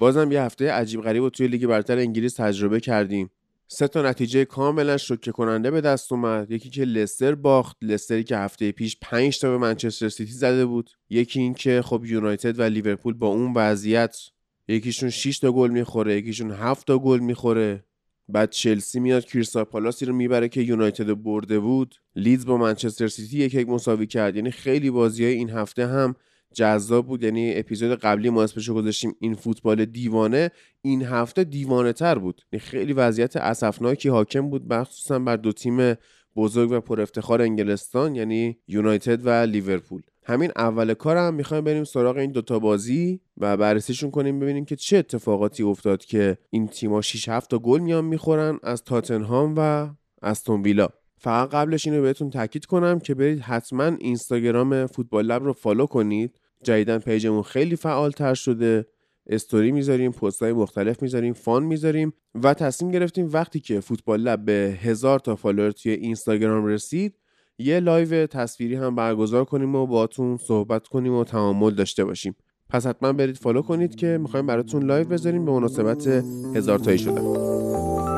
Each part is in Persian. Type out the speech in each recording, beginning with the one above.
بازم یه هفته عجیب غریب و توی لیگ برتر انگلیس تجربه کردیم. سه تا نتیجه کاملا شوکه کننده به دست اومد. یکی که لستر باخت لستری که هفته پیش 5 تا به منچستر سیتی زده بود. یکی این که خب یونایتد و لیورپول با اون وضعیت یکیشون 6 تا گل می‌خوره یکیشون 7 تا گل می‌خوره. بعد چلسی میاد کریستال پالاسی رو می‌بره که یونایتد برده بود. لیدز با منچستر سیتی یک یک مساوی کرد. یعنی خیلی بازی های این هفته هم جذاب بود. یعنی اپیزود قبلی ما اسمشو گذاشتیم این فوتبال دیوانه. این هفته دیوانه تر بود. یعنی خیلی وضعیت اسفناکی حاکم بود مخصوصا بر دو تیم بزرگ و پر افتخار انگلستان یعنی یونایتد و لیورپول. همین اول کارم هم می‌خوایم بریم سراغ این دوتا بازی و بررسیشون کنیم ببینیم که چه اتفاقاتی افتاد که این تیما 6 7 تا گل میان می‌خورن از تاتنهام و استون ویلا. فقط قبلش اینو بهتون تاکید کنم که برید حتما اینستاگرام فوتبال لب رو follow کنید. جدیدا page مون خیلی فعالتر شده. استوری می‌ذاریم پست های مختلف می‌ذاریم fun می‌ذاریم و تصمیم گرفتیم وقتی که فوتبال لب به هزار تا follower توی اینستاگرام رسید یه live تصویری هم برگزار کنیم و باتون صحبت کنیم و تعامل داشته باشیم. پس حتما برید follow کنید که می‌خوایم براتون live بذاریم به مناسبت هزار تایی شدن.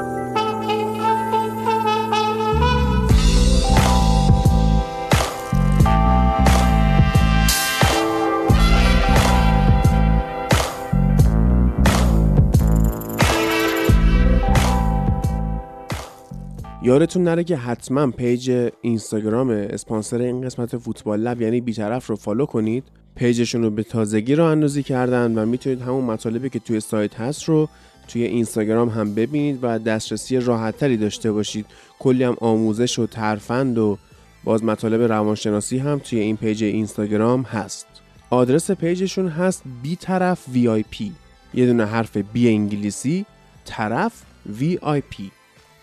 یادتون نره که حتما page اینستاگرام اسپانسر این قسمت فوتبال لب یعنی بیطرف رو follow کنید. page شون رو به تازگی راه اندازی کردن و می‌تونید همون مطالبی که توی سایت هست رو توی اینستاگرام هم ببینید و دسترسی راحتتری داشته باشید. کلی هم آموزش و ترفند و باز مطالب روانشناسی هم توی این page اینستاگرام هست. آدرس page شون هست بی طرف VIP. یه دونه حرف B انگلیسی طرف وی آی پی.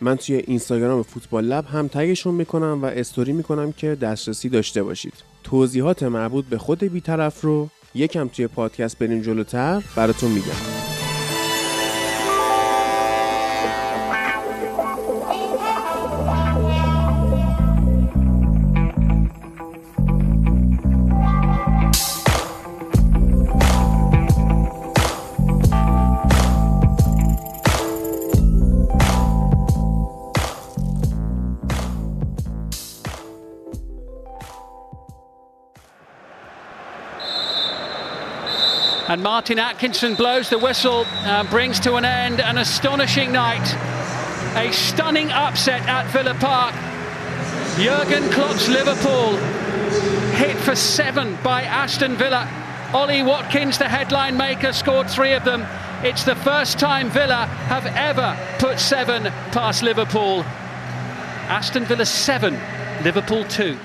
من توی اینستاگرام فوتبال لب هم تگشون می‌کنم و استوری می‌کنم که دسترسی داشته باشید. توضیحات مربوط به خود بیطرف رو یکم توی پادکست بریم جلوتر براتون میگم. And Martin Atkinson blows the whistle, uh, brings to an end an astonishing night. A stunning upset at Villa Park. Jurgen Klopp's Liverpool hit for seven by Aston Villa. Ollie Watkins, the headline maker, scored three of them. It's the first time Villa have ever put seven past Liverpool. Aston Villa seven, Liverpool two.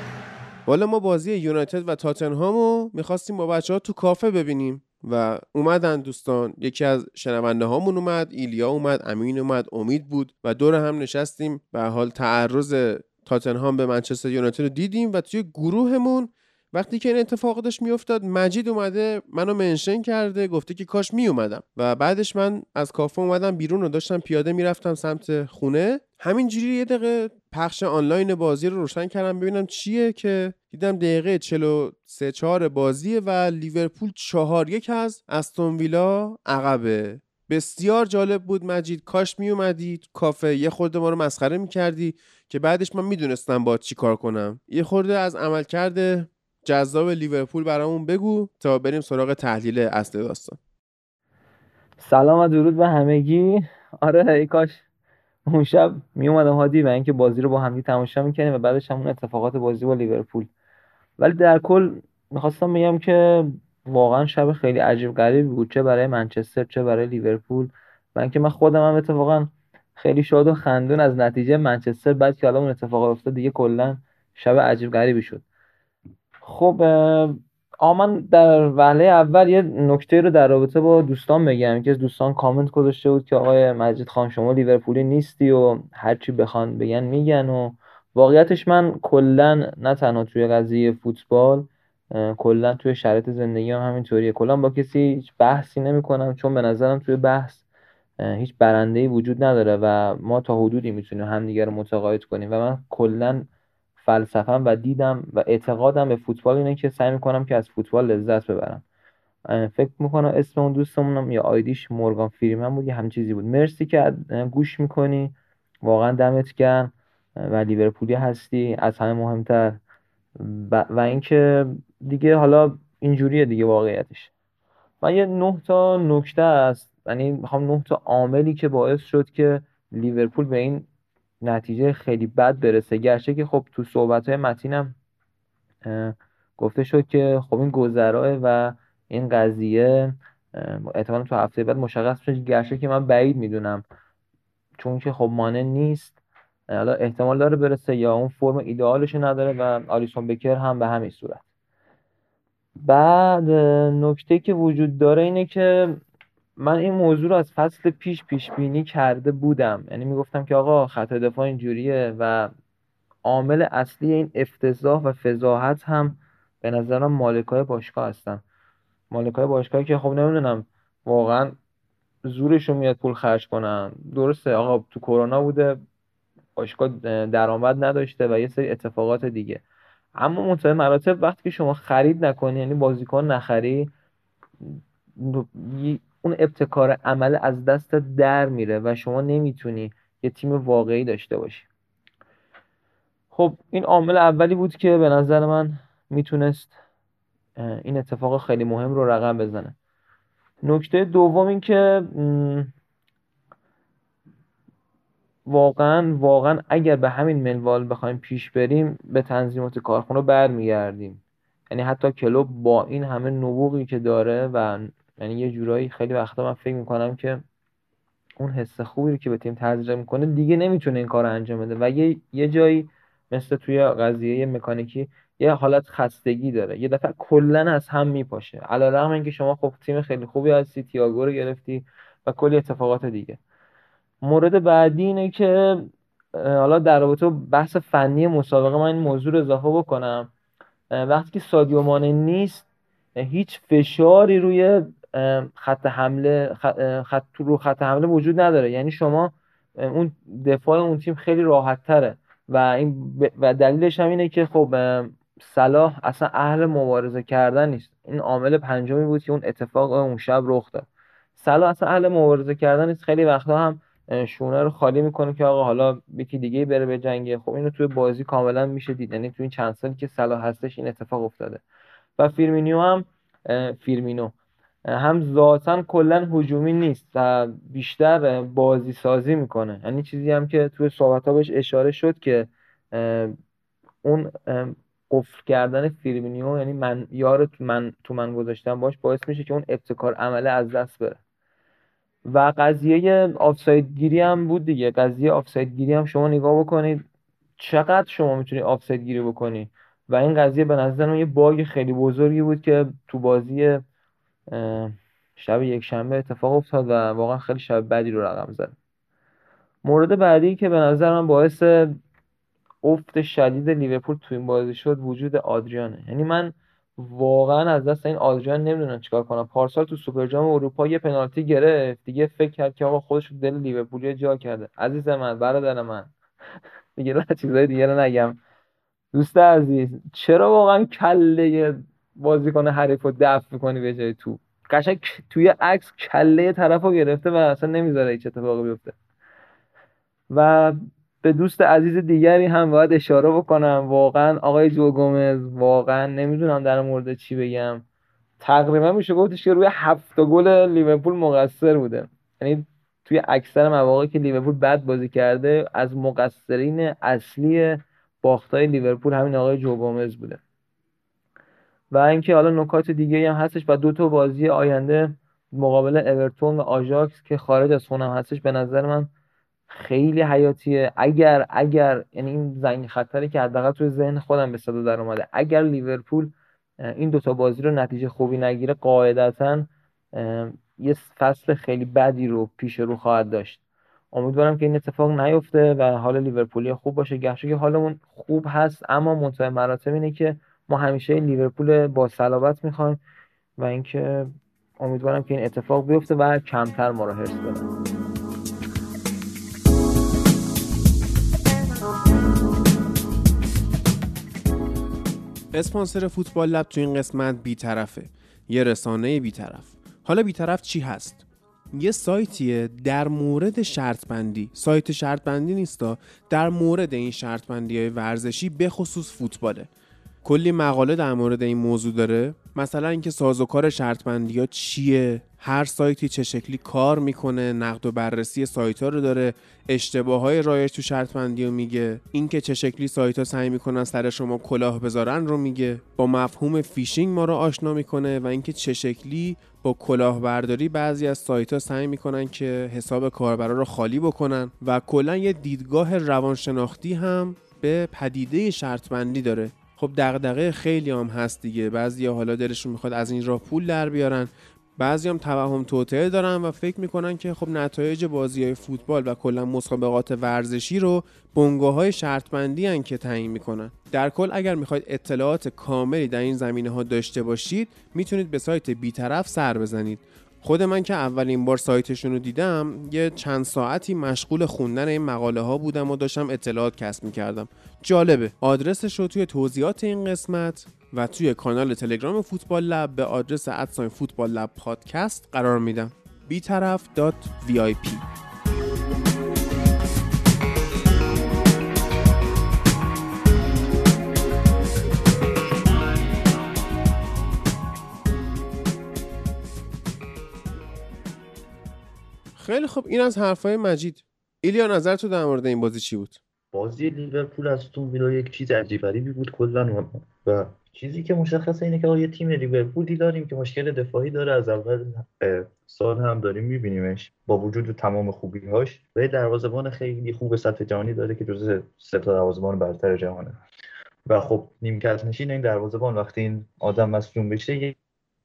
والا ما بازی یونایتد و تاتنهامو میخواستیم با بچه ها تو کافه ببینیم و اومدن دوستان. یکی از شنونده هامون اومد ایلیا اومد امین اومد امید بود و دور هم نشستیم. به حال تعرض تاتنهام به منچستر یونایتد رو دیدیم و توی گروهمون وقتی که این اتفاق داشت میافتاد مجید اومده منو منشن کرده گفته که کاش می اومدم و بعدش من از کافه اومدم بیرون و داشتم پیاده می‌رفتم سمت خونه. همینجوری یه دقیقه پخش آنلاین بازی رو روشن کردم. ببینم چیه که دیدم دقیقه 43 4 بازیه و لیورپول 4 یک از استون ویلا عقبه. بسیار جالب بود مجید. کاش می اومدی کافه. یه خورده ما رو مسخره می‌کردی که بعدش من می‌دونستم با چی کار کنم. یه خورده از عمل کرده جذاب لیورپول برامون بگو تا بریم سراغ تحلیل اصل داستان. سلام و درود به همگی. آره ای کاش اون شب می اومدم هادی و اینکه بازی رو با همدی تماشا می‌کنیم و بعدش همون اتفاقات بازی با لیورپول. ولی در کل می‌خواستم بگم که واقعا شب خیلی عجیب غریبی بود چه برای منچستر چه برای لیورپول. و اینکه من خودم هم اتفاقا خیلی شاد و خندون از نتیجه منچستر بعد که حالا اون اتفاق افتاد دیگه کلا شب عجیب غریبی شد. خب من در وهله اول یه نکته رو در رابطه با دوستان بگم. که دوستان کامنت گذاشته بود که آقای مجید خان شما لیورپولی نیستی و هرچی بخوان بگن میگن و واقعیتش من کلا نه تنها توی قضیه فوتبال کلا توی شرایط زندگی هم همینطوریه. کلا با کسی هیچ بحثی نمی‌کنم چون به نظرم توی بحث هیچ برنده ای وجود نداره و ما تا حدودی می‌تونیم همدیگه رو متقاعد کنیم. و من کلا فلسفم و دیدم و اعتقادم به فوتبال اینه که سعی می‌کنم که از فوتبال لذت ببرم. فکر می‌کنم اسم اون دوستمونم یا آیدیش مورگان فریمن بود یه هم چیزی بود. مرسی که گوش می‌کنی. واقعا دمت گرم. و لیورپولی هستی. از همه مهمتر. و اینکه دیگه حالا اینجوریه دیگه واقعیتش. من یه نه تا نکته است. یعنی می‌خوام نه تا عاملی که باعث شد که لیورپول به این نتیجه خیلی بد برسه. گرچه که خب تو صحبت های متینم گفته شد که خب این گذراه و این قضیه احتمالا تو هفته بعد مشخص میشه. گرچه که من بعید می‌دونم. چون که خب مانع نیست. حالا احتمال داره برسه یا اون فرم ایدئالش نداره و آلیسون بکر هم به همین صورت. بعد نکته که وجود داره اینه که من این موضوع رو از فصل پیش پیش بینی کرده بودم. یعنی می‌گفتم که آقا خط دفاع اینجوریه و عامل اصلی این افتضاح و فضاحت هم به نظرم مالکای باشگاه هستن. مالکای باشگاه که خب نمی‌دونم واقعا زورشون میاد پول خرج کنن. درسته آقا تو کرونا بوده باشگاه درآمد نداشته و یه سری اتفاقات دیگه. اما منتهای مراتب وقتی که شما خرید نکنی یعنی بازیکن نخری اون ابتکار عمل از دست در میره و شما نمی‌تونی یه تیم واقعی داشته باشی. خب این عامل اولی بود که به نظر من می‌تونست این اتفاق خیلی مهم رو رقم بزنه. نکته دوم این که واقعا واقعا اگر به همین منوال بخوایم پیش بریم به تنظیمات کارخونه برمیگردیم. یعنی حتی کلوب با این همه نبوغی که داره و یعنی یه جورایی خیلی وقتا من فکر می‌کنم که اون حس خوبی رو که به تیم تزریق می‌کنه دیگه نمی‌تونه این کار انجام بده و یه, یه جایی مثل توی قضیه مکانیکی یه حالت خستگی داره. یه دفعه کلا از هم میپاشه. علیرغم اینکه شما خب تیم خیلی خوبی هستی تییاگو رو گرفتی و کلی اتفاقات دیگه. مورد بعدی اینه که حالا در رابطه بحث فنی مسابقه من این موضوع رو اضافه بکنم. وقتی که سادیو مانه نیست هیچ فشاری روی خط حمله خط رو خط حمله وجود نداره. یعنی شما اون دفاع اون تیم خیلی راحت تره و این و دلیلش هم اینه که خب صلاح اصلا اهل مبارزه کردن نیست. این عامل پنجمی بود که اون اتفاق اون شب رخ داد. صلاح اصلا اهل مبارزه کردن نیست. خیلی وقتا هم شونه رو خالی می‌کنه که آقا حالا یکی دیگه بره بجنگه خب اینو توی بازی کاملا میشه دید. یعنی توی این چند سالی که صلاح هستش این اتفاق افتاده. و فیرمینیو هم فیرمینو. هم ذاتا کلا هجومی نیست و بیشتر بازی سازی می‌کنه. یعنی چیزی هم که توی صحبت بهش اشاره شد که اون قفل کردن فیرمینیو یعنی من یار من تو من گذاشتم باش باعث میشه که اون ابتکار عمله از دست بره. و قضیه آفساید گیری هم بود دیگه. قضیه آفساید گیری هم شما نگاه بکنید. چقدر شما می‌تونی آفساید گیری بکنی؟ و این قضیه به نظر یه باگ خیلی بزرگی بود که تو بازی شب یک شنبه اتفاق افتاد و واقعا خیلی شب بدی رو رقم زد. مورد بعدی که به نظر من باعث افت شدید لیورپول تو این بازی شد وجود آدریانه. یعنی من واقعا از دست این آدریان نمی‌دونم چیکار کنم. پارسال تو سوپر جام اروپا یه پنالتی گرفت. دیگه فکر کرد که آقا خودش رو دل لیورپول جا کرده. عزیز من برادر من. دیگه چیزای دیگه رو نگم. دوست عزیز چرا واقعا کله بازیکن حریف رو دفع می‌کنی به جای تو. قشنگ توی عکس کله طرف رو گرفته و اصلا نمی‌ذاره هیچ اتفاقی بیفته. و به دوست عزیز دیگری هم باید اشاره بکنم. واقعا آقای جو گومز واقعا نمی‌دونم در مورد چی بگم. تقریبا میشه گفتش که روی هفت گل لیورپول مقصر بوده. یعنی توی اکثر مواقع که لیورپول بد بازی کرده از مقصرین اصلی باختای لیورپول همین آقای جو گومز بوده. و اینکه حالا نکات دیگه هم هستش و دو تا بازی آینده مقابل اورتون و آژاکس که خارج از خونم هستش به نظر من خیلی حیاتیه. اگر اگر یعنی این زنگ خطری که حداقل توی ذهن خودم به صدا در اومده اگر لیورپول این دوتا بازی رو نتیجه خوبی نگیره قاعدتا یه فصل خیلی بدی رو پیش رو خواهد داشت. امیدوارم که این اتفاق نیفته و حال لیورپولی خوب باشه. گرچه که حالمون خوب هست اما منتهای مراتب اینه که ما همیشه لیورپول با صلابت می‌خوایم و اینکه امیدوارم که این اتفاق بیفته و کمتر ما رو حرس اسپانسر فوتبال لب تو این قسمت بیطرفه. یه رسانه بیطرف. حالا بیطرف چی هست؟ یه سایتیه در مورد شرط بندی سایت شرط بندی نیستا در مورد این شرط بندی های ورزشی به خصوص فوتباله. کلی مقاله در مورد این موضوع داره. مثلا اینکه سازوکار شرط بندی ها چیه؟ هر سایتی چه شکلی کار می‌کنه نقد و بررسی سایت ها رو داره اشتباه های رایج تو شرط بندی رو میگه. اینکه چه شکلی سایت ها سعی می‌کنن سر شما کلاه بذارن رو میگه. با مفهوم فیشینگ ما رو آشنا می‌کنه و اینکه چه شکلی با کلاهبرداری بعضی از سایت ها سعی می‌کنن که حساب کاربرا رو خالی بکنن و کلا یه دیدگاه روانشناختی هم به پدیده شرط بندی داره. خب دغدغه خیلی هم هست دیگه. بعضی حالا دلشون می‌خواد از این راه پول در بیارن. بعضی هم توهم توطعه دارن و فکر می‌کنن که خب نتایج بازی های فوتبال و کلا مسابقات ورزشی رو بنگاه های شرط بندی که تعیین می‌کنن. در کل اگر می‌خواید اطلاعات کاملی در این زمینه ها داشته باشید می‌تونید به سایت بیطرف سر بزنید. خود من که اولین بار سایتشون رو دیدم یه چند ساعتی مشغول خوندن این مقاله ها بودم و داشتم اطلاعات کسب می‌کردم. جالبه آدرسش رو توی توضیحات این قسمت و توی کانال تلگرام فوتبال لب به آدرس ادساین فوتبال لب پادکست قرار میدم. بیطرف.vip خیلی خب این از حرفای مجید. ایلیا نظر تو در مورد این بازی چی بود؟ بازی لیورپول از تون ویلا یک چیز عجیب غریبی بود کلا. و چیزی که مشخصه اینه که یه تیم لیورپولی داریم که مشکل دفاعی داره. از اول سال هم داریم میبینیمش با وجود تمام خوبی هاش و دروازه‌بان خیلی خوب سطح جهانی داره که جزو سه تا دروازه‌بان برتر جهانه. و خب نیمکت نشین این دروازه‌بان. وقتی این آدم مصدوم بشه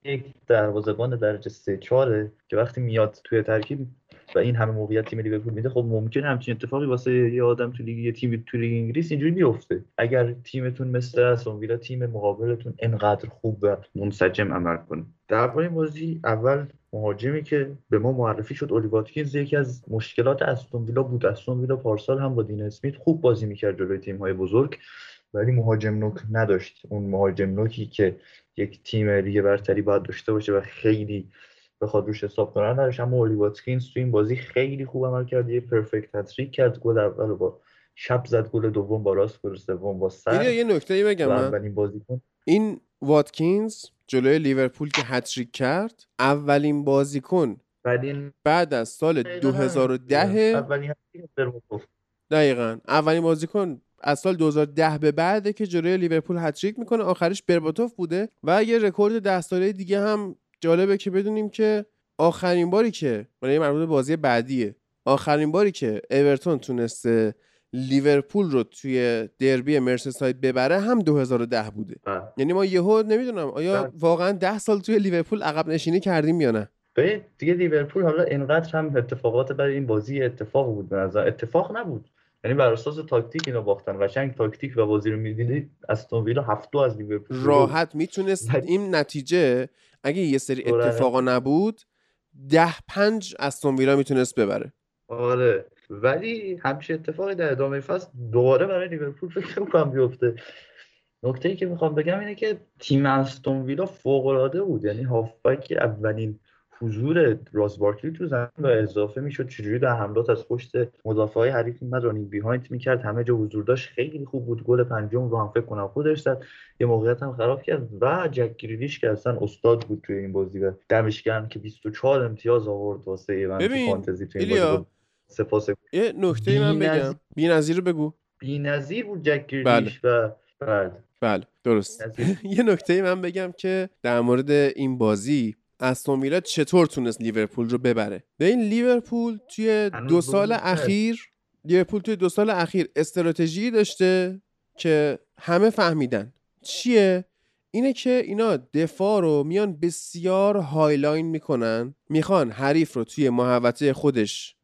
یک دروازه‌بان درجه سه چهاره که وقتی میاد توی ترکیب و این همه موقعیت تیم لیورپول میده خب ممکن همچین اتفاقی واسه یه آدم تو لیگ یه تیم تو لیگ انگلیس اینجوری بیفته. اگر تیمتون مثل استون ویلا تیم مقابلتون انقدر خوب و منسجم عمل کنه. درباره بازی اول مهاجمی که به ما معرفی شد اولی واتکینز یکی از مشکلات استون ویلا بود. استون ویلا پارسال هم با دین اسمیت خوب بازی می‌کرد جلوی تیم های بزرگ ولی مهاجم نوک نداشت. اون مهاجم نوکی که یک تیم لیگ برتری باید داشته باشه و خیلی بخواد روش حساب کنن نداشت. اما اولی واتکینز تو این بازی خیلی خوب عمل کرد. یه perfect hat-trick کرد. گل اول با چپ زد. گل دوم با راست. گل سوم با سر. یه نکته ای بگم اولین بازیکن این واتکینز جلوی لیورپول که هتریک کرد اولین بازیکن بعد از سال 2010 اولین دقیقا. اولین بازیکن از سال 2010 به بعده که جلوی لیورپول هتریک می‌کنه. آخرش برباتوف بوده. و یه رکورد ده ساله دیگه هم جالبه که بدونیم که آخرین باری که برای مربوط بازی بعدیه. آخرین باری که اورتون تونسته لیورپول رو توی دربی مرسیساید ببره هم 2010 بوده. بله. یعنی ما یهو نمی‌دونم آیا بله. واقعا 10 سال توی لیورپول عقب نشینی کردیم یا نه؟ دیگه لیورپول حالا اینقدر هم اتفاقات برای این بازی اتفاق بود به نظر اتفاق نبود. یعنی بر اساس تاکتیک اینو باختن. قشنگ تاکتیک و بازی رو می‌دیدید. استون ویلا هفت دو از لیورپول راحت می‌تونست این نتیجه اگه یه سری اتفاقا نبود ده پنج استون ویلا می‌تونست ببره. آره. ولی همچین اتفاقی در ادامه فصل دوباره برای لیورپول فکر می‌کنم بیفته. نکته ای که می‌خوام بگم اینه که تیم استون ویلا فوق العاده بود. یعنی هافبک اولین حضور راس بارکلی تو زمین و اضافه می‌شد. چجوری در حملات از پشت مدافع های حریف میومد running behind می‌کرد. همه جا حضور داشت. خیلی خوب بود. گل پنجم رو هم فکر کنم خودش زد. یه موقعیت هم خراب کرد و جک گریلیش که اصلا استاد بود توی این بازی و دمش گرم که 24 امتیاز آورد واسه event فانتزی توی این بازی. سپاس. یه نکته من بگم. بی‌نظیر رو بگو. بی‌نظیر بود جک گریلیش بله. و بله. بله درست. یه نکته من بگم که در مورد این بازی استون ویلا چطور تونست لیورپول رو ببره؟ به این لیورپول توی دو سال اخیر لیورپول توی دو سال اخیر استراتژی داشته که همه فهمیدن. چیه؟ اینه که اینا دفاع رو میان بسیار high line می‌کنن. می‌خوان حریف رو توی محوطه خودش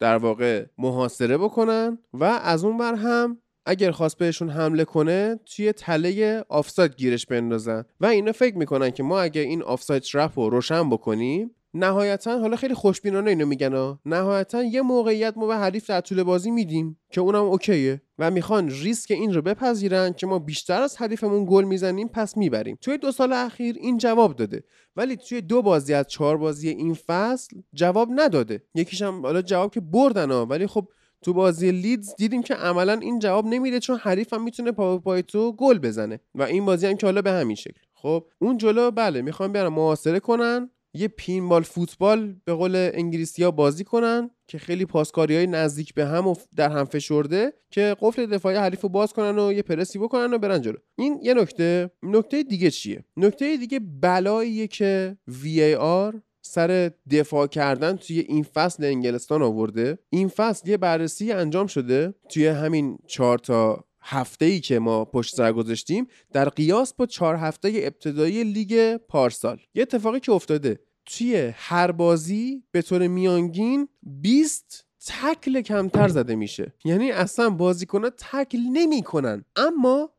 در واقع محاصره بکنن و از اون بر هم اگر خواست بهشون حمله کنه توی تله آفساید گیرش بندازن. و اینا فکر می‌کنن که ما اگر این offside trap رو روشن بکنیم نهایتا حالا خیلی خوشبینانه اینو میگن ها. نهایتا یه موقعیت ما به حریف در طول بازی میدیم که اونم اوکیه و می‌خوان ریسک این رو بپذیرن که ما بیشتر از حریفمون گل می‌زنیم پس می‌بریم. توی دو سال اخیر این جواب داده. ولی توی دو بازی از چهار بازی این فصل جواب نداده. یکیش هم حالا جواب که بردن ها. ولی خب تو بازی لیدز دیدیم که عملا این جواب نمیده چون حریف هم می‌تونه پا پای تو گل بزنه و این بازی هم که حالا به همین شکل. خب اون جلو بله می‌خوان بیارن محاصره کنن یه پینبال فوتبال به قول انگلیسی ها بازی کنن که خیلی پاسکاری های نزدیک به هم و در هم فشرده که قفل دفاعی حریف رو باز کنن و یه پرسی بکنن و برن جلو. این یه نکته. نکته دیگه چیه؟ نکته دیگه بلاییه که VAR سر دفاع کردن توی این فصل انگلستان آورده. این فصل یه بررسی انجام شده. توی همین چهار تا هفته ای که ما پشت سر گذاشتیم در قیاس با چهار هفته ابتدایی لیگ پارسال. یه اتفاقی که افتاده. توی هر بازی به طور میانگین 20 تکل کمتر زده میشه. یعنی اصلا بازیکنها تکل نمی‌کنن. اما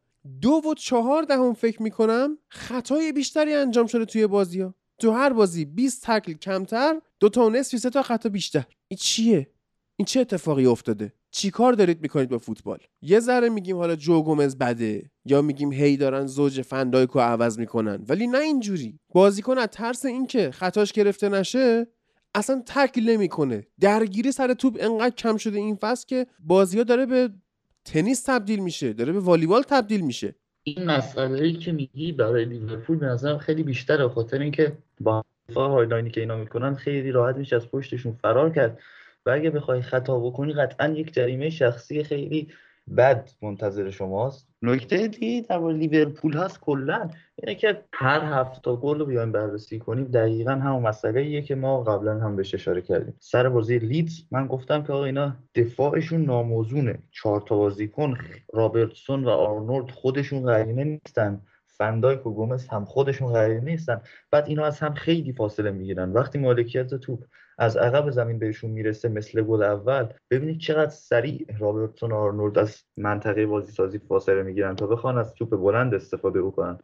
دو و چهار دهم فکر می‌کنم خطای بیشتری انجام شده توی بازی ها تو هر بازی 20 تکل کمتر دو تا و نصفی سه تا خطا بیشتر. این چیه؟ این چه اتفاقی افتاده؟ چی کار دارید می‌کنید با فوتبال؟ یه ذره میگیم حالا جو گومز بده یا میگیم هی دارن زوج فندایکو عوض می‌کنن. ولی نه اینجوری. بازیکن از ترس اینکه خطاش گرفته نشه اصلا تکل نمی‌کنه. درگیری سر توپ انقدر کم شده این فصل که بازی ها داره به تنیس تبدیل میشه داره به والیبال تبدیل میشه. این مسئله ای که میگی برای لیورپول به نظرم خیلی بیشتره خاطر اینکه با high line ی که اینا می‌کنن خیلی راحت میشه از پشتشون فرار کرد. و اگه بخوای خطا بکنی قطعا یک جریمه شخصی خیلی بد منتظر شماست. نکته دیگه در مورد لیورپول هست کلا اینه که هر هفته گل رو بیایم بررسی کنیم دقیقا همون مسئله ایه که ما قبلا هم بهش اشاره کردیم. سر بازی لیدز من گفتم که آقا اینا دفاعشون ناموزونه. چهار تا بازیکن رابرتسون و آرنولد خودشون قرینه نیستن. فندایک و گومز هم خودشون قرینه نیستن. بعد اینا از هم خیلی فاصله می‌گیرن. وقتی مالکیت توپ از عقب زمین بهشون می‌رسه مثل گل اول. ببینید چقدر سریع رابرتسون آرنولد از منطقه بازی سازی فاصله می‌گیرن تا بخوان از توپ بلند استفاده بکنن.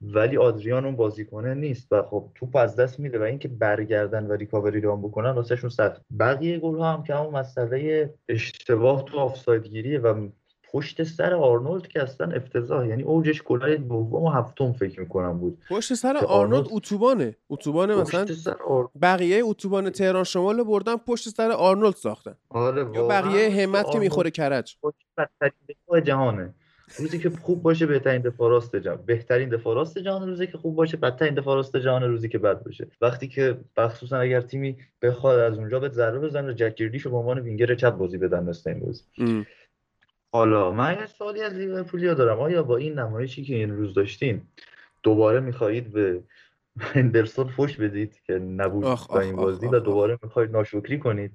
ولی آدریان اون بازیکنه نیست و خب توپ از دست میده و اینکه برگردن و recovery run بکنن واسهشون سخت. بقیه گل ها هم که همون مسئله اشتباه تو آفساید گیریه و پشت سر آرنولد که اصلا افتضاح. یعنی اوجش گلای دوم و هفتم فکر می‌کنم بود پشت سر آرنولد اتوبانه. اتوبان مثلا آر... بقیه اتوبان تهران شمال بردن پشت سر آرنولد ساختن. آره یا بقیه همت که می‌خوره کرج. بدترین جهانه. روزی که خوب باشه بهترین دفاع راست جهان. بهترین دفاع راست جهان روزی که خوب باشه بدترین دفاع راست جهان روزی که بد باشه. وقتی که مخصوصا اگر تیمی بخواد از اونجا به ضربه بزنه جک به عنوان وینگر چپ بازی بدن مثل این بازی حالا من یه سوالی از لیورپولیا دارم. آیا با این نمایشی که این روز داشتیم دوباره می‌خواهید به هندرسون فوش بدید که نبود با این بازی و دوباره می‌خواهید ناشکری کنید؟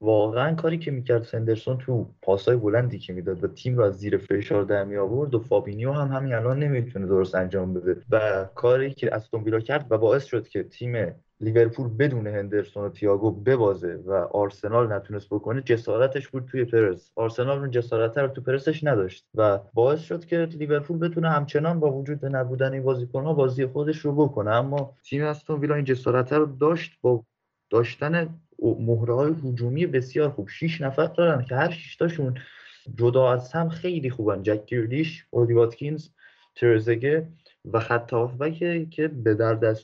واقعا کاری که می‌کرد هندرسون تو پاسای بلندی که می‌داد و تیم رو از زیر فشار در می آورد و فابینیو هم همین الان نمی‌تونه درست انجام بده. و کاری که استون ویلا کرد و باعث شد که تیم لیورپول بدون هندرسون و تییاگو ببازه و آرسنال نتونست بکنه جسارتش بود توی پرس. آرسنال اون جسارت رو تو پرسش نداشت و باعث شد که لیورپول بتونه همچنان با وجود نبودن این بازیکن‌ها بازی خودش رو بکنه. اما تیم استون ویلا این جسارت رو داشت با داشتن مهره های هجومی بسیار خوب. 6 نفر دارن که هر 6 تاشون جدا از هم خیلی خوبن. جک گیردیش اودی واتکینز ترزگه و خط هافبک که به در دست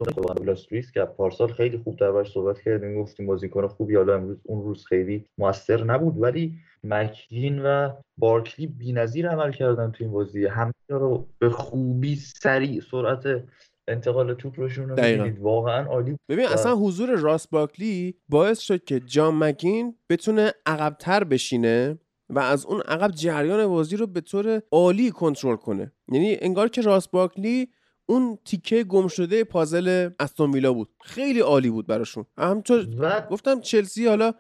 که پارسال خیلی خوب دربارش صحبت کردیم گفتیم بازیکن خوبی حالا امروز اون روز خیلی موثر نبود ولی مکین و بارکلی بی‌نظیر عمل کردن تو این بازی. همه رو به خوبی سریع سرعت انتقال توپ روشون رو واقعا عالی ببین اصلا حضور راس باکلی باعث شد که جان مکین بتونه عقبتر بشینه. و از اون عقب جریان بازی رو به طور عالی کنترل کنه. یعنی انگار که راس باکلی اون تیکه گم شده پازل استون ویلا بود. خیلی عالی بود براشون. همونطور گفتم چلسی حالا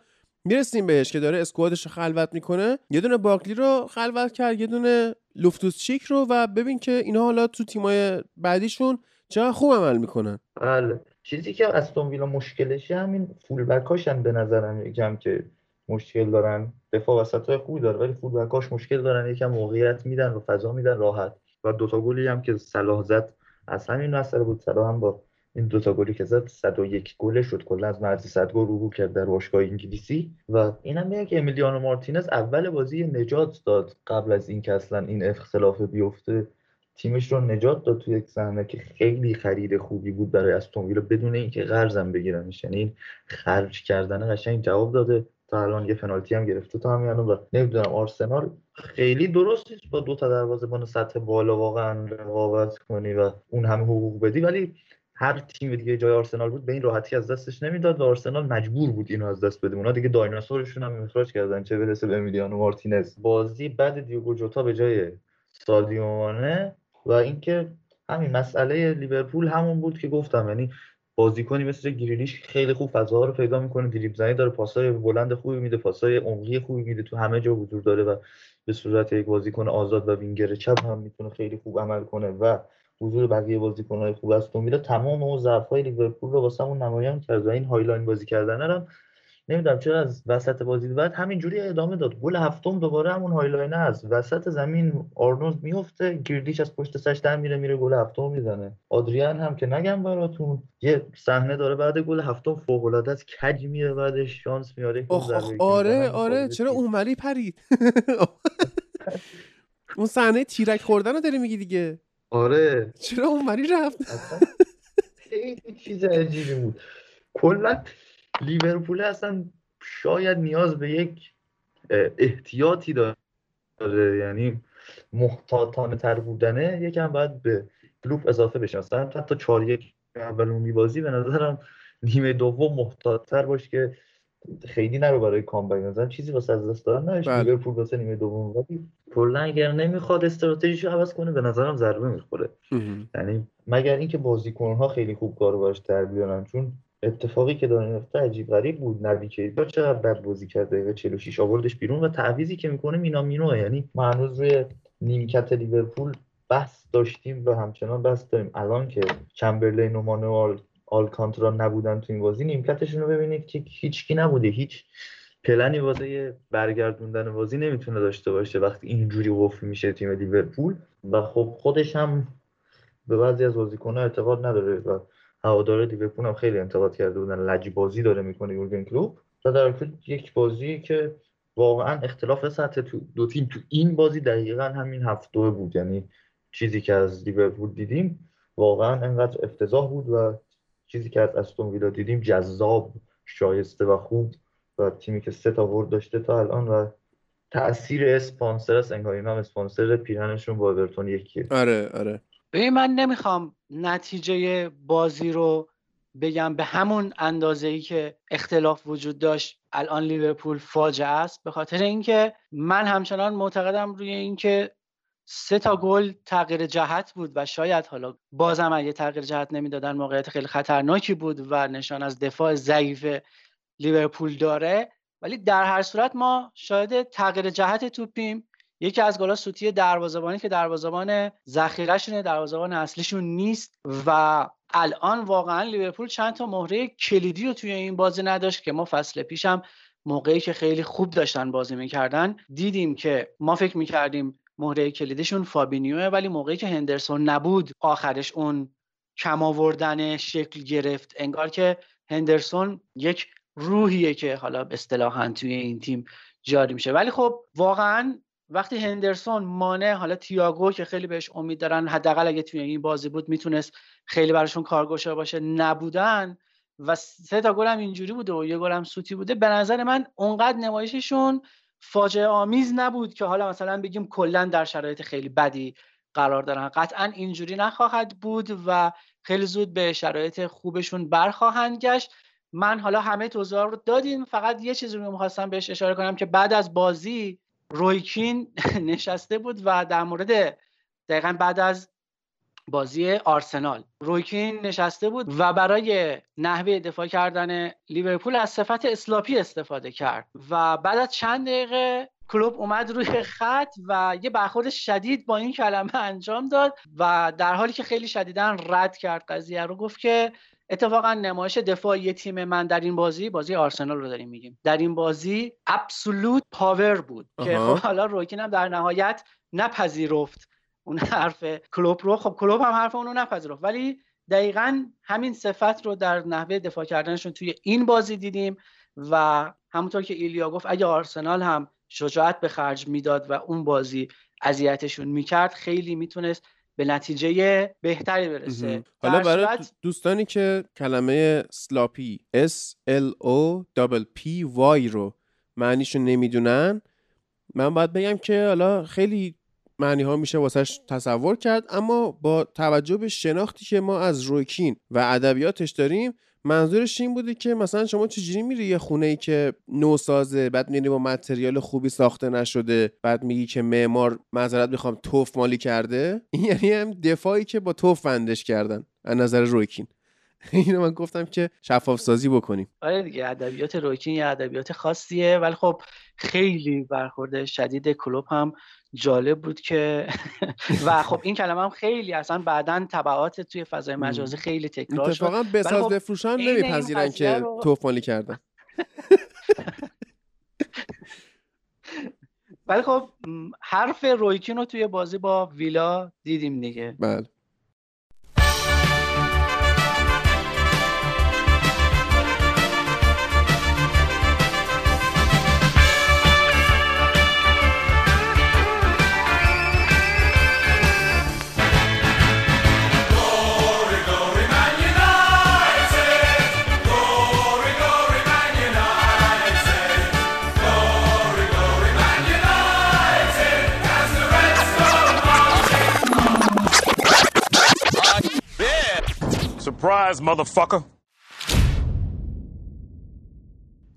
می‌رسیم بهش که داره اسکوادش رو خلوت می‌کنه. یه دونه باکلی رو خلوت کرد یه دونه لوفتوس چیک رو و ببین که اینا حالا تو تیمای بعدیشون چقدر خوب عمل می‌کنن. بله. چیزی که استون ویلا مشکلشه همین فول بکاشن به نظرم یکم که مشکل دارن. دفاع وسط خوبی داره ولی فول بکاش مشکل دارن. یکم موقعیت میدن و فضا میدن راحت. و دوتا گلی هم که صلاح زد از همین مسئله بود. صلاح هم با این دوتا گلی که زد 101 گله شد. کلا از مرز 100 گل رو کرد در باشگاه انگلیسی. و اینم میگه که امیلیانو مارتینز اول بازی نجات داد. قبل از اینکه اصلا این اختلاف بیفته تیمش رو نجات داد توی یک صحنه که خیلی خرید خوبی بود برای استون ویلا بدون اینکه قرضم بگیرنش. یعنی این خرج کردن قشنگ جواب داده. تا الان یه پنالتی هم گرفته تا همین و نمی‌دونم آرسنال خیلی درست نیست با دو تا دروازه‌بان سطح بالا واقعا رقابت کنی و اون همه حقوق بدی. ولی هر تیم دیگه جای آرسنال بود به این راحتی از دستش نمی‌داد و آرسنال مجبور بود اینو از دست بده. اونا دیگه دایناسورشون هم اخراج کردن چه برسه به امیلیانو مارتینز. بازی بعد دیوگو جوتا به جای سادیو و اینکه همین مسئله لیورپول همون بود که گفتم یعنی بازیکنی مثل گریلیش خیلی خوب فضاها رو پیدا می‌کنه دریبل زنی داره پاسای بلند خوبی میده پاسای عمقی خوبی میده تو همه جا حضور داره و به صورت یک بازیکن آزاد و وینگر چپ هم می‌تونه خیلی خوب عمل کنه و حضور بقیه بازیکن‌های خوب است. میره تمام اون ضعف‌های لیورپول رو واسمون نمایان کرد و این high line بازی کردن هم نمی‌دونم چرا از وسط بازی بعد همینجوری ادامه داد. گل هفتم دوباره همون high line است وسط زمین آرنولد میفته گریلیش از پشت سرش در میره میره گل هفتم می‌زنه. آدریان هم که نگم براتون یه صحنه داره بعد گل هفتم فوق العاده است. کج میره بعدش شانس میاره آره آره چرا اونوری پرید؟ اون صحنه تیرک خوردن رو داری میگی دیگه. آره. چرا اونوری رفت؟ خیلی چیز عجیبی بود. کلا لیورپول اصلا شاید نیاز به یک احتیاطی داره. یعنی محتاطانه تر بودنه یکم باید به کلوب اضافه بشه مثلا حتی چهار یک اولون بازی به نظرم نیمه دوم محتاط تر باش که خیلی نرو برای کامبک. مثلا چیزی واسه از دست دادن نداشت بله. لیورپول واسه نیمه دوم ولی کلا اگر نمی‌خواد استراتژیشو عوض کنه به نظرم ضربه می‌خوره. یعنی مگر اینکه بازیکن‌ها خیلی خوب کارو باش در بیارن؟ چون اتفاقی که داره میفته عجیب غریب بود. نبی کیتا چقدر بد بازی کرد دقیقه 46 آوردش بیرون و تعویزی که می‌کنه مینا مینو یعنی ما هنوز روی نیمکت لیورپول بحث داشتیم و همچنان بحث داریم. الان که چمبرلین و مانوال آلکانترا نبودن تو این بازی نیمکتشون رو ببینید که هیچکی نبوده. هیچ پلنی واسه برگردوندن بازی نمی‌تونه داشته باشه وقتی اینجوری قفل میشه تیم لیورپول. و خب خودش هم به بعضی از بازیکن‌ها اعتقاد نداره و هواداره لیورپول هم خیلی انتقاد کرده بودن. لجی بازی داره می‌کنه یورگن کلوب و در یک بازی که واقعا اختلاف سطح تو دو تیم تو این بازی دقیقا همین هفته بود. یعنی چیزی که از لیورپول دیدیم واقعا انقدر افتضاح بود و چیزی که از استون ویلا دیدیم جذاب شایسته و خوب و تیمی که سه تا ورد داشته تا الان و تاثیر اسپانسر است. انگار هم اسپانسر پیرنشون با اورتون یکیه. آره آره. ببین من نمی‌خوام نتیجه بازی رو بگم به همون اندازه ای که اختلاف وجود داشت. الان لیورپول فاجعه است. به خاطر اینکه من همچنان معتقدم روی اینکه سه تا گل تغییر جهت بود و شاید حالا بازم اگه تغییر جهت نمی‌دادن موقعیت خیلی خطرناکی بود و نشان از دفاع ضعیف لیورپول داره. ولی در هر صورت ما شاید تغییر جهت توپیم. یکی از گلا سوتی دروازه‌بانی که دروازه‌بان ذخیره‌شونه دروازه‌بان اصلیشون نیست و الان واقعا لیورپول چند تا مهره کلیدی رو توی این بازی نداشت که ما فصل پیشم موقعی که خیلی خوب داشتن بازی می‌کردن دیدیم که ما فکر می‌کردیم مهره کلیدشون فابینیوه ولی موقعی که هندرسون نبود آخرش اون کم آوردن شکل گرفت انگار که هندرسون یک روحیه که حالا اصطلاحا توی این تیم جاری میشه. ولی خب واقعا وقتی هندرسون مانه حالا تییاگو که خیلی بهش امید دارن حداقل اگه توی این بازی بود می‌تونست خیلی براشون کارگوشا باشه نبودن و سه تا گل هم اینجوری بوده و یه گل هم سوتی بوده به نظر من اونقدر نمایششون فاجعه آمیز نبود که حالا مثلا بگیم کلا در شرایط خیلی بدی قرار دارن. قطعا اینجوری نخواهد بود و خیلی زود به شرایط خوبشون برخواهند گشت. من حالا همه توضیح رو دادیم فقط یه چیزی رو می‌خواستم بهش اشاره کنم که بعد از بازی رویکین نشسته بود و در مورد دقیقا بعد از بازی آرسنال. رویکین نشسته بود و برای نحوه دفاع کردن لیورپول از صفت اسلاپی استفاده کرد و بعد از چند دقیقه کلوب اومد روی خط و یه برخورد شدید با این کلمه انجام داد و در حالی که خیلی شدیدا رد کرد قضیه رو گفت که اتفاقا نمایش دفاعی تیم من در این بازی بازی آرسنال رو داریم میگیم. در این بازی ابسولوت پاور بود که خب حالا روکین هم در نهایت نپذیرفت اون حرف کلوب رو. خب کلوب هم حرف اونو نپذیرفت ولی دقیقا همین صفت رو در نحوه دفاع کردنشون توی این بازی دیدیم و همونطور که ایلیا گفت اگه آرسنال هم شجاعت به خرج می‌داد و اون بازی اذیتشون می‌کرد خیلی می‌تونست به نتیجه بهتری برسه. حالا برای دوستانی که کلمه سلاپی S L O P Y رو معنیشو نمی‌دونن من باید بگم که حالا خیلی معنی ها میشه واسش تصور کرد اما با توجه به شناختی که ما از روکین و ادبیاتش داریم منظورش این بوده که مثلا شما چجوری میری یه خونه ای که نوسازه بعد میری با متریال خوبی ساخته نشده بعد میگی که معمار معذرت می‌خوام توف مالی کرده؟ این یعنی هم دفاعی که با توف بندش کردن از نظر روکین اینو من گفتم که شفاف سازی بکنیم. آره دیگه ادبیات روکین یه ادبیات خاصیه ولی خب خیلی برخورده شدید کلوب هم جالب بود که و خب این کلمه هم خیلی اصلا بعدا تبعات توی فضای مجازی خیلی تکرار شد. اتفاقا بساز خب بفروشن نمیپذیرن که رو... توف مالی کردن. ولی خب حرف رویکین رو توی بازی با ویلا دیدیم دیگه. بله.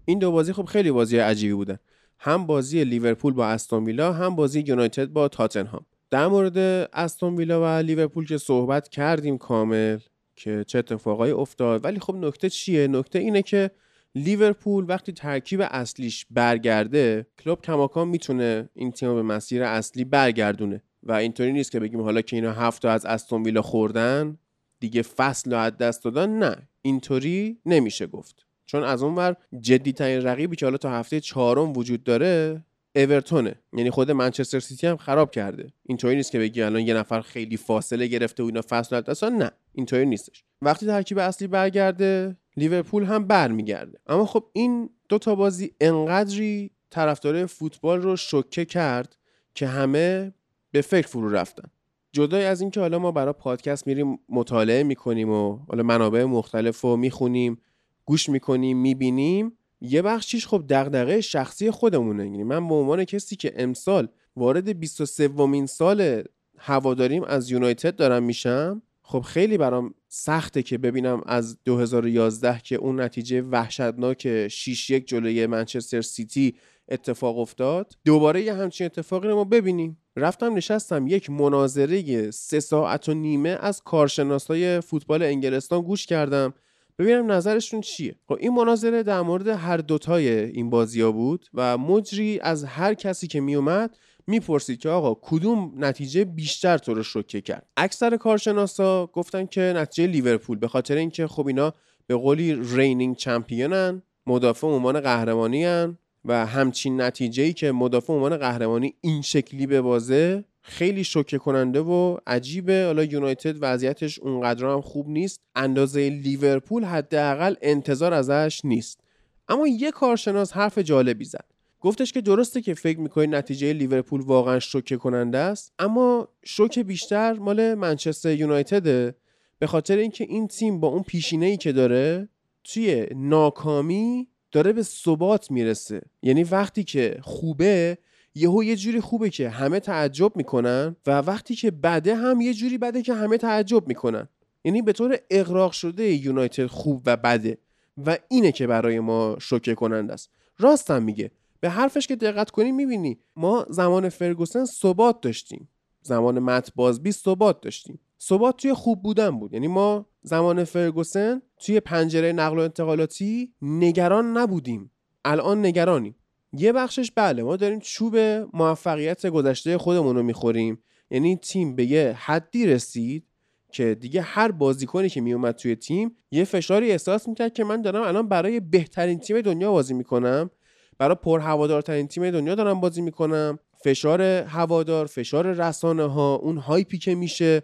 این دو بازی خب خیلی بازی عجیبی بودن. هم بازی لیورپول با استون ویلا هم بازی یونایتد با تاتنهام. در مورد استون ویلا و لیورپول که صحبت کردیم کامل که چه اتفاقایی افتاد. ولی خب نکته چیه؟ نکته اینه که لیورپول وقتی ترکیب اصلیش برگرده کلوب کماکان می‌تونه این تیم به مسیر اصلی برگردونه. و اینطوری نیست که بگیم حالا که اینا هفت تا از استون ویلا خوردن دیگه فصل رو از دست دادن نه. اینطوری نمیشه گفت. چون از اون ور جدی ترین رقیبی که حالا تا هفته چهارم وجود داره اورتونه. یعنی خود منچستر سیتی هم خراب کرده. اینطوری نیست که بگی الان یه نفر خیلی فاصله گرفته و اینا فصل دست نه اینطوری نیستش. وقتی ترکیب اصلی برگرده لیورپول هم برمیگرده. اما خب این دو تا بازی انقدری طرفدار فوتبال رو شوکه کرد که همه به فکر فرو رفتن. جدای از اینکه حالا ما برای پادکست میریم مطالعه می‌کنیم و حالا منابع مختلف رو می‌خونیم گوش می‌کنیم می‌بینیم یه بخشیش خب دغدغه شخصی خودمونه. یعنی من به عنوان کسی که امسال وارد 23 ومین سال هواداریم از یونایتد دارم میشم خب خیلی برام سخته که ببینم از 2011 که اون نتیجه وحشتناک 6 1 جلوی منچستر سیتی اتفاق افتاد. دوباره یه همچین اتفاقی رو ما ببینیم. رفتم نشستم یک مناظره سه ساعت و نیمه از کارشناسای فوتبال انگلستان گوش کردم. ببینم نظرشون چیه. خب این مناظره در مورد هر دوتای این بازی ها بود و مجری از هر کسی که میومد می‌پرسید که آقا کدوم نتیجه بیشتر تو رو شوکه کرد؟ اکثر کارشناسا گفتن که نتیجه لیورپول به خاطر اینکه خب اینا به قولی رینینگ چمپیونن مدافع عنوان قهرمانی هن و همچین نتیجه ای که مدافع عنوان قهرمانی این شکلی به بازه خیلی شوکه کننده و عجیبه. حالا یونایتد وضعیتش اونقدر هم خوب نیست. اندازه لیورپول حداقل انتظار ازش نیست. اما یه کارشناس حرف جالبی زد. گفتش که درسته که فکر می‌کنی نتیجه لیورپول واقعا شوکه کننده است اما شوک بیشتر مال منچستر یونایتده. به خاطر اینکه این تیم با اون پیشینه ای که داره توی ناکامی داره به ثبات می‌رسه. یعنی وقتی که خوبه یهو یه جوری خوبه که همه تعجب می‌کنن و وقتی که بده هم یه جوری بده که همه تعجب می‌کنن. یعنی به طور اقراق شده یونایتد خوب و بده و اینه که برای ما شوکه کننده است. راستم میگه. به حرفش که دقت کنی می‌بینی. ما زمان فرگوسن ثبات داشتیم. زمان مت بازبی ثبات داشتیم. ثبات توی خوب بودن بود. یعنی ما زمان فرگوسن توی پنجره نقل و انتقالاتی نگران نبودیم. الان نگرانیم. یه بخشش بله ما داریم چوب موفقیت گذشته خودمون رو می‌خوریم. یعنی تیم به یه حدی رسید که دیگه هر بازیکنی که میومد توی تیم یه فشاری احساس می‌کرد که من دارم الان برای بهترین تیم دنیا بازی می‌کنم. برای پر هوادارترین تیم دنیا دارم بازی می‌کنم. فشار هوادار فشار رسانه ها اون هایپی که میشه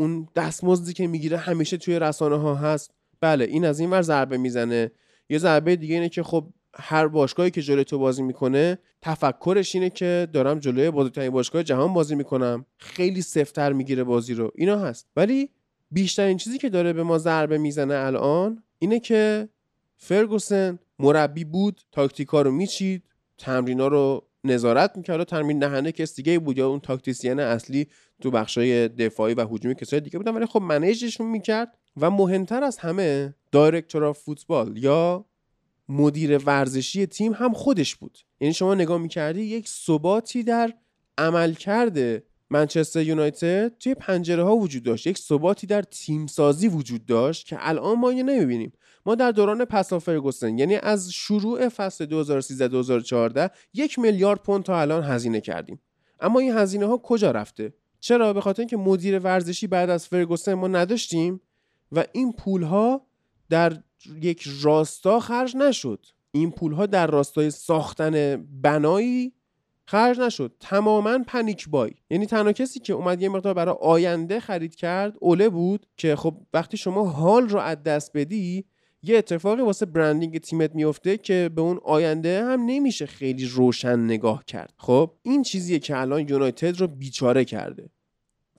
اون دستمزدی که می‌گیره همیشه توی رسانه ها هست. بله این از این ور ضربه می‌زنه. یه ضربه دیگه اینه که خب هر باشگاهی که جلوی تو بازی می‌کنه تفکرش اینه که دارم جلوی بزرگترین باشگاه جهان بازی می‌کنم. خیلی سفتر می‌گیره بازی رو. اینا هست. ولی بیشترین چیزی که داره به ما ضربه می‌زنه الان اینه که فرگوسن مربی بود تاکتیکا رو میچید تمرینا رو نظارت می‌کرد و تمرین دهنده کس دیگه بود یا اون tactician اصلی تو بخشای دفاعی و هجومی کسای دیگه بودن ولی خب manage شون می‌کرد و مهمتر از همه director football یا مدیر ورزشی تیم هم خودش بود. یعنی شما نگاه می‌کردی یک ثباتی در عملکرد منچستر یونایتد توی پنجره ها وجود داشت. یک ثباتی در تیم سازی وجود داشت که الان ما اینو نمی‌بینیم. ما در دوران پسا فرگوسن یعنی از شروع فصل 2013 2014 یک میلیارد پوند تا الان هزینه کردیم. اما این هزینه ها کجا رفته؟ چرا؟ به خاطر اینکه مدیر ورزشی بعد از فرگوسن ما نداشتیم و این پول ها در یک راستا خرج نشد. این پول ها در راستای ساختن بنایی خرج نشد. تماما panic buy. یعنی تنها کسی که اومد یه مقدار برای آینده خرید کرد اوله بود که خب وقتی شما حال رو از دست بدی یه اتفاقی واسه branding تیمت میفته که به اون آینده هم نمیشه خیلی روشن نگاه کرد. خب این چیزیه که الان یونایتد رو بیچاره کرده.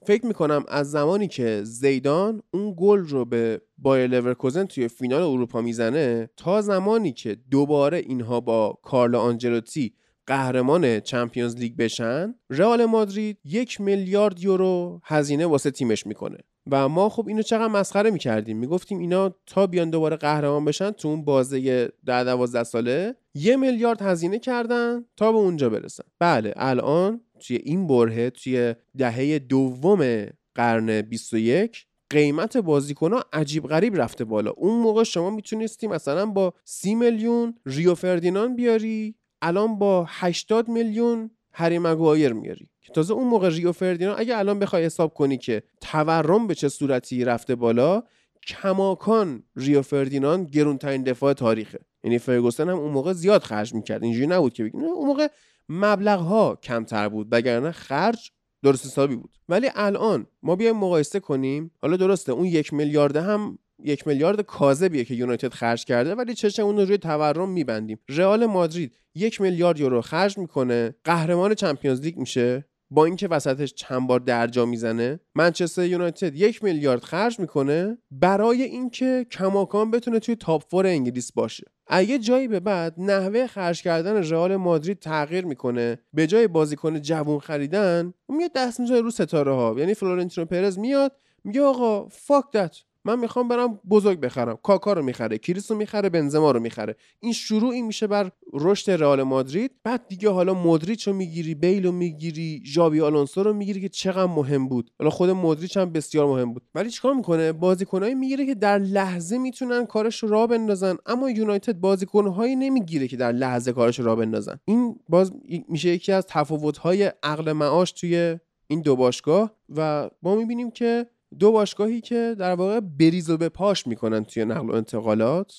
فکر می‌کنم از زمانی که زیدان اون گل رو به بایر لورکوزن توی فینال اروپا می‌زنه تا زمانی که دوباره اینها با کارلو آنچلوتی قهرمان چمپیونز لیگ بشن رئال مادرید یک میلیارد یورو هزینه واسه تیمش می‌کنه. و ما خب اینو چقدر مسخره می‌کردیم. می‌گفتیم اینا تا بیان دوباره قهرمان بشن تو اون بازه ده دوازده ساله یه میلیارد هزینه کردن تا به اونجا برسن. بله الان توی این برهه توی دهه دوم قرن 21 قیمت بازیکن ها عجیب غریب رفته بالا. اون موقع شما می‌تونستی مثلا با سی میلیون ریو فردینان بیاری الان با 80 میلیون هری مگوایر میاری. که تازه اون موقع ریو فردینان اگه الان بخوای حساب کنی که تورم به چه صورتی رفته بالا کماکان ریو فردینان گرونترین دفاع تاریخه. یعنی فرگوسن هم اون موقع زیاد خرج می‌کرد. اینجوری نبود که بگیم اون موقع مبلغ ها کمتر بود وگرنه خرج درست حسابی بود. ولی الان ما بیایم مقایسه کنیم. حالا درسته اون یک میلیارد هم یک میلیارد کاذبیه که یونایتد خرج کرده ولی چشم اون رو روی تورم میبندیم. رئال مادرید یک میلیارد یورو خرج می‌کنه. قهرمان چمپیونز لیگ میشه. با اینکه وسطش چند بار درجا می‌زنه منچستر یونایتد یک میلیارد خرج می‌کنه برای اینکه کماکان بتونه توی top four انگلیس باشه. اگه جایی به بعد نحوه خرج کردن رئال مادرید تغییر می‌کنه به جای بازیکن جوون خریدن میاد دست می‌ذاره رو ستاره ها یعنی فلورنتینو پرز میاد میگه آقا fuck that من می‌خوام برم بزرگ بخرم. کاکا رو می‌خره کریس رو می‌خره بنزما رو می‌خره. این شروعی میشه بر رشد رئال مادرید. بعد دیگه حالا مودریچ رو می‌گیری بیل رو می‌گیری ژاوی آلونسو رو می‌گیری که چقدر مهم بود. حالا خود مودریچ هم بسیار مهم بود. ولی چیکار می‌کنه؟ بازیکنایی می‌گیره که در لحظه می‌تونن کارش رو راه بندازن. اما یونایتد بازیکنهایی نمی‌گیره که در لحظه کارش رو راه بندازن. این باز میشه یکی از تفاوت‌های عقل معاش توی این دو باشگاه. و ما می‌بینیم که دو باشگاهی که در واقع بریز و به پاش می‌کنن توی نقل و انتقالات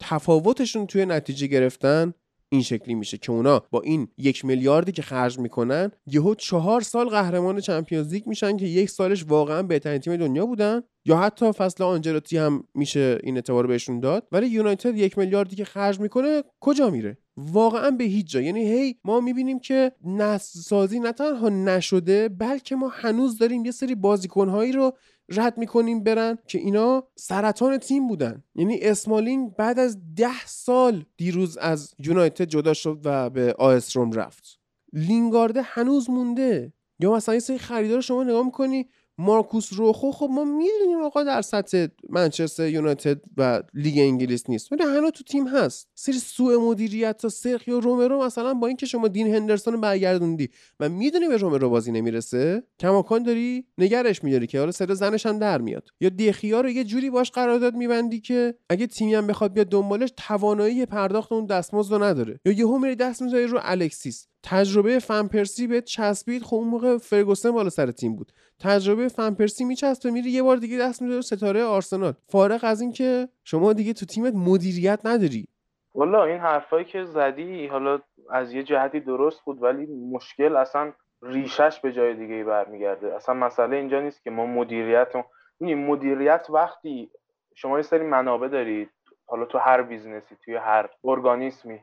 تفاوتشون توی نتیجه گرفتن این شکلی میشه که اونا با این یک میلیاردی که خرج می‌کنن یهو چهار سال قهرمان چمپیونز لیگ میشن که یک سالش واقعا بهترین تیم دنیا بودن یا حتی فصل آنجلوتی هم میشه این اعتبار بهشون داد. ولی یونایتد یک میلیاردی که خرج می‌کنه کجا میره؟ واقعا به هیچ جا. یعنی هی ما می‌بینیم که نسل سازی نه تنها نشده بلکه ما هنوز داریم یه سری بازیکنهایی رو رد می‌کنیم برن که اینا سرطان تیم بودن. یعنی اسمالینگ بعد از ده سال دیروز از یونایتد جدا شد و به آیس روم رفت. لینگارده هنوز مونده. یا مثلا یه سری خریدار شما نگاه می‌کنی مارکوس روخو خب ما می‌دونیم آقا در سطح منچستر یونایتد و لیگ انگلیس نیست. ولی هنوز تو تیم هست. سری سوء مدیریت تا سرخیو رومرو مثلا با اینکه شما دین هندرسون برگردوندی و می‌دونی به رومرو بازی نمی‌رسه کماکان داری نگرش میداری که حالا سر زنش هم در میاد. یا دخیا رو یه جوری باش قرارداد میبندی که اگه تیمی هم بخواد بیاد دنبالش توانایی پرداخت اون دستمزد رو نداره. یا یهو میری دست می‌ذاری رو الکسیس. تجربه فنپرسی به چسبید خب اون موقع فرگوسن بالا سر تیم بود. تجربه فنپرسی میچسبه میری یه بار دیگه دست می‌ذاره ستاره آرسنال. فارغ از اینکه شما دیگه تو تیمت مدیریت نداری. والا این حرفایی که زدی حالا از یه جهتی درست بود ولی مشکل اصلا ریشش به جای دیگه برمیگرده. اصلا مسئله اینجا نیست که ما مدیریت مدیریت وقتی شما یه سری منابع دارید حالا تو هر business ی توی هر ارگانیسمی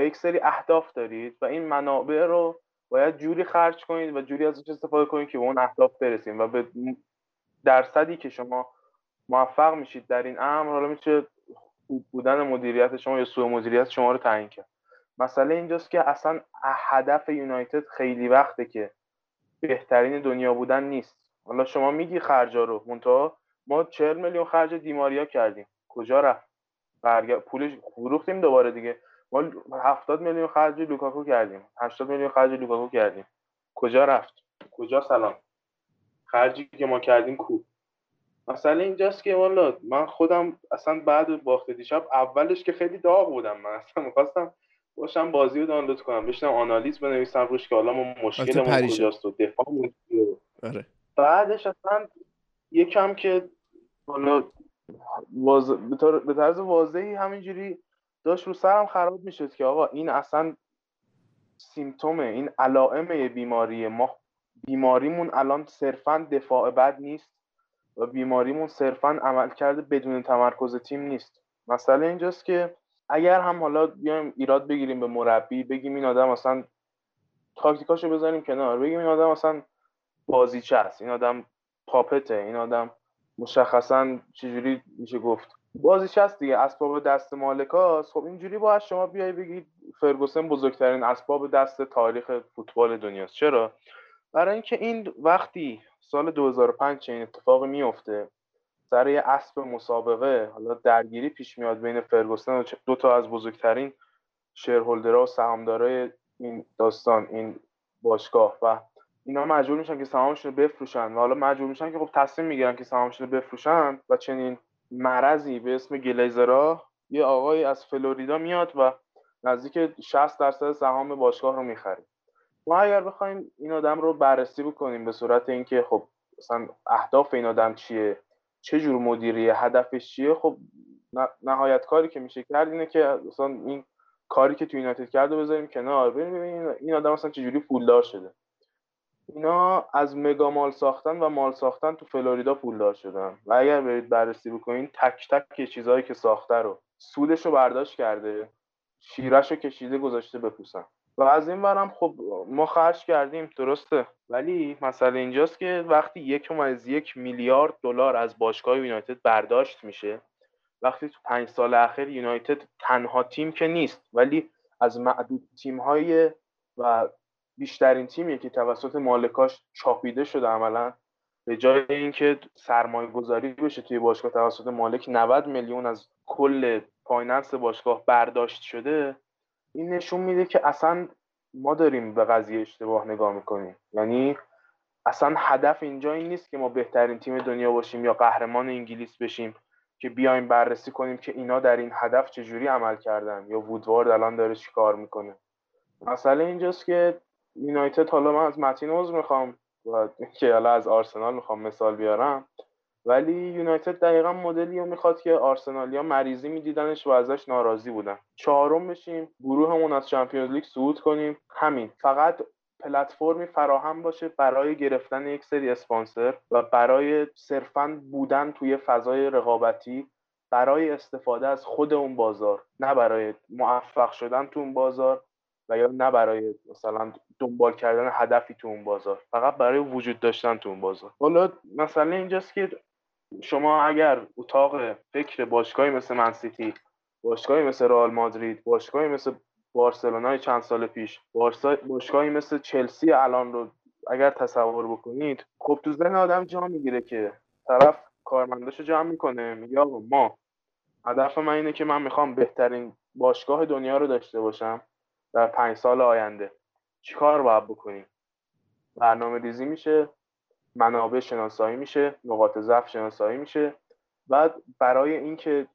یک سری اهداف دارید و این منابع رو باید جوری خرج کنید و جوری ازش استفاده کنید که به اون اهداف برسیم و به درصدی که شما موفق میشید در این امر حالا میشه بودن مدیریت شما یا سوء مدیریت شما رو تعیین کرد. مسئله اینجاست که اصلا هدف یونایتد خیلی وقته که بهترین دنیا بودن نیست. حالا شما میگی خرجا رو منتها ما 40 میلیون خرج دیماریا کردیم. کجا رفت؟ برگ... پولش فروختیم دوباره دیگه. ما 70 میلیون خرج لوکاکو کردیم. 80 میلیون خرج لوکاکو کردیم. کجا رفت؟ کجا؟ سلام. خرجی که ما کردیم کو؟ مسئله اینجاست که والا من خودم اصلا بعد باخت دیشب اولش که خیلی داغ بودم. من اصلا می‌خواستم باشم بازی رو دانلود کنم. بشنم آنالیز بنویسم روش که حالا ما مشکل ما کجاست و دفاع آره. بعدش اصلا یکم که حالا واز... به طرز واضحی همینجوری داشت رو سرم خراب می‌شد که آقا این اصلا سیمتومه این علائم بیماری ما بیماریمون الان صرفا دفاع بد نیست و بیماریمون صرفا عمل کرده بدون تمرکز تیم نیست. مسئله اینجاست که اگر هم حالا بیایم ایراد بگیریم به مربی بگیم این آدم اصلا تاکتیکاشو بذاریم کنار بگیم این آدم اصلا بازیچه است این آدم پاپته این آدم مشخصا چجوری میشه گفت بازیش هست دیگه اسباب دست مالکاست خب اینجوری باید شما بیای بگید فرگوسن بزرگترین اسباب دست تاریخ فوتبال دنیاست. چرا؟ برای اینکه این وقتی سال 2005 چه این اتفاق میفته سر یه اسب مسابقه حالا درگیری پیش میاد بین فرگوسن و دو تا از بزرگترین شیرهولدرها و سهامدارای این داستان این باشگاه. و اینا مجبور میشن که سهامشون رو بفروشن. و حالا مجبور میشن که خب تصمیم می‌گیرن که سهامشون رو بفروشن و چنین مرضی به اسم گلیزرا یه آقای از فلوریدا میاد و نزدیک 60 درصد سهام باشگاه رو می‌خره ما اگر بخوایم این آدم رو بررسی بکنیم به صورت اینکه خب مثلا اهداف این آدم چیه چه جور مدیری هدفش چیه خب نهایت کاری که میشه کرد اینه که مثلا این کاری که تو یونایتد کرده بذاریم کنار. ببینیم این آدم مثلا چه جوری پولدار شده. اینا از مگا مال ساختن و مال ساختن تو فلوریدا پولدار شدن. و اگر برید بررسی بکنین تک تک چیزهایی که ساخته رو سودش رو برداشت کرده شیرش رو کشیده گذاشته بپوسن. و از اینورم خب ما خرج کردیم درسته. ولی مسئله اینجاست که وقتی یک از یک میلیارد دلار از باشگاه یونایتد برداشت میشه وقتی تو پنج سال اخیر یونایتد تنها تیم که نیست ولی از معدود تیم های و بیشترین تیمی که توسط مالکاش چاپیده شده عملا. به جای اینکه سرمایه گذاری بشه توی باشگاه توسط مالک 90 میلیون از کل finance باشگاه برداشت شده این نشون میده که اصلا ما داریم به قضیه اشتباه نگاه می‌کنیم. یعنی اصلا هدف اینجا این نیست که ما بهترین تیم دنیا باشیم یا قهرمان انگلیس بشیم که بیایم بررسی کنیم که اینا در این هدف چجوری عمل کردن یا وودوارد الان داره چیکار می‌کنه. مسئله اینجاست که یونایتد حالا من از متین می‌خوام و که حالا از آرسنال می‌خوام مثال بیارم. ولی یونایتد دقیقا مدلی رو می‌خواد که آرسنالیا مریضی میدیدنش و ازش ناراضی بودن. چهارم بشیم گروهمون از چمپیونز لیگ صعود کنیم. همین فقط پلتفرمی فراهم باشه برای گرفتن یک سری اسپانسر و برای صرفا بودن توی فضای رقابتی برای استفاده از خود اون بازار نه برای موفق شدن تو اون بازار. و یا نه برای مثلا دنبال کردن هدفی تو اون بازار فقط برای وجود داشتن تو اون بازار. حالا مسئله اینجاست که شما اگر اتاق فکر باشگاهی مثل منسیتی باشگاهی مثل رئال مادرید باشگاهی مثل بارسلونای چند سال پیش باشگاهی مثل چلسی الان رو اگر تصور بکنید خب تو ذهن آدم جا می‌گیره که طرف کارمنداشو جمع می‌کنه میگه آقا ما هدف من اینه که من می‌خوام بهترین باشگاه دنیا رو داشته باشم. در پنج سال آینده. چیکار باید بکنیم؟ برنامه ریزی میشه منابع شناسایی میشه نقاط ضعف شناسایی میشه. بعد برای اینکه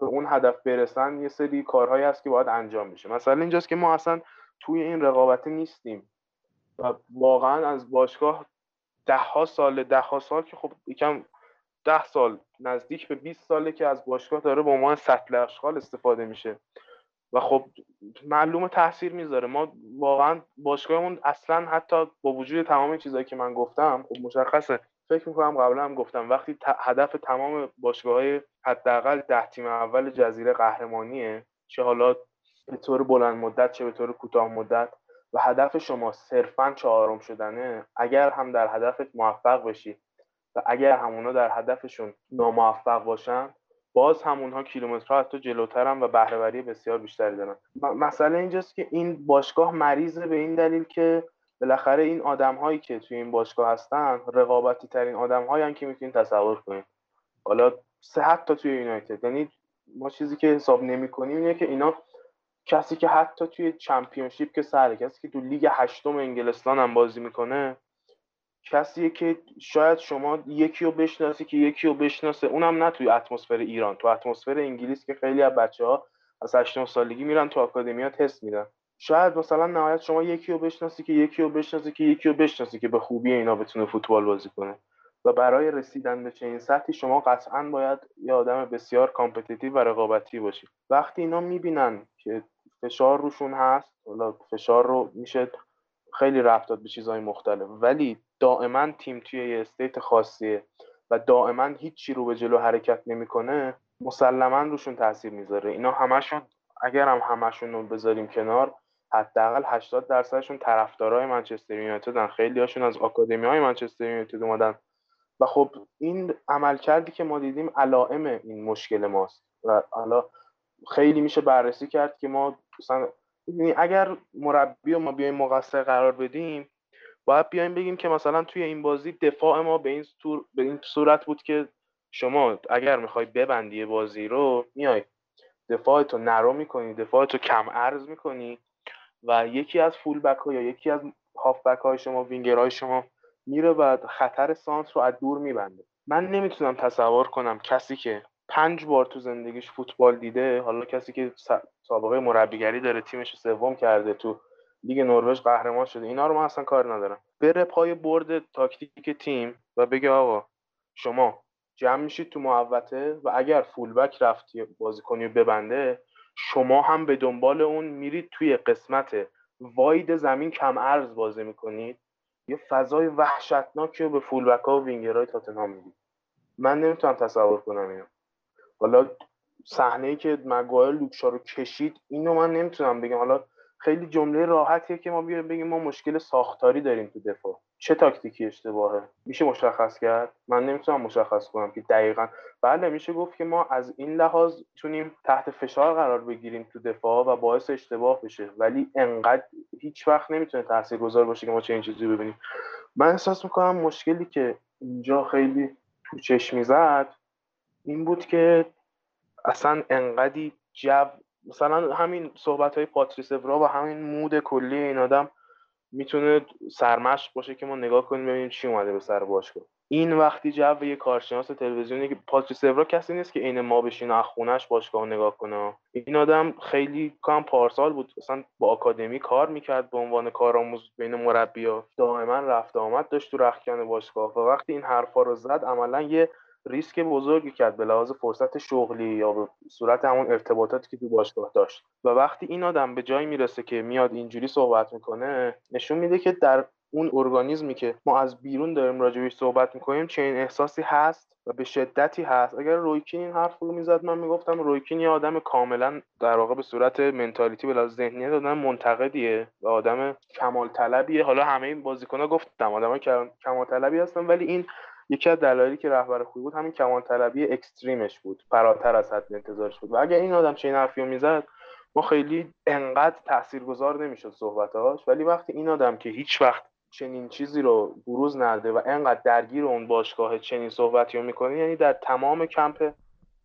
به اون هدف برسن یه سری کارهایی هست که باید انجام بشه. مثلا اینجاست که ما اصلا توی این رقابت نیستیم. و واقعا از باشگاه ده ها سال ده ها سال که خب یکم ده سال نزدیک به 20 ساله که از باشگاه داره به عنوان سطل اشغال استفاده میشه. و خب معلوم تاثیر می‌ذاره. ما واقعا باشگاهمون اصلا حتی با وجود تمام چیزهایی که من گفتم خب مشخصه. فکر می‌کنم قبلا هم گفتم وقتی هدف تمام باشگاه های حداقل ده تیم اول جزیره قهرمانیه چه حالا به طور بلند مدت چه به طور کوتاه مدت و هدف شما صرفا چهارم شدنه اگر هم در هدفت موفق بشی و اگر همونا در هدفشون ناموفق باشن باز همونها کیلومترها حتی جلوترن و بهرهوری بسیار بیشتری دارن. مسئله اینجاست که این باشگاه مریضه به این دلیل که بالاخره این آدم هایی که توی این باشگاه هستن رقابتی ترین آدم هایی که می‌تونید تصور کنید حالا سه حتی توی یونایتد. یعنی ما چیزی که حساب نمی کنیم اینه که اینا کسی که حتی توی چمپیونشیپ که سره کسی که تو لیگ هشتم انگلستان هم بازی می‌کنه کسیه که شاید شما یکی رو بشناسی که یکی رو بشناسه. اونم نه توی اتمسفر ایران. تو اتمسفر انگلیس که خیلی از بچه ها از 8 سالگی میرن تو آکادمیا تست میدن. شاید مثلا نهایت شما یکی رو بشناسی که یکی رو بشناسی که یکی رو بشناسی که به خوبی اینا بتونه فوتبال بازی کنه. و برای رسیدن به چنین سطحی شما قطعا باید یه آدم بسیار competitive و رقابتی باشید وقتی اینا می‌بینن که فشار روشون هست حالا فشار رو میشه خیلی ربط داد به چیزهای مختلف. ولی دائما تیم توی یه state خاصیه و دائما هیچی رو به جلو حرکت نمی‌کنه مسلما روشون تاثیر می‌ذاره. اینا همشون اگر هم همشون رو بذاریم کنار حداقل 80 درصدشون طرفدارای منچستر یونایتدن. خیلی هاشون از آکادمی های منچستر یونایتد اومدن. و خب این عمل کردی که ما دیدیم علائم این مشکل ماست. و حالا خیلی میشه بررسی کرد که ما مثلا اگر مربی و ما بیایم مقصر قرار بدیم باید بیایم بگیم که مثلا توی این بازی دفاع ما به این, به این صورت بود که شما اگر می‌خوای ببندی بازی رو میای. دفاعتو narrow می‌کنی دفاعتو کم عرض می‌کنی و یکی از فول بک ها یا یکی از هاف بک های شما وینگر های شما میره و خطر سانتر رو از دور میبنده. من نمی‌تونم تصور کنم کسی که پنج بار تو زندگیش فوتبال دیده حالا کسی که سابقه مربیگری داره تیمش سوم کرده تو لیگ نروژ قهرمان شده. اینا رو من اصلا کار ندارم. بره پای برد تاکتیک تیم و بگه آقا شما جمع میشید تو محوطه و اگر فولبک رفتی بازیکنی ببنده شما هم به دنبال اون میرید توی قسمت واید زمین کم ارز بازی می‌کنید. یه فضای وحشتناکی رو به فولبک ها و وینگرهای تاتنهام می‌دید. من نمی‌تونم تصور کنم اینو. حالا صحنه ای که مگوایر لوکشا رو کشید اینو من نمی‌تونم بگم. حالا خیلی جمله راحتیه که ما بیایم بگیم ما مشکل ساختاری داریم تو دفاع. چه تاکتیکی اشتباهه؟ میشه مشخص کرد؟ من نمی‌تونم مشخص کنم که دقیقا. بله میشه گفت که ما از این لحاظ تونیم تحت فشار قرار بگیریم تو دفاع و باعث اشتباه بشه. ولی انقدر هیچ وقت نمی‌تونه گذار باشه که ما چه این چیزی ببینیم. من احساس می‌کنم مشکلی که اینجا خیلی تو چشمی زد این بود که اصلا انقدی جو مثلا همین صحبت های پاتریس افرا و همین مود کلی این آدم می‌تونه سرمشق باشه که ما نگاه کنیم ببینیم چی اومده به سر باشگاه. این وقتی جو یه کارشناس تلویزیونی که پاتریس افرا کسی نیست که عین ما بشین از خونش باشگاه نگاه کنه. این آدم خیلی کم پارسال بود. مثلا با آکادمی کار می‌کرد به عنوان کارآموز بین مربیا دائما رفت آمد داشت تو رخکن باشگاه و وقتی این حرفا رو زد عملا یه ریسک بزرگی کرد به لحاظ فرصت شغلی یا به صورت همون ارتباطاتی که تو باشگاه داشت. و وقتی این آدم به جایی می‌رسه که میاد اینجوری صحبت می‌کنه نشون میده که در اون ارگانیزمی که ما از بیرون داریم راجبش صحبت می‌کنیم چنین احساسی هست و به شدتی هست. اگر رویکین این حرف رو می‌زد من می‌گفتم رویکین یه آدم کاملا در واقع به صورت منتالیتی به لحاظ ذهنیت آدم منتقدیه و آدم کمال طلبیه حالا همه این بازیکن‌ها گفتم آدم کمال طلبی هستن ولی این یکی از دلایلی که رهبر خوبی بود همین کمان طلبی اکستریمش بود فراتر از حد انتظارش بود. و اگر این آدم چه این حرفی می‌زد ما خیلی انقدر تاثیرگذار نمی‌شد صحبتاش ولی وقتی این آدم که هیچ وقت چنین چیزی رو بروز نده و انقدر درگیر اون باشگاه چنین صحبتی رو می‌کنه یعنی در تمام کمپ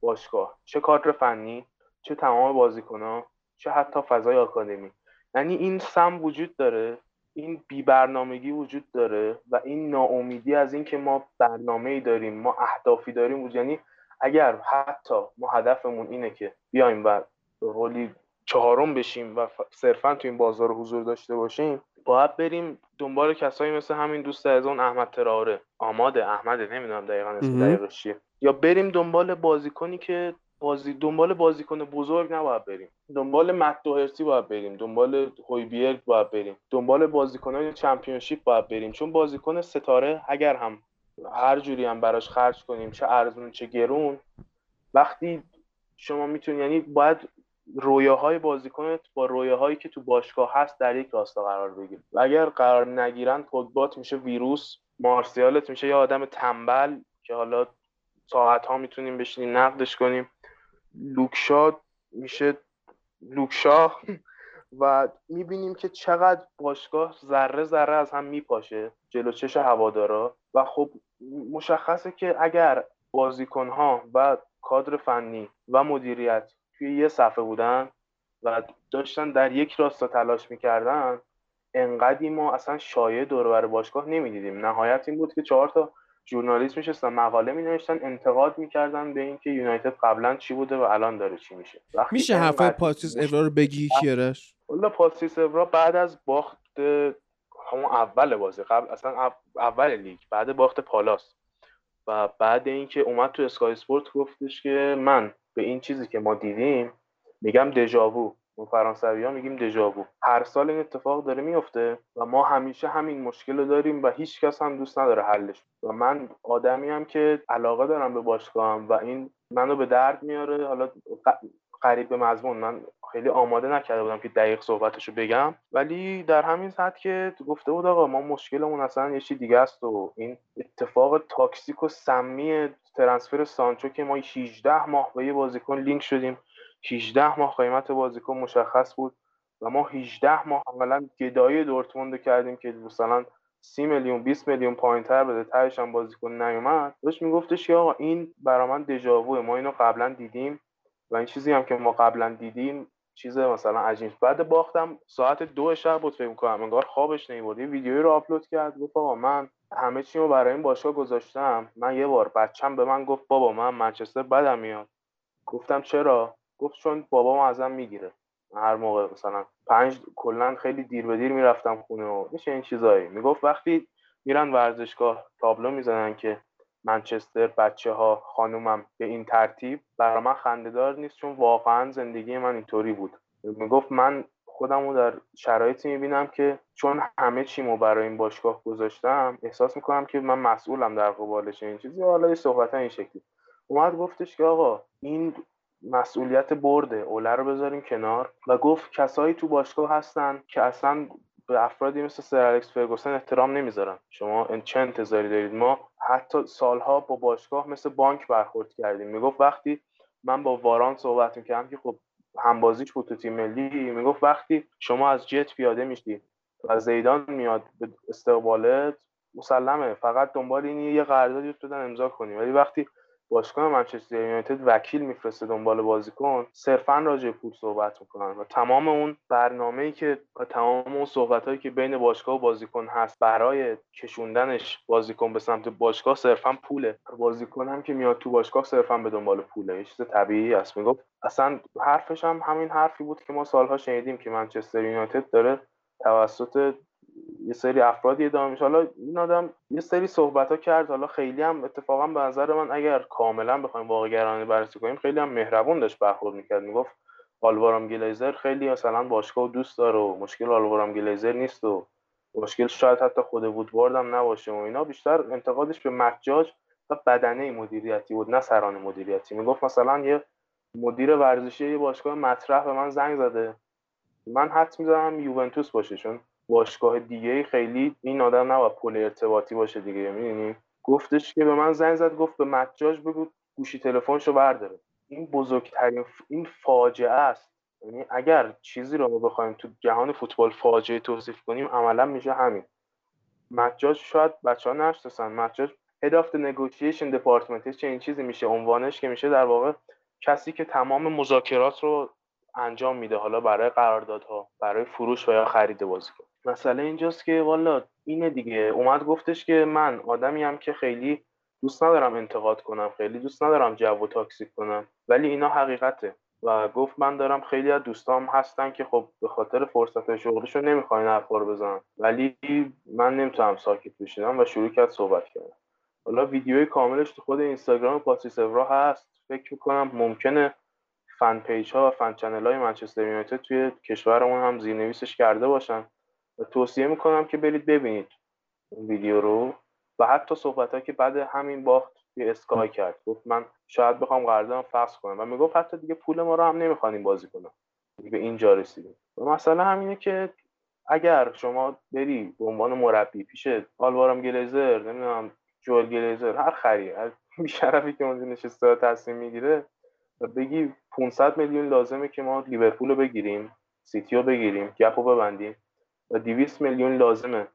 باشگاه چه کادر فنی چه تمام بازیکنها چه حتی فضای آکادمی. یعنی این سم وجود داره این بی برنامگی وجود داره و این ناامیدی از اینکه ما برنامه ای داریم ما اهدافی داریم وجود یعنی اگر حتی ما هدفمون اینه که بیایم و به چهارم بشیم و صرفا تو این بازار حضور داشته باشیم باید بریم دنبال کسایی مثل همین دوست از اون احمد تراره آماده احمده نمی‌دونم دقیقا اسم دقیقش چیه. یا بریم دنبال بازیکنی که بازی دنبال بازیکن بزرگ نباید بریم. دنبال مت دوهرسی باید بریم. دنبال هویبیرگ باید بریم. دنبال بازیکنان چمپیونشیپ باید بریم. چون بازیکن ستاره اگر هم هر جوری هم براش خرج کنیم چه ارزون چه گرون وقتی شما می‌تونید یعنی باید رویاهای بازیکنت با رویاهایی که تو باشگاه هست در یک راستا قرار بگیر و اگر قرار نگیرن پوگبات میشه ویروس مارسیالت میشه یه آدم تنبل که حالا ساعت ها می‌تونیم بشینیم نقدش کنیم. لوکشا میشه لوکشا و می‌بینیم که چقدر باشگاه ذره ذره از هم میپاشه جلو چش هوادارا و خب مشخصه که اگر بازیکنها و کادر فنی و مدیریت توی یه صفحه بودن و داشتن در یک راستا تلاش می‌کردن انقدی ما اصلا شایع دور باشگاه نمی‌دیدیم. نهایت این بود که چهار تا ژورنالیست میشستن مقاله می نوشتن انتقاد می‌کردن به اینکه یونایتد قبلا چی بوده و الان داره چی میشه. میشه حرفای پاتریس اورا رو بگی کیارش والا پاتریس اورا بعد از باخت همون اول بازی قبل اصلا اول لیگ بعد باخت پالاس. و بعد اینکه اومد تو اسکای اسپورت گفتش که من به این چیزی که ما دیدیم میگم déjà vu. اون فرانسوی میگیم déjà vu هر سال این اتفاق داره میفته و ما همیشه همین مشکل رو داریم و هیچ کس هم دوست نداره حلش. و من آدمی هم که علاقه دارم به باشگاهم و این منو به درد میاره. حالا قریب به مضمون. من خیلی آماده نکرده بودم که دقیق صحبتشو بگم. ولی در همین سطح که گفته بود آقا ما مشکلمون اصلا یه چی دیگه است و این اتفاق تاکسیک و سمی ترنسفر سانچو که ما 16 ماه به یه بازیکن لینک شدیم. 18 ماه قیمت بازیکن مشخص بود و ما 18 ماه عملا گدایی دورتموند کردیم که مثلا 30 میلیون 20 میلیون پایین تر بده تهش هم بازیکن نیومد. داشت میگفتش که آقا این برا من دژاوو ما اینو قبلا دیدیم و این چیزی هم که ما قبلا دیدیم چیز مثلا عجیب. بعد باختم ساعت دو شب بود فکر کنم انگار خوابش نمی‌برد یه ویدیویی رو آپلود کرد گفت آقا من همه چی رو برای این باشگاه گذاشتم. من یه بار بچم به من گفت بابا من منچستر بدم میاد گفتم چرا؟ گفت چون بابام ازم می‌گیره. هر موقع مثلا پنج کلا خیلی دیر به دیر می‌رفتم خونه و میشه این چیزایی. می‌گفت وقتی میرن ورزشگاه تابلو می‌زنن که منچستر بچه ها خانومم به این ترتیب برای من خندهدار نیست چون واقعا زندگی من اینطوری بود. می‌گفت من خودم رو در شرایطی می‌بینم که چون همه چیمو برای این باشگاه گذاشتم احساس می‌کنم که من مسئولم در قبالش این چیزی. حالا یه صحبت این شکلی. اومد گفتش که آقا این مسئولیت برده اوله رو بذاریم کنار. و گفت کسایی تو باشگاه هستن که اصلا به افرادی مثل سر الکس فرگوسن احترام نمی‌ذارن. شما چه انتظاری دارید؟ ما حتی سالها با باشگاه مثل بانک برخورد کردیم. می‌گفت وقتی من با واران صحبت می‌کردم که خب همبازیش بود تو تیم ملی می‌گفت وقتی شما از جت پیاده میشی و زیدان میاد به استقبالت مسلمه. فقط دنبال اینی یه قراردادی بدن امضا کنی. ولی وقتی باشگاه منچستر یونایتد وکیل میفرسته دنبال بازیکن صرفا راجع پول صحبت می‌کنن و تمام اون برنامه‌ای که و تمام اون صحبتهایی که بین باشگاه و بازیکن هست برای کشوندنش بازیکن به سمت باشگاه صرفا پوله. بازیکن هم که میاد تو باشگاه صرفا به دنبال پوله. یه چیز طبیعی است می‌گفت اصلا حرفش هم همین حرفی بود که ما سالها شنیدیم که منچستر یونایتد داره توسط یه سری افرادی ادامه میشه. حالا این آدم یه سری صحبت ها کرد. حالا خیلی هم اتفاقا به نظر من اگر کاملا بخوایم واقع بررسی کنیم خیلی هم مهربون داشت برخورد می‌کرد. می‌گفت آلوارام گلیزر خیلی مثلا باشگاه دوست داره و مشکل آلوارام گلیزر نیست و مشکل شاید حتی خود وودوارد هم نباشه و اینا. بیشتر انتقادش به مجاج و بدنه مدیریتی بود نه سران مدیریتی. می‌گفت مثلا یه مدیر ورزشی یه باشگاه مطرح به من زنگ زده. من حد می‌زنم یوونتوس باشه چون باشگاه دیگه خیلی این آدم نباید پل ارتباطی باشه دیگه. می‌دونی؟ گفتش که به من زنگ زد گفت به مجاج بگو گوشی تلفنشو برداره. این بزرگترین این فاجعه است. یعنی اگر چیزی رو ما بخوایم تو جهان فوتبال فاجعه توصیف کنیم عملا میشه همین. مجاج شاید بچه ها نشناسن. مجاج of the Negotiation Department چه این چیزی میشه عنوانش که میشه در واقع کسی که تمام مذاکرات رو انجام میده حالا برای قراردادها برای فروش و یا خرید بازیکن. مسئله اینجاست که والا اینه دیگه. اومد گفتش که من آدمی هم که خیلی دوست ندارم انتقاد کنم خیلی دوست ندارم جو و تاکسیک کنم ولی اینا حقیقته. و گفت من دارم خیلی از دوستام هستن که خب به خاطر فرصت شغلشون نمی‌خواین حرفا رو بزنن. ولی من نمی‌تونم ساکت بشینم و شروع کرد صحبت کردم حالا ویدیوی کاملش تو خود اینستاگرام پاتریس اورا هست. فکر می‌کنم ممکنه fan page ها و fan channel های منچستر یونایتد توی کشورمون هم زیرنویسش کرده باشن. و توصیه می‌کنم که برید ببینید اون ویدیو رو. و حتی صحبت که بعد همین باخت توی اسکای کرد. گفت من شاید بخوام قراردادم فسخ کنم. و می‌گفت حتی دیگه پول ما رو هم نمی‌خوام بازی کنم. به اینجا رسیدیم. و مسئله همینه که اگر شما بری به عنوان مربی پیش آورام گلیزر نمی‌دونم جوئل گلیزر هر خری هر بیشرفی که اونجا نشسته تصمیم می‌گیره و بگی 500 میلیون لازمه که ما لیورپول رو بگیریم سیتی رو بگیریم gap رو ببندیم. و 200 میلیون لازمه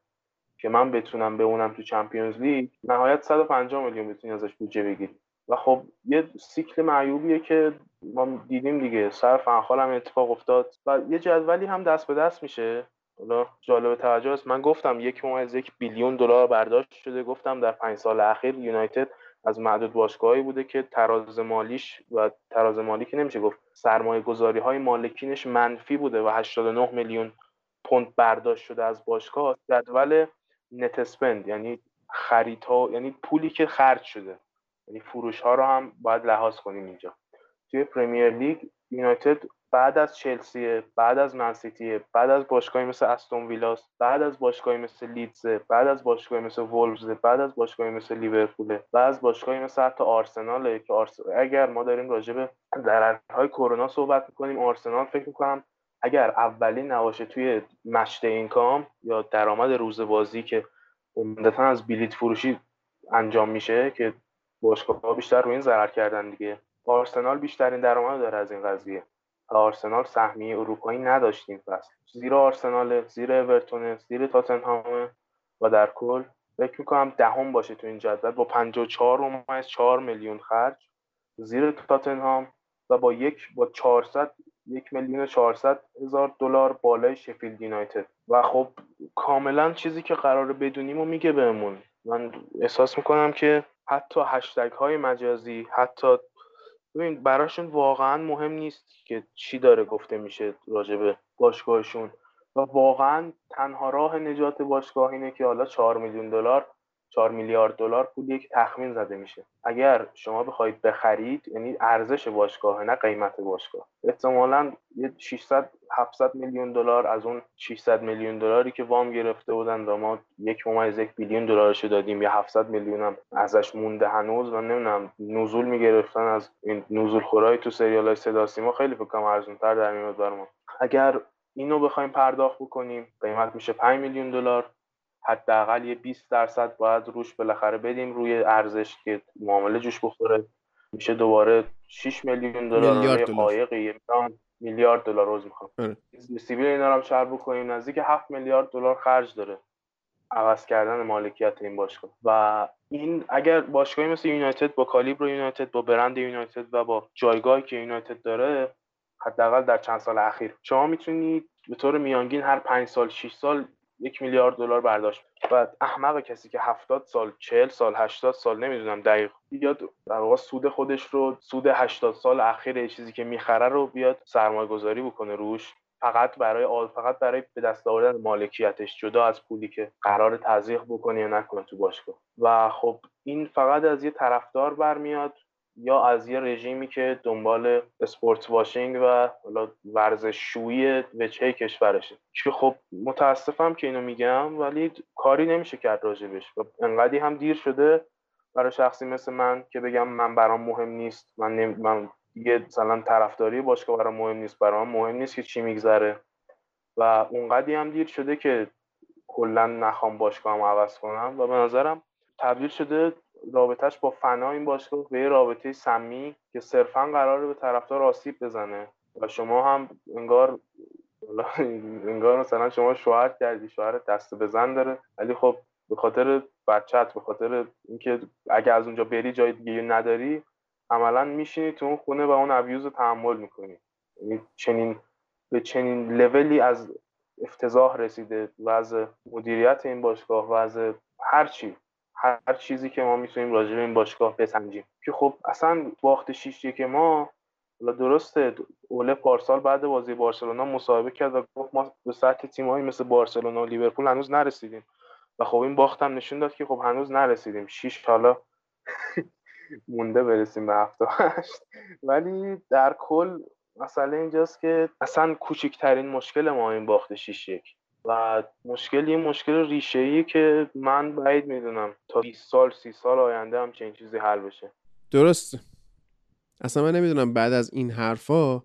که من بتونم اونم تو Champions League نهایت 150 میلیون بتونی ازش بودجه بگیری. و خب یه سیکل معیوبیه که ما دیدیم دیگه. سر فنخال هم اتفاق افتاد و یه جدولی هم دست به دست میشه. حالا جالب توجه است. من گفتم یک ممیز یک بیلیون دلار برداشت شده. گفتم در پنج سال اخیر یونایتد از معدود باشگاهایی بوده که تراز مالیش و تراز مالی که نمیشه گفت سرمایه گذاری های مالکینش منفی بوده و 89 میلیون پوند برداشت شده از باشگاه جدول net spend یعنی خریدها یعنی پولی که خرج شده. یعنی فروش ها رو هم باید لحاظ کنیم اینجا. توی پرمیر لیگ یونایتد بعد از چلسی بعد از منسیتی بعد از باشگاهی مثل استون ویلاس بعد از باشگاهی مثل لیدز بعد از باشگاهی مثل وولفز بعد از باشگاهی مثل لیورپول بعد از باشگاهی مثل حتی آرسنال که اگر ما داریم راجع به ضررهای کرونا صحبت می‌کنیم آرسنال فکر می‌کنم اگر اولین نباشه توی مشت اینکام یا درآمد روز بازی که عمدتا از بلیت فروشی انجام میشه که باشگاه بیشتر روی این ضرر کردن دیگه. آرسنال بیشترین درآمد داره از این قضیه. آرسنال سهمیه اروپایی نداشتیم فصل. زیر آرسنال زیر اورتون زیر تاتنهام و در کل. فکر می‌کنم دهم باشه تو این جدول. با 54 از 4 میلیون خرج. زیر تاتنهام و با یک با 400 یک میلیون 400 هزار دلار بالای شفیلد یونایتد. و خب کاملا چیزی که قراره بدونیم و میگه بهمون. من احساس می‌کنم که حتی هشتگ های مجازی حتی ببین براشون واقعا مهم نیست که چی داره گفته میشه راجع به باشگاهشون. و واقعا تنها راه نجات باشگاه اینه که حالا 4 میلیون دلار 4 میلیارد دلار پول یک تخمین زده میشه. اگر شما بخواید بخرید یعنی ارزش باشگاه نه قیمت باشگاه. احتمالا یه 600 700 میلیون دلار از اون 600 میلیون دلاری که وام گرفته بودن و ما یک ممیز یک بیلیون دلارش دادیم یا 700 میلیون هم ازش مونده هنوز و نمی‌دونم نزول می‌گرفتن از این نزول خورای تو سریال های صدا سیما خیلی فکر کنم ارزون تر در میاد اگر اینو بخوایم پرداخت بکنیم قیمت میشه 5 میلیون دلار. حداقل یه 20 درصد باید روش بالاخره بدیم روی ارزش که معامله جوش بخوره. میشه دوباره 6 میلیون دلار میلیارد قایقی میلیارد دلار روز می‌خوام. آره. سیبیل اینا رو شرح بکنیم نزدیک 7 میلیارد دلار خرج داره عوض کردن مالکیت این باشگاه. و این اگر باشگاهی مثل یونایتد با کالیبر یونایتد با برند یونایتد و با جایگاهی که یونایتد داره حداقل در چند سال اخیر. شما می‌تونید به طور میانگین هر 5 سال 6 سال یک میلیارد دلار برداشت. و احمق کسی که 70 سال 40 سال 80 سال نمی‌دونم دقیق بیاد در واقع سود خودش رو سود 80 سال اخیر چیزی که می‌خره رو بیاد سرمایه گذاری بکنه روش. فقط برای آل فقط برای به دست آوردن مالکیتش جدا از پولی که قرار تزریق بکنه یا نکنه تو باشگاه. و خب این فقط از یه طرفدار برمیاد. یا از یه رژیمی که دنبال اسپورت واشینگ و ورزش شویی وجهه کشورشه. که خب متاسفم که اینو میگم ولی کاری نمیشه کرد راجبش. و انقدی هم دیر شده برای شخصی مثل من که بگم من برام مهم نیست. من, نمی... من دیگه مثلا طرفداری باشگاه برام مهم نیست برام مهم نیست که چی میگذره. و اونقدی هم دیر شده که کلا نخوام باشگاهم عوض کنم. و به نظرم تبدیل شده رابطهش با فنا این باشگاه به یه رابطه سمی که صرفا قراره به طرفدار آسیب بزنه. و شما هم انگار انگار مثلا شما شوهر کردی شوهر دست بزن داره. ولی خب به خاطر بچت به خاطر اینکه اگه از اونجا بری جای دیگه نداری عملا میشینی تو اون خونه و اون ابیوز رو تحمل می‌کنی. یعنی چنین به چنین لولی از افتضاح رسیده وضع مدیریت این باشگاه وضع هر چی. هر چیزی که ما می‌تونیم راجع به این باشگاه بسنجیم. که خب اصلا باخت 6 که ما درسته اوله پارسال بعد بازی بارسلونا مصاحبه کرد و گفت ما به سطح تیمایی مثل بارسلونا و لیورپول هنوز نرسیدیم. و خب این باخت هم نشون داد که خب هنوز نرسیدیم. 6 حالا مونده برسیم به هفته هشت. ولی در کل مسئله اینجاست که اصلا کوچکترین مشکل ما این باخت 6 یک. و مشکل یه مشکل ریشه ای که من بعید می‌دونم تا 20 سال 30 سال آینده هم چنین چیزی حل بشه. درست اصلا من نمی‌دونم بعد از این حرفا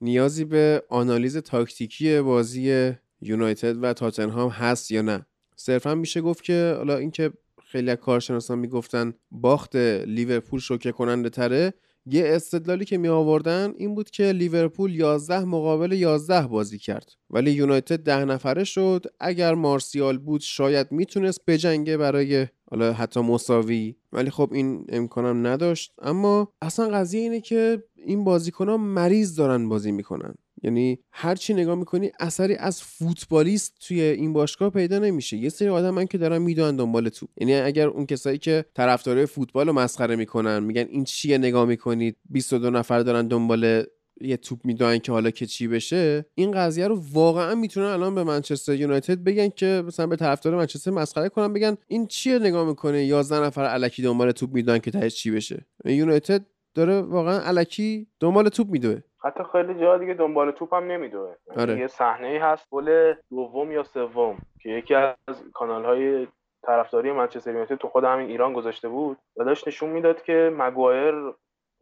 نیازی به آنالیز تاکتیکی بازی یونایتد و تاتنهام هست یا نه. صرفا میشه گفت که حالا اینکه خیلی از کارشناسان می‌گفتن باخت لیورپول شوکه کننده تره یه استدلالی که می آوردن این بود که لیورپول 11 مقابل 11 بازی کرد. ولی یونایتد ده نفره شد. اگر مارسیال بود شاید می‌تونست بجنگه برای حالا حتی مساوی. ولی خب این امکانم نداشت. اما اصلا قضیه اینه که این بازیکن ها مریض دارن بازی می‌کنن. یعنی هر چی نگاه می‌کنی اثری از فوتبالیست توی این باشگاه پیدا نمیشه. یه سری آدم من که دارن می‌دونن دنبال توپ یعنی اگر اون کسایی که طرفدارای فوتبال رو مسخره می‌کنن میگن این چیه نگاه می‌کنید 22 نفر دارن دنبال یه توپ می‌دونن که حالا که چی بشه این قضیه رو واقعا می‌تونن الان به منچستر یونایتد بگن که مثلا به طرفدار منچستر مسخره کنن بگن این چیه نگاه می‌کنه؟ 11 نفر الکی دنبال توپ می‌دونن که تهش چی بشه. یونایتد داره واقعا الکی دنبال توپ میدوه. حتی خیلی جا دیگه دنبال توپ هم نمیدوه. یعنی آره. یه صحنه ای هست گل دوم یا سوم که یکی از کانال های طرفداری منچستر یونایتد تو خود همین ایران گذاشته بود و داشت نشون می‌داد که مگوایر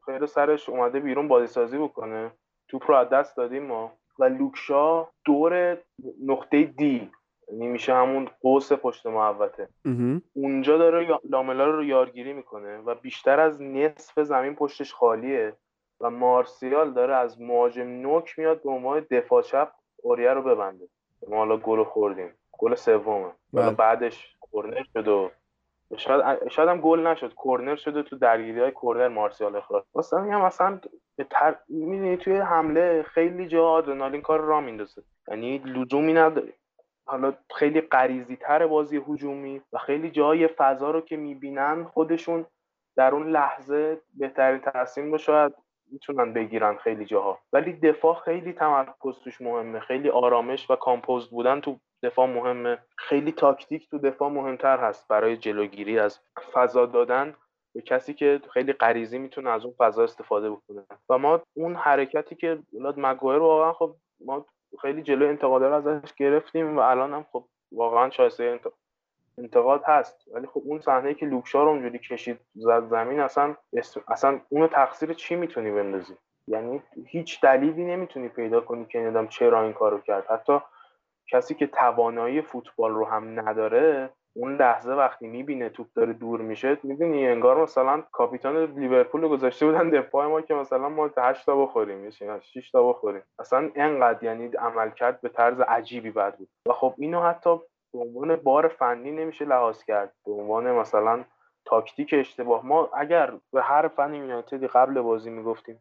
خیلی سرش اومده بیرون بازی سازی بکنه. توپ رو از دست دادیم ما. و لوکشا دور نقطه دی یعنی میشه همون قوس پشت محوطه. اونجا داره لاملا رو یارگیری می‌کنه و بیشتر از نصف زمین پشتش خالیه. و مارسیال داره از مهاجم نوک میاد به عنوان دفاع چپ اوریه رو ببنده. ما حالا گل خوردیم. گل سومه. بله. بعدش کرنر شد و شاید شاید هم گل نشد. کرنر شده تو درگیری های کرنر مارسیال اخراج. واسه میگم مثلا به تر... توی حمله خیلی جا آدرنالین کار را میندازه. یعنی لزومی نداره. حالا خیلی قریزی تر بازی هجومی و خیلی جای فضا رو که می‌بینن خودشون در اون لحظه بهترین تصمیم رو شاید می‌تونن بگیرن خیلی جاها. ولی دفاع خیلی تمرکز توش مهمه خیلی آرامش و کامپوزد بودن تو دفاع مهمه. خیلی تاکتیک تو دفاع مهمتر هست برای جلوگیری از فضا دادن به کسی که خیلی غریزی می‌تونه از اون فضا استفاده بکنه. و ما اون حرکتی که ولاد مگوایر واقعا خب ما خیلی جلو انتقاده رو ازش گرفتیم و الان هم خب واقعا شایسته انتقاد هست. ولی خب اون صحنه که لوکشا رو اونجوری کشید زد زمین اصلا اصلا اونو تقصیر چی می‌تونی بندازی؟ یعنی هیچ دلیلی نمی‌تونی پیدا کنی که ندم چرا این کارو کرد. حتی کسی که توانایی فوتبال رو هم نداره اون لحظه وقتی می‌بینه توپ داره دور میشه می‌دونی انگار مثلا کاپیتان لیورپول گذاشته بودن دفاع ما که مثلا ما 8 تا بخوریم 6 تا بخوریم. اصلا انقدر یعنی عملکرد به طرز عجیبی بد بود. و خب اینو حتی به عنوان بار فنی نمیشه لحاظ کرد به عنوان مثلا تاکتیک اشتباه. ما اگر به هر فن یونایتدی قبل بازی می‌گفتیم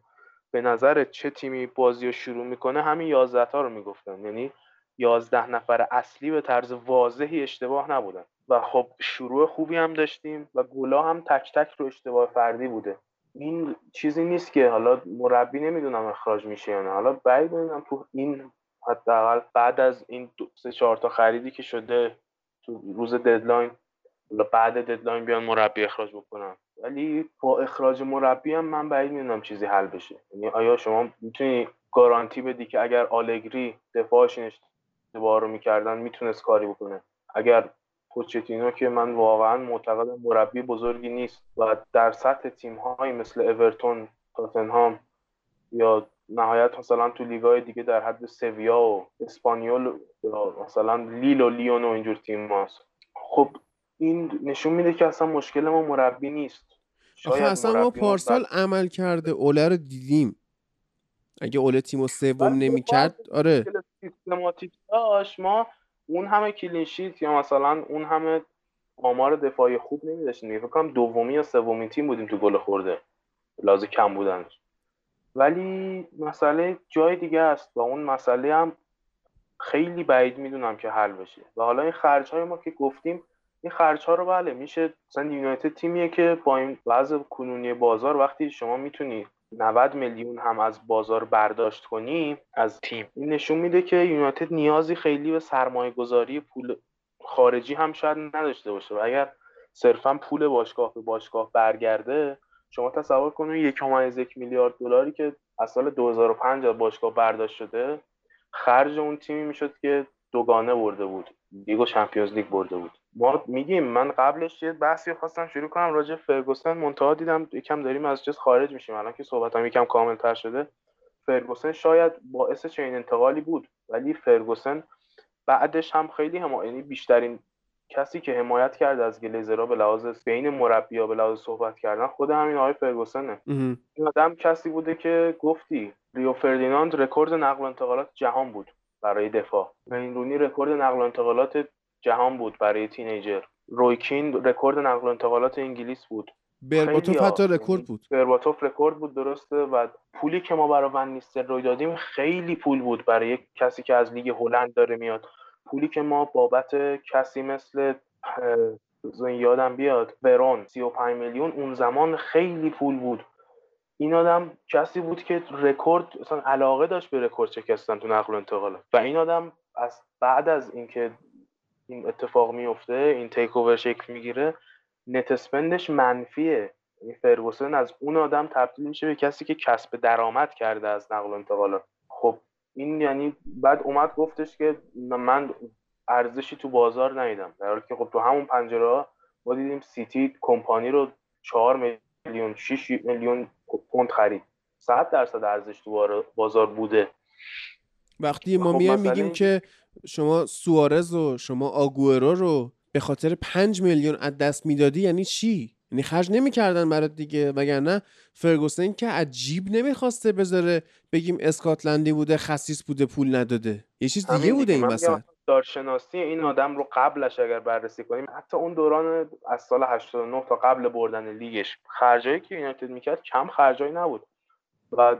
به نظر چه تیمی بازی رو شروع می‌کنه همین 11 تا رو می‌گفتن. یعنی 11 نفر اصلی به طرز واضحی اشتباه نبودن. و خب شروع خوبی هم داشتیم و گلا هم تک تک رو اشتباه فردی بوده. این چیزی نیست که حالا مربی نمی‌دونم اخراج میشه یا نه. حالا بعید می‌دونم تو این حداقل بعد از این سه چهار تا خریدی که شده تو روز deadline بعد deadline بیان مربی اخراج بکنن ولی با اخراج مربی هم من بعید می‌دونم چیزی حل بشه. یعنی آیا شما می‌تونی گارانتی بدی که اگر آلگری دفاعش اشتباه رو می‌کردن می‌تونست کاری بکنه؟ اگر پوچتینو که من واقعا معتقد مربی بزرگی نیست و در سطح تیم مثل اورتون تاتنهام یا نهایت مثلا تو لیگای دیگه در حد سویا و اسپانیول یا مثلا لیل و لیون و اینجور تیم هست. خب این نشون میده که اصلا مشکل ما مربی نیست. آخه اصلا ما پارسال عمل کرده اوله رو دیدیم. اگه اوله تیم سوم نمی‌کرد آره. سیستماتیک داشت. ما اون همه کلینشیت یا مثلا اون همه آمار دفاعی خوب نمیداشتیم. فکر کنم دومی یا سومین تیم بودیم تو گل خورده. لازم کم بودنش. ولی مسئله جای دیگه است و اون مسئله هم خیلی بعید می‌دونم که حل بشه. و حالا این خرج های ما که گفتیم این خرج ها رو بله میشه مثلا یونایتد تیمیه که با این وضع کنونی بازار وقتی شما می‌تونی 90 میلیون هم از بازار برداشت کنی از تیم این نشون میده که یونایتد نیازی خیلی به سرمایه گذاری پول خارجی هم شاید نداشته باشه. و اگر صرفا پول باشگاه به باشگاه برگرده شما تصور کنید یک یک میلیارد دلاری که از سال 2005 از باشگاه برداشت شده خرج اون تیمی می‌شد که دوگانه برده بود لیگ و چمپیونز لیگ برده بود. ما میگیم من قبلش یه بحثی خواستم شروع کنم راجع فرگوسن منتها دیدم یکم داریم از جز خارج میشیم. الان که صحبتم یکم کاملتر شده فرگوسن شاید باعث چنین انتقالی بود ولی فرگوسن بعدش هم خیلی هم یعنی بیشترین کسی که حمایت کرد از گلیزرها به لحاظ بین مربیا به لحاظ صحبت کردن خود همین آقای فرگوسنه. این آدم کسی بوده که گفتی ریو فردیناند رکورد نقل و انتقالات جهان بود برای دفاع. این رونی رکورد نقل و انتقالات جهان بود برای teenager. رویکین رکورد نقل و انتقالات انگلیس بود. برباتوف حتی رکورد بود. برباتوف رکورد بود درسته و پولی که ما برای ون نیستلروی دادیم خیلی پول بود برای کسی که از لیگ هلند داره میاد. پولی که ما بابت کسی مثل یادم بیاد ورون 35 میلیون اون زمان خیلی پول بود. این آدم کسی بود که رکورد اصلا علاقه داشت به رکورد شکستن تو نقل و انتقالات و این آدم از بعد از اینکه این اتفاق میفته این takeover شکل می‌گیره net spend ش منفیه. یعنی فرگوسن از اون آدم تبدیل میشه به کسی که کسب درآمد کرده از نقل و انتقالات خب این یعنی بعد اومد گفتش که من ارزشی تو بازار ندیدم. در حالی که خب تو همون پنجره ها ما دیدیم سیتی کمپانی رو 4 میلیون 6 میلیون پوند خرید. 100 درصد ارزش تو بازار بوده. وقتی ما خب میایم میگیم که شما سوارز و شما آگوئرو رو به خاطر 5 میلیون از دست می‌دادی یعنی چی؟ یعنی خرج نمی‌کردن برات دیگه وگرنه فرگوسن که عجیب نمی‌خواسته بذاره بگیم اسکاتلندی بوده خصیص بوده پول نداده. یه چیز دیگه بوده این مثلا دارشناسی این آدم رو قبلش اگر بررسی کنیم حتی اون دوران از سال 89 تا قبل بردن لیگش خرجایی که یونایتد می‌کرد کم خرجایی نبود. و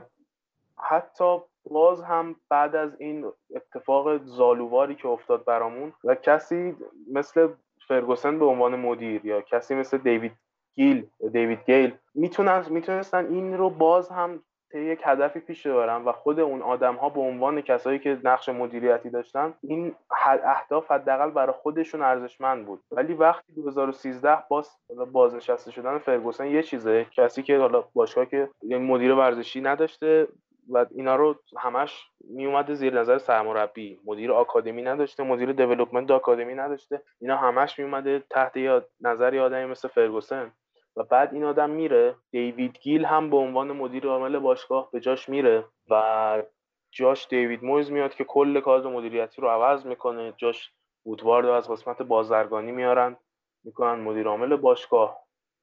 حتی باز هم بعد از این اتفاق زالوواری که افتاد برامون و کسی مثل فرگوسن به عنوان مدیر یا کسی مثل دیوید گیل دیوید گیل. می‌تونن می‌تونستن این رو باز هم یک هدفی پیش ببرن و خود اون آدم ها به عنوان کسایی که نقش مدیریتی داشتن این اهداف حداقل برای خودشون ارزشمند بود. ولی وقتی 2013 باز بازنشسته شدن فرگوسن یه چیزه. کسی که حالا باشگاه که یعنی مدیر ورزشی نداشته و اینا رو همش می اومده زیر نظر سرمربی. مدیر آکادمی نداشته مدیر دیولپمنت آکادمی نداشته. اینا همش می اومده تحت یاد نظر آدمی مثل فرگوسن. و بعد این آدم میره. دیوید گیل هم به عنوان مدیر عامل باشگاه به جاش میره و جاش دیوید مویز میاد که کل کار مدیریتی رو عوض می‌کنه. جاش وودوارد از قسمت بازرگانی میارن می‌کنن مدیر عامل باشگاه.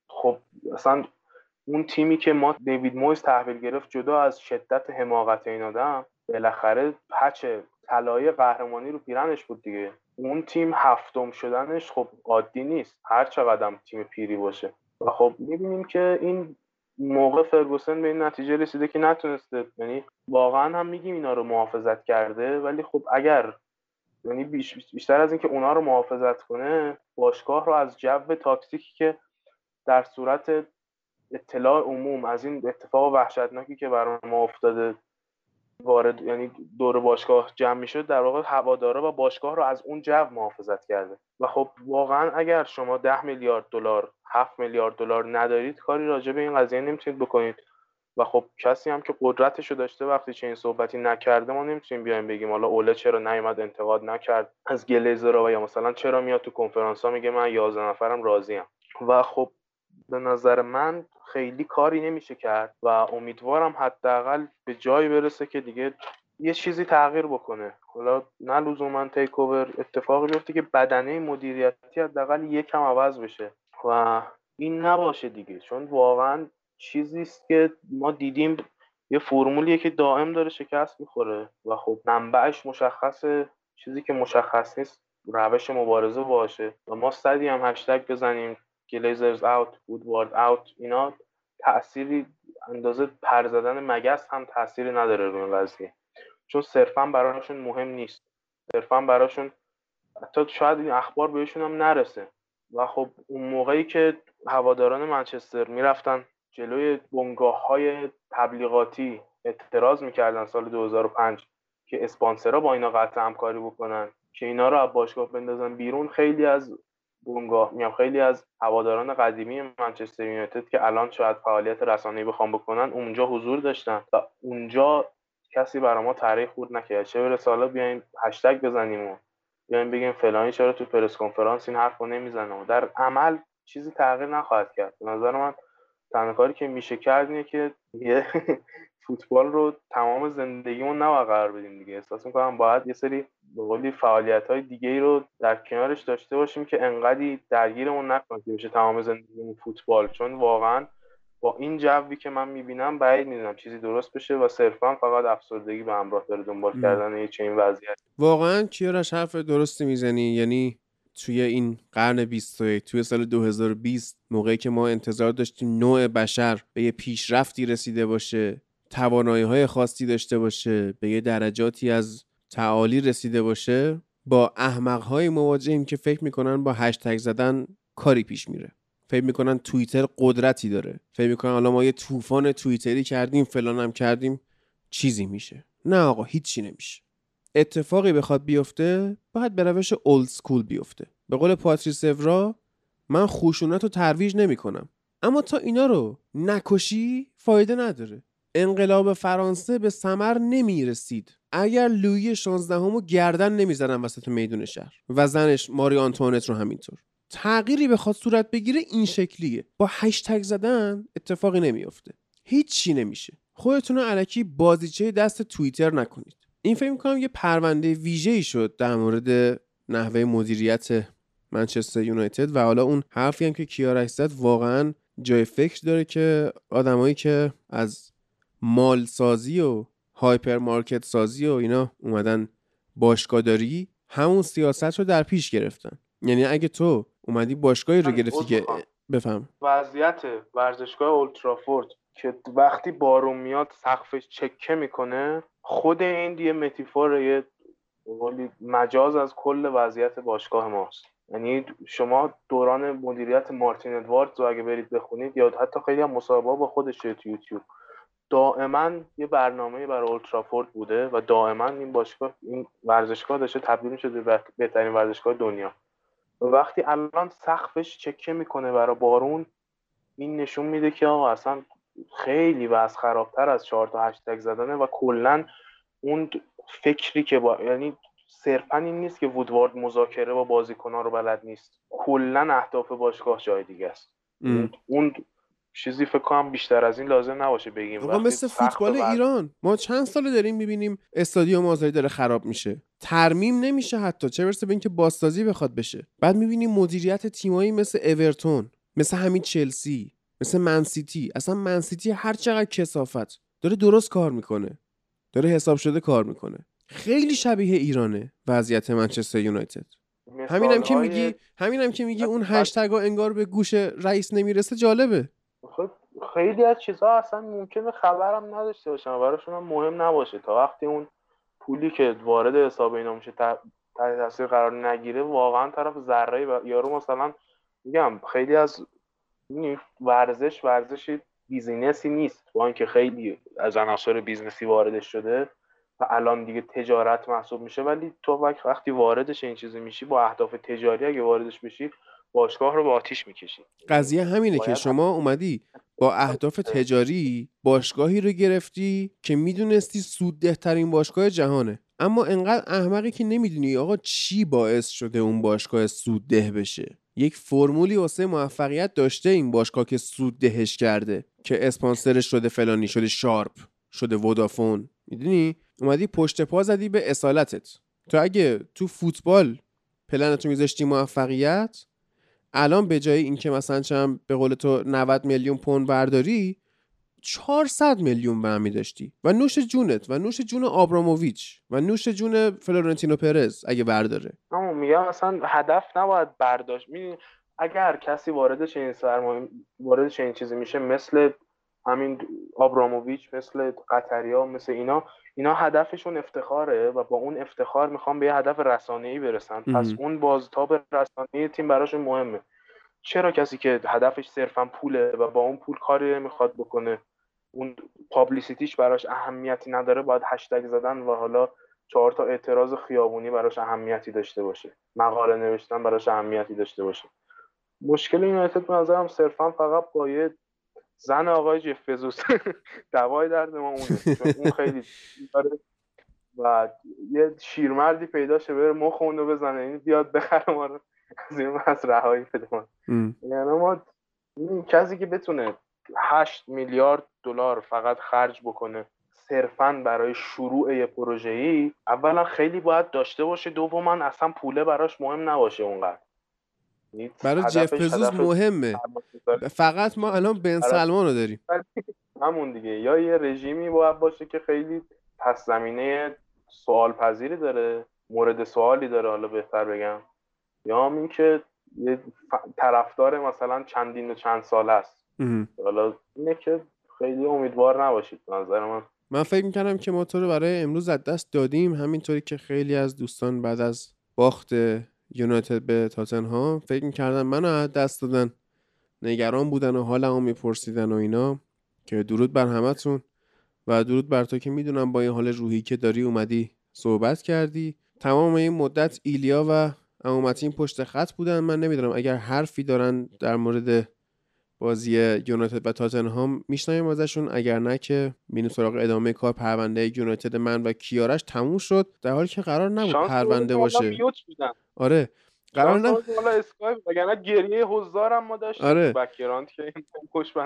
خب اصلا اون تیمی که ما دیوید مویز تحویل گرفت جدا از شدت حماقت این آدم بالاخره پچ طلای قهرمانی رو پیرنش بود دیگه. اون تیم هفتم شدنش خب عادی نیست. هر چقدر تیم پیری باشه. و خب می‌بینیم که این موقع فرگوسن به این نتیجه رسیده که نتونسته. یعنی واقعا هم میگیم اینا رو محافظت کرده ولی خب اگر یعنی بیشتر از اینکه اونا رو محافظت کنه باشگاه رو از جو تاکسیکی که در صورت اطلاع عموم از این اتفاق وحشتناکی که برای ما افتاده وارد یعنی دور باشگاه جمع می‌شد در واقع هوادارا و باشگاه رو از اون جو محافظت کرده. و خب واقعا اگر شما ده میلیارد دلار 7 میلیارد دلار ندارید کاری راجع به این قضیه نمی‌تونید بکنید. و خب کسی هم که قدرتشو داشته وقتی چه این صحبتی نکرده ما نمی‌تونیم بیایم بگیم حالا اوله چرا نیومد انتقاد نکرد از گلیزر و یا مثلا چرا میاد تو کنفرانس ها میگه من 11 نفرم راضیم. و خب به نظر من خیلی کاری نمیشه کرد و امیدوارم حداقل به جایی برسه که دیگه یه چیزی تغییر بکنه. حالا نه لزوما تیک اوور اتفاقی بیفته که بدنه مدیریتی حداقل یکم عوض بشه و این نباشه دیگه. چون واقعا چیزی است که ما دیدیم یه فرمولیه که دائم داره شکست می‌خوره و خب منبعش مشخصه چیزی که مشخص نیست روش مبارزه باشه و ما صدی هم هشتگ بزنیم گلیزرز اوت وودوارد اوت اینا تأثیری اندازه پر زدن مگس هم تأثیری نداره روی قضیه چون صرفا براشون مهم نیست. صرفا براشون حتی شاید این اخبار بهشون هم نرسه. و خب اون موقعی که هواداران منچستر می‌رفتن جلوی بنگاه های تبلیغاتی اعتراض می‌کردن سال 2005 که اسپانسرها با اینا قطع همکاری بکنن که اینا رو از باشگاه بندازن بیرون خیلی از بونگاه. میام خیلی از هواداران قدیمی منچستر یونایتد که الان شاید فعالیت رسانه‌ای بخوام بکنن اونجا حضور داشتن و اونجا کسی برای ما تاریخ خورد نکرد. چه برسه حالا بیایم هشتگ بزنیم و بیایم بگیم فلانی چرا تو پرس کنفرانس این حرفو نمی‌زنه و در عمل چیزی تغییر نخواهد کرد. نظر من تنها کاری که میشه کرد اینه که فوتبال رو تمام زندگیمون نباید قرار بدیم دیگه. احساس می‌کنم باید یه سری به قولی فعالیت های دیگه رو در کنارش داشته باشیم که انقدی درگیرمون نکنه که بشه تمام زندگیمون فوتبال. چون واقعا با این جوی که من می‌بینم بعید می‌دونم چیزی درست بشه و صرفا فقط افسردگی به همراه داره دنبال کردن یه چنین وضعیت. واقعا کیارش حرف درستی می‌زنی؟ یعنی توی این قرن 21 توی سال 2020 موقعی که ما انتظار داشتیم نوع بشر به یه پیشرفتی رسیده باشه توانایی های خاصی داشته باشه به یه درجاتی از تعالی رسیده باشه با احمق های مواجهیم که فکر می‌کنن با هشتگ زدن کاری پیش میره. فکر می‌کنن توییتر قدرتی داره. فکر می‌کنن حالا ما یه طوفان توییتری کردیم فلان هم کردیم چیزی میشه. نه آقا هیچی نمیشه. اتفاقی بخواد بیفته باید به روش اولد سکول بیفته. به قول پاتریس اورا من خشونت رو ترویج نمی‌کنم. اما تا اینا رو نکشی فایده نداره. انقلاب فرانسه به ثمر نمی رسید اگر لویی 16 همو گردن نمی‌زدن وسط میدون شهر. و زنش ماری آنتوانت رو همینطور. تغییری بخواد صورت بگیره این شکلیه. با هشتگ زدن اتفاقی نمیافته. هیچی نمیشه. خودتون رو علکی بازیچه دست توییتر نکنید. این فکر می‌کنم یه پرونده ویژه‌ای شد در مورد نحوه مدیریت منچستر یونایتد و حالا اون حرفی هم که کیارش زد واقعا جای فکر داره که آدمایی که از مال سازی و هایپر مارکت سازی و اینا اومدن باشگاه داری همون سیاست رو در پیش گرفتن. یعنی اگه تو اومدی باشگاهی رو گرفتی که بفهم. وضعیت ورزشگاه اولترافورد که وقتی بارون میاد سقفش چکه می‌کنه خود این دیگه متیفور یه مجاز از کل وضعیت باشگاه ماست. یعنی شما دوران مدیریت مارتین ادواردز رو اگه برید بخونید یا حتی خیلی هم مصاحبه با خودش تو یوتیوب. دائما یه برنامه برای اولترافورد بوده و دائما این باشگاه این ورزشگاه داشته تبدیل شده به بهترین ورزشگاه دنیا. و وقتی الان سقفش چکه می‌کنه برای بارون این نشون میده که آقا اصلا خیلی وضع خرابتر از چهار تا هشتگ زدنه و کلا اون فکری که با یعنی صرفا این نیست که وودوارد مذاکره با بازیکنان رو بلد نیست. کلا اهداف باشگاه جای دیگه است. اون چیزی فکر کنم بیشتر از این لازم نباشه بگیم. آقا مثل فوتبال ایران ما چند ساله داریم می‌بینیم استادیوم آزادی داره خراب میشه. ترمیم نمیشه حتی چه برسه به اینکه بازسازی بخواد بشه. بعد می‌بینیم مدیریت تیمایی مثل اورتون مثل همین چلسی مثل منسیتی اصلا منسیتی هر چقدر کسافت داره درست کار می‌کنه. داره حساب شده کار می‌کنه. خیلی شبیه ایرانه وضعیت منچستر یونایتد. همینم که میگی همینم که میگی اون هشتگ انگار به گوش رئیس نمی‌رسه جالبه. خیلی از چیزها اصلا ممکنه خبرم نداشته باشن براشون هم مهم نباشه. تا وقتی اون پولی که وارد حساب اینا میشه تحت تاثیر قرار نگیره واقعا طرف ذره و یارو مثلا میگم خیلی از ورزش ورزش business ی نیست. با اینکه خیلی از عناصر business ی واردش شده و الان دیگه تجارت محسوب میشه ولی تو وقتی واردش این چیزی میشی با اهداف تجاری اگه واردش بشی باشگاه رو با آتیش می‌کشی. قضیه همینه که شما اومدی با اهداف تجاری باشگاهی رو گرفتی که می‌دونستی سودده ترین باشگاه جهانه. اما انقدر احمقی که نمی‌دونی آقا چی باعث شده اون باشگاه سودده بشه. یک فرمولی واسه موفقیت داشته این باشگاه که سود دهش کرده که اسپانسرش شده فلانی شده شارپ شده وودافون می‌دونی؟ اومدی پشت پا زدی به اصالتت. تو اگه تو فوتبال پلنتو میذاشتی موفقیت الان به جای اینکه مثلا چم به قول تو 90 میلیون پوند برداری 400 میلیون برمی داشتی. و نوش جونت و نوش جون آبراموویچ و نوش جون فلورنتینو پرس اگه برداره. میگم اصلا هدف نباید برداشت. می اگر کسی وارد چنین سرمایه وارد چنین چیزی میشه مثل همین آبراموویچ مثل قطریا مثل اینا اینا هدفشون افتخاره و با اون افتخار می‌خوام به یه هدف رسانه‌ای برسن. پس اون بازتاب رسانه‌ای تیم براشون مهمه. چرا کسی که هدفش صرفا پوله و با اون پول کاری نمی‌خواد بکنه اون پابلیسیتیش براش اهمیتی نداره باید هشتگ زدن و حالا چهار تا اعتراض خیابونی براش اهمیتی داشته باشه. مقاله نوشتن براش اهمیتی داشته باشه. مشکل یونایتد به نظرم صرفا فقط با یه زن آقای جف بزوس. دوای درد ما اونه. اون خیلی داره و یه شیرمردی پیدا شه بره مخ اونو بزنه. این بیاد بخره ما رو. از این از رهایی بده ما. یعنی ما کسی که بتونه 8 میلیارد دلار فقط خرج بکنه صرفا برای شروع یه پروژه ای اولا خیلی باید داشته باشه. دوما اصلا پوله براش مهم نباشه اونقدر. برای جف بزوس مهمه. فقط ما الان بن سلمان رو داریم. همون دیگه. یا یه رژیمی باید باشه که خیلی پس زمینه سوال پذیری داره مورد سوالی داره حالا بهتر بگم. یا هم این که یه طرفدار مثلا چندین و چند سال است. حالا اینه که خیلی امیدوار نباشید نظر من. من فکر می‌کنم که ما تو رو برای امروز از دست دادیم همینطوری که خیلی از دوستان بعد از باخت یونایتد به تاتنهام فکر می‌کردن منو دست دادن. نگران بودن و حالمو میپرسیدن و اینا. که درود بر همتون. و درود بر تو که می‌دونم با این حال روحی که داری اومدی صحبت کردی. تمام این مدت ایلیا و امامتین پشت خط بودن. من نمی‌دونم اگر حرفی دارن در مورد بازی یونایتد و تاتنهام میشنویم ازشون. اگر نه که مینو سراغ ادامه کار. پرونده یونایتد من و کیارش تموم شد. در حالی که قرار نبود پرونده باشه. آره. قرار نبود وگرنه گریه حضارم ما داشتیم آره. که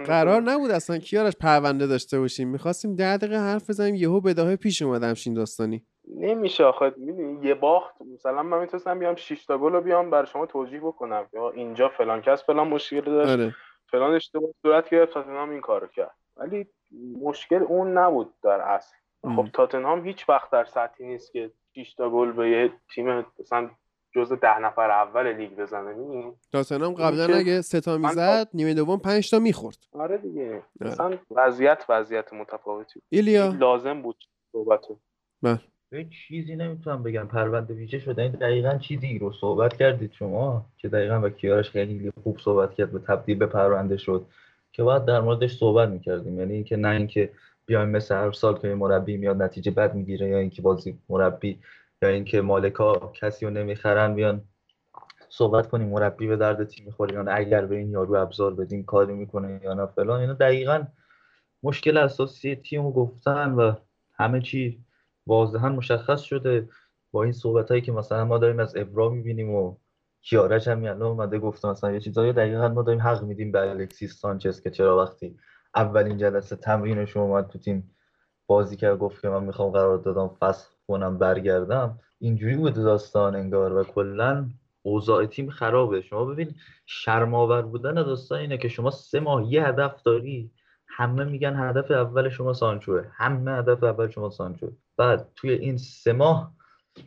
قرار نبود اصلا کیارش پرونده داشته باشیم. می‌خواستیم ده دقیقه حرف بزنیم یهو بداهه پیش اومد همچین داستانی. نمیشه آخه می‌دونی؟ یه باخت. مثلا من می‌تونستم بیام 6 تا گل رو بیام برای شما توضیح بکنم. یا اینجا فلان کس فلان مشکل داشت. آره. فلان اشتباه صورت گرفت تاتنهام این کارو کرد. ولی مشکل اون نبود در اصل. خب تاتنهام هیچ وقت در سطحی نیست که 6 تا گل به یه تیم مثلا جز ده نفر اول لیگ بزنه تاتنهام قبلا اگه سه تا می‌زد نیمه دوم 5 تا می‌خورد. آره دیگه. مثلا وضعیت وضعیت متفاوتی ایلیا. لازم بود صحبتو. بله. به چیزی نمی‌تونم بگم. پرونده ویژه شده این دقیقا چیزی رو صحبت کردید شما که دقیقا و کیارش خیلی خوب صحبت کرد به تبدیل به پرونده شد که باید در موردش صحبت می‌کردیم. یعنی اینکه نه اینکه بیایم مثل هر سال که مربی میاد نتیجه بد می‌گیره یا اینکه بازی مربی یا اینکه مالکا کسی رو نمی‌خرن بیان صحبت کنیم. مربی به درد تیم می‌خوره. یا اگر به این یارو ابزار بدیم کاری می‌کنه یا نه فلان. اینا دقیقا مشکل اساسی تیم گفتن و همه چی واضحا مشخص شده با این صحبت هایی که مثلا ما داریم از ابرا می‌بینیم و کیارش هم الان اومده گفته مثلا یه چیزایی دقیقا ما داریم حق میدیم به الکسیس سانچز که چرا وقتی اولین جلسه تمرینش اومد تو تیم بازی کرد گفت که من می‌خوام قرار دادم فصل کنم برگردم. اینجوری بوده داستان انگار و کلا اوضاع تیم خرابه. شما ببین شرماور بودن داستان اینه که شما سه ماه یه هدف داری همه میگن هدف اول شما سانچوه همه هدف اول شما سانچوه. بعد توی این سه ماه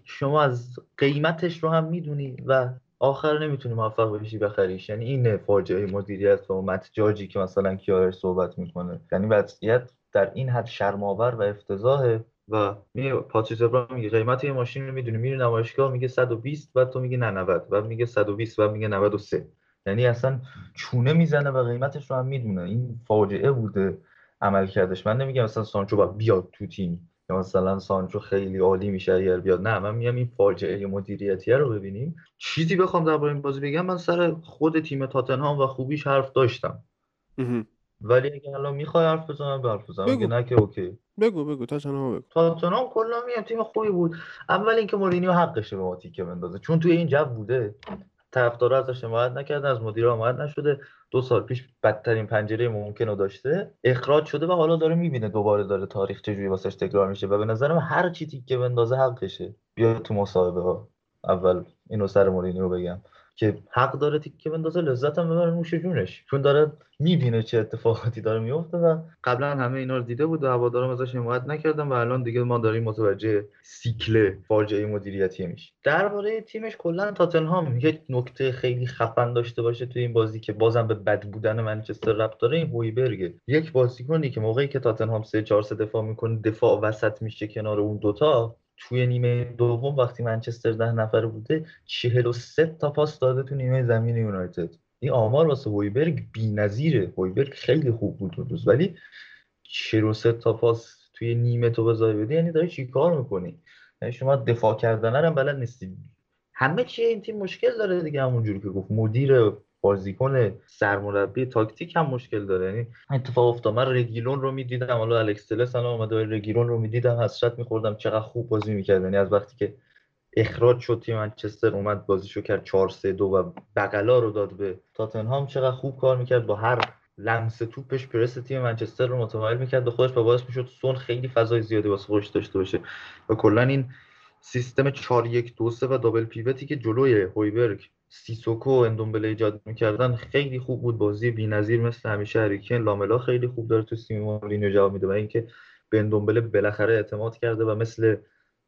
شما از قیمتش رو هم می‌دونی و آخر نمی‌تونی موفق بشی بخریش. یعنی این فاجعه مدیریت و متجاجی که مثلا کیارش صحبت می‌کنه. یعنی وضعیت در این حد شرماور و افتضاحه و میگه پاتریس میگه قیمت یه ماشین رو می‌دونی. میره نمایشگاه میگه 120 بعد تو میگه نه 90 بعد میگه 120 بعد میگه 93 یعنی اصلا چونه می‌زنه و قیمتش رو هم می‌دونه. این فاجعه بوده عمل کردش من نمیگم مثلا سانچو باید بیاد تو تیم. یا مثلا سانچو خیلی عالی میشه اگر بیاد. نه من میگم این فاجعه مدیریتی رو ببینیم. چیزی بخوام درباره این بازی بگم من سر خود تیم تاتنهام و خوبیش حرف داشتم. ولی اگه الان می‌خوای حرف بزنم حرف بزنم. اگه نه که اوکی. بگو بگو. تاتنهام بگو. تاتنهام کلا میگم تیم خوبی بود. اول اینکه مورینیو حقشه به ما تیکه بندازه. چون توی این جو بوده طرفدارا ازش حمایت نکردن از مدیر حمایت نشده. دو سال پیش بدترین پنجره ممکن رو داشته اخراج شده و حالا داره می‌بینه دوباره داره تاریخ چجوری واسش تکرار میشه و به نظرم هر چی تیکه بندازه حقشه. بیا تو مصاحبه ها اول اینو سر مورینیو بگم. که حق داره تیکه بندازه لذت هم ببره نوش جونش. چون داره می‌بینه چه اتفاقاتی داره میفته و قبلا همه اینا رو دیده بود و هوادارم ازش حمایت نکردم و الان دیگه ما داریم متوجه سیکل فاجعه مدیریتی میشه درباره تیمش کلا تاتنهام یک نکته خیلی خفن داشته باشه توی این بازی که بازم به بد بودن منچستر ربط داره این هویبرگ. یک بازیکنی که موقعی که تاتنهام 3 4 3 دفاع می‌کنه دفاع وسط میشه کنار اون دوتا توی نیمه دوم وقتی منچستر ده نفره بوده 43 تا پاس داده تو نیمه زمین یونایتد. این آمار واسه هویبرگ بی‌نظیره. هویبرگ خیلی خوب بود اون روز. ولی 43 تا پاس توی نیمه تو بذاری بدی یعنی داری چیکار می‌کنی؟ یعنی شما دفاع کردن هم بلد نیستی. همه چی این تیم مشکل داره دیگه همونجوری که گفت. مدیر بازیکن سرمربی تاکتیک هم مشکل داره. یعنی اتفاق افتاد. من رگیلون رو می‌دیدم. حالا الکس تلس الان اومده رگیلون رو می‌دیدم. حسرت میخوردم چقدر خوب بازی می‌کرد. یعنی از وقتی که اخراج شد تیم منچستر اومد بازیشو کرد 4 3 2 و بغلا رو داد به تاتنهام. چقدر خوب کار می‌کرد. با هر لمس توپش پرس تیم منچستر رو متمایل می‌کرد. به خودش و باعث می‌شد. سون خیلی فضای زیادی واسه خودش داشته باشه. و کلا این سیستم 4 1 2 3 و دابل پیوتی که جلوی هویبرگ سیسوکو اندومبله ایجاد می‌کردن خیلی خوب بود. بازی بی‌نظیر مثل همیشه هریکن. لاملا خیلی خوب داره تو سیمی مورینیو جواب میده و اینکه به اندومبله بالاخره اعتماد کرده و مثل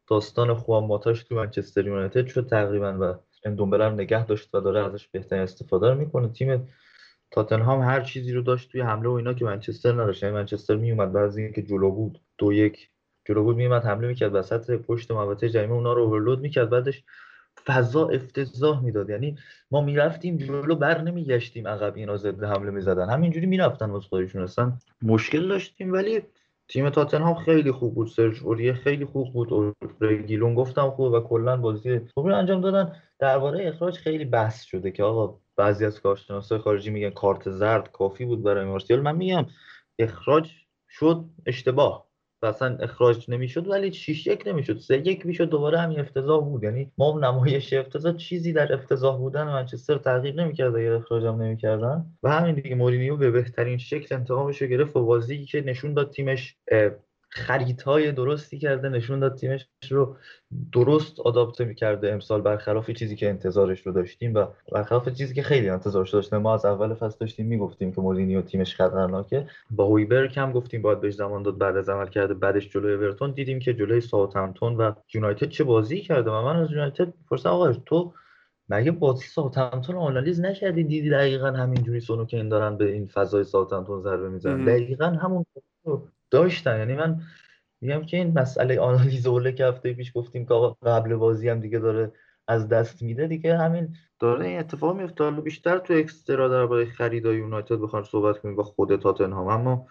داستان خوان ماتاش تو منچستر یونایتد شد تقریبا و اندومبله رو نگه داشت و داره ازش بهترین استفاده رو می‌کنه. تیم تاتنهام هر چیزی رو داشت توی حمله و اینا که منچستر نداشت. یعنی منچستر میومد بعد از اینکه جلو بود دو یک جلو بود میومد حمله می‌کرد وسط پشت محوطه جریمه اونا رو اورلود می‌کرد. بعدش فضا افتضاح می‌داد. یعنی ما می‌رفتیم جلو بر نمیگشتیم عقب اینا ضد حمله می‌زدن. همینجوری می‌رفتن واسه خودشون. اصلا مشکل داشتیم ولی تیم تاتنهام خیلی خوب بود. سرج اوریه خیلی خوب بود. رگیلون گفتم خوب و کلا بازی خوبی انجام دادن. درباره اخراج خیلی بحث شده که آقا بعضی از کارشناسای خارجی میگن کارت زرد کافی بود برای مارسیال. من میگم اخراج شد اشتباه. و اصلا اخراج نمی‌شد ولی 6 یک نمی‌شد. 3 یک می‌شد دوباره همین افتضاح بود. یعنی ما نمایش افتضاح چیزی در افتضاح بودن منچستر تغییر نمی‌کرد اگر اخراجم نمی‌کردن. و همین دیگه مورینیو به بهترین شکل انتقامش رو گرفت و بازی که نشون داد تیمش خریدهای درستی کرده نشون داد تیمش رو درست adapt ه می‌کرده امسال. برخلاف چیزی که انتظارش رو داشتیم و برخلاف چیزی که خیلی انتظارش داشتیم ما از اول فصل داشتیم می‌گفتیم که مورینیو تیمش خطرناکه. با هویبرگ هم گفتیم باید بهش زمان داد بعد از عمل کرده بعدش جلوی اورتون دیدیم که جلوی ساوثهمپتون و یونایتد چه بازی کرده. و من از یونایتد پرسیدم آقا تو مگه بازی ساوثهمپتون رو آنالیز نکردی؟ دیدی دقیقا همینجوری سونو که این دارن به این فضای ساوثهمپتون ضربه می‌زنن. دقیقا همون داشتن. یعنی من میگم که این مسئله آنالیز اوله که هفته پیش گفتیم که قبل بازی هم دیگه داره از دست میده دیگه همین داره این اتفاق میفته. حالا بیشتر تو اکسترا درباره خریدای یونایتد بخوام صحبت کنیم با خود تاتنهام. اما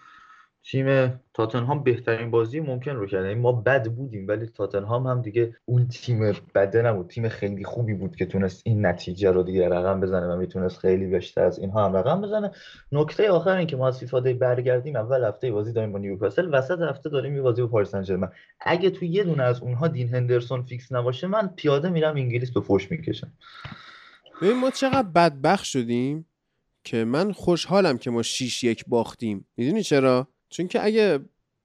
تیم تاتنهام بهترین بازی ممکن رو کرد. یعنی ما بد بودیم ولی تاتنهام هم دیگه اون تیم بده نبود. تیم خیلی خوبی بود که تونست این نتیجه رو دیگه رقم بزنه و می‌تونست خیلی بیشتر از اینها هم رقم بزنه. نکته آخر این که ما از فیفا برگردیم اول هفته بازی داریم با نیوکاسل وسط هفته داریم یه بازی با پاریس سن اگه تو یه دونه از اونها دین هندرسون fix نباشه من پیاده میرم انگلیس به فوش می‌کشم. ببین ما چقدر بدبخت شدیم که من خوشحالم که ما 6 یک باختیم. می‌دونی چرا؟ چون که اگه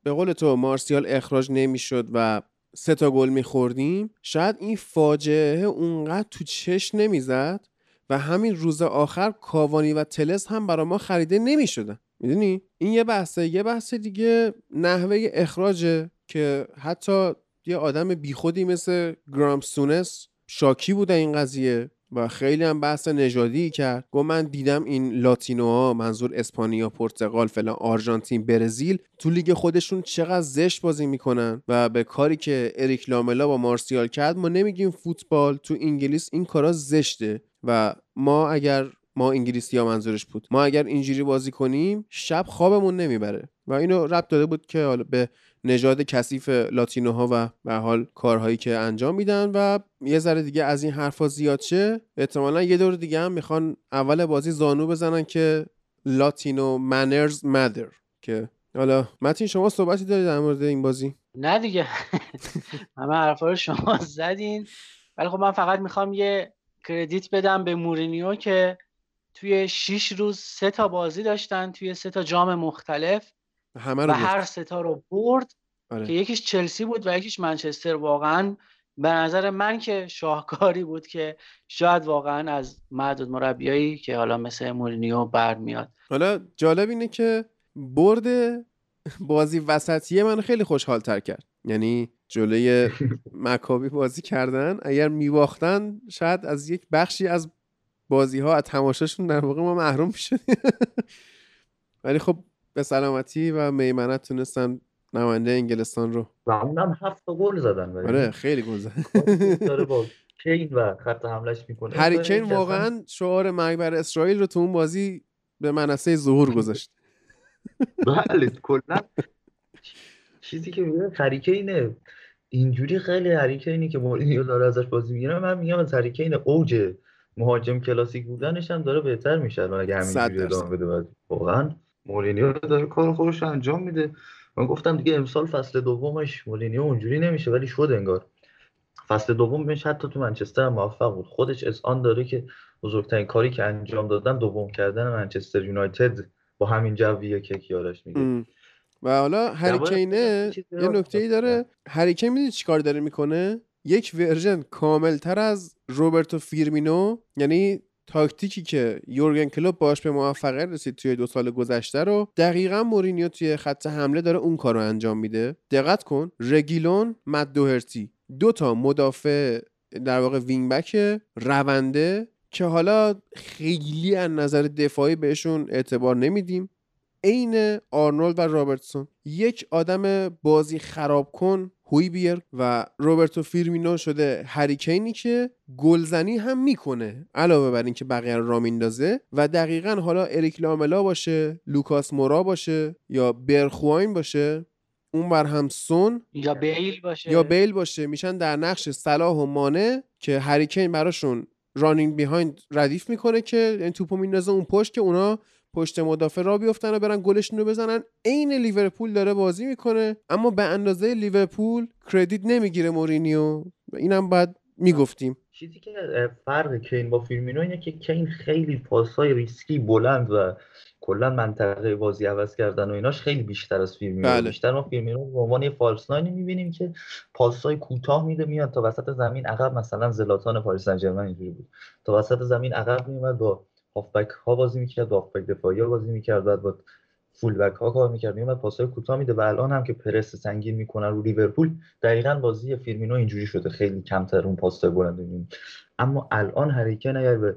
به قول تو مارسیال اخراج نمی‌شد و سه تا گل میخوردیم شاید این فاجعه اونقدر تو چش نمی‌زد و همین روز آخر کاوانی و تلس هم برا ما خریده نمی‌شدن. می‌دونی؟ این یه بحثه. یه بحث دیگه نحوه اخراجه که حتی یه آدم بیخودی مثل گرامسونس شاکی بوده این قضیه. و خیلی هم بحث نژادی کرد. گفت من دیدم این لاتینوها منظور اسپانیا پرتغال فلان آرژانتین برزیل تو لیگ خودشون چقدر زشت بازی می‌کنن و به کاری که اریک لاملا با مارسیال کرد ما نمیگیم فوتبال تو انگلیس این کارا زشته و ما اگر ما انگلیسی ها منظورش بود ما اگر اینجوری بازی کنیم شب خوابمون نمی‌بره. و اینو ربط داده بود که حالا به نژاد کثیف لاتینوها و به حال کارهایی که انجام میدن و یه ذره دیگه از این حرفا زیاد شه احتمالا یه دور دیگه هم می‌خوان اول بازی زانو بزنن که لاتینو منرز مدر که حالا متین شما صحبتی دارید در مورد این بازی؟ نه دیگه. همه حرفا رو شما زدین. ولی خب من فقط می‌خوام یه کردیت بدم به مورینیو که توی 6 روز سه تا بازی داشتن توی سه تا جام مختلف. همه و هر ستا رو برد آره. که یکیش چلسی بود و یکیش منچستر. واقعا به نظر من که شاهکاری بود که شاید واقعا از معدود مربیایی که حالا مثل مورینیو برمیاد. حالا جالب اینه که برد بازی وسطیه من خیلی خوشحال تر کرد. یعنی جلوی مکابی بازی کردن اگر میباختن شاید از یک بخشی از بازی ها از تماشاشون در واقع ما محروم شدیم ولی خب به سلامتی و میمنت تونستن نماینده انگلستان رو. و اونم هفت گل زدن آره خیلی گل زدن. داره با کین و خط حملش می‌کنه. هری کین واقعا شعار مرگ بر اسرائیل رو تو اون بازی به منصه ظهور گذاشت. بله کلا چیزی که میگه هری کینه اینجوری خیلی هری کینی که مورینیو داره ازش بازی می‌گیره. من میگم از هری کین اوج مهاجم کلاسیک بودنش هم داره بهتر میشه اگه همینجوری ادامه بده واقعا مورینیو داره کار خودش انجام میده. من گفتم دیگه امسال فصل دومش مورینیو اونجوری نمیشه ولی شد انگار. فصل دومش حتی تو منچستر موفق بود. خودش از آن داره که بزرگترین کاری که انجام دادن دوم کردن منچستر یونایتد با همین جوی که کیارش میگه. و حالا هری کینه یه نکته ای داره. هری کین می‌دونی چیکار داره می‌کنه؟ یک version کامل تر از روبرتو فیرمینو یعنی تاکتیکی که یورگن کلوپ باش به موفقیت رسید توی دو سال گذشته رو دقیقا مورینیو توی خط حمله داره اون کار رو انجام میده. دقت کن رگیلون مت دوهرتی دو تا مدافع در واقع wing-back رونده که حالا خیلی از نظر دفاعی بهشون اعتبار نمیدیم. عین آرنولد و رابرتسون. یک آدم بازی خراب کن هویبرگ و روبرتو فیرمینو شده هری کینی که گلزنی هم می‌کنه علاوه بر اینکه بقیه رو را میندازه. و دقیقا حالا اریک لاملا باشه لوکاس مورا باشه یا برخواین باشه اون بر هم سون یا بیل باشه. یا بیل باشه. میشن در نقش صلاح و مانه که هری کین براشون running behind ردیف می‌کنه که این توپو میندازه اون پشت که اونا پشت مدافع را بیفتن و برن گلشون رو بزنن. عین لیورپول داره بازی می‌کنه اما به اندازه لیورپول credit نمی‌گیره مورینیو. اینم باید می‌گفتیم. چیزی که فرق کین با فیرمینو اینه که کین خیلی پاسای ریسکی بلند و کلا منطقه بازی عوض کردن و ایناش خیلی بیشتر از فیرمینو. بله. بیشتر ما فیرمینو به عنوان یه false nine ی می‌بینیم که پاسای کوتاه میده میاد تا وسط زمین. عقب مثلا زلاتان پاریس سن ژرمن اینجوری بود. تا وسط زمین عقب میومد با هافبک ها بازی می‌کرد با هافبک دفاعی ها بازی می‌کرد بعد با full back ها کار می‌کرد. میومد پاسای کوتاه میده. و الان هم که پرس سنگین می‌کنن رو لیورپول دقیقا بازی فیرمینو اینجوری شده. خیلی کمتر اون پاسای بلند می‌بینیم اما الان هری کین اگر به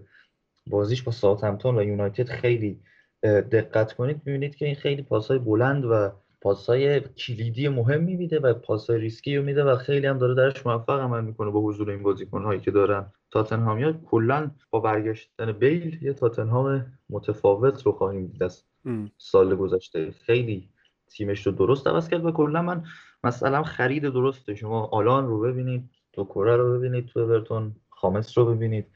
بازیش با ساوثهمپتون و یونایتد خیلی دقت کنید می‌بینید که این خیلی پاسای بلند و پاسای کلیدی مهم میده و پاسای ریسکی رو میده و خیلی هم داره درش موفق عمل می‌کنه با حضور این بازیکن هایی که دارن. تاتنهامیا کلا با برگشتن بیل یه تاتنهام متفاوت رو خواهیم دید از سال گذشته. خیلی تیمش رو درست عوض کرد و کلا من مثلا خرید درسته. شما آلان رو ببینید دوکوره رو ببینید تو اورتون خامس رو ببینید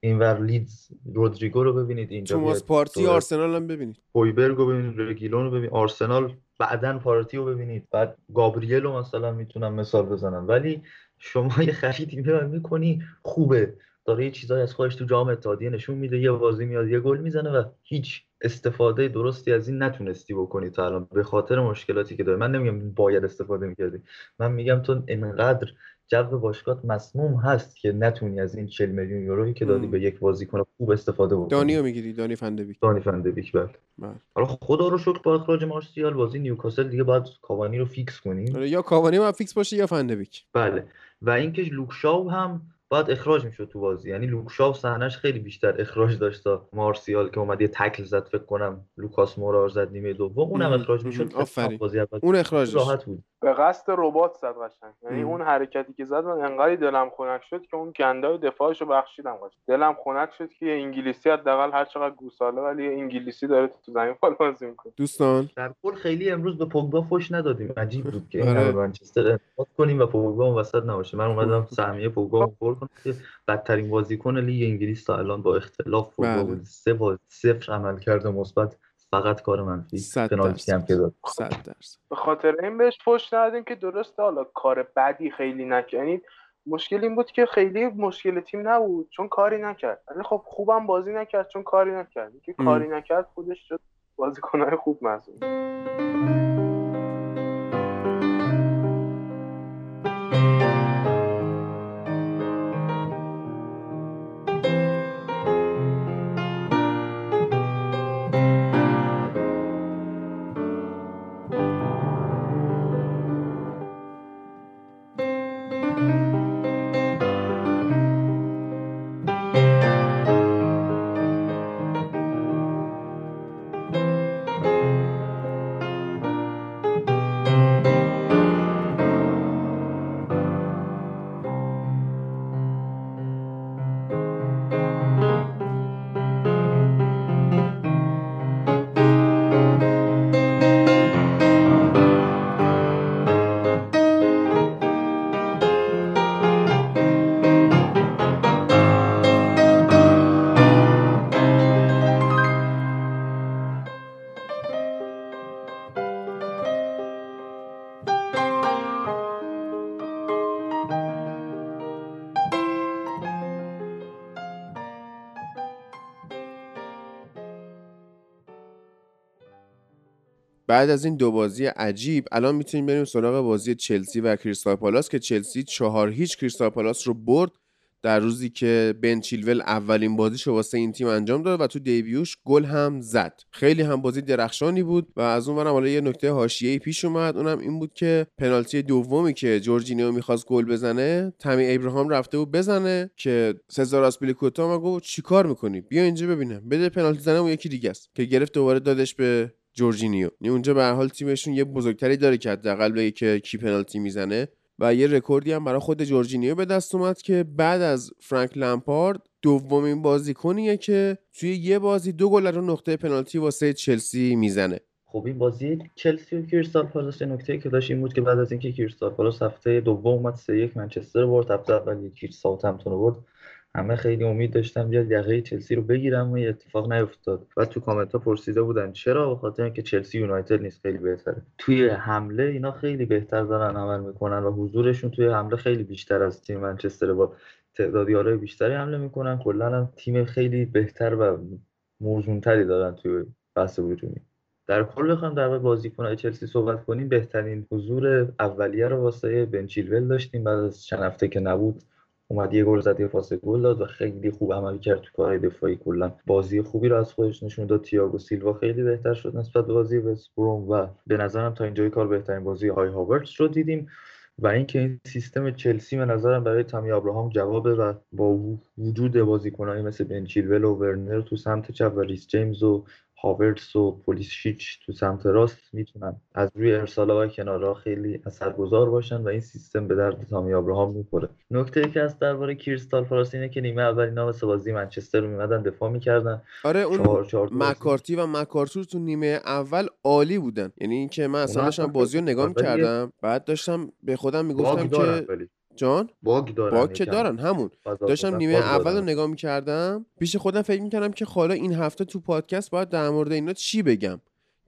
اینور لیدز رودریگو رو ببینید. اینجا توماس پارتی آرسنال هم ببینید. هویبرگ رو ببینید رگیلون رو ببینید. آرسنال بعدا پارتی رو ببینید. بعد گابریل رو مثلا می‌تونم مثال بزنم. ولی شما یه خریدی می‌کنی خوبه. داره یه چیزایی از خودش تو جام اتحادیه نشون میده. یه بازی میاد یه گل می‌زنه و هیچ استفاده درستی از این نتونستی بکنی تا الان. به خاطر مشکلاتی که داره من نمیگم باید استفاده می‌کردی. من میگم تو انقدر جو باشگاه مسموم هست که نتونی از این 40 میلیون یورویی که دادی به یک بازیکن خوب استفاده بکنی. دانیو می‌گیری دانی فندبیک. دانی فندبیک بله. حالا خدا رو شکر با اخراج مارسیال بازی نیوکاسل دیگه باید کاوانی رو فیکس کنیم. یا کاوانی ما فیکس باشه یا فندبیک. بله. و اینکه لوک شاو هم بعد اخراج می‌شد تو بازی. یعنی لوک شاو صحنش خیلی بیشتر اخراج داشت تا مارسیال که اومد یه تکل زد فکر کنم لوکاس مورا زد نیمه دوم. اونم اخراج می‌شد. آفرین. اون اخراج راحت بود. به قصد ربات زد قشنگ. یعنی اون حرکتی که زد من انقدر دلم خنک شد که اون گندای دفاعشو بخشیدم قشنگ. دلم خنک شد که یه انگلیسی حداقل هر چقدر گوساله ولی یه انگلیسی داره تو زمین فال بازی می‌کنه. دوستان. در کل خیلی امروز به پوگبا فوش ندادیم. عجیب بود که این منچستر کنیم و پوگبا اون وسط نباشه. من اومدم سهمیه پوگبا کنم که بدترین بازیکن لیگ انگلیس تا الان با اختلاف پوگبا بود سه با صفر عمل کرده مثبت فقط کار منفی. پنالتی هم که داد. به خاطر این بهش پشت ندادیم که درسته حالا کار بدی خیلی نکنید مشکل این بود که خیلی مشکل تیم نبود چون کاری نکرد. ولی خب خوبم بازی نکرد چون کاری نکرد. که کاری نکرد خودش شد بازیکنهای خوب محسوب. بعد از این دو بازی عجیب الان می‌تونیم بریم سراغ بازی چلسی و کریستال پالاس که چلسی چهار هیچ کریستال پالاس رو برد در روزی که بن چیلول اولین بازیشو واسه این تیم انجام داد و تو debut ش گل هم زد. خیلی هم بازی درخشانی بود و از اون حالا یه نکته حاشیه‌ای پیش اومد اونم این بود که پنالتی دومی که جورجینیو می‌خواست گل بزنه تمی ابراهام رفته بود بزنه که سزار آسپیلیکوئتا اومد گفت چیکار می‌کنی؟ بیا اینجا ببینم. بده پنالتی زنه اون یکی دیگه است که گرفت دوباره دادش به جورجینیو. اونجا به هر حال تیمشون یه بزرگتری داره که حداقل بگه که کی پنالتی می‌زنه و یه رکوردی هم برای خود جورجینیو به دست اومد که بعد از فرانک لمپارد دومین بازیکنیه که توی یه بازی دو گل رو نقطه پنالتی واسه چلسی می‌زنه. خب این بازی چلسی و کریستال پالاس نکته که داشت این بود که بعد از اینکه کریستال پالاس هفته دوم اومد سه یک منچستر برد هفته اول یک ساوثهمپتون برد. همه خیلی امید داشتم بیاد یقه چلسی رو بگیرم و اتفاق نیفتاد. و تو کامنت ها پرسیده بودن چرا؟ به خاطر اینکه چلسی یونایتد نیست خیلی بهتره. توی حمله اینا خیلی بهتر دارن عمل می‌کنن و حضورشون توی حمله خیلی بیشتر از تیم منچستر با تعداد یارای بیشتری حمله می‌کنن. کلا هم تیم خیلی بهتر و موزونتری دارن توی بحث هجومی. در کل بخوام در بازیکن‌های چلسی صحبت کنیم. بهترین حضور اولیه رو واسه بنچیلول داشتیم بعد از چند هفته که نبود. اومد یه گل زد یه پاس گل داد و خیلی خوب عمل کرد تو کارهای دفاعی. کلا بازی خوبی رو از خودش نشون داد. تییاگو سیلوا خیلی بهتر شد نسبت به بازی وست بروم و به نظرم تا اینجای کار بهترین بازی های هاورتس رو دیدیم و اینکه این سیستم چلسی به نظرم برای تامی ابراهام جوابه و با وجود بازیکنایی مثل بن چیلول و ورنر تو سمت چپ و ریس جیمز و هاورتس و پولیسیچ تو سمت راست می‌تونن از روی ارسال کنارها خیلی اثرگذار باشن و این سیستم به درد تامی ابراهام می‌خوره. نکته ای که از درباره کریستال پالاس اینه که نیمه اول اینا واسه بازی منچستر رو میمدن دفاع می‌کردن. آره اون چهار چهار مکارتی و مکارتور تو نیمه اول عالی بودن. یعنی اینکه من اصلا داشتم بازی رو نگاه می‌کردم بعد داشتم به خودم می‌گفتم که جان؟ باگ دارن باگ که دارن همون. داشتم نیمه اول رو نگاه می‌کردم. پیش خودم فکر می‌کردم که حالا این هفته تو پادکست باید در مورد اینا چی بگم.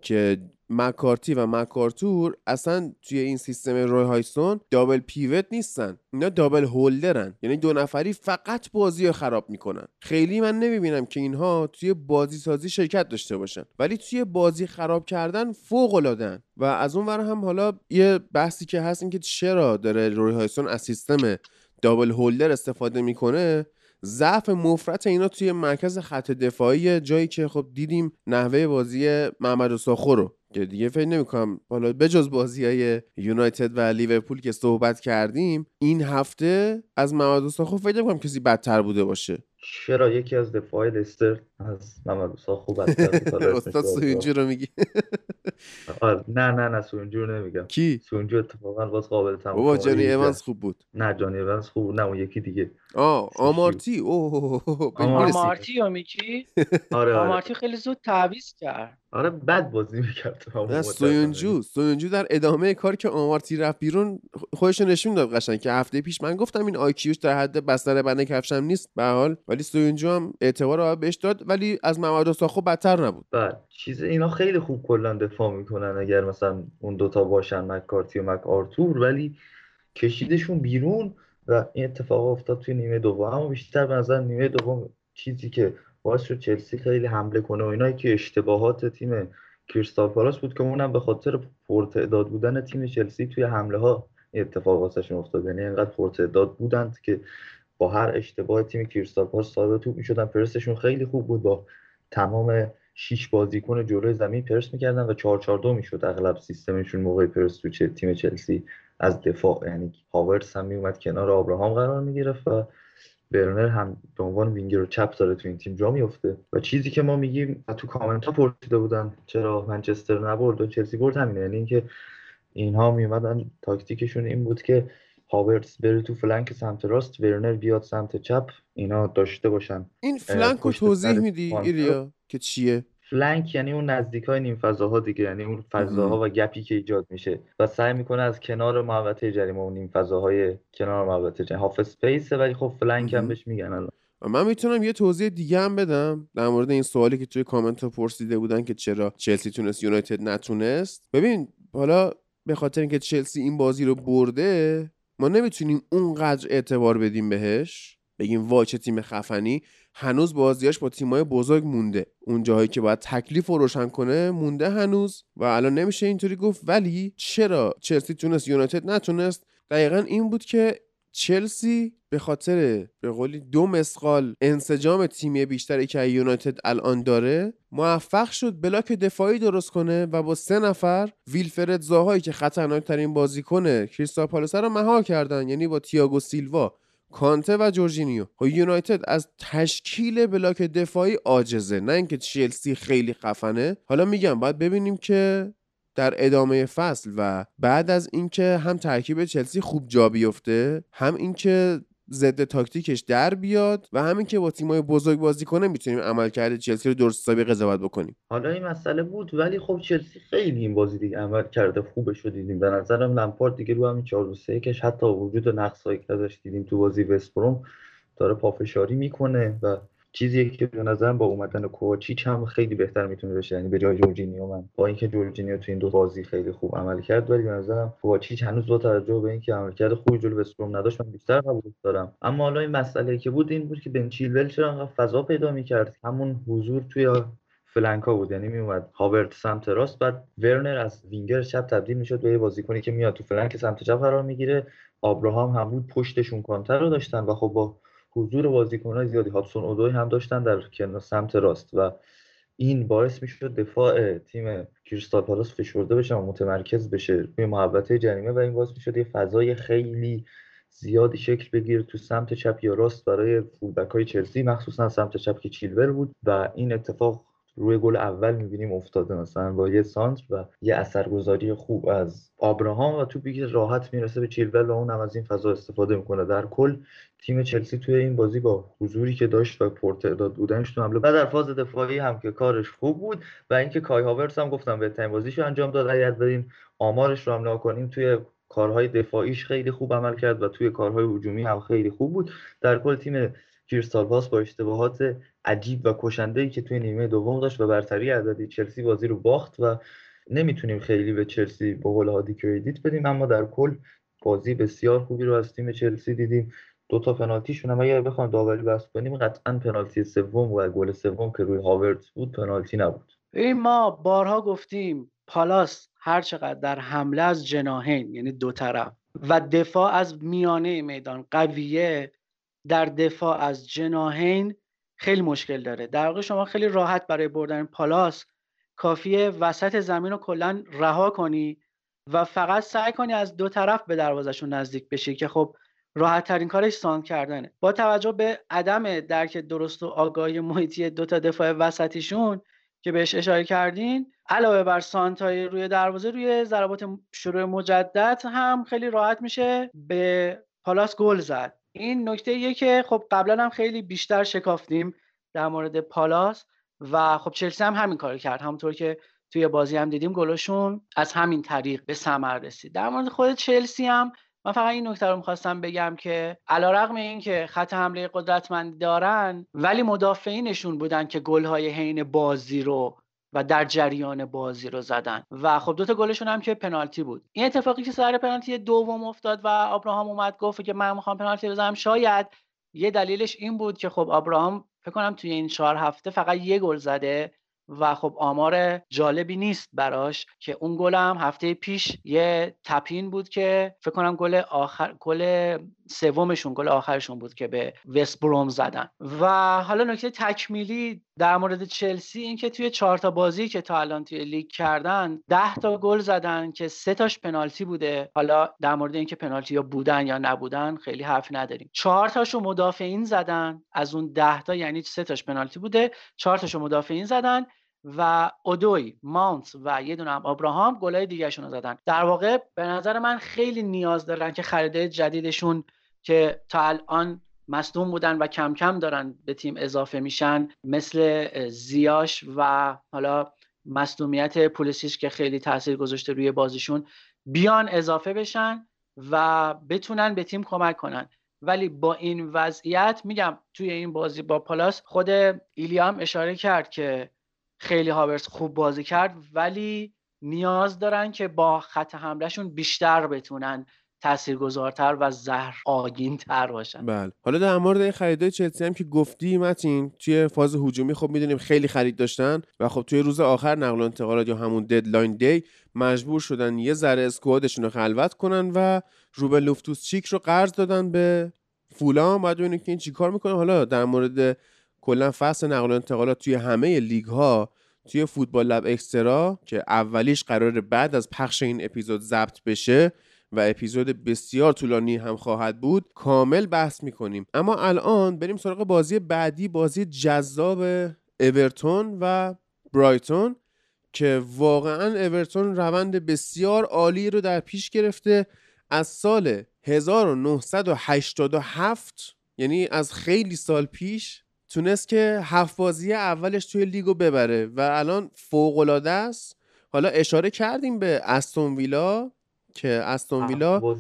که مکارتی و مکارتور اصلا توی این سیستم روی هایستون دابل پیوت نیستن. اینا دابل هولدرن. یعنی دو نفری فقط بازی رو خراب می‌کنن. خیلی من نمی‌بینم که اینها توی بازی سازی شرکت داشته باشن. ولی توی بازی خراب کردن فوق العادن و از اون ور هم حالا یه بحثی که هست این که چرا داره روی هایستون از سیستم double holder استفاده می‌کنه؟ ضعف مفرط اینا توی مرکز خط دفاعی جایی که خب دیدیم نحوه بازی محمد ساخو رو. که دیگه فکر نمی‌کنم. حالا بجز بازی های یونایتد و لیورپول که صحبت کردیم این هفته از محمد ساخو فکر نمی‌کنم کسی بدتر بوده باشه. چرا؟ یکی از دفاع لستر از محمد ساخو بدتر استاد سوینجو رو میگی؟ آره، نه نه نه سوینجو رو نمیگم. کی؟ سوینجو اتفاقا باز قابل تماشا بابا جانی ایونز خوب بود. نه جانی ایونز خوب نه اون یکی دیگه. آه آمارتی. اوه آمارتی. یا میکی آره. آمارتی خیلی زود تعویض کرد. آره بد بازی می‌کرد نه سویونجو سویونجو در ادامه کار که آمارتی رفت بیرون خودش نشون داد قشنگ که هفته پیش من گفتم این آیکیوش در حد بستر بنده کفشم نیست به حال ولی سویونجو هم اعتبار رو بهش داد ولی از محمد ساخو بدتر نبود. بله چیز اینا خیلی خوب کلا دفاع می‌کنن اگر مثلا اون دوتا باشن مکارتی و مک آرتور ولی کشیدشون بیرون و این اتفاق افتاد توی نیمه دوم. اما بیشتر به نظر نیمه دوم چیزی که باعث شد چلسی خیلی حمله کنه و اینایی که اشتباهات تیم کریستال پالاس بود که اونم به خاطر پرتعداد بودن تیم چلسی توی حمله ها اتفاق واسهشون افتاد. یعنی اینقدر پرتعداد بودند که با هر اشتباه تیم کریستال پالاس صاحب توپ می‌شدن. پرسشون خیلی خوب بود. با تمام شیش بازیکن جلوی زمین پرس می‌کردن و 4 4 2 می‌شد اغلب سیستمشون موقع پرس تو تیم چلسی. از دفاع یعنی هاورتس هم میومد کنار آبراهام قرار می‌گرفت و ورنر هم به عنوان وینگر چپ داره تو این تیم جا میفته. و چیزی که ما میگیم تو کامنت ها پرسیده بودن چرا منچستر نبرد و چلسی برد همینه. یعنی اینکه اینها میومدن تاکتیکشون این بود که هاورتس بره تو flank سمت راست ورنر بیاد سمت چپ اینا داشته باشن. این flank رو توضیح میدی آریا که چیه؟ flank یعنی اون نزدیک های نیم فضاها دیگه یعنی اون فضاها و گپی که ایجاد میشه. و سعی می‌کنه از کنار محوطه جریمه اون نیم فضاهای کنار محوطه جریمه. half space ولی خب flank هم بهش میگن الان. من می‌تونم یه توضیح دیگه هم بدم در مورد این سوالی که توی کامنت ها پرسیده بودن که چرا چلسی تونست یونایتد نتونست. ببین حالا به خاطر اینکه چلسی این بازی رو برده ما نمی‌تونیم اونقدر اعتبار بدیم بهش. بگیم وای چه تیم خفنی. هنوز بازیاش با تیمای بزرگ مونده. اون جاهایی که باید تکلیف رو روشن کنه مونده هنوز. و الان نمیشه اینطوری گفت ولی چرا چلسی تونست یونایتد نتونست؟ دقیقا این بود که چلسی به خاطر به قولی دو مسقال انسجام تیمی بیشتری که یونایتد الان داره موفق شد بلاک دفاعی درست کنه و با سه نفر ویلفرد زاهایی که خطرناک ترین بازیکن کریستال پالاس رو مهار کردن. یعنی با تییاگو سیلوا. کانته و جورجینیو. خب یونایتد از تشکیل بلاک دفاعی عاجزه. نه اینکه چلسی خیلی خفنه. حالا میگم باید ببینیم که در ادامه فصل و بعد از اینکه هم ترکیب چلسی خوب جا بیفته هم اینکه ضد تاکتیکش در بیاد و همین که با تیمای بزرگ بازی کنه می‌تونیم عملکرد چلسی رو درست حسابی قضاوت بکنیم. حالا این مسئله بود ولی خب چلسی خیلی این بازی دیگه عمل کرده خوبش رو دیدیم. به نظرم لمپارد دیگه رو همین 4 3 کش حتی وجود نقصایی که ازش دیدیم تو بازی وستبروم داره پافشاری می‌کنه و چیزی که به نظرم با اومدن کوچیچ هم خیلی بهتر می‌تونه بشه. یعنی به جای جورجینیو من. با اینکه جورجینیو تو این دو بازی خیلی خوب عمل کرد ولی به نظرم کوچیچ هنوز با توجه به اینکه عملکرد خوبی جلو وستبروم نداشت من بیشتر قبول دارم. اما حالا این مسئله که بود این بود که بن چیلول چرا انقدر فضا پیدا می‌کرد؟ همون حضور توی flank ا بود. یعنی میومد هاورتس سمت راست بعد ورنر از وینگر چپ تبدیل می‌شد به یه بازیکنی که میاد تو flank سمت چپ قرار می‌گیره. آبراهام هم بود پشتشون کانته رو داشتن و خب با حضور بازیکنهای زیادی. هادسون اودوی هم داشتن در کنار سمت راست و این باعث می‌شد دفاع تیم کریستال پالاس فشرده بشه و متمرکز بشه روی محوطه جریمه و این باعث می‌شد یه فضای خیلی زیادی شکل بگیره تو سمت چپ یا راست برای full back های چلسی مخصوصا سمت چپ که چیلول بود و این اتفاق روی گل اول می‌بینیم افتاده مثلا با یه سانتر و یه اثرگذاری خوب از آبراهام و توپی که راحت می‌رسه به چیلول و اون هم از این فضا استفاده می‌کنه. در کل تیم چلسی توی این بازی با حضوری که داشت و پرتعداد بودنش تو حمله و در فاز دفاعی هم که کارش خوب بود و اینکه کای هاورس هم گفتم بهترین بازیشو انجام داد. اگر بریم آمارش رو هم کنیم توی کارهای دفاعیش خیلی خوب عمل کرد و توی کارهای هجومی هم خیلی خوب بود. در کل تیم کریستال با اشتباهات عجیب و کشنده ای که توی نیمه دوم داشت و برتری عددی چلسی بازی رو باخت و نمی‌تونیم خیلی به چلسی با قول هادی کردیت بدیم اما در کل بازی بسیار خوبی رو از تیم چلسی دیدیم. دو تا پنالتیشون هم اگر بخوام داوری بحث کنیم قطعا پنالتی سوم و گل سوم که روی هاورتس بود پنالتی نبود. این ما بارها گفتیم پالاس هر چقدر در حمله از جناهین یعنی دو طرف و دفاع از میانه میدان قویه در دفاع از جناهین خیلی مشکل داره. در واقع شما خیلی راحت برای بردن پالاس کافیه وسط زمین رو کلا رها کنی و فقط سعی کنی از دو طرف به دروازشون نزدیک بشی که خب راحت ترین کارش ساند کردنه. با توجه به عدم درک درست و آگاهی محیطی دو تا دفاع وسطیشون که بهش اشاره کردین علاوه بر سانتای روی دروازه روی ضربات شروع مجدد هم خیلی راحت میشه به پالاس گل زد. این نکته یه که خب قبلا هم خیلی بیشتر شکافتیم در مورد پالاس و خب چلسی هم همین کار کرد. همونطور که توی بازی هم دیدیم گلشون از همین طریق به ثمر رسید. در مورد خود چلسی هم من فقط این نکته رو می‌خواستم بگم که علیرغم اینکه خط حمله قدرتمند دارن ولی مدافعینشون بودن که گلهای حین بازی رو و در جریان بازی رو زدن. و خب دوتا گلشون هم که پنالتی بود. این اتفاقی که سر پنالتی دوم افتاد و ابراهام اومد گفت که من می‌خوام پنالتی بزنم شاید یه دلیلش این بود که خب ابراهام فکر کنم توی این چهار هفته فقط یه گل زده و خب آمار جالبی نیست براش که اون گل هم هفته پیش یه تپین بود که فکر کنم گل آخر گل سومشون گل آخرشون بود که به وست بروم زدن. و حالا نکته تکمیلی در مورد چلسی اینکه توی چهار تا بازی که تا الان توی لیگ کردن ده تا گل زدن که سه تاش پنالتی بوده. حالا در مورد اینکه پنالتی یا بودن یا نبودن خیلی حرف نداریم. چهار تاشو مدافعین زدن. از اون ده تا یعنی سه تاش پنالتی بوده. چهار تاشو مدافعین زدن. و اودوی ماونت و یه دونه هم ابراهام گلای دیگهشون رو زدن. در واقع به نظر من خیلی نیاز دارن که خریده جدیدشون که تا الان مصدوم بودن و کم کم دارن به تیم اضافه میشن مثل زیاش و حالا مصدومیت پولیسیش که خیلی تاثیر گذاشته روی بازیشون. بیان اضافه بشن و بتونن به تیم کمک کنن. ولی با این وضعیت میگم توی این بازی با پالاس خود ایلیام اشاره کرد که خیلی هاورس خوب بازی کرد ولی نیاز دارن که با خط حملهشون بیشتر بتونن تاثیرگذارتر و زهر آگین تر باشن. بله. حالا در مورد این خریدای چلسی هم که گفتی متین توی فاز هجومی خب می‌دونیم خیلی خرید داشتن و خب توی روز آخر نقل و انتقالات یا همون ددلاین دی مجبور شدن یه ذره اسکوادشون رو خلوت کنن و روبن لوفتوس چیک رو قرض دادن به فولام باید ببینیم که این چیکار می‌کنه. حالا در مورد کلا فصل نقل و انتقالات توی همه لیگ ها توی فوتبال لب اکسترا که اولیش قرار بعد از پخش این اپیزود ضبط بشه و اپیزود بسیار طولانی هم خواهد بود کامل بحث می‌کنیم. اما الان بریم سراغ بازی بعدی بازی جذاب اورتون و برایتون که واقعا اورتون روند بسیار عالی رو در پیش گرفته. از سال 1987 یعنی از خیلی سال پیش تونست که هفت بازی اولش توی لیگو ببره و الان فوق العاده است حالا اشاره کردیم به استون ویلا که استون ویلا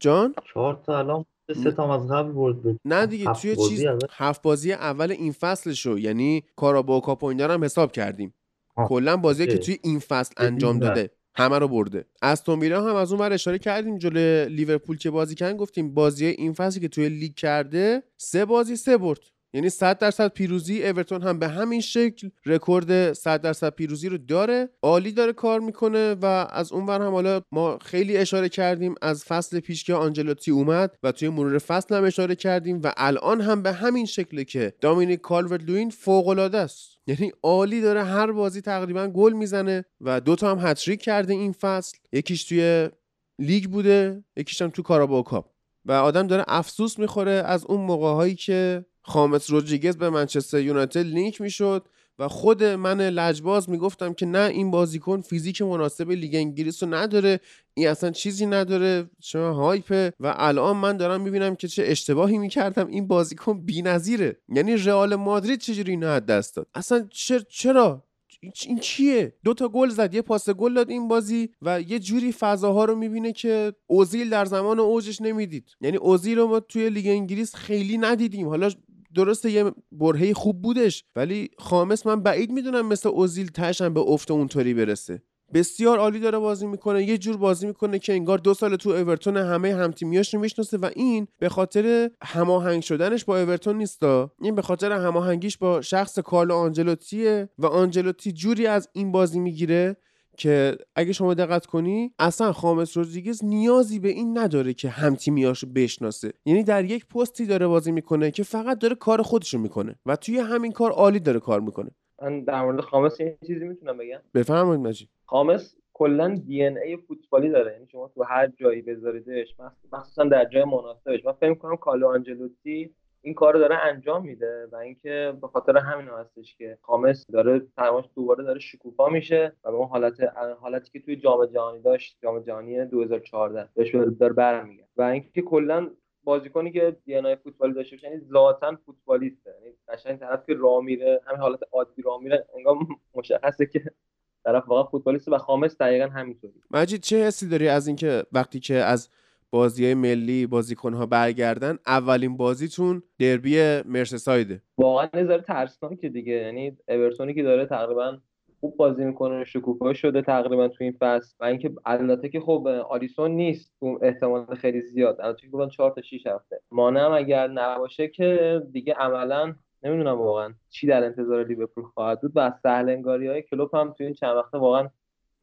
جان چهار تا الان سه تا از قبل برد نه دیگه توی چیز. هفت بازی اول این فصلشو یعنی کاراباو کاپ هم حساب کردیم. کلا بازی که. توی این فصل انجام. داده همه رو برده استون ویلا هم از اون ور اشاره کردیم جلوی لیورپول که بازی کردن گفتیم بازی این فصلی که توی لیگ کرده سه بازی سه برد یعنی 100 درصد پیروزی اورتون هم به همین شکل رکورد 100 درصد پیروزی رو داره. عالی داره کار می‌کنه و از اون ور هم حالا ما خیلی اشاره کردیم از فصل پیش که آنچلوتی اومد و توی مرور فصل هم اشاره کردیم و الان هم به همین شکله که دامینیک کالورت لوین فوق العاده است. یعنی عالی داره هر بازی تقریبا گل می‌زنه و دوتا هم هتریک کرده این فصل. یکیش توی لیگ بوده یکیش هم تو کاپ. و آدم داره افسوس می‌خوره از اون موقع هایی که خامس رودریگز به منچستر یونایتد لینک می‌شد و خود من لجباز می‌گفتم که نه این بازیکن فیزیک مناسب لیگ انگلیس رو نداره این اصلا چیزی نداره شما هایپه و الان من دارم می‌بینم که چه اشتباهی می‌کردم این بازیکن بی‌نظیره. یعنی رئال مادرید چجوری اینو از دست داد؟ اصلا چر- چرا؟ این- چیه؟ دو تا گل زد یه پاس گل داد این بازی و یه جوری فضاها رو می‌بینه که اوزیل در زمان اوجش نمی‌دید. یعنی اوزیل رو ما توی لیگ انگلیس خیلی ندیدیم. حالا درسته یه برهه خوب بودش ولی خامس من بعید می‌دونم مثل اوزیل تش هم به افت اونطوری برسه. بسیار عالی داره بازی می‌کنه. یه جور بازی می‌کنه که انگار دو سال تو اورتون همه همتیمیاش رو می‌شناسه و این به خاطر هماهنگ شدنش با اورتون نیستا این به خاطر هماهنگیش با شخص کارلو آنجلوتیه و آنجلوتی جوری از این بازی می‌گیره که اگه شما دقت کنی اصلا خامس رودریگز نیازی به این نداره که همتیمیاشو بشناسه. یعنی در یک پستی داره بازی می‌کنه که فقط داره کار خودشو می‌کنه و توی همین کار عالی داره کار می‌کنه. من در مورد خامس یه چیزی می‌تونم بگم. بفرمایید مجید. خامس کلا دی ان ای فوتبالی داره. یعنی شما تو هر جایی بذاریدش مخ- مخصوصا در جای مناسبش من فکر کنم کالو آنجلوتی این کار رو داره انجام میده و اینکه به خاطر همین هستش که خامس داره تماش دوباره داره شکوفا میشه و به اون حالت حالتی که توی جام جهانی داشت جام جهانی 2014 بهش داره برمیگرده. و اینکه کلا بازیکنی که دی ان ای فوتبالی داشته باشه یعنی ذاتا فوتبالیسته. یعنی قشنگ طرف که راه میره همین حالت عادی راه میره انگار مشخصه که طرف واقعا فوتبالیسته و خامس دقیقا همینطوری مجید چه حسی داری از اینکه وقتی که از بازی های ملی بازیکنها برگردن اولین بازیتون دربی مرسسایده؟ واقعا یه ذره ترسناکه دیگه. یعنی اورتونی که داره تقریبا خوب بازی می‌کنه شکوفا شده تقریبا تو این فصل. و اینکه البته که خب آلیسون نیست تو احتمال خیلی زیاد. البته که گفتن 4 تا 6 هفته. مانع اگر نباشه که دیگه عملا نمی‌دونم واقعا چی در انتظار لیورپول خواهد بود. و از سهل انگاری های کلوب هم تو این چند وقته واقعا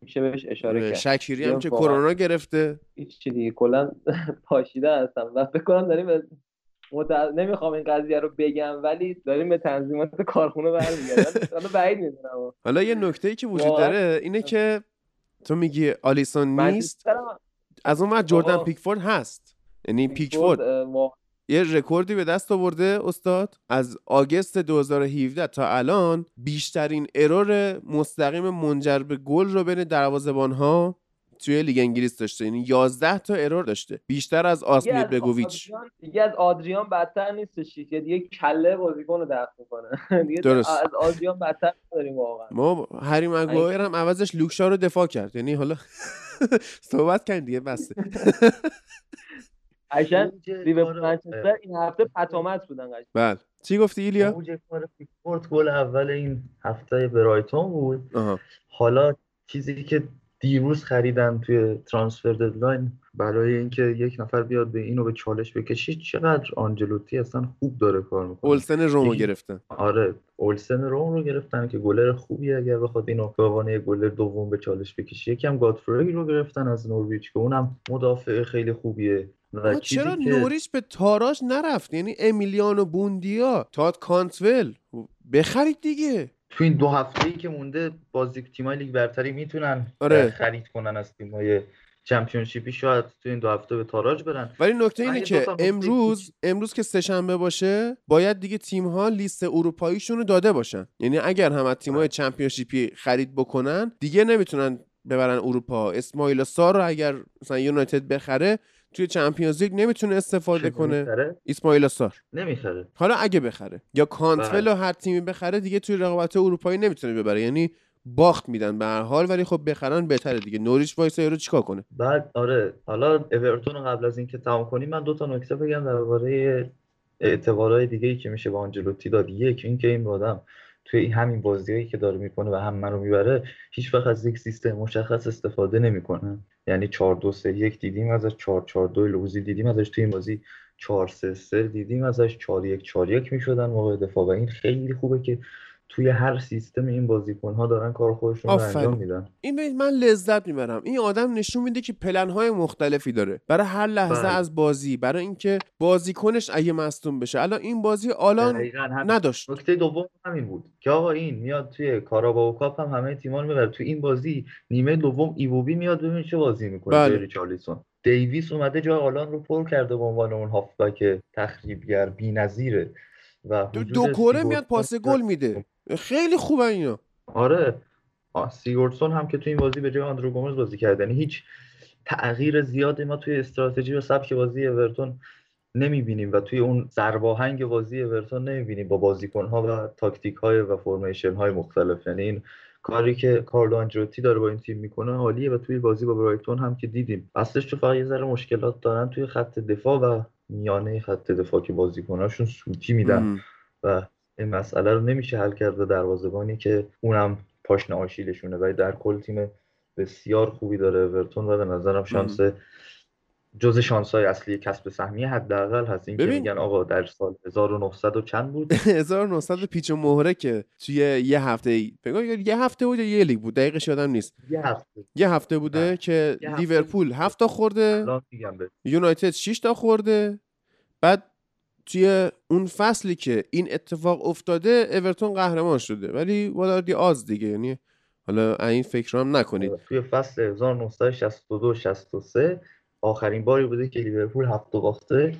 میشه بهش اشاره کرد. شکیری هم که. کرونا گرفته. هیچ چی دیگه. کلا پاشیده هستم. و فکر کنم داریم متع... نمی‌خوام این قضیه رو بگم ولی داریم به تنظیمات کارخونه برمیگردیم. حالا بعید می‌دونم. حالا یه نکته ای که وجود. داره اینه که تو میگی آلیسون نیست. از اون ور جردن. پیکفورد هست. یعنی پیکفورد یه رکوردی به دست آورده استاد. از August 2017 تا الان بیشترین error مستقیم منجر به گل رو بین دروازه‌بان ها توی لیگ انگلیس داشته. یعنی 11 تا error داشته. بیشتر از آسمیر بگوویچ دیگه از آدریان بدتر نیستش که دیگه کله بازیکن رو دفع می‌کنه. دیگه درست. از آدریان بدتر نداریم واقعا. ما هری مگوایر هم عوضش لوک شاو رو دفاع کرد. یعنی حالا صحبت کردن دیگه بسته قشنگ اوج لیورپول منچستر این هفته پتومت بودن قشنگ. بله. چی گفتی ایلیا؟ اوج کار پیکفورد گل اول این هفته برایتون بود. حالا چیزی که دیروز خریدن توی transfer deadline. برای اینکه یک نفر بیاد به اینو به چالش بکشی چقدر آنجلوتی اصلا خوب داره کار می‌کنه. اولسن رومو گرفتن آره اولسن روم رو گرفتن که گلر خوبیه. اگر بخواد اینو به عنوان گلر دوم به چالش بکشی یکم گادفری رو گرفتن از نورویچ که اونم مدافع خیلی خوبیه. چرا که... نوریچ به تاراج نرفت؟ یعنی امیلیانو بوندیا تاد کانتول. بخرید دیگه. تو این دو هفته ای که مونده بازی تیمای لیگ برتری می‌تونن آره. خرید کنن از تیمای چمپیونشیپی شاید تو این دو هفته به تاراج برن. ولی نکته اینه که امروز امروز که سهشنبه باشه باید دیگه تیم ها لیست اروپاییشون رو داده باشن. یعنی اگر هم از تیم های چمپیونشیپی خرید بکنن دیگه نمی‌تونن ببرن اروپا. اسماعیل سار رو اگر مثلا یونایتد بخره توی چمپیونز لیگ نمی‌تونه استفاده کنه. اسماعیل سار. نمی‌خره. حالا اگه بخره یا کانتفل بله. هر تیمی بخره دیگه توی رقابت اروپایی نمی‌تونه ببره. یعنی باخت میدن به هر حال ولی خب بخرن بهتره دیگه. نوریچ وایسا رو چیکار کنه؟ بعد آره حالا اورتون قبل از اینکه تمام کنیم من دو تا نکته بگم درباره اعتبارهای دیگه ای که میشه با آنجلوتی داد. یک اینکه این آدم توی همین بازیایی که داره می‌کنه و هم منو می‌بره هیچ وقت از یک سیستم مشخص استفاده نمی‌کنه. یعنی 4 2 3 1 دیدیم ازش 4 4 2 لوزی دیدیم ازش. توی این بازی 4 3 3 دیدیم ازش 4 1 4 1 می‌شدن موقع دفاع و این خیلی خوبه که توی هر سیستم این بازیکن ها دارن کار خودشون رو انجام میدن. این من لذت می‌برم. این آدم نشون میده که پلن های مختلفی داره. برای هر لحظه بله. از بازی برای اینکه بازیکنش اگه مصدوم بشه. الان این بازی آلان نداشت. نکته دوم همین بود که آقا این میاد توی کاراباو کاپ هم همه تیمان می‌بره. توی این بازی نیمه دوم ایووبی میاد ببین چه بازی می‌کنه. بله. چارلیسون دیویس اومده جای آلان رو پر کرده به عنوان اون هافبک تخریبگر بی‌نظیره. و دوکوره میاد پاس گل میده. خیلی خوبه اینا. آره. سیگورسون هم که توی این بازی به جای آندرو گومز بازی کرد. یعنی هیچ تغییر زیادی ما توی استراتژی و سبک بازی اورتون نمی‌بینیم و توی اون زرباهنگ بازی اورتون نمی‌بینیم با بازیکنها و تاکتیک های و فرمیشن های مختلف. یعنی این کاری که کارلو آنجلوتی داره با این تیم می‌کنه عالیه و توی بازی با برایتون هم که دیدیم. اصلش تو فقط یه ذره مشکلات دارن توی خط دفاع و میانه خط دفاع که بازیکناشون سوتی میدن و این مسئله رو نمیشه حل کرد به دروازه‌بانی که اونم پاشنه آشیلشونه ولی در کل تیم بسیار خوبی داره. اورتون و به نظرم شانس جز شانس های اصلی کسب سهمیه حداقل هست. این که میگن آقا در سال 1900 و چند بود؟ 1900 پیچ و مهره که توی یه هفته بگو یه هفته بود یه لیگ بود. دقیقش یادم نیست. یه هفته. یه هفته بوده نه. که لیورپول 7 تا خورده یونایتد 6 تا خورده بعد توی اون فصلی که این اتفاق افتاده اورتون قهرمان شده. ولی والدی آز دیگه؟ یعنی حالا این فکر هم نکنید. آره، توی فصل 1962 63 آخرین باری بوده که لیورپول هفت باخته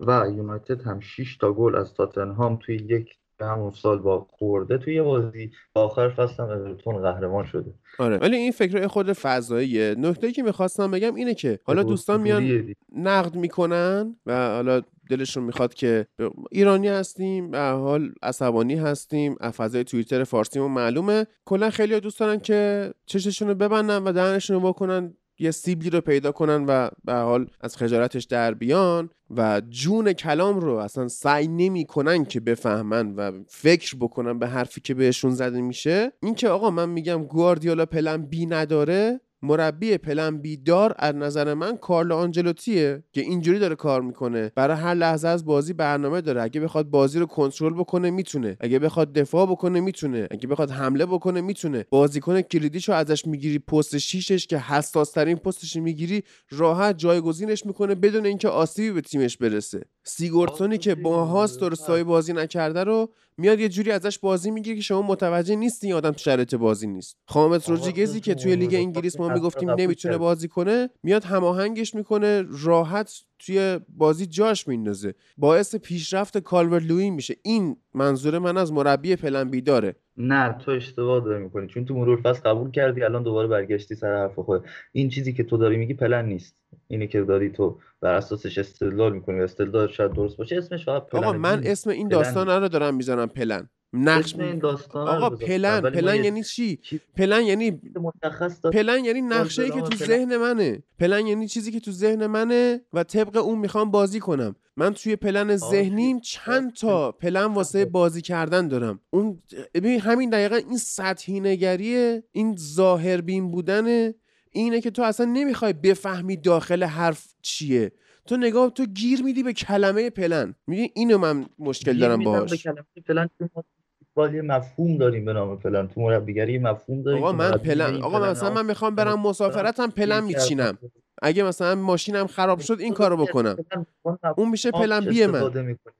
و یونایتد هم 6 تا گل از تاتنهام توی یک همون سال با خورده توی بازی. آخر فصل هم اورتون قهرمان شده. آره. ولی این فکر خود فضاییه. نکته که می‌خواستم بگم اینه که حالا دوستان میان نقد می‌کنن و حالا دلشون می‌خواد که ایرانی هستیم به حال عصبانی هستیم فضای توییتر فارسیمون معلومه. کلا خیلی دوست دارن که چششون رو ببندن و دهنشون رو بکنن یه سیبلی رو پیدا کنن و به حال از خجالتش در بیان و جون کلام رو اصلا سعی نمی کنن که بفهمن و فکر بکنن به حرفی که بهشون زده میشه. این که آقا من میگم گواردیولا plan B نداره مربی plan B دار از نظر من کارلو آنجلوتیه که اینجوری داره کار می‌کنه. برای هر لحظه از بازی برنامه داره. اگه بخواد بازی رو کنترل بکنه می‌تونه. اگه بخواد دفاع بکنه می‌تونه. اگه بخواد حمله بکنه می‌تونه. بازیکن کلیدیشو ازش می‌گیری پست شیشش که حساس ترین پستش می‌گیری راحت جایگزینش می‌کنه بدون اینکه آسیبی به تیمش برسه. سیگوردسونی که با هاست درستای بازی نکرده رو میاد یه جوری ازش بازی می‌گیره که شما متوجه نیستی این آدم تو شرایط بازی نیست. خامس رودریگزی که توی لیگ انگلیس ما می‌گفتیم نمی‌تونه بازی کنه میاد هماهنگش می‌کنه راحت توی بازی جاش میندازه. باعث پیشرفت کالورت لوین میشه. این منظور من از مربی plan B داره نه تو اشتباه داری می‌کنی. چون تو مرور فصل قبول کردی الان دوباره برگشتی سر حرف خود. این چیزی که تو داری میگی پلن نیست. اینی که داری تو بر اساسش استدلال می‌کنی استدلال شاید درست باشه اسمش فقط پلن آقا من اسم این داستان رو دارم می‌زنم پلن. نقش این داستان آقا plan plan یعنی چی؟ پلن یعنی پلن یعنی نقشه ای که تو ذهن منه. پلن یعنی چیزی که تو ذهن منه و طبق اون می‌خوام بازی کنم. من توی پلن ذهنیم چند تا پلن واسه بازی کردن دارم. اون ببین همین دقیقا این سطحی نگریه این ظاهر بین بودنه. اینه که تو اصلا نمی‌خوای بفهمی داخل حرف چیه. تو نگاه تو گیر میدی به کلمه پلن. می‌دونی؟ اینو من مشکل دارم میدم به کلمه پلن. فوتبال یه مفهوم داریم به نام پلن. تو مربیگری یه مفهوم داریم آقا من پلن آقا پلن مثلا من می‌خوام برم مسافرتم پلن میچینم. اگه مثلا ماشینم خراب شد این کارو بکنم. پلن ما اون میشه پلن بی من.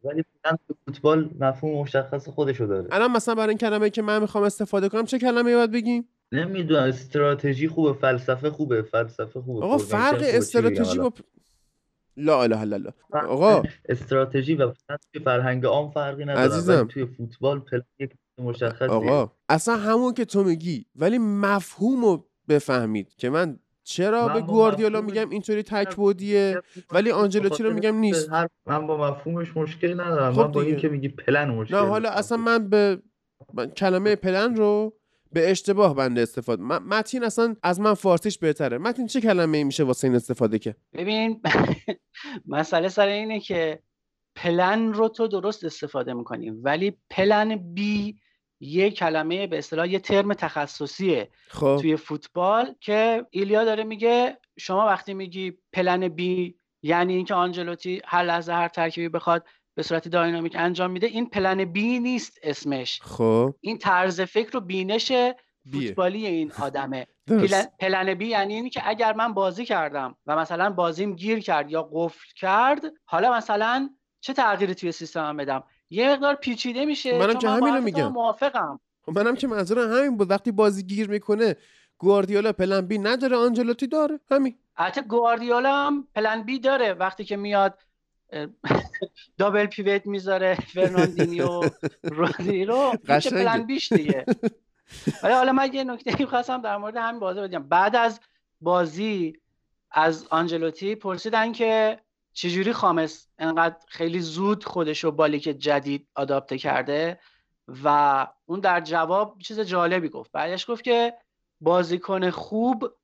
ولی پلن فوتبال مفهوم مشخص خودشو داره. الان مثلا برای این کلمه که من می‌خوام استفاده کنم چه کلمه باید بگیم؟ نمی‌دونم استراتژی خوبه فلسفه خوبه فلسفه خوبه. آقا فرق استراتژی؟ با لا اله الا الله آقا استراتژی و توی فرهنگ عام فرقی نداره عزیزم. توی فوتبال پلن یک مشخصیه آقا اصلا همون که تو میگی ولی مفهوم رو بفهمید که من چرا من به گواردیولا میگم اینطوری تکبودیه ولی آنجلوتی رو میگم نیست. من با مفهومش مشکلی ندارم خب من با دیگه. این که میگی پلن مشکل نه حالا. اصلا من به من کلمه پلن رو به اشتباه بنده استفاده. م- متین اصلا از من فارسیش بهتره. متین چه کلمه ای میشه واسه این استفاده که؟ ببین مسئله سر اینه که پلن رو تو درست استفاده می‌کنی ولی plan B یه کلمه به اصطلاح یه ترم تخصصیه خب. توی فوتبال که ایلیا داره میگه شما وقتی میگی plan B یعنی اینکه آنجلوتی هر لحظه هر ترکیبی بخواد به صورت dynamic انجام میده این plan B نیست اسمش. خب. این طرز فکر و بینش فوتبالی این آدمه. plan, plan B یعنی اینی که اگر من بازی کردم و مثلا بازیم گیر کرد یا قفل کرد حالا مثلا چه تغییری توی سیستمم بدم؟ یه مقدار پیچیده میشه منم که همینو میگم. موافقم. خب منم که منظورم همین بود. وقتی بازی گیر می‌کنه گواردیولا plan B نداره آنجلوتی داره. همین. البته گواردیولا هم plan B داره. وقتی که میاد double pivot می‌ذاره فرناندینیو رودری رو میشه قشنگه. plan B ش دیگه. ولی حالا من یه نکته خواستم در مورد همین بازی بگم. بعد از بازی از آنجلوتی پرسیدن که چجوری خامس انقدر خیلی زود خودش رو با لیگ جدید آداپته کرده و اون در جواب چیز جالبی گفت. بعدش گفت که بازیکن خوب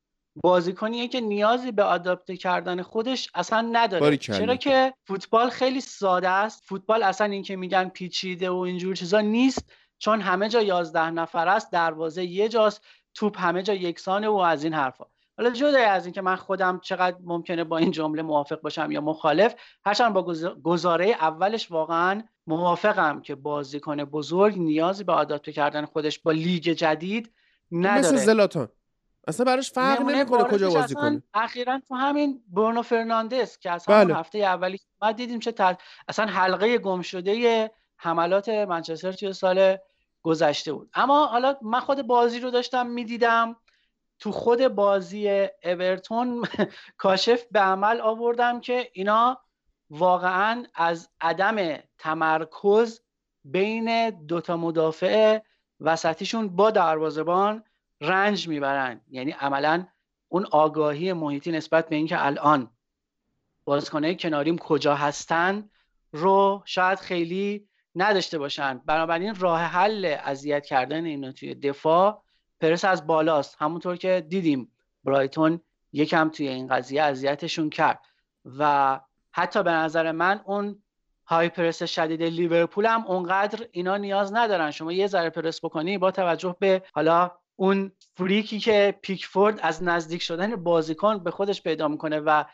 بازیکنیه که نیازی به آداپته کردن خودش اصلا نداره. چرا که فوتبال خیلی ساده است. فوتبال اصلا این که میگن پیچیده و اینجور چیزا نیست. چون همه جا یازده نفر است. دروازه یه جاست. توپ همه جا یکسانه و از این حرفا. حالا جدا از اینکه من خودم چقدر ممکنه با این جمله موافق باشم یا مخالف هرچند با گز- گزاره اولش واقعا موافقم که بازیکن بزرگ نیازی به آداپته کردن خودش با لیگ جدید نداره. مثل زلاتان. اصلا براش فرق نمی‌کنه کجا بازی اصلا کنه اخیرا تو همین برونو فرناندز که از همون بله. هفته اولی اومد دیدیم چه تل... اصلا حلقه گم شده حملات منچستر توی سال گذشته بود. اما حالا من خود بازی رو داشتم می‌دیدم. تو خود بازی اورتون کاشف به عمل آوردم که اینا واقعا از عدم تمرکز بین دوتا مدافع وسطیشون با دروازبان رنج می‌برن. یعنی عملا اون آگاهی محیطی نسبت به اینکه الان بازیکنهای کناریم کجا هستن رو شاید خیلی نداشته باشن. بنابراین راه حل اذیت کردن اینا توی دفاع پرس از بالاست. همونطور که دیدیم برایتون یکم توی این قضیه اذیتشون کرد. و حتی به نظر من اون های پرس شدید لیورپول هم اونقدر اینا نیاز ندارن. شما یه ذره پرس بکنی با توجه به حالا اون فریکی که پیکفورد از نزدیک شدن بازیکن به خودش پیدا می‌کنه و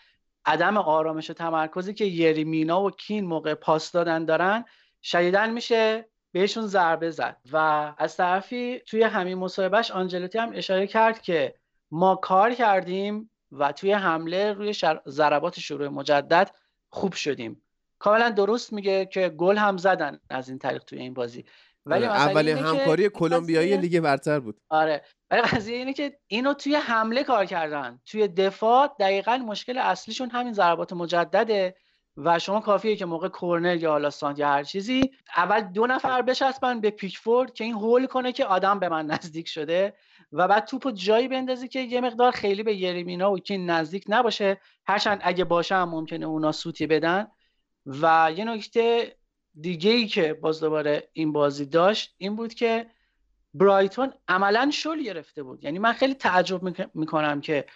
عدم آرامش و تمرکزی که یریمینا و کین موقع پاس دادن دارن شدیدن میشه بهشون ضربه زد. و از طرفی توی همین مصاحبهش آنجلوتی هم اشاره کرد که ما کار کردیم و توی حمله روی شر... ضربات شروع مجدد خوب شدیم. کاملا درست میگه که گل هم زدن از این طریق توی این بازی. ولی آره، اولین که همکاری کلمبیایی لیگ برتر بود. آره ولی قضیه اینه که اینو توی حمله کار کردن. توی دفاع دقیقا مشکل اصلیشون همین ضربات مجدده و شما کافیه که موقع کورنر یا حالا سانت یا هر چیزی اول دو نفر بچسبن به پیکفورد که این هول کنه که آدم به من نزدیک شده و بعد توپو جایی بندازی که یه مقدار خیلی به یریمینا و کین نزدیک نباشه. هرچند اگه باشه هم ممکنه اونا سوتی بدن. و یه نکته دیگه ای که باز دوباره این بازی داشت این بود که برایتون عملا شل گرفته بود. یعنی من خیلی تعجب میک- می‌کنم که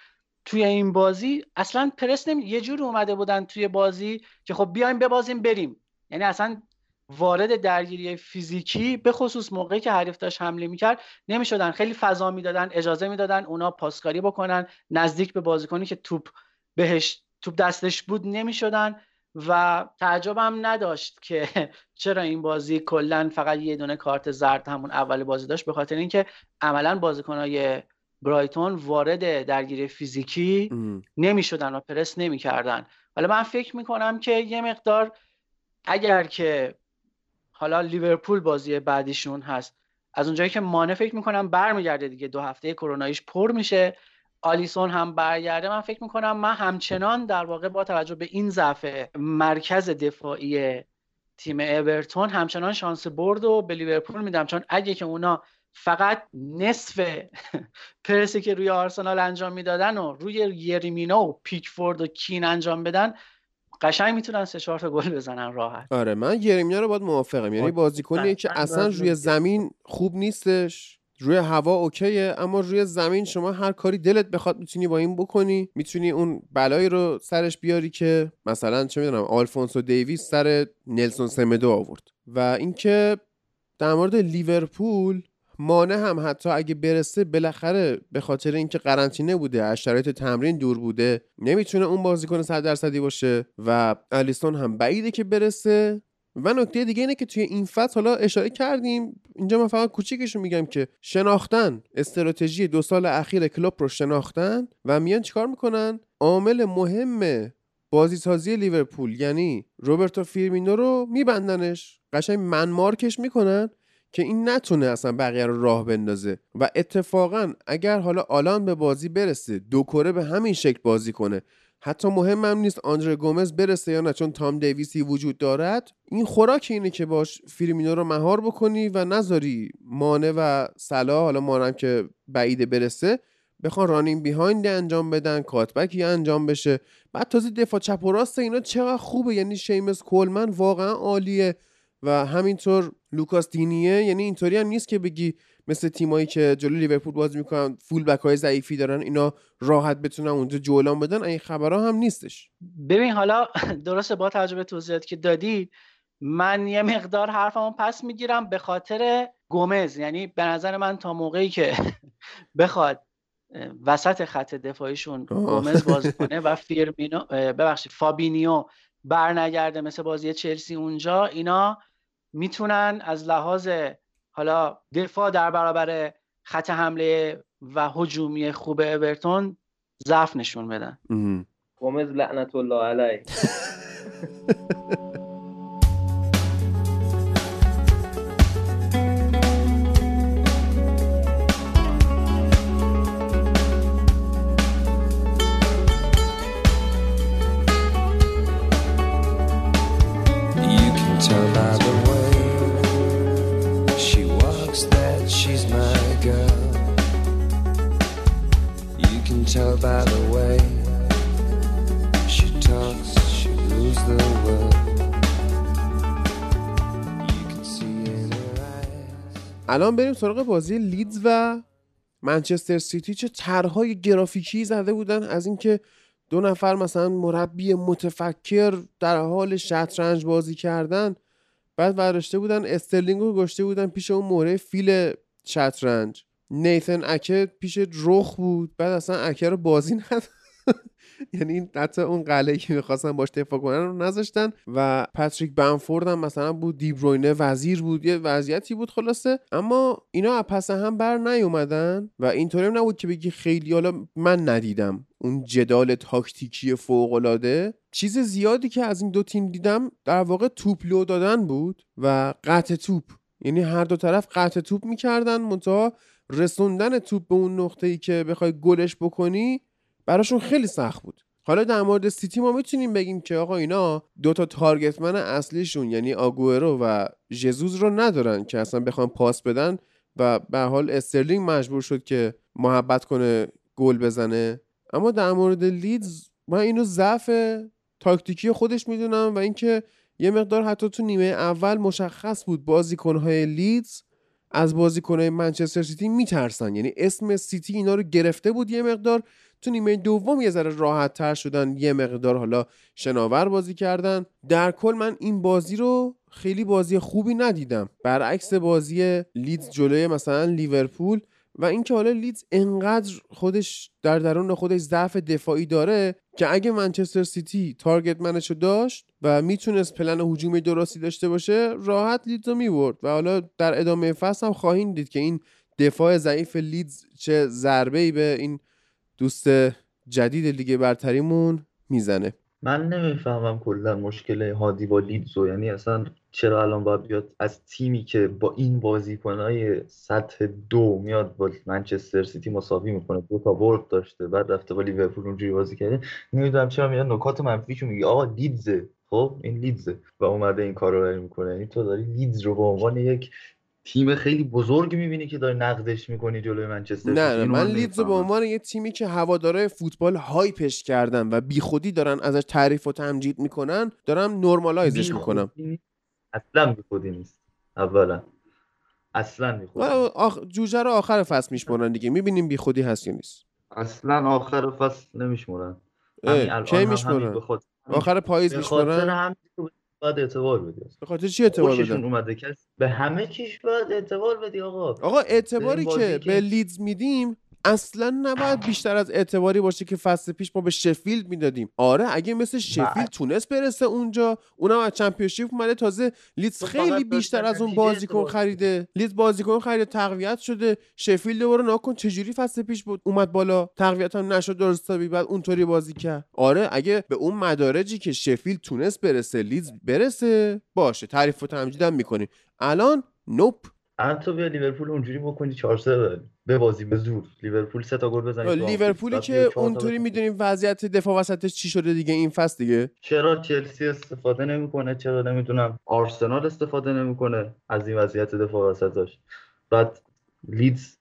توی این بازی اصلا پرس نمی... یه جور اومده بودن توی بازی که خب بیایم ببازیم بریم. یعنی اصلا وارد درگیری فیزیکی به خصوص موقعی که حریف داشت حمله می‌کرد نمی‌شدن. خیلی فضا می‌دادن اجازه می‌دادن اونا پاسکاری بکنن نزدیک به بازیکنی که توپ بهش توپ دستش بود نمی‌شدن. و تعجبم نداشت که چرا این بازی کلا فقط یه دونه کارت زرد همون اول بازی داشت به خاطر اینکه عملا بازیکنهای برایتون وارد درگیری فیزیکی نمی‌شدن و پرس نمی‌کردن. حالا من فکر می‌کنم که یه مقدار اگر که حالا لیورپول بازی بعدیشون هست از اونجایی که مانه فکر می‌کنم برمیگرده دیگه دو هفته کروناییش پر میشه. آلیسون هم برگرده من فکر می‌کنم من همچنان در واقع با توجه به این ضعف مرکز دفاعی تیم اورتون همچنان شانس برد و به لیورپول میدم. چون اگه که اونا فقط نصف پرسی که روی آرسنال انجام می‌دادن و روی یریمینا و پیکفورد و کین انجام بدن قشنگ می‌تونن سه چهار تا گل بزنن راحت. آره من یریمیا رو باید موافقم. یعنی بازیکنیه که اصلا روی زمین خوب نیستش. روی هوا اوکیه اما روی زمین شما هر کاری دلت بخواد می‌تونی با این بکنی می‌تونی اون بلایی رو سرش بیاری که مثلا چه می‌دونم آلفونسو دیویس سر نلسون سمدو آورد. و اینکه در مورد لیورپول مانع هم حتی اگه برسه بالاخره به خاطر اینکه قرنطینه بوده از شرایط تمرین دور بوده نمی‌تونه اون بازیکن 100 درصدی باشه و الیسون هم بعیده که برسه. و نکته دیگه اینه که توی این فصل حالا اشاره کردیم اینجا من فقط کوچیکشو میگم که شناختن استراتژی دو سال اخیر کلوب رو شناختن و میان چیکار می‌کنن؟ عامل مهم بازیسازی لیورپول یعنی روبرتو فیرمینو رو میبندنش. قشنگ من مارکش می‌کنن که این نتونه اصلا بقیه رو راه بندازه. و اتفاقا اگر حالا آلان به بازی برسه دو کره به همین شکل بازی کنه حتی مهم هم نیست آندره گومز برسه یا نه چون تام دیویسی وجود دارد. این خوراک اینه که باش فیلمینو رو مهار بکنی و نذاری مانه و سلا حالا مانم که بعیده برسه بخوان رانینگ بیهایند انجام بدن کاتبکی انجام بشه. بعد تازه دفاع چپ و راست اینا چقدر خوبه. یعنی شیمس کولمن واقعا عالیه و همینطور لوکاس دینیه. یعنی اینطوری هم نیست که بگی مثل تیمایی که جلو لیورپول بازی می‌کنن full back های ضعیفی دارن اینا راحت بتونن اونجا جولان بدن این خبرها هم نیستش. ببین حالا درسته با توجه به توضیحاتی که دادی من یه مقدار حرفمو پس می‌گیرم به خاطر گومز. یعنی به نظر من تا موقعی که بخواد وسط خط دفاعیشون گومز بازی کنه و فیرمینو ببخشید فابینیو برنگرده مثل بازی چلسی اونجا اینا می‌تونن از لحاظ حالا دفاع در برابر خط حمله و هجومی خوب اورتون ضعف نشون بدن. گومز لعنت الله علیه. الان بریم سراغ بازی لیدز و منچستر سیتی. چه طرحهای گرافیکی زده بودن. از اینکه دو نفر مثلا مربی متفکر در حال شطرنج بازی کردن. بعد ورداشته بودن استرلینگ رو گذاشته بودن پیش اون مهره فیل شطرنج. نیتن اکه پیش رخ بود بعد اصلا اکه رو بازی نداد. یعنی حتی اون قلعه که می‌خواستن باش دفاع کنن رو نذاشتن و پاتریک بنفورد هم مثلا بود دیبروینه وزیر بود یه وضعیتی بود خلاصه. اما اینا پس هم بر نیومدن و اینطوری هم نبود که بگی خیلی حالا من ندیدم اون جدال تاکتیکی فوق العاده چیز زیادی که از این دو تیم دیدم در واقع توپ لو دادن بود و قطع توپ. یعنی هر دو طرف قطع توپ می‌کردن منتها رسوندن توپ به اون نقطه ای که بخوای گلش بکنی براشون خیلی سخت بود. حالا در مورد سیتی ما می‌تونیم بگیم که آقا اینا دو تا target man اصلیشون یعنی آگوئرو و ژزوز رو ندارن که اصلا بخوان پاس بدن و به هر حال استرلینگ مجبور شد که محبت کنه گل بزنه. اما در مورد لیدز من اینو ضعف تاکتیکی خودش می‌دونم و اینکه یه مقدار حتی تو نیمه اول مشخص بود بازیکنهای لیدز از بازیکنهای منچستر سیتی میترسن. یعنی اسم سیتی اینا رو گرفته بود یه مقدار. تو نیمه دوم یه ذره راحت تر شدن یه مقدار حالا شناور بازی کردن. در کل من این بازی رو خیلی بازی خوبی ندیدم. برعکس بازی لیدز جلوی مثلا لیورپول و اینکه حالا لیدز انقدر خودش در درون خودش ضعف دفاعی داره که اگه منچستر سیتی target man شو داشت و می‌تونست پلن هجومی درستی داشته باشه راحت لیدز رو می‌برد. و حالا در ادامه فصل هم خواهیم دید که این دفاع ضعیف لیدز چه ضربه ای به این دوست جدید لیگ برتریمون می‌زنه. من نمی‌فهمم کلا مشکل هادی با لیدزو. یعنی اصلا چرا الان باید بیاد از تیمی که با این بازیکنهای سطح دو میاد با منچستر سیتی مساوی می‌کنه. دو تا برد داشته بعد رفته با لیورپول اونجوری بازی کرده. نمی‌دونم چرا میاد نکات منفیشو میگه. آقا لیدزه. خب این لیدزه. و اومده این کارو داره می‌کنه. یعنی تو داری لیدز رو به عنوان یک تیم خیلی بزرگ می‌بینی که داری نقدش می‌کنی جلوی منچستر نه. نه من لیدز رو به. عنوان یه تیمی که هواداره فوتبال هایپش کردن و بیخودی دارن ازش تعریف و تمجید می‌کنن دارم نرمالایزش می‌کنم. اصلا بی خودی نیست اولا اصلا بی خودی و نیست. آخ... جوجه رو آخر فصل میشمرن دیگه می‌بینیم بیخودی هست یا نیست اصلا آخر فصل نمیشمرن کی میشمرن آخر پاییز میشمرن باید اعتبار بدی به خاطر چی اعتبار بدن؟ اومده پس به همه چیش باید اعتبار بدی آقا. آقا اعتباری که که- به لیدز میدیم اصلا نباید بیشتر از اعتباری باشه که فصل پیش ما به شفیلد می‌دادیم. آره اگه مثل شفیلد تونست برسه اونجا اونم از Championship اومده تازه لیدز تو خیلی بیشتر از اون بازیکن خریده. لیدز بازیکن خریده تقویت شده. شفیلد دوباره نگاه کن چجوری فصل پیش بود. اومد بالا تقویت هم نشد درست بعد اونطوری بازی کرد. آره اگه به اون مدارجی که شفیلد تونست برسه لیدز برسه باشه. تعریف و تمجیدم می‌کنیم. الان nope. تو بیا لیورپول اونجوری بکنی 4 3 به بازی به زور. لیورپول سه تا گل آنفیلد. لیورپولی که اونطوری. می‌دونیم وضعیت دفاع وسطش چی شده دیگه این فصل دیگه؟ چرا چلسی استفاده نمی‌کنه؟ چرا نمی‌دونم. آرسنال استفاده نمی‌کنه از این وضعیت دفاع وسطش. بعد لیدز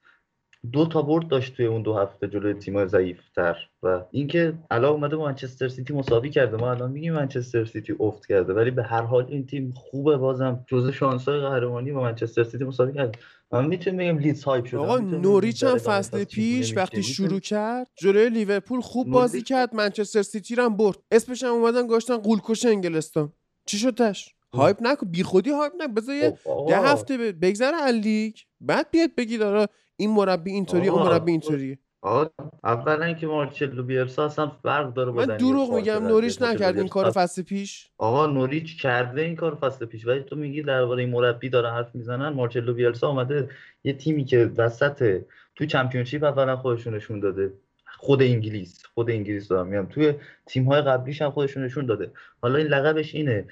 دو تا برد داشت توی اون دو هفته جلوی تیم‌های ضعیف‌تر. و اینکه الان اومده با منچستر سیتی مساوی کرده. ما الان میگیم منچستر سیتی افت کرده. ولی به هر حال این تیم خوبه. بازم جزء شانس‌های قهرمانی با منچستر سیتی مساوی کرده. من می‌تونیم بگیم لیدز هایپ شده. آقا نوریچ بگم هم فصل پیش. وقتی شروع کرد جلوی لیورپول خوب بازی کرد. منچستر سیتی رو هم برد. اسمش هم اومدن گاشتن قولکش انگلستان. چی شد تش؟ هایپ نکن. بی خودی هایپ نکن. بذار یه خب ده هفته بگذره لیگ. بعد بیاد بگید آره این مربی اینطوریه اون مربی اینطوریه. آقا اولا اینکه مارچلو بیلسا اصلا فرق داره با من دروغ میگم نوریچ نکرد این. کارو فصل پیش. آقا نوریچ کرده این کار فصل پیش ولی تو میگی درباره این مربی داره حرف می‌زنن. مارچلو بیلسا اومده یه تیمی که وسط تو Championship اولا خودشون نشون داده. خود انگلیس خود انگلیس دارم. میگم توی تیم های قبلیش هم خودشون نشون داده. حالا این لقبش اینه.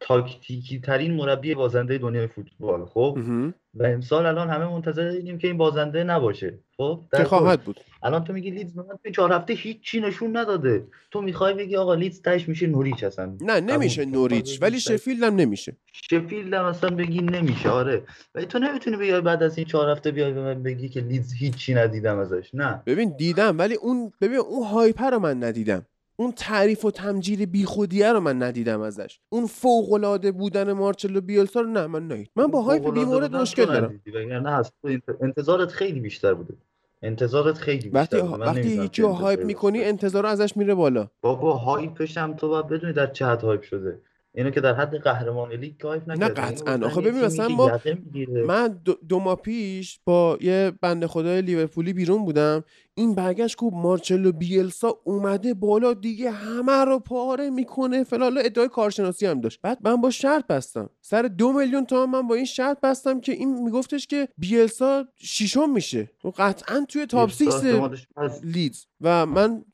تاکتیکی ترین مربی بازنده دنیای فوتبال خب. و امسال الان همه منتظر دیدیم که این بازنده نباشه خب؟ در کل. خواهد بود. الان تو میگی لیدز من توی چهار هفته هیچی نشون نداده. تو می‌خوای بگی آقا لیدز تهش میشه نوریچ اصلا. نه نمیشه. نوریچ تو ولی شفیلد هم نمیشه. شفیلد هم اصلا بگی نمیشه آره. ولی تو نمی‌تونی بیای بعد از این چهار هفته بیای به من بگی که لیدز هیچی ندیدم ازش. نه. ببین دیدم ولی اون ببین اون hype رو من ندیدم. اون تعریف و تمجید بیخودیه رو من ندیدم ازش. اون فوق العاده بودن مارچلو بیلسا رو نه من ندید من با hype بیمورد مشکل دارم. تو انت- انتظارت خیلی بیشتر بوده. انتظارت خیلی وقتی بیشتر وقتی نمی‌دونم یکی hype می‌کنی. انتظار ازش میره بالا. بابا hype ش هم تو باید بدونی در چه حد hype شده. اینو که در حد قهرمان لیگ که hype نه اینو قطعا. آخه ببین مثلا ما. من دو, دو ماه پیش با یه بنده خدای لیورپولی بیرون بودم. این برگشت گفت مارچلو بیلسا اومده بالا دیگه همه رو پاره می‌کنه فلان. ادعای کارشناسی هم داشت. بعد من با شرط بستم. سر دو میلیون تومن من با این شرط بستم که این میگفتش که بیلسا شیشم میشه. و قطعا توی top six لیدز. و من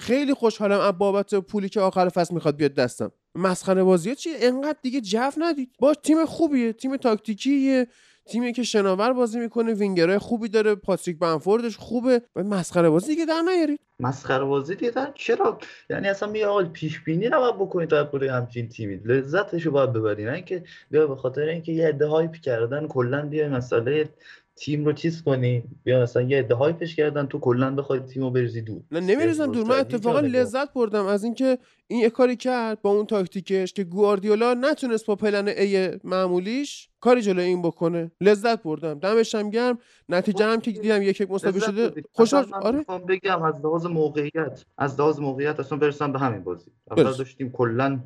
خیلی خوشحالم از بابت پولی که آخر فصل می‌خواد بیاد دستم. مسخره بازی چیه انقدر دیگه جو ندید. باش تیم خوبیه تیم تاکتیکیه تیمی که شناور بازی می‌کنه وینگرهای خوبی داره پاتریک بمفوردش خوبه. و مسخره بازی دیگه در نیارید. مسخره بازی دیدن چرا؟ یعنی اصلا بیا آقا پیش بینی نباید بکنید درباره همچین تیمی. لذتشو باید ببرین نه اینکه بیا به خاطر اینکه یه عده hype کردن کلا بیا مسئله تیم رو چیز کنی؟ بیا مثلا یه عده hype ش کردن تو کلا بخوای تیمو بریزی دور. نه نمیریزم دور. من. اتفاقا لذت بردم از اینکه این یه کاری کرد با اون تاکتیکش که گواردیولا نتونست با plan A معمولیش کاری جلوی این بکنه. لذت بردم. دمش هم گرم. نتیجه هم که دیدم یک یک مساوی شده. خوشحال آره. بگم از لحاظ موقعیت از لحاظ موقعیت اصلا برسم به همین بازی. اول. داشتیم کلا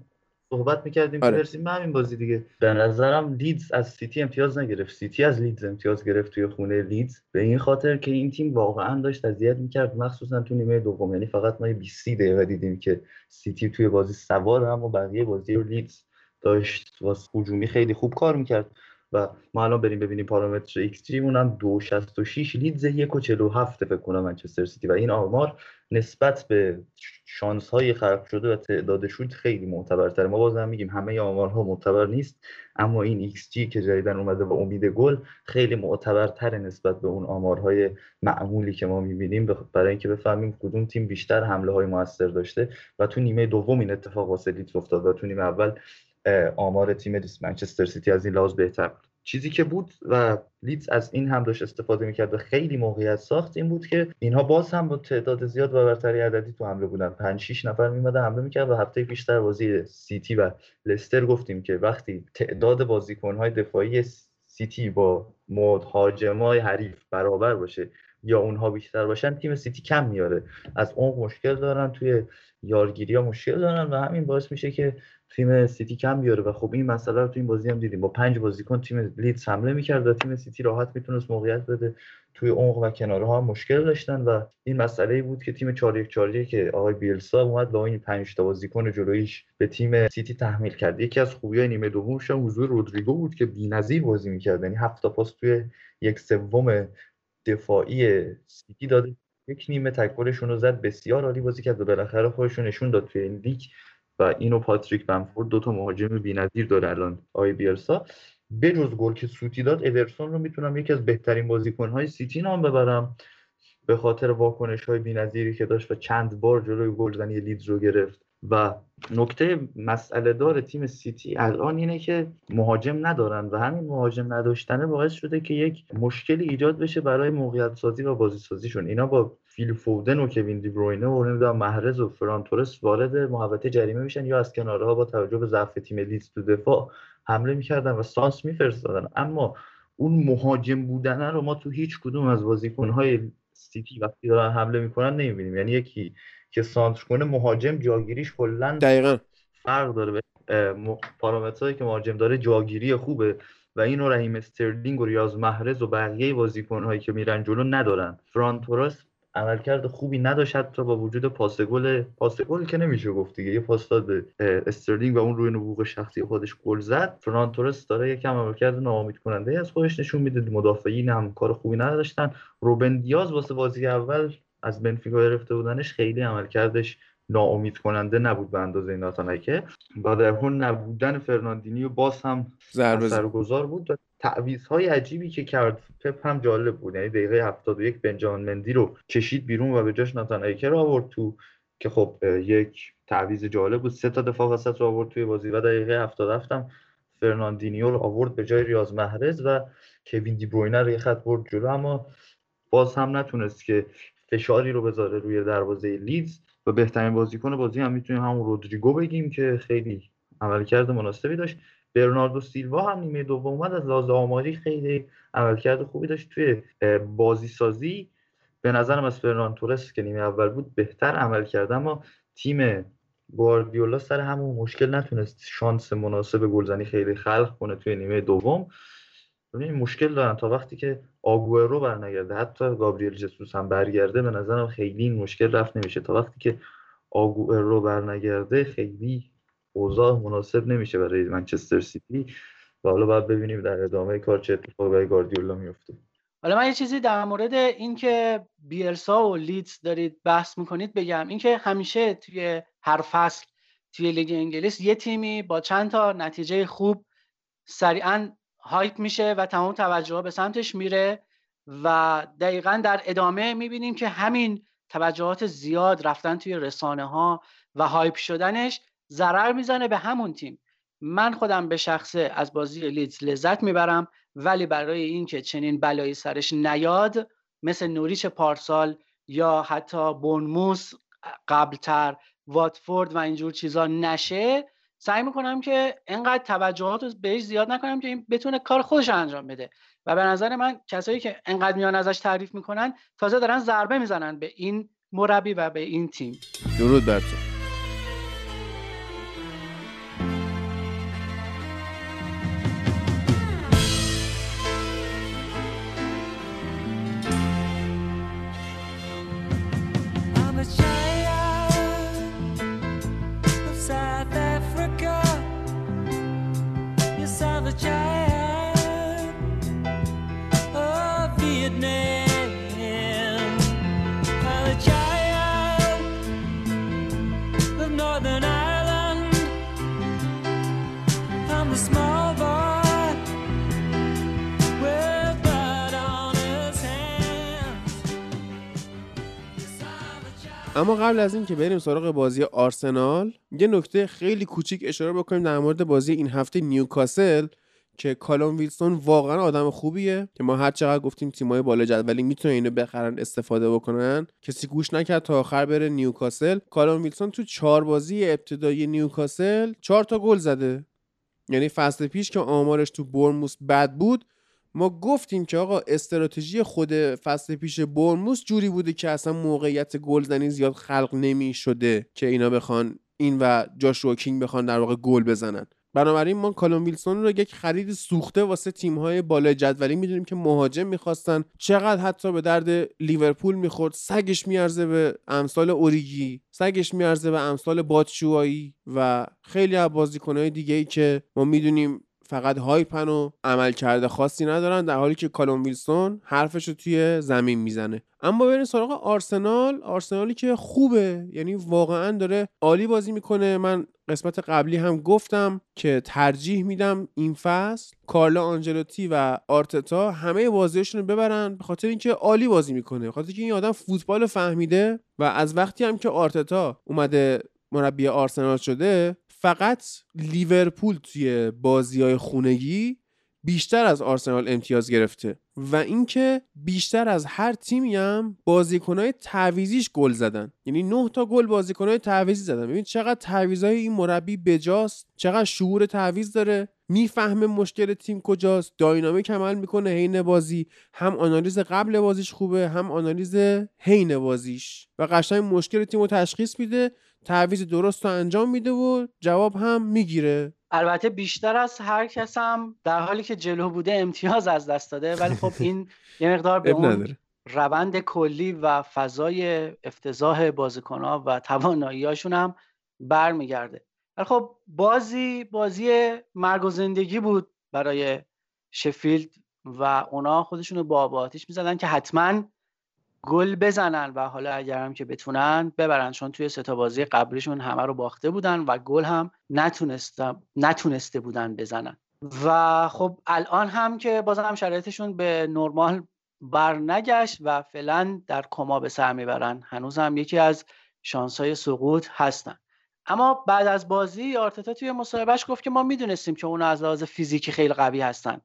صحبت می‌کردیم آره. برسیم همین بازی دیگه. به نظرم لیدز از سیتی امتیاز نگرفت. سیتی از لیدز امتیاز گرفت توی خونه لیدز. به این خاطر که این تیم واقعا داشت اذیت می‌کرد. مخصوصا تو نیمه دوم. یعنی فقط ما 20 دقیقه دیدیم که سیتی توی بازی سوار بود اما بقیه بازی رو لیدز داشت. واسه هجومی خیلی خوب کار می‌کرد. و ما الان بریم ببینیم پارامتر ایکس جی هم 2.66 لیدز 1.47 فکر کنم منچستر سیتی و این آمار نسبت به شانس های خلق شده و تعداد شوت خیلی معتبرتره. ما بازم میگیم همه آمارها معتبر نیست اما این ایکس جی که جدیدن اومده با امید گل خیلی معتبرتر نسبت به اون آمارهای معمولی که ما می‌بینیم. برای اینکه بفهمیم کدوم تیم بیشتر حمله های موثر داشته و تو نیمه دوم این اتفاق واسه لیدز افتاد و تو نیمه اول آمار تیم منچستر سیتی از این لحاظ بهتر بود. چیزی که بود و لیدز از این هم داشت استفاده می‌کرد و خیلی موقعیت ساخت این بود که اینها باز هم با تعداد زیاد و برتری عددی تو حمله بودن. 5 6 نفر میمدن حمله می‌کرد و هفته پیشتر بازی سیتی و لستر گفتیم که وقتی تعداد بازیکنهای دفاعی سیتی با مهاجمای حریف برابر باشه یا اونها بیشتر باشن تیم سیتی کم میاره. از اون مشکل دارن توی یارگیری ها مشکل دارن و همین باعث میشه که تیم سیتی کم بیاره. و خب این مسئله رو تو این بازی هم دیدیم. با پنج بازیکن تیم لیدز حمله می‌کرد و تیم سیتی راحت می‌تونست موقعیت بده. توی عمق و کناره ها مشکل داشتن و این مسئله ای بود که تیم 4 1 4 که آقای بیلسا اومد با این 5 تا بازیکن جلویش به تیم سیتی تحمیل کرد. یکی از خوبیای نیمه دومش هم حضور رودریگو بود که بی‌نظیر بازی می‌کرد. یعنی هفت تا پاس توی یک سوم دفاعی سیتی داده. یک نیمه تکل شوت رو زد. بسیار عالی بازی کرد و بالاخره خودشون نشون داد توی این لیگ. و اینو پاتریک بنفورد دو تا مهاجم بی‌نظیر داره الان آقای بیلسا بجز گل که سوتی داد ادرسون رو می‌تونم یکی از بهترین بازیکن‌های سیتی نام ببرم. به خاطر واکنش های بی‌نظیری که داشت و چند بار جلوی گلزنی لیدز رو گرفت. و نکته مسئله دار تیم سیتی الان اینه که مهاجم ندارن و همین مهاجم نداشتنه باعث شده که یک مشکلی ایجاد بشه برای موقعیت سازی و بازی سازیشون اینا با فیل فودن و کوین دی بروینه و نمی‌دونم محرز و فران تورس وارد محوطه جریمه میشن یا از کنارها با توجه به ضعف تیم لیدز تو دفاع حمله می‌کردن و سانتر میفرستادن. اما اون مهاجم بودن رو ما تو هیچ کدوم از بازیکنهای سیتی وقتی دارن حمله می‌کنن نمی‌بینیم. یعنی یکی که سانتر کنه مهاجم جاگیریش کلا دقیقا. فرق داره پارامترهایی که مهاجم داره جاگیری خوبه و اینو رحیم استرلینگ و ریاض محرز و بقیه بازیکنهایی که میرن جلو ندارن. فران تورس عملکرد خوبی نداشت حتی با وجود پاس گل پاس گل که نمیشه گفت دیگه. یه پاس داد به استرلینگ و اون روی نبوغ شخصی خودش گل زد. فران تورس داره یکم عملکرد ناامید کننده از خودش نشون میده. مدافعین هم کار خوبی نداشتن. روبن دیاز واسه بازی اول از بنفیکا گرفته بودنش خیلی عملکردش ناامید کننده نبود به اندازه ناتان آکه. بعد از اون نبودن فرناندینیو باز هم اثرگذار بود و تعویض عجیبی که کرد. پپ هم جالب بود. یعنی دقیقه 71 بنجامین مندی رو کشید بیرون و به جاش ناتان رو آورد تو که خب یک تعویض جالب بود. سه تا دفاع وسط رو آورد توی بازی و دقیقه 77 هم فرناندینیو رو آورد به جای ریاض محرز و کوین دی بروینه رو یه خط برد جلو. اما باز هم نتونست که فشاری رو بذاره روی دروازه لیدز و بهترین بازیکن بازی هم می‌تونیم همون رودریگو بگیم که خیلی عملکرد مناسبی داشت. برناردو سیلوا هم نیمه دوم اومد از لحاظ آماری خیلی عملکرد خوبی داشت. توی بازی سازی به نظرم از فرنان تورس که نیمه اول بود بهتر عمل کرد. اما تیم گواردیولا سر همون مشکل نتونست شانس مناسب گلزنی خیلی خلق کنه توی نیمه دوم. این مشکل دارن. تا وقتی که آگوئرو برنگرده حتی گابریل جسوس هم برگرده به نظرم خیلی این مشکل رفت نمیشه. تا وقتی که آگوئرو برنگرده خیلی اوضاع مناسب نمیشه برای منچستر سیتی. و حالا باید ببینیم در ادامه کار چه اتفاقی برای گاردیولا میفته. حالا من یه چیزی در مورد اینکه بیلسا و لیدز دارید بحث می‌کنید بگم. اینکه همیشه توی هر فصل توی لیگ انگلیس یه تیمی با چند تا نتیجه خوب سریعا hype میشه و تمام توجه به سمتش میره و دقیقا در ادامه می‌بینیم که همین توجهات زیاد رفتن توی رسانه ها و hype شدنش ضرر می‌زنه به همون تیم. من خودم به شخصه از بازی لیدز لذت می‌برم ولی برای اینکه چنین بلایی سرش نیاد مثل نوریچ پارسال یا حتی بونموس قبلتر واتفورد و اینجور چیزا نشه سعی می‌کنم که انقدر توجهات رو بهش زیاد نکنم که این بتونه کار خودش انجام بده. و به نظر من کسایی که انقدر میان ازش تعریف می‌کنن تازه دارن ضربه می‌زنن به این مربی و به این تیم. درود بر تو. اما قبل از این که بریم سراغ بازی آرسنال یه نکته خیلی کوچیک اشاره بکنیم در مورد بازی این هفته نیوکاسل که کالوم ویلسون واقعا آدم خوبیه که ما هر چقدر گفتیم تیمای بالا جدولی می‌تونن اینو بخرن استفاده بکنن. کسی گوش نکرد تا آخر بره نیوکاسل. کالوم ویلسون تو چهار بازی ابتدایی نیوکاسل چهار تا گل زده. یعنی فصل پیش که آمارش تو بورنموث بد بود ما گفتیم که آقا استراتژی خود فصل پیش بورنموث جوری بوده که اصلا موقعیت گلزنی زیاد خلق نمی شده که اینا بخوان این و جاشوا کینگ بخوان در واقع گل بزنن. بنابراین ما کالوم ویلسون رو یک خرید سوخته واسه تیم‌های بالای جدولی می‌دونیم که مهاجم می‌خواستن. چقدر حتی به درد لیورپول می‌خورد سگش میارزه به امثال اوریگی سگش میارزه به امثال باتشوایی و خیلی از بازیکنهای دیگه ای که ما می‌دونیم فقط hype ن و عملکرد خاصی ندارن در حالی که کالوم ویلسون حرفش رو توی زمین می‌زنه. اما بریم سراغ آرسنال. آرسنالی که خوبه یعنی واقعا داره عالی بازی می‌کنه. من قسمت قبلی هم گفتم که ترجیح میدم این فصل کارلو آنچلوتی و آرتتا همه بازیشون رو ببرن به خاطر اینکه عالی بازی می‌کنه. خاطر اینکه این آدم فوتبال فهمیده و از وقتی هم که آرتتا اومده مربی آرسنال شده فقط لیورپول توی بازی های خونگی بیشتر از آرسنال امتیاز گرفته و اینکه بیشتر از هر تیمی هم بازیکنهای تعویزیش گل زدن. یعنی 9 تا گل بازیکنهای تعویزی زدن. ببین چقدر تعویضای این مربی بجاست چقدر شعور تعویز داره. می‌فهمه مشکل تیم کجاست داینامیک عمل می‌کنه حین بازی. هم آنالیز قبل بازیش خوبه هم آنالیز حین بازیش. و قشنگ مشکل تیم رو تشخیص میده. تعویض درست رو انجام میده و جواب هم می‌گیره. البته بیشتر از هر کس هم در حالی که جلو بوده امتیاز از دست داده ولی خب این یه مقدار به اون روند کلی و فضای افتضاح بازیکنها و تواناییاشون هم برمیگرده. ولی خب بازی بازی مرگ و زندگی بود برای شفیلد و اونا خودشون رو با با آتیش می‌زدن که حتما گل بزنن و حالا اگر هم که بتونن ببرن چون توی سه تا بازی قبلیشون همه رو باخته بودن و گل هم نتونسته بودن بزنن. و خب الان هم که بازم شرایطشون به نرمال بر نگشت و فعلا در کما به سر می‌برن. هنوز هم یکی از شانس های سقوط هستن. اما بعد از بازی آرتتا توی مصاحبهش گفت که ما می‌دونستیم که اونا از لحاظ فیزیکی خیلی قوی هستن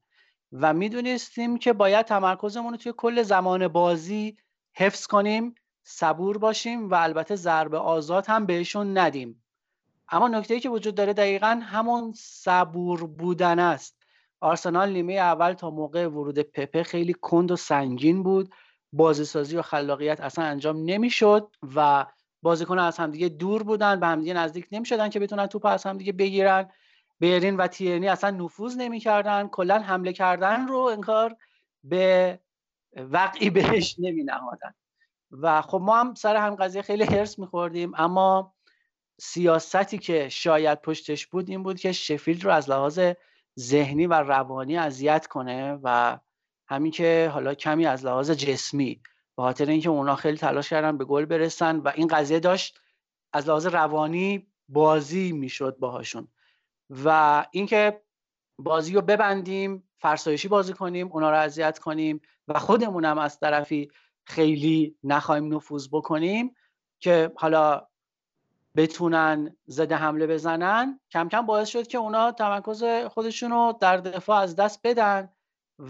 و می‌دونستیم که باید تمرکزمون رو توی کل زمان بازی حفظ کنیم صبور باشیم و البته ضربه آزاد هم بهشون ندیم. اما نکته که وجود داره دقیقا همون صبور بودن است. آرسنال نیمه اول تا موقع ورود پپه خیلی کند و سنگین بود. بازیسازی و خلاقیت اصلا انجام نمی‌شد و بازیکن از همدیگه دور بودن به همدیگه نزدیک نمی‌شدن که بتونن توپ از همدیگه بگیرن. بیرین و تیرنی اصلا نفوذ نمی‌کردن کلا حمله کردن رو انکار به وقعی بهش نمی نهادن و خب ما هم سر هم قضیه خیلی هرس میخوردیم اما سیاستی که شاید پشتش بود این بود که شفیلد رو از لحاظ ذهنی و روانی اذیت کنه و همین که حالا کمی از لحاظ جسمی به خاطر اینکه اونا خیلی تلاش کردن به گل برسن و این قضیه داشت از لحاظ روانی بازی می‌شد باهاشون. و اینکه بازی رو ببندیم فرسایشی بازی کنیم اونا رو اذیت کنیم و خودمون هم از طرفی خیلی نخواهیم نفوذ بکنیم که حالا بتونن زده حمله بزنن. کم کم باعث شد که اونا تمرکز خودشون رو در دفاع از دست بدن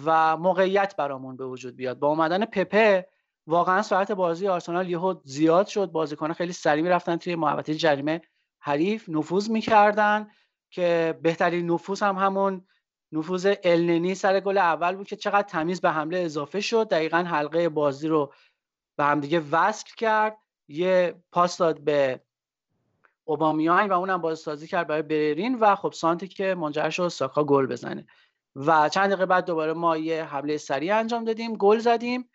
و موقعیت برامون به وجود بیاد. با اومدن پپه واقعا سرعت بازی آرسنال یهو زیاد شد. بازیکنان خیلی سریع می‌رفتن توی محوطه جریمه حریف نفوذ می‌کردن که بهترین نفوذ هم همون نفوذ النی سر گل اول بود که چقدر تمیز به حمله اضافه شد. دقیقا حلقه بازی رو به همدیگه وصل کرد. یه پاس داد به اوبامیان و اونم بازسازی کرد برای بررین و خب سانتی که منجر شد ساکا گل بزنه. و چند دقیقه بعد دوباره ما یه حمله سریع انجام دادیم گل زدیم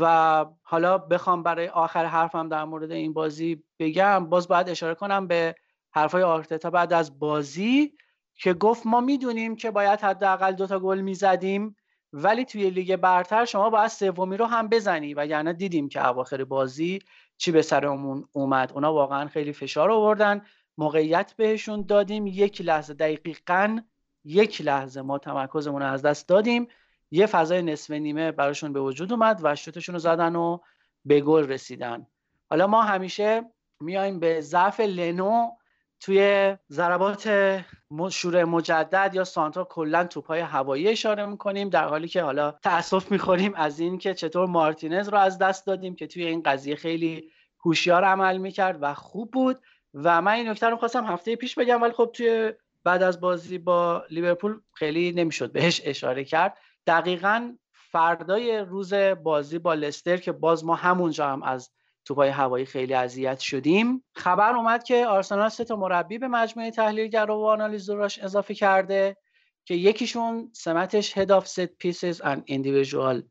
و حالا بخوام برای آخر حرفم در مورد این بازی بگم. باز باید اشاره کنم به حرفای آرتتا بعد از بازی. که گفت ما می‌دونیم که باید حداقل دوتا گل می‌زدیم ولی توی لیگ برتر شما باید سومی رو هم بزنی. و یعنی دیدیم که اواخر بازی چی به سرمون اومد. اونا واقعا خیلی فشار آوردن. موقعیت بهشون دادیم. یک لحظه دقیقا یک لحظه ما تمرکزمون رو از دست دادیم. یه فضای نصف نیمه براشون به وجود اومد و شوتشون رو زدن و به گل رسیدن. حالا ما همیشه میایم به ضعف لنو توی ضربات شروع مجدد یا سانترا کلا توپای هوایی اشاره می‌کنیم در حالی که حالا تاسف می‌خوریم از این که چطور مارتینز رو از دست دادیم که توی این قضیه خیلی هوشیار عمل می‌کرد و خوب بود. و من این نکته رو خواستم هفته پیش بگم ولی خب توی بعد از بازی با لیورپول خیلی نمی‌شد بهش اشاره کرد. دقیقا فردای روز بازی با لستر که باز ما همونجا هم از توپای هوایی خیلی اذیت شدیم. خبر اومد که آرسنال سه تا مربی به مجموعه تحلیلگرا و آنالیزوراش اضافه کرده که یکیشون سمتش Head of Set Pieces and Individual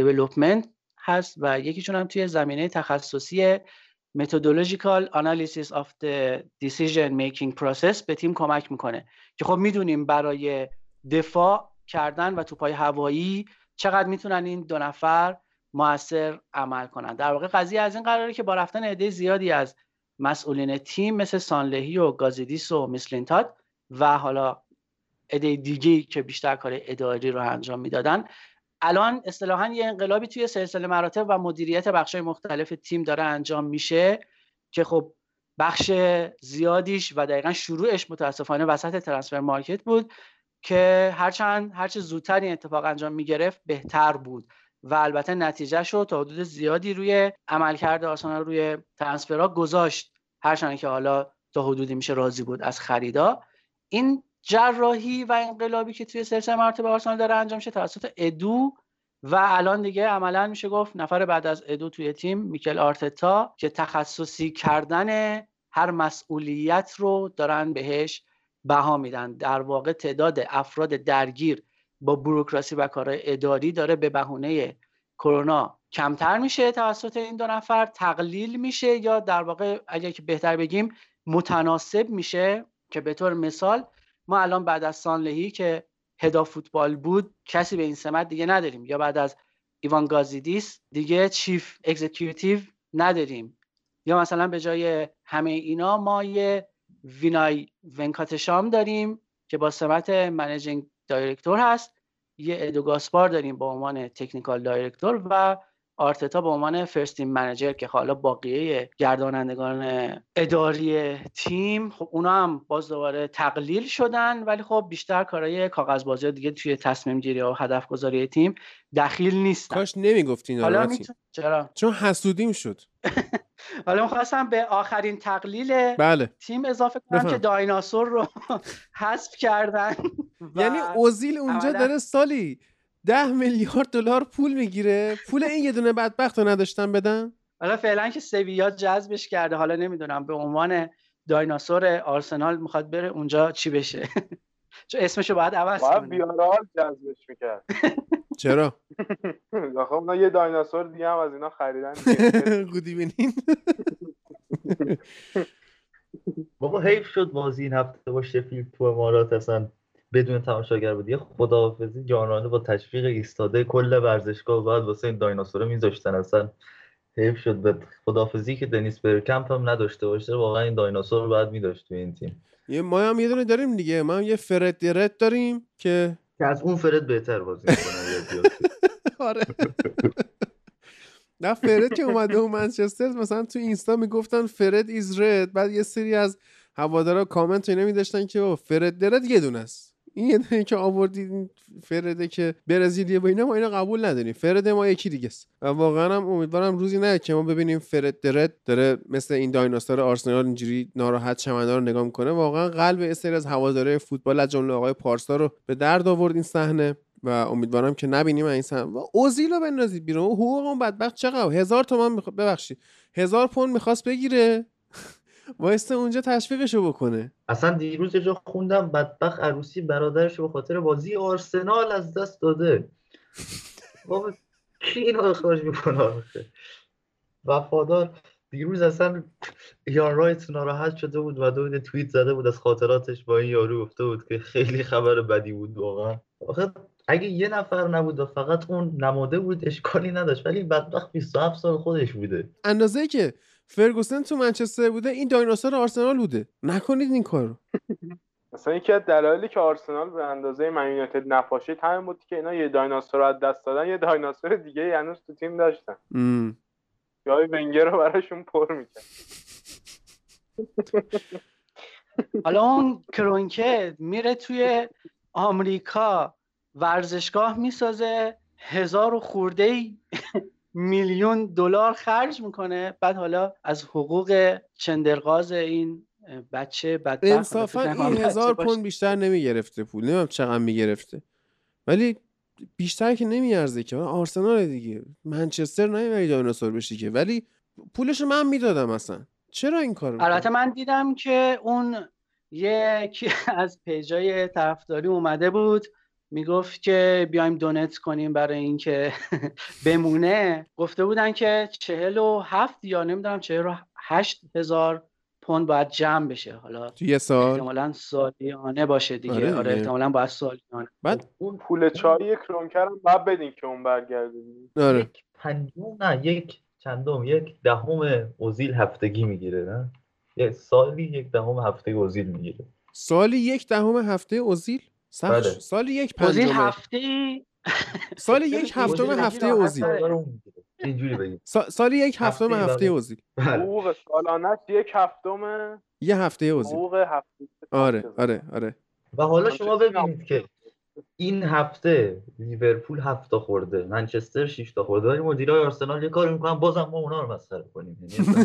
Development هست و یکیشون هم توی زمینه تخصصی Methodological Analysis of the Decision Making Process به تیم کمک می‌کنه که خب می‌دونیم برای دفاع کردن و توپای هوایی چقدر می‌تونن این دو نفر موثر عمل کنن. در واقع قضیه از این قراره که با رفتن عده زیادی از مسئولین تیم مثل سانلهی و گازیدیس و میسلینتاد و حالا عده دیگه که بیشتر کار اداری رو انجام می‌دادن الان اصطلاحا یه انقلابی توی سلسله مراتب و مدیریت بخشای مختلف تیم داره انجام میشه که خب بخش زیادیش و دقیقا شروعش متاسفانه وسط ترانسفر مارکت بود که هرچند هرچه زودتر این اتفاق انجام می‌گرفت بهتر بود. و البته نتیجهش رو تا حدود زیادی روی عملکرد آرسنال روی ترانسفرها گذاشت. هرچند که حالا تا حدودی میشه راضی بود از خریدا. این جراحی و انقلابی که توی سلسله مراتب آرسنال داره انجام میشه توسط ادو و الان دیگه عملا میشه گفت نفر بعد از ادو توی تیم میکل آرتتا که تخصصی کردن هر مسئولیت رو دارن بهش بها میدن. در واقع تعداد افراد درگیر با بوروکراسی و کارهای اداری داره به بهونه کرونا. کمتر میشه توسط این دو نفر؟ تقلیل میشه یا در واقع اگر که بهتر بگیم متناسب میشه؟ که به طور مثال ما الان بعد از سانلهی که head of football بود کسی به این سمت دیگه نداریم. یا بعد از ایوان گازیدیس دیگه chief executive نداریم. یا مثلا به جای همه اینا ما یه وینای ونکاتشام داریم که با سمت managing director هست. یه ادو گاسپار داریم به عنوان technical director و آرتتا به عنوان first team manager که حالا باقیه گردانندگان اداری تیم. خب اونا هم باز دوباره تقلیل شدن ولی خب بیشتر کارهای کاغذبازی دیگه توی تصمیم گیری و هدف گذاری تیم دخیل نیستن. کاش نمی‌گفتین حالا میتون... چرا؟ چون حسودیم شد. حالا می‌خواستم به آخرین تقلیل بله. تیم اضافه کنم بفهم. که دایناسور رو حذف کردن. یعنی اوزیل اونجا عملاً- داره سالی ده میلیارد دلار پول می‌گیره. پول این یه دونه بدبخت رو نداشتن بدن؟ حالا فعلا که سویا جذبش کرده. حالا نمی‌دونم به عنوان دایناسور آرسنال می‌خواد بره اونجا چی بشه؟ چون اسمشو باید عوض کنه. بیارال جذبش می‌کرد. چرا؟ خب اونا یه دایناسور دیگه هم از اینا خریدن دیگه. گودی بینین. بابا حیف شد بازی این هفته با شفیلد تو امارات اصلا. بدون تماشاگر بود یه خداحافظی جانانه با تشویق ایستاده کل ورزشگاه بعد واسه این دایناسورا میذاشتن اصلا. حیف شد. به خداحافظی که دنیس برکمپ هم نداشته باشه واقعا این دایناسور رو بعد میداشت تو این تیم. یه ما هم یه دونه داریم دیگه. ما هم یه Fred the Red داریم که که از اون فرد بهتر بازی می‌کنه آره. نه فرد که اومده و منچستر مثلا تو اینستا می‌گفتن Fred is red بعد یه سری از هوادارا کامنت اینا میذاشتن که Fred the Red یه دونه است. این یه دونه که آوردید فرده که برزیلیه با اینا ما اینا قبول نداریم. فرد ما یکی دیگه است. و واقعا هم امیدوارم روزی نه که ما ببینیم Fred the Red داره مثل این دایناسور آرسنال اینجوری ناراحت چمنا رو نگاه می‌کنه. واقعا قلب سری از هواداره فوتبال از جمله آقای پارسا رو به درد آورد این صحنه و امیدوارم که نبینیم این صحنه. و اوزیل رو بندازید بیرون. حقوق اون بدبخت چقدر؟ هزار تومن میخوا... ببخشید. هزار پوند می‌خواست بگیره. وایسته اونجا تشویقشو بکنه. اصلا دیروز یه جا خوندم بدبخت عروسی برادرش به خاطر بازی آرسنال از دست داده. بابا کی اینو اخراج می‌کنه آخه؟ وفادار. دیروز اصلا یان رایت ناراحت شده بود و دو توییت زده بود از خاطراتش با این یارو گفته بود که خیلی خبر بدی بود واقعا. آخه اگه یه نفر نبود و فقط اون نماده بود اشکالی نداشت. ولی بدبخت 27 سال خودش بوده. اندازه که فرگوسن تو منچستر بوده این دایناسور آرسنال بوده. نکنید این کارو. مثلا یکی از دلایلی که آرسنال به اندازه من یونایتد نپاشید همین بود که اینا یه دایناسور رو از دست دادن یه دایناسور دیگه هنوز تو تیم داشتن. جای ونگر رو براشون پر می‌کرد. حالا اون کرونکه میره توی آمریکا ورزشگاه می‌سازه هزار و خورده ای میلیون دلار خرج می‌کنه. بعد حالا از حقوق چندرغاز این بچه بدبخت انصافا این هزار. پوند بیشتر نمی‌گرفته پول. نمی‌دونم چقدر می‌گرفته. ولی بیشتر که نمیارزه که. آرسنال دیگه. منچستر نمی‌بری دایناسور بشی که. ولی پولشو من می‌دادم اصلا. چرا این کارو؟ البته من دیدم که اون یکی از پیجای طرفداری اومده بود. می‌گفت که بیایم دونت کنیم برای اینکه بمونه. گفته بودن که چهل و هفت یا نمی‌دونم چهل و هشت هزار پوند باید جمع بشه. حالا تو یه سال؟ احتمالا سالیانه باشه دیگه. آره آره. احتمالا باید سالیانه. بعد اون پول چای کرونکر هم باید بدین که اون برگرده آره. یک پنجم نه یک چندم یک دهم اوزیل هفتگی می‌گیره نه؟ یک سالی یک دهم هفته اوزیل می‌گیره. سالی یک دهم هفته اوزیل؟ بله. شد. سالی یک اوزیل پنجمه. هفته ای سالی یک هفتم هفته اوزیل تره. اینجوری بگیم. سا- سالی یک هفتم هفته. اوزیل بله. حقوق سالانش یک هفتم یه هفته اوزیل حقوق هفته. آره آره آره. و حالا منچستر شما ببینید که این هفته لیورپول هفت تا خورده منچستر 6 تا خورده. ولی مدیرای آرسنال یه کاری می‌کنن بازم ما اونا رو مسخره کنیم. یعنی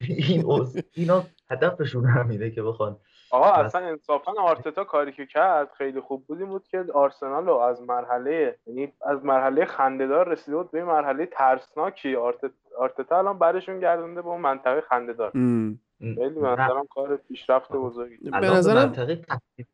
این اوز... اینا هدفشون همینه که بخوان آقا بس. اصلا انصافا آرتتا کاری که کرد خیلی خوب بود این بود که آرسنال رو از مرحله یعنی از مرحله خندهدار رسیده بود به مرحله ترسناکی. آرتتا آرتتا الان برشون گردونده به اون منطقه خندهدار. ام. خیلی به نظرم کار پیشرفت بزرگی. به نظرم منطقه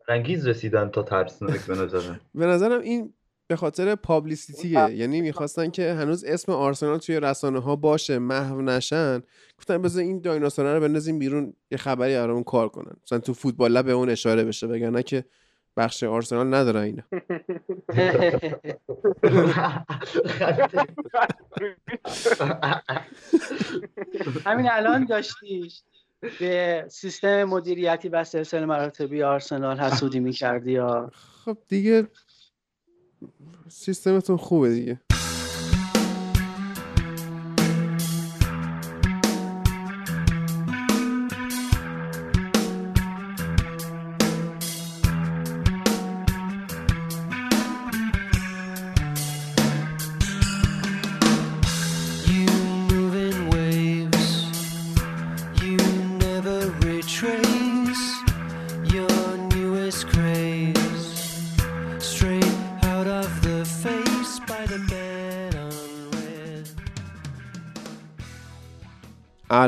برانگیز رسیدن تا ترسناک به نظرم. به نظرم این به خاطر پابلیسیتیه. یعنی می‌خواستن که هنوز اسم آرسنال توی رسانه ها باشه محو نشن. گفتن بذار این دایناسورا رو بندازیم بیرون یه خبری برامون کار کنن. مثلا تو فوتبال لب به اون اشاره بشه وگرنه که بخش آرسنال نداره اینا همین الان داشتیش. به سیستم مدیریتی و سلسله مراتبی آرسنال حسودی می‌کردی یا؟ خب دیگه سیستمتون خوبه دیگه.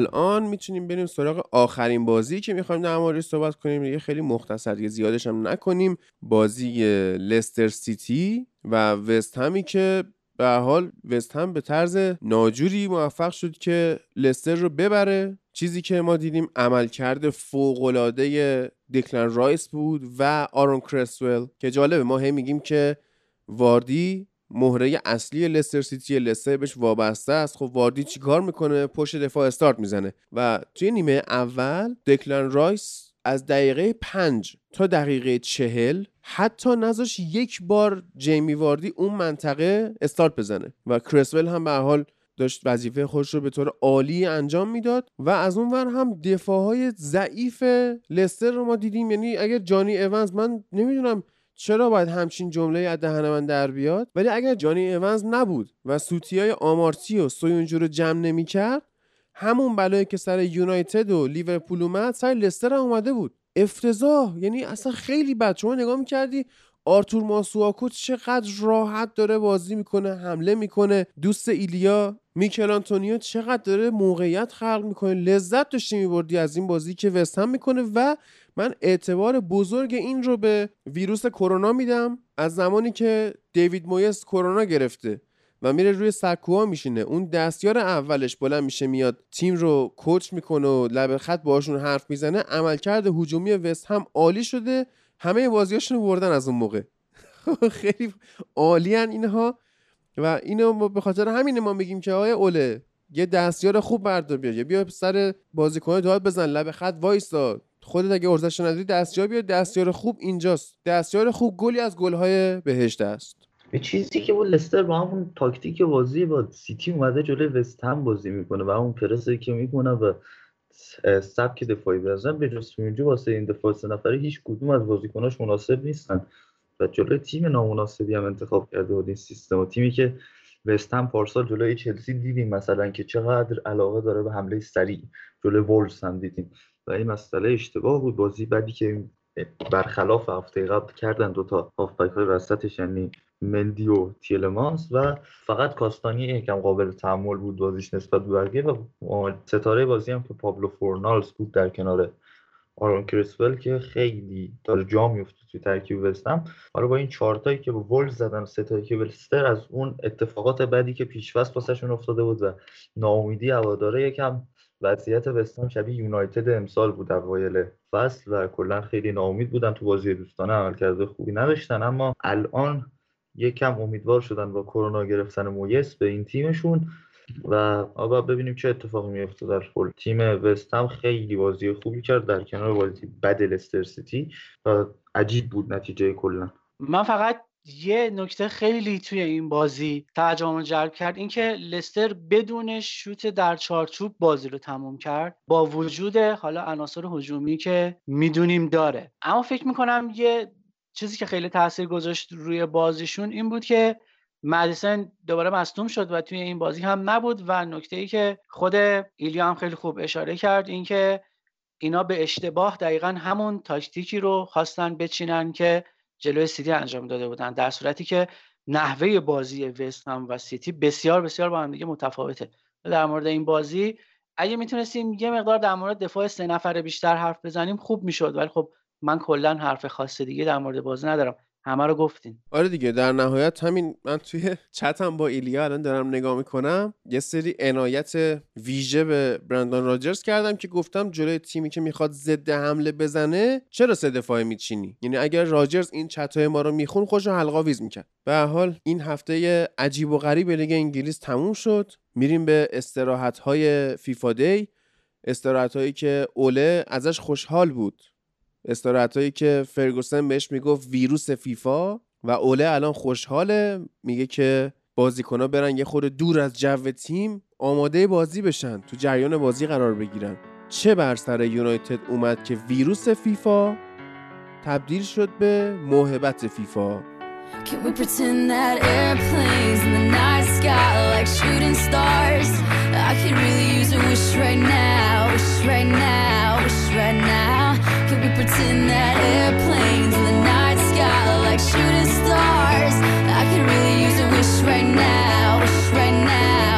الان می‌تونیم بریم سراغ آخرین بازی که می‌خوایم در موردش صحبت کنیم. دیگه خیلی مختصر دیگه زیادش هم نکنیم. بازی لستر سیتی و وست هم که به هر حال وست هم به طرز ناجوری موفق شد که لستر رو ببره. چیزی که ما دیدیم عملکرد فوق‌العاده دکلن رایس بود و آرون کرسول که جالبه ما هی میگیم که واردی مهره اصلی لستر سیتی لستر بهش وابسته است. خب واردی چیکار می‌کنه؟ پشت دفاع استارت می‌زنه. و توی نیمه اول دکلن رایس از دقیقه پنج تا دقیقه چهل حتی نذاشت یک بار جیمی واردی اون منطقه استارت بزنه. و کرسول هم به حال داشت وظیفه خودش رو به طور عالی انجام می‌داد. و از اون ور هم دفاعهای ضعیف لستر رو ما دیدیم. یعنی اگر جانی ایونز من نمی‌دونم چرا باید همچین جمله از دهن من در بیاد؟ ولی اگر جانی ایونز نبود و سوتیای آمارتی و سویونجو رو جمع نمی‌کرد همون بلایی که سر یونایتد و لیورپول اومد سر لستر هم اومده بود. افتضاح یعنی اصلا خیلی بد. شما نگاه می‌کردی آرتور ماسواکو چقدر راحت داره بازی می‌کنه حمله می‌کنه. دوست ایلیا میکل آنتونیو چقدر داره موقعیت خلق می‌کنه. لذت داشتی میبردی از این بازی که وستهم می‌کنه و من اعتبار بزرگ این رو به ویروس کرونا میدم از زمانی که دیوید مویس کرونا گرفته و میره روی سکوها میشینه. اون دستیار اولش بلند میشه میاد تیم رو کوچ می‌کنه و لب خط باشون حرف می‌زنه. عملکرد هجومی وست هم عالی شده. همه بازیاشون بردن از اون موقع. خیلی عالیان اینها. و اینو به خاطر همین ما میگیم که آقای اوله یه دستیار خوب بردار بیا یا بیا سر بازیکن داد بزن لب خط وایسا. خودت اگه ارزش نداری دستیار بیا دستیار خوب اینجاست. دستیار خوب گلی از گلهای بهشت است. به چیزی که با لستر با همون تاکتیک بازی با سیتی اومده جلوی وست هم بازی می‌کنه و اون پرسی که می‌کنه و سبک دفاعی بزن. به جز سوینجو واسه این دفاع سه نفره هیچ کدوم از بازیکناش مناسب نیستن. و جلوی تیم نامناسبی هم انتخاب کرده بود این سیستم و تیمی که وست هم پارسال جلوی چلسی دیدیم مثلا که چقدر علاقه داره به حمله سریع. جلوی وولز هم دیدیم. و این مسئله اشتباه بود. بازی بعدی که برخلاف هفته قبل کردن دوتا هافبک های وسطش یعنی مندی و تیلمانس و فقط کاستانی یکم قابل تحمل بود بازیش نسبت به و ستاره بازی هم که پابلو فورنالز بود در کنار آرون کریسول که خیلی داره جا میفته توی ترکیب وستم حالا با این چهارتایی که به ولز زدن ستایی که ولستر از اون اتفاقات بعدی که پیشوست واسهشون افتاده بود و ناامیدی هواداره یکم وضعیت وستهم شبیه یونایتد امسال بود اوایل فصل و کلا خیلی ناامید بودن تو بازی دوستانه عملکرد خوبی نداشتن اما الان یکم امیدوار شدن با کرونا گرفتن مویس به این تیمشون و آقا ببینیم چه اتفاقی میفته در کل تیم وستهم خیلی بازی خوبی کرد در کنار بازی بد لستر سیتی و عجیب بود نتیجه کلا. من فقط یه نکته خیلی توی این بازی توجهمو جلب کرد اینکه لستر بدون شوت در چارچوب بازی رو تموم کرد. با وجود حالا عناصر هجومی که می‌دونیم داره. اما فکر می‌کنم یه چیزی که خیلی تاثیر گذاشت روی بازیشون این بود که مدیسن دوباره مصدوم شد و توی این بازی هم نبود و نکته ای که خود ایلیا هم خیلی خوب اشاره کرد اینکه اینا به اشتباه دقیقا همون تاکتیکی رو خواستن بچینن که جلوی سیتی انجام داده بودن. در صورتی که نحوه بازی وست هم و سیتی بسیار بسیار با هم دیگه متفاوته. در مورد این بازی اگه می‌تونستیم یه مقدار در مورد دفاع سه نفره بیشتر حرف بزنیم خوب می‌شد. ولی خب من کلا حرف خاص دیگه در مورد بازی ندارم. همه رو گفتین. آره دیگه در نهایت همین من توی چتم با ایلیا الان دارم نگاه می‌کنم. یه سری عنایت ویژه به برندان راجرز کردم که گفتم جلوی تیمی که می‌خواد ضد حمله بزنه چرا سه دفاعه میچینی؟ یعنی اگر راجرز این چتای ما رو میخون خوش حلقا ویز می‌کرد. به حال این هفته عجیب و غریب لیگ انگلیس تموم شد. میریم به استراحت های فیفا دی استراحت هایی که اوله ازش خوشحال بود. استراحت هایی که فرگوسن بهش می‌گفت ویروس فیفا و اوله الان خوشحاله میگه که بازیکنها برن یه خورده دور از جو تیم آماده بازی بشن تو جریان بازی قرار بگیرن چه بر سر یونایتد اومد که ویروس فیفا تبدیل شد به موهبت فیفا Can we pretend that airplanes in the night sky are like shooting stars? I could really use a wish right now, wish right now, wish right now. Can we pretend that airplanes in the night sky are like shooting stars? I could really use a wish right now, wish right now.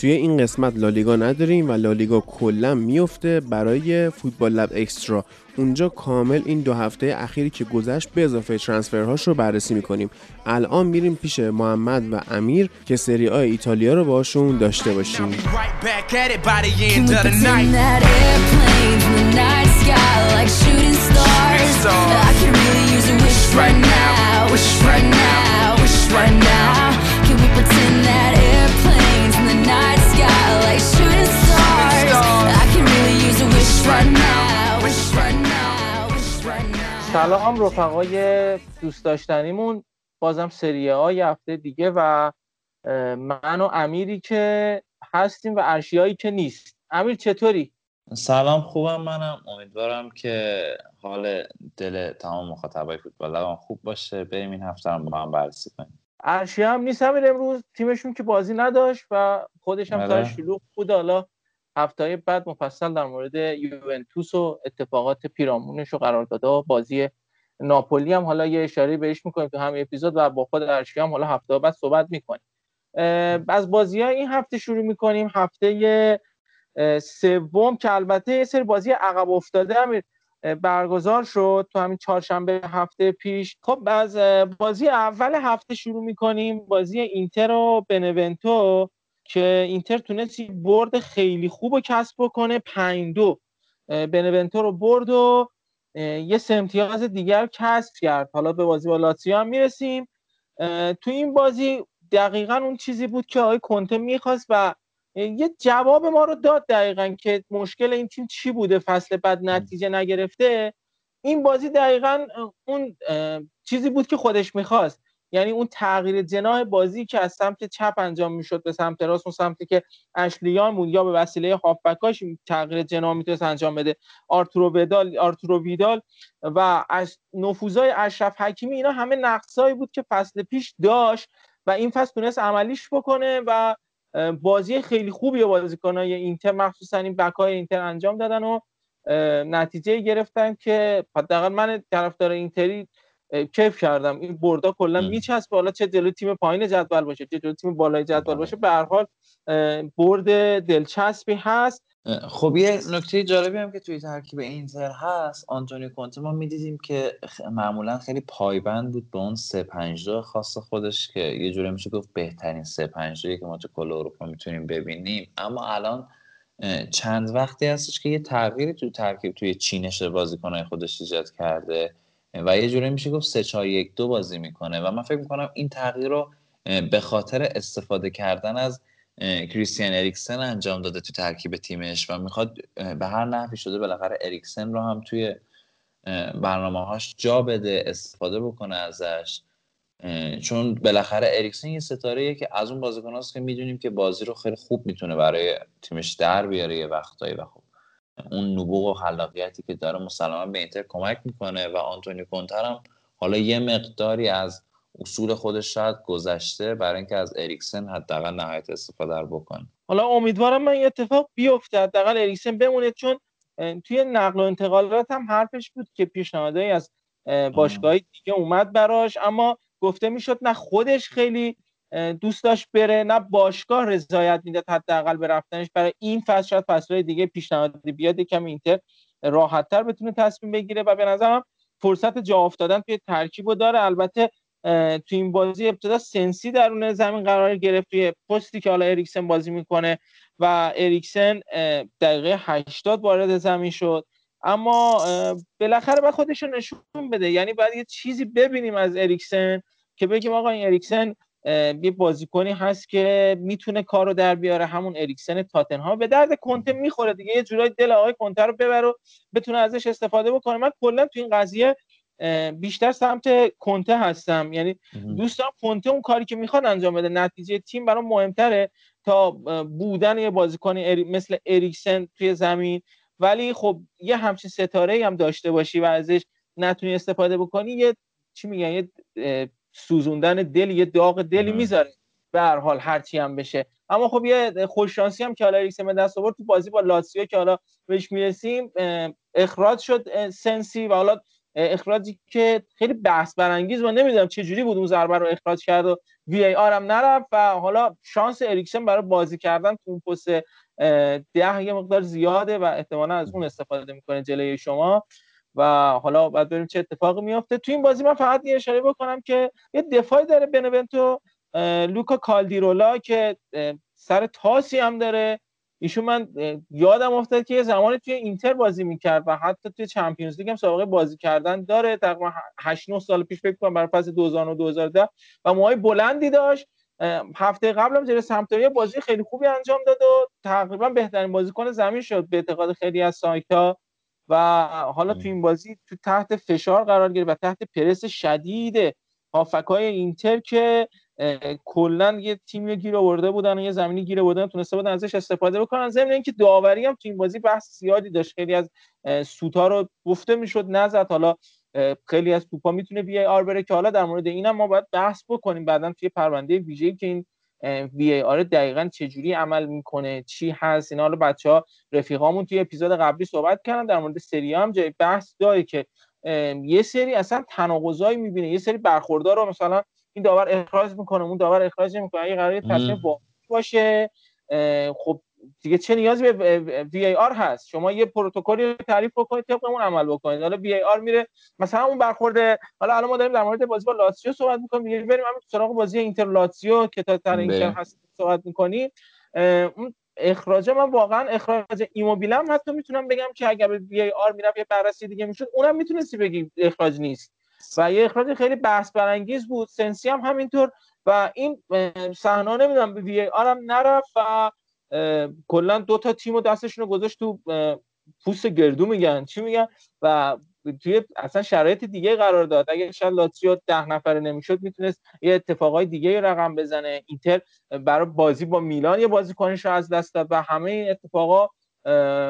توی این قسمت لالیگا نداریم و لالیگا کلا میفته برای فوتبال لب اکسترا. اونجا کامل این دو هفته اخیری که گذشت به اضافه ترانسفرهاش رو بررسی می‌کنیم. الان میریم پیش محمد و امیر که سری آی ایتالیا رو باشون داشته باشیم. Right now, wish right now, wish right now. Can we pretend that سلام رفقای دوست داشتنیمون. بازم سری ها یه هفته دیگه و من و امیری که هستیم و ارشیایی که نیست. امیر چطوری؟ سلام خوبم منم. امیدوارم که حال دل تمام مخاطبای فوتبال خوب باشه. بریم این هفته رو با هم بررسی کنیم. ارشیا هم نیست امیر امروز. تیمشون که بازی نداشت و خودش هم آره. کار شلوغ بود. حالا هفته بعد مفصل در مورد یوونتوس و اتفاقات پیرامونش و قراردادها و بازی ناپولی هم حالا یه اشاره بهش می‌کنیم تو همین اپیزود و با خود ارشیا هم حالا هفته بعد صحبت می‌کنیم. از بازی های این هفته شروع می‌کنیم. هفته سوم که البته یه سری بازی عقب افتاده هم برگزار شد تو همین چهارشنبه هفته پیش. خب از بازی اول هفته شروع می‌کنیم. بازی اینتر و بنونتو که اینتر تونست برد خیلی خوب و کسب بکنه. پنج دو. بنونتو رو برد و یه سه امتیاز دیگر کسب کرد. حالا به بازی با لاتسیو هم می‌رسیم. تو این بازی دقیقا اون چیزی بود که آقای کنته می‌خواست و یه جواب ما رو داد دقیقا که مشکل این تیم چی بوده فصل بعد نتیجه نگرفته. این بازی دقیقا اون چیزی بود که خودش می‌خواست. یعنی اون تغییر جناح بازی که از سمت چپ انجام می‌شد به سمت راست اون سمتی که اشلیان بود یا به وسیله هافبکاش تغییر جناح می‌تونست انجام بده. آرتورو ویدال آرتورو ویدال و از نفوذای اشرف حکیمی اینا همه نقصایی بود که فصل پیش داشت و این فصل تونست عملیش بکنه و بازی خیلی خوبی بازیکنای اینتر. مخصوصا این بکای اینتر انجام دادن و نتیجه گرفتن که حداقل من طرفدار اینتری کیف کردم. این بردا کلا میچسبه. حالا چه جلو تیم پایین جدول باشه چه جلو تیم بالای جدول باشه به هر حال برد دلچسبی هست. خب یه نکته جالبی هم که توی ترکیب اینتر هست آنتونی کونته ما می‌دیدیم که معمولا خیلی پایبند بود به اون 3 5 خاص خودش که یه جوری میشه گفت بهترین 3 5 که ما تو کل اروپا می‌تونیم ببینیم. اما الان چند وقتی هستش که یه تغییری تو ترکیب توی چینش بازیکنهای خودش ایجاد کرده و یه جوری میشه گفت 3 4 1 2 بازی می‌کنه. و من فکر می‌کنم این تغییر رو به خاطر استفاده کردن از کریستیان اریکسن انجام داده تو ترکیب تیمش و می‌خواد به هر نحوی شده بالاخره اریکسن رو هم توی برنامه هاش جا بده استفاده بکنه ازش. چون بالاخره اریکسن یه ستاره که از اون بازیکن هاست که می‌دونیم که بازی رو خیلی خوب می‌تونه برای تیمش در بیاره یه وقتایی و خوب اون نبوغ و خلاقیتی که داره مسلما به اینتر کمک می‌کنه و آنتونی کونتر هم حالا یه مقداری از اصول خودش شاید گذشته برای اینکه از اریکسن حداقل نهایت استفاده رو بکنه. حالا امیدوارم من اتفاق بیفته. حداقل اریکسن بمونه چون توی نقل و انتقالات هم حرفش بود که پیشنهادایی از باشگاه دیگه اومد براش. اما گفته می‌شد نه خودش خیلی دوست داشت بره نه باشگاه رضایت می‌داد حداقل به رفتنش. برای این فصل شاید فصلهای دیگه پیشنهاد بیاد کم اینتر راحتتر بتونه تصمیم بگیره. و به نظرم فرصت جا افتادن توی ترکیب داره. البته تو این بازی ابتدا سنسی درون زمین قرار گرفت توی پستی که حالا اریکسن بازی می‌کنه و اریکسن دقیقه 80 وارد زمین شد. اما بالاخره باید خودش نشون بده. یعنی باید یه چیزی ببینیم از اریکسن که بگیم آقا این اریکسن یه بازیکنی هست که می‌تونه کار رو در بیاره همون اریکسن تاتنهام. به درد کنته می‌خوره دیگه. یه جورایی دل آقای کنته رو ببره بتونه ازش استفاده بکنه. من کلا تو این قضیه بیشتر سمت کنته هستم. یعنی دوستان کنته اون کاری که می‌خواد انجام بده نتیجه تیم برای مهمتره تا بودن یه بازیکن مثل اریکسن توی زمین. ولی خب یه همچین ستاره هم داشته باشی و ازش نتونی استفاده بکنی یه چی میگن یه سوزوندن دل یه داغ دلی می‌ذاره. به هر حال هرچی هم بشه. اما خب یه خوششانسی هم که حالا اریکسن به دست آورد تو بازی با لاتسیو که حالا بهش می‌رسیم اخراج شد سنسی و حالا اخراجی که خیلی بحث برانگیز و نمی‌دونم چه جوری بود اون ضربه رو اخراج کرد و وی ای آر هم نرفت و حالا شانس اریکسن برای بازی کردن تو اون پست ده یه مقدار زیاده و احتمالا از اون استفاده می‌کنه جلوی شما و حالا باید ببینیم چه اتفاقی میافته. تو این بازی من فقط یه اشاره بکنم که یه دفاعی داره بنونتو لوکا کالدیرولا که سر تاسی هم داره. ایشون من یادم افتاد که یه زمانی توی اینتر بازی می‌کرد و حتی توی چمپیونز لیگ هم سابقه بازی کردن. داره تقریبا 8 9 سال پیش فکر کنم برای فصل 2009 2010 و موهای بلندی داشت. هفته قبل هم جلوی سمپدوریا بازی خیلی خوبی انجام داد و تقریبا بهترین بازیکن زمین شد به اعتقاد خیلی از سایتا. و حالا تو این بازی تو تحت فشار قرار گرفت و تحت پرس شدید هافکای اینتر که کلا یه تیمی گیر آورده بودن و یه زمینی گیر آوردن تونسته بودن ازش استفاده بکنن. ضمن اینکه داوری هم تو این بازی بحث زیادی داشت. خیلی از سوتا رو گفته می‌شد نزد. حالا خیلی از توپا می‌تونه وی آر بره که حالا در مورد اینم ما باید بحث بکنیم. بعدا توی پرونده ویژه‌ای که این وی ای آر دقیقا چجوری عمل می‌کنه چی هست اینا. حالا بچه ها رفیقامون توی اپیزود قبلی صحبت کردن. در مورد سری هم جای بحث داره که یه سری اصلا تناقضایی می‌بینه. یه سری برخوردار رو مثلا این داور اخراج می‌کنه اون داور اخراج می‌کنه. اگه قرار تصمیم باشه خب دیگه چه نیازی به VAR هست؟ شما یه پروتکلی تعریف بکنید طبق اون عمل بکنید. حالا VAR میره مثلا اون برخورد حالا الان ما داریم در مورد بازی با لاتسیو صحبت می‌کنیم. دیگه بریم همین سراغ بازی اینتر لاتسیو که تا تر اینتر هست صحبت می‌کنیم. اون اخراج من واقعا اخراج ایموبیله هم حتی می‌تونم بگم که اگر به VAR می‌رفت یه بررسی دیگه می‌شد. اونم می‌تونستی بگی اخراج نیست. و یه اخراج خیلی بحث برانگیز بود. سنسی هم همینطور. و این صحنه نمی‌دونم به وی آر هم نرفت و کلا دو تا تیم دستشون رو گذاشت تو پوست گردو میگن. چی میگن؟ و توی اصلا شرایط دیگه قرار داد. اگه شاید لاتسیو ده نفره نمی‌شد می‌تونست یه اتفاقای دیگه رقم بزنه. اینتر برای بازی با میلان یه بازیکنش رو از دست داد و همه این اتفاقا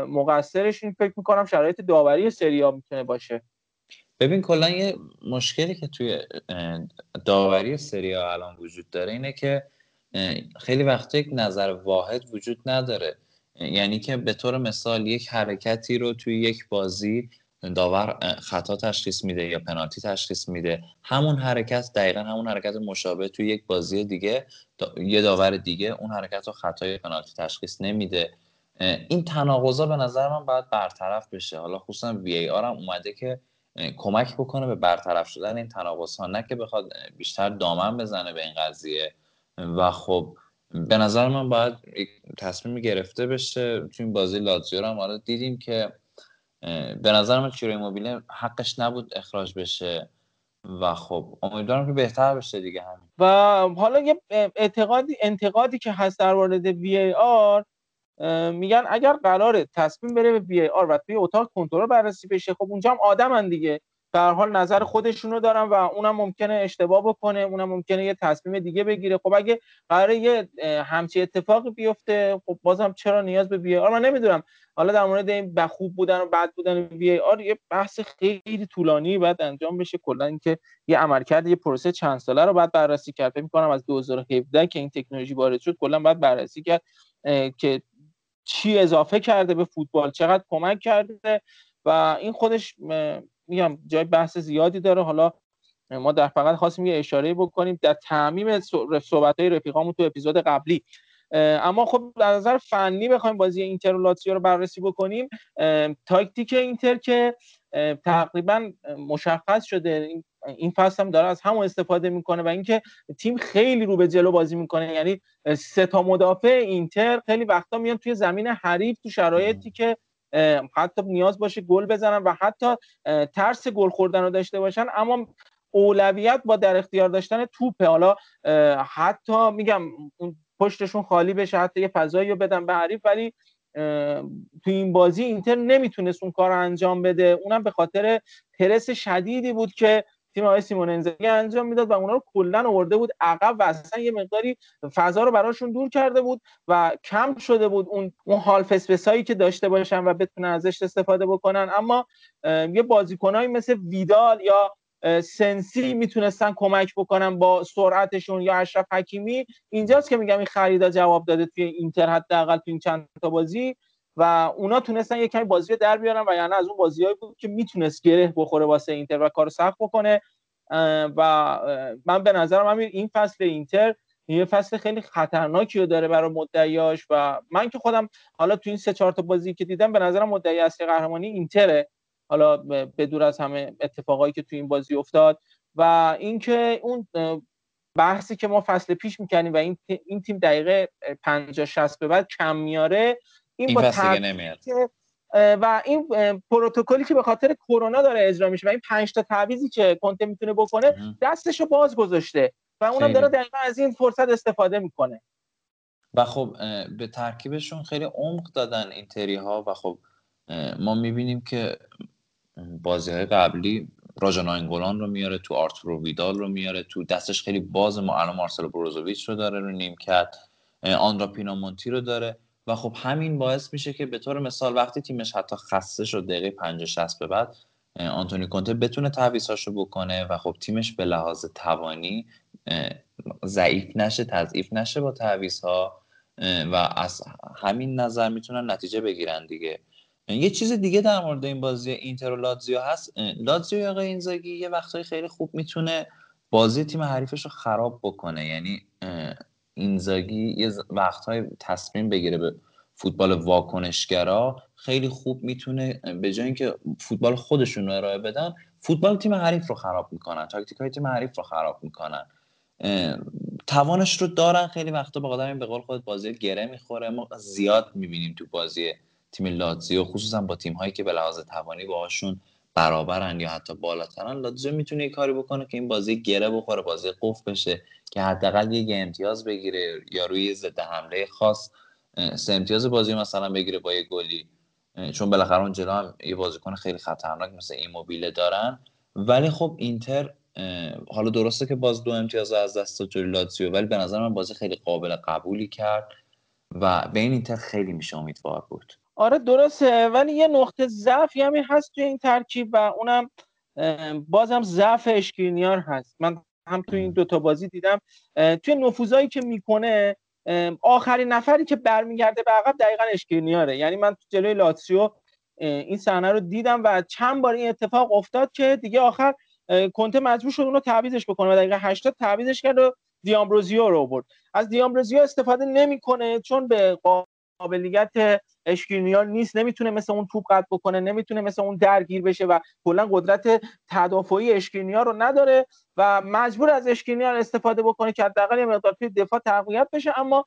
مقصرش این فکر می‌کنم شرایط داوری سریا می‌تونه باشه. ببین کلا یه مشکلی که توی داوری سریا الان وجود داره اینه که خیلی وقتا یک نظر واحد وجود نداره. یعنی که به طور مثال یک حرکتی رو توی یک بازی داور خطا تشخیص میده یا پنالتی تشخیص میده. همون حرکت دقیقا همون حرکت مشابه توی یک بازی دیگه یه داور دیگه اون حرکت رو خطا یا پنالتی تشخیص نمیده. این تناقضا به نظر من باید برطرف بشه. حالا خصوصا وی ای آر هم اومده که کمک بکنه به برطرف شدن این تناقض ها نه که بخواد بیشتر دامن بزنه به این قضیه. و خب به نظر من باید تصمیم گرفته بشه. تو این بازی لاتزیو هم حالا دیدیم که به نظر من چیرو موبیله حقش نبود اخراج بشه. و خب امیدوارم که بهتر بشه دیگه همین. و حالا یه اعتقادی انتقادی که هست در مورد وی آر میگن اگر قراره تصمیم بره به وی آر و توی اتاق کنترل بررسی بشه خب اونجا هم آدمن دیگه. در حال نظر خودشونو دارن و اونم ممکنه اشتباه بکنه اونم ممکنه یه تصمیم دیگه بگیره. خب اگه قراره یه همچی اتفاقی بیفته خب بازم چرا نیاز به وی آر من نمی‌دونم. حالا در مورد این بخوب بودن و بد بودن وی آر یه بحث خیلی طولانی بعد انجام بشه. کلا اینکه یه عملکرد یه پروسه چند ساله رو بعد بررسی کرد. فکر می‌کنم از 2017 که این تکنولوژی وارد شد کلا بعد بررسی کرد که چی اضافه کرده به فوتبال چقدر کمک کرده و این خودش میگم جای بحث زیادی داره. حالا ما در فقط خواستیم یه اشاره بکنیم در تعمیم صحبت های رفیقامون تو اپیزود قبلی. اما خب در نظر فنی بخوایم بازی اینتر و لاتزیو رو بررسی بکنیم. تاکتیک اینتر که تقریبا مشخص شده. این فصل هم داره از همون استفاده می‌کنه و اینکه تیم خیلی رو به جلو بازی می‌کنه. یعنی سه تا مدافع اینتر خیلی وقتا میان توی زمین حریف تو شرایطی که حتی نیاز باشه گل بزنن و حتی ترس گل خوردن رو داشته باشن. اما اولویت با در اختیار داشتن توپه. حالا حتی میگم پشتشون خالی بشه حتی یه فضایی رو بدن به حریف ولی تو این بازی اینتر نمی‌تونست اون کار رو انجام بده. اونم به خاطر پرس شدیدی بود که تیم آقای سیمون انزاگی انجام می‌داد و اونا رو کلا آورده بود. عقب و اصلا یه مقداری فضا رو براشون دور کرده بود و کم شده بود اون اون هال فسفسایی که داشته باشن و بتونن ازش استفاده بکنن. اما یه بازیکنایی مثل ویدال یا سنسی می‌تونستن کمک بکنن با سرعتشون یا اشرف حکیمی. اینجاست که میگم این خریدا جواب داده توی اینتر حداقل تو این چند تا بازی. و اونا تونستن یه کمی بازی در بیارن و یعنی از اون بازیهایی بود که می‌تونست گره بخوره واسه اینتر و کار سخت بکنه. و من به نظرم همین این فصل اینتر یه فصل خیلی خطرناکی رو داره برای مدعیاش و من که خودم حالا تو این سه چهار تا بازی که دیدم به نظرم مدعی اصلی قهرمانی اینتره. حالا به دور از همه اتفاقایی که تو این بازی افتاد و اینکه اون بحثی که ما فصل پیش می‌کنیم و این این تیم دقیقه 50 60 به بعد کم میاره این, با نمیاد. و این پروتکلی که به خاطر کرونا داره اجرا میشه و این پنج تا تعویضی که کنته می‌تونه بکنه دستشو باز گذاشته و اونم داره دقیقا از این فرصت استفاده می‌کنه. و خب به ترکیبشون خیلی عمق دادن این تری ها و خب ما می‌بینیم که بازی های قبلی راجا ناینگولان رو میاره تو آرتورو ویدال رو میاره تو دستش خیلی باز ما الان مارسلو بروزوویچ رو داره رو نیم کرد آندرا پینامونتی رو داره. و خب همین باعث میشه که به طور مثال وقتی تیمش حتی خسته شد دقیقه 50 60 به بعد آنتونی کونته بتونه تعویضاشو بکنه و خب تیمش به لحاظ توانی ضعیف نشه تضعیف نشه با تعویضها و از همین نظر می‌تونن نتیجه بگیرن دیگه. یه چیز دیگه در مورد این بازی اینتر و لاتزیو هست. لاتزیو یا اینزاگی یه وقتایی خیلی خوب می‌تونه بازی تیم حریفش رو خراب بکنه. یعنی اینزاگی یه وقتهای تصمیم بگیره به فوتبال واکنشگرا. خیلی خوب می‌تونه به جای اینکه فوتبال خودشون رو ارائه بدن فوتبال تیم حریف رو خراب می‌کنن تاکتیک های تیم حریف رو خراب می‌کنن. توانش رو دارن خیلی وقتا به قدم به قول خود بازی گره می‌خوره. ما زیاد می‌بینیم تو بازی تیم لاتزیو خصوصا با تیم هایی که به لحاظ توانی باهاشون برابرن یا حتی بالاترن لاتزیو می‌تونه یه کاری بکنه که این بازی گره بخوره بازی قفل بشه که حداقل یه امتیاز بگیره یا روی ضد حمله خاص سه امتیاز بازی مثلا بگیره با یه گلی. چون بالاخره اون جلو هم یه بازیکن خیلی خطرناک مثل ایموبیله دارن. ولی خب اینتر حالا درسته که باز دو امتیاز از دست داد لاتزیو ولی به نظر من بازی خیلی قابل قبولی کرد و به این اینتر خیلی میشه امیدوار بود. آره درسته. ولی یه نقطه ضعفی همی هست توی این ترکیب و اونم بازم ضعف اشکرینیار هست. من هم توی این دوتا بازی دیدم. توی نفوذایی که می‌کنه آخرین نفری که برمیگرده به عقب دقیقا اشکرینیاره یعنی من تو جلوی لاتسیو این صحنه رو دیدم و چند بار این اتفاق افتاد که دیگه آخر کنته مجبور شد اونو تعویزش بکنه و دقیقه 80 تعویزش کرد و دیامبروزیو رو برد. از دیامبروزیو استفاده نمی‌کنه چون به قابلیت اشکرینیار نیست نمی‌تونه مثل اون توپ قطع بکنه نمی‌تونه مثل اون درگیر بشه و کلا قدرت تدافعی اشکرینیار رو نداره و مجبور از اشکرینیار استفاده بکنه که حداقل یه مقدار توی دفاع تقویت بشه. اما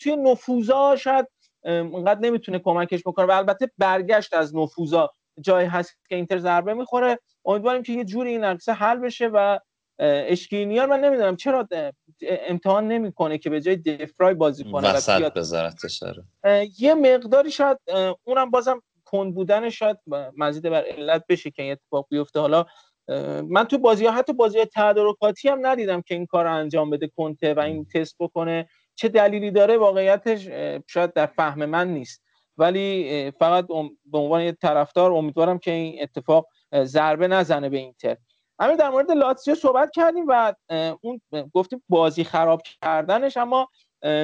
توی نفوذا شاید اونقدر نمی‌تونه کمکش بکنه و البته برگشت از نفوذا جایی هست که اینتر ضربه می‌خوره. امیدواریم که یه جوری این عکسه حل بشه و اشکینیار من نمی‌دونم. چرا امتحان نمی‌کنه که به جای دفرای بازی کنه وسط بذارتش یه مقداری شاید اونم بازم کند بودن شاید مزید بر علت بشه که این اتفاق بیفته. حالا من تو بازی ها حتی بازی تدارکاتی هم ندیدم که این کار رو انجام بده کنته و این تست بکنه. چه دلیلی داره؟ واقعیتش شاید در فهم من نیست. ولی فقط به عنوان یه طرفدار امیدوارم که این اتفاق ضربه نزنه به اینتر. همین در مورد لاتسیو صحبت کردیم و اون گفتیم بازی خراب کردنش اما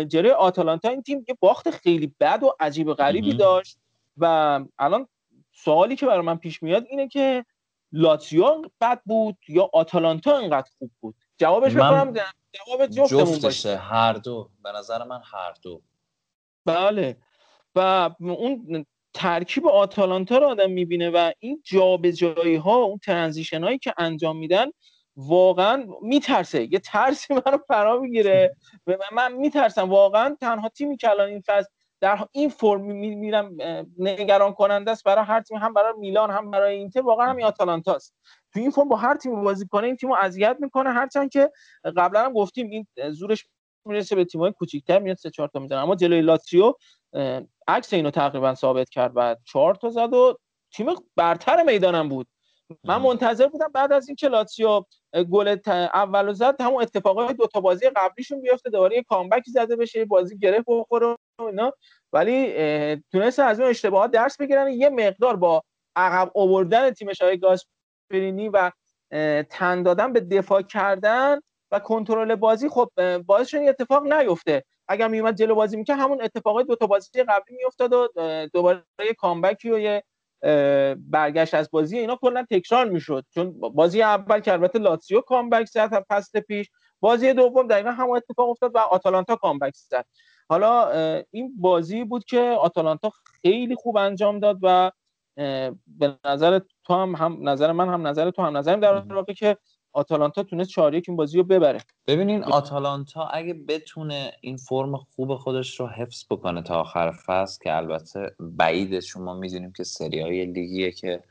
جلوی آتالانتا این تیم یه باخت خیلی بد و عجیب و غریبی داشت و الان سوالی که برای من پیش میاد اینه که لاتسیو بد بود یا آتالانتا اینقدر خوب بود؟ جوابش بکنم جواب جفتمون باشه. هر دو. به نظر من هر دو. بله. و اون ترکیب آتالانتا رو آدم می‌بینه و این جابجایی ها اون ترانزیشن هایی که انجام میدن واقعا میترسه. یه ترسی منو فرا می‌گیره. و من میترسم. واقعا تنها تیمی که الان این فصل در این فرم میرم نگران کننده است برای هر تیم هم برای میلان هم برای اینتر. واقعا هم آتالانتا است. تو این فرم با هر تیم بازی کنه این تیمو اذیت می‌کنه. هرچند که قبلا هم گفتیم این زورش می‌رسه به تیم‌های کوچیک‌تر میاد سه چهار تا می‌زنه. اما جلوی لاتسیو عکس اینو تقریبا ثابت کرد و چهار تا زد و تیم برتر می‌دانم بود. من منتظر بودم بعد از این که لاتسیو گل اولو زد همون اتفاقای دو تا بازی قبلیشون بیفته دوباره یه کامبکی زده بشه بازی گره بخوره و اینا. ولی تونست از اون اشتباهات درس بگیرن. یه مقدار با عقب آوردن تیمش های گاسپرینی و تن دادن به دفاع کردن و کنترل بازی خب باعث شد اتفاق نیفته. اگر میومد جلو بازی می‌کرد همون اتفاقای دو تا بازی قبلی میافتاد و دوباره یه کامبکی و یه برگشت از بازی اینا کلا تکرار می‌شد. چون بازی اول که البته لاتسیو کامبک زد فصل پیش بازی دوم دقیقا همون اتفاق افتاد و آتالانتا کامبک زد. حالا این بازی بود که آتالانتا خیلی خوب انجام داد و به نظر تو هم, هم نظر من هم نظر تو هم نظرم در واقع که آتالانتا تونست 4 این بازی رو ببره. ببینین آتالانتا اگه بتونه این فرم خوب خودش رو حفظ بکنه تا آخر فصل که البته بعید شما می‌دونیم که سری های لیگیه که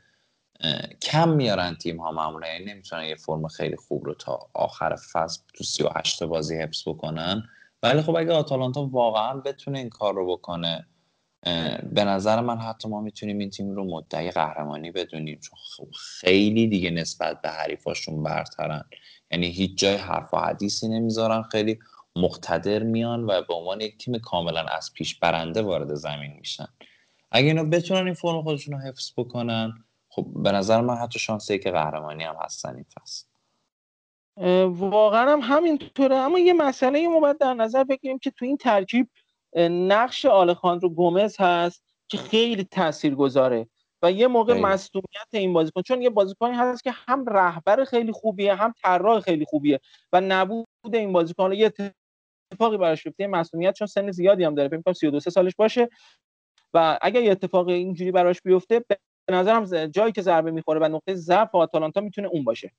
کم میارن تیم ها معمولا. یعنی نمی‌تونن یه فرم خیلی خوب رو تا آخر فصل تو 38 بازی حفظ بکنن. ولی خب اگه آتالانتا واقعا بتونه این کار رو بکنه به نظر من حتی ما می‌تونیم این تیم رو مدعی قهرمانی بدونیم چون خیلی دیگه نسبت به حریفاشون برترن. یعنی هیچ جای حرف و حدیثی نمی‌ذارن خیلی مقتدر میان و به عنوان یک تیم کاملا از پیش برنده وارد زمین میشن. اگه اینا بتونن این فرم خودشون رو حفظ بکنن خب به نظر من حتی شانس که قهرمانی هم هستن این فصل. واقعا هم همینطوره. اما یه مسئله ما باید در نظر بگیریم که تو این ترکیب نقش آلخاندرو گومز هست که خیلی تأثیر گذاره و یه موقع مصدومیت این بازیکن چون یه بازیکنی هست که هم رهبر خیلی خوبیه هم طراح خیلی خوبیه و نبود این بازیکن. یه اتفاقی براش بیفته مصدومیت چون سن زیادی هم داره فکر کنم 32 سالش باشه و اگر یه اتفاق اینجوری براش بیفته به نظرم جایی که ضربه می‌خوره و نقطه ضعف آتالانتا می‌تونه اون باشه.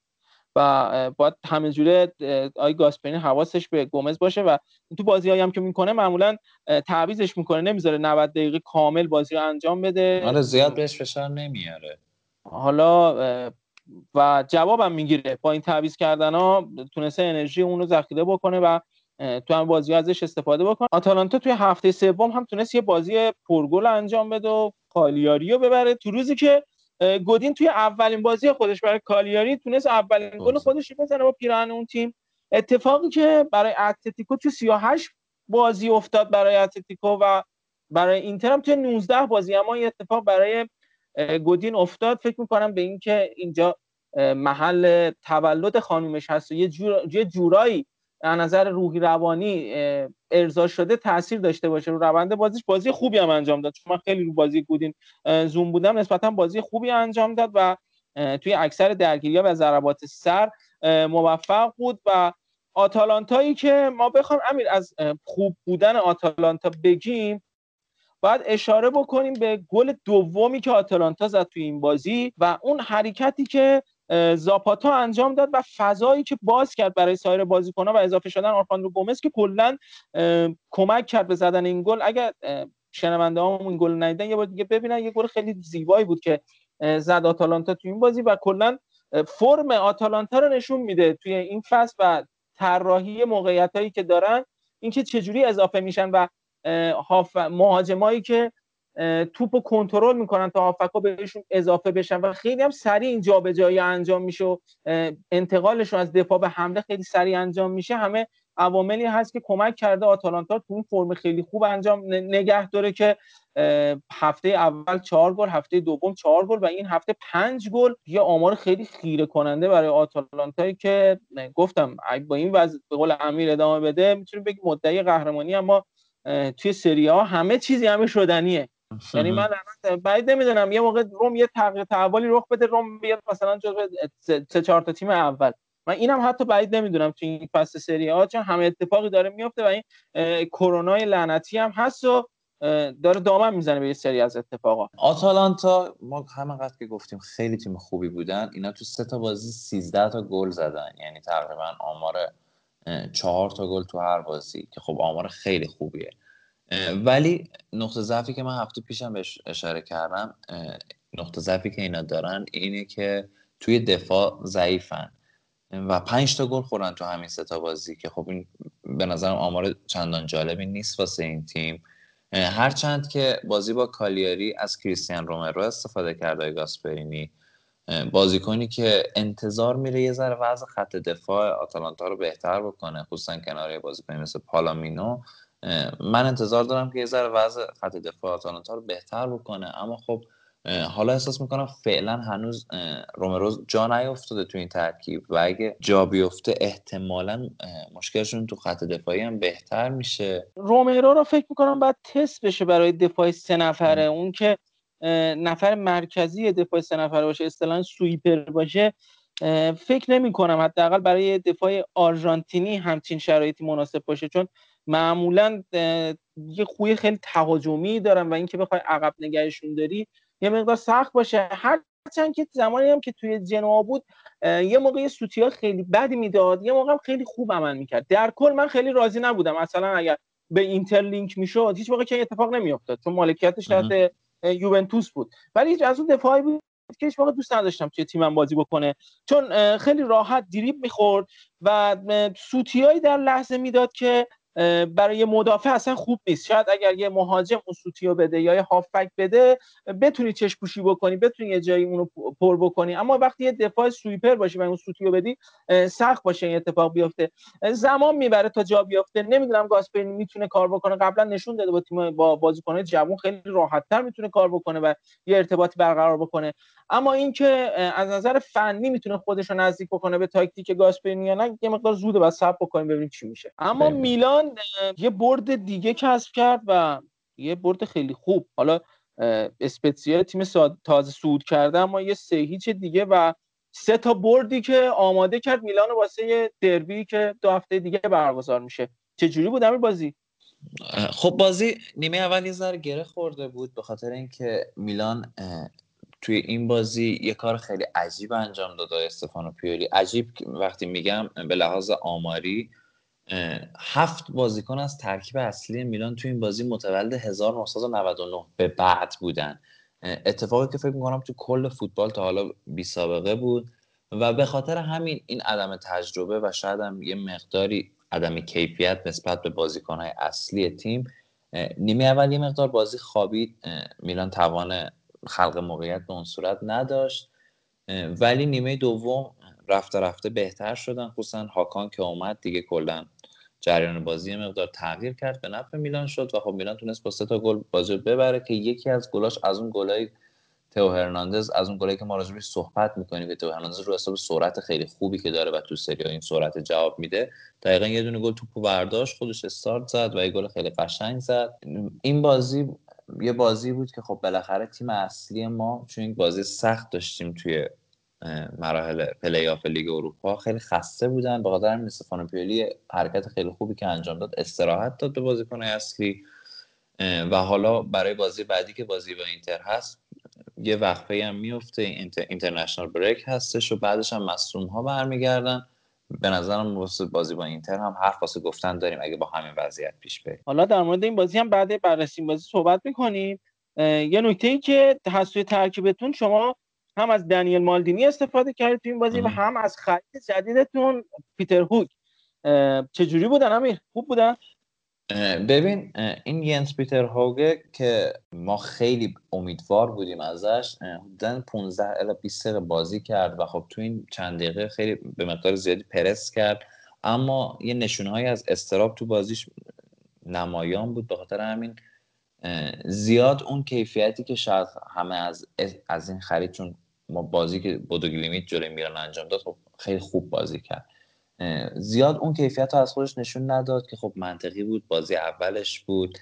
و باید همه جوره آی گاسپرینی حواسش به گومز باشه و تو بازی هم که می‌کنه معمولا تعویزش می‌کنه نمی‌ذاره 90 دقیقه کامل بازی رو انجام بده. آره زیاد بهش فشار نمیاره. حالا و جوابم می‌گیره. با این تعویض کردن ها تونسته انرژی اون رو ذخیره بکنه و تو هم بازی ازش استفاده بکنه. آتالانتا توی هفته سوم هم تونست یه بازی پرگل انجام بده و کالیاری رو ببره. تو روزی که گودین توی اولین بازی خودش برای کالیاری تونست اولین گل خودش بزنه با پیراهن اون تیم. اتفاقی که برای اتلتیکو تو 38 بازی افتاد برای اتلتیکو و برای اینتر هم توی 19 بازی. اما این اتفاق برای گودین افتاد. فکر می‌کنم به اینکه اینجا محل تولد خانومش هست و یه, جور، یه جورایی از نظر روحی روانی ارضا شده تاثیر داشته باشه. رو روند بازیش بازی خوبی هم انجام داد. چون من خیلی رو بازی گودین زوم بودم نسبتا بازی خوبی انجام داد و توی اکثر درگیری و ضربات سر موفق بود و آتالانتایی که ما بخوام امیر از خوب بودن آتالانتا بگیم باید اشاره بکنیم به گل دومی که آتالانتا زد توی این بازی و اون حرکتی که زاپاتا انجام داد و فضایی که باز کرد برای سایر بازیکن‌ها و اضافه شدن آرفاندرو گومز که کلا کمک کرد به زدن این گل. اگر شنونده این گل ندیدن یه بار دیگه ببینن یه گل خیلی زیبایی بود که زد آتالانتا توی این بازی و کلا فرم آتالانتا رو نشون میده توی این فصل و طراحی موقعیت هایی که دارن اینکه چجوری اضافه میشن و مهاجمایی که توپ رو کنترل می‌کنن تا هافکا بهشون اضافه بشن و خیلی هم سریع این جابجایی انجام میشه و انتقالشون از دفاع به حمله خیلی سریع انجام میشه. همه عواملی هست که کمک کرده. آتالانتا تو اون فرم خیلی خوب انجام نگه داره که هفته اول چهار گل هفته دوم چهار گل و این هفته پنج گل یه آمار خیلی خیره کننده برای آتالانتایی که گفتم با این وضع به قول امیر ادامه بده می‌تونیم بگیم مدعی قهرمانی اما توی سری ها همه چیزی همه شدنیه. یعنی من بعید نمی‌دونم. یه موقع روم یه تغییر تحولی رخ بده روم بیاد مثلا جزو سه چهار تا تیم اول. من اینم حتی بعید نمی‌دونم تو این فصل سری ها چون همه اتفاقی داره میفته و این کرونای لعنتی هم هست و داره دامن می‌زنه به یه سری از اتفاقا. آتالانتا ما همینقدر که گفتیم خیلی تیم خوبی بودن اینا تو سه تا بازی 13 تا گل زدن. یعنی تقریبا آمار چهار تا گل تو هر بازی که خب آمار خیلی خوبیه. ولی نقطه ضعفی که من هفته پیشم بهش اشاره کردم نقطه ضعفی که اینا دارن اینه که توی دفاع ضعیفن. و پنج تا گل خورن تو همین ستا بازی که خب این به نظرم آمار چندان جالبی نیست واسه این تیم. هرچند که بازی با کالیاری از کریستیان رومرو استفاده کرده گاسپرینی بازیکنی که انتظار میره یه ذره وضع خط دفاع آتالانتا رو بهتر بکنه خصوصا کنار بازیکنی مثل پالامینو. من انتظار دارم که یه ذره وضع خط دفاع آتالانتا رو بهتر بکنه. اما خب حالا احساس می‌کنم فعلا هنوز رومرو جا نیافتاده تو این ترکیب و اگه جا بیفته احتمالا مشکلشون تو خط دفاعی هم بهتر میشه. رومرو رو فکر می‌کنم باید تست بشه برای دفاع سه نفره. اون که نفر مرکزی دفاع سه نفره باشه اصطلاحا سویپر باشه فکر نمی کنم حداقل برای دفاع آرژانتینی همچین شرایطی مناسب باشه. چون معمولا یه خوی خیلی تهاجمی دارن و اینکه بخوای عقب نگهشون داری یه مقدار سخت باشه. هرچند که زمانی هم که توی جنوا بود یه موقع سوتی خیلی بدی می‌داد یه موقع هم خیلی خوب عمل می‌کرد. در کل من خیلی راضی نبودم. مثلا اگر به اینتر لینک می‌شد هیچ موقع که اتفاق نمیافتاد چون مالکیتش تحت یوونتوس بود. ولی از اون دفاعی بود که هیچ موقع دوست نداشتم توی تیمم بازی بکنه. چون خیلی راحت دریب می‌خورد و سوتیایی در لحظه می‌داد که برای مدافع اصلا خوب نیست. شاید اگر یه مهاجم اون سوتیو بده یا یه هافک بده بتونی چشم پوشی بکنی بتونی یه جایی اونو پر بکنی. اما وقتی یه دفاع سویپر باشی و اون سوتیو بدی سخت باشه این اتفاق بیفته. زمان می‌بره تا جا بیفته. نمی‌دونم گاسپرینی می‌تونه کار بکنه. قبلا نشون داده با تیم با بازیکن‌های جوون خیلی راحتتر می‌تونه کار بکنه و یه ارتباطی برقرار بکنه. اما اینکه از نظر فنی می‌تونه خودش رو نزدیک بکنه به تاکتیک گاسپرینی یا نه یه مقدار زوده و صبر بکنیم ببینیم چی میشه. اما بله. یه برد دیگه کسب کرد و یه برد خیلی خوب. حالا اسپتزیا تیم تازه سود کرده اما یه سه هیچ دیگه و سه تا بردی که آماده کرد میلان واسه یه دربی که دو هفته دیگه برگزار میشه. چه جوری بود امیر بازی؟ خب بازی نیمه اول یه ذره گره خورده بود به خاطر اینکه میلان توی این بازی یه کار خیلی عجیب انجام داد استفانو پیولی عجیب وقتی میگم به لحاظ آماری هفت بازیکن از ترکیب اصلی میلان توی این بازی متولد 1999 به بعد بودن. اتفاقی که فکر می‌کنم تو کل فوتبال تا حالا بی سابقه بود و به خاطر همین این عدم تجربه و شاید هم یه مقداری عدم کیفیت نسبت به بازیکنهای اصلی تیم نیمه اول یه مقدار بازی خوابید میلان توان خلق موقعیت به اون صورت نداشت. ولی نیمه دوم رفته رفته بهتر شدن. خصوصا هاکان که اومد دیگه کلا جریان بازی مقدار تغییر کرد به نفع میلان شد و خب میلان تونست با سه تا گل بازی ببره که یکی از گلاش از اون گلای تو هرناندز از اون گلایی که ما راجبش صحبت می‌کنیم که تو هرناندز رو حساب سرعت خیلی خوبی که داره و تو سری این سرعت جواب میده. دقیقا یه دونه گل توپو برداشت خودش استارت زد و یه گل خیلی قشنگ زد. این بازی یه بازی بود که خب بالاخره تیم اصلی ما چون این بازی سخت داشتیم توی مراحل play-off لیگ اروپا خیلی خسته بودن. به خاطر استفانو پیولی حرکت خیلی خوبی که انجام داد استراحت داد به بازیکن اصلی. و حالا برای بازی بعدی که بازی با اینتر هست یه وقفه هم میفته اینتر، international break هستش و بعدش هم مصدوم ها برمیگردن. به نظرم بازی با اینتر هم حرف واسه گفتن داریم اگه با همین وضعیت پیش بریم. حالا در مورد این بازی هم بعد بررسی بازی صحبت می‌کنیم. یه نکته ای که توی ترکیبتون شما هم از دنیل مالدینی استفاده کردید تو این بازی و هم از خرید جدیدتون پیتر هوک. چجوری بودن امیر؟ خوب بودن؟ ببین این ینس پیتر هوگه که ما خیلی امیدوار بودیم ازش حدودا 15 الی 20 دقیقه بازی کرد و خب تو این چند دقیقه خیلی به مقدار زیادی پرس کرد. اما یه نشونهایی از استراب تو بازیش نمایان بود به خاطر همین زیاد اون کیفیتی که شاید همه از از این خرید چون ما بازی که بودوگلیمیت جلوی میران انجام داد خب خیلی خوب بازی کرد. زیاد اون کیفیت رو از خودش نشون نداد که خب منطقی بود بازی اولش بود.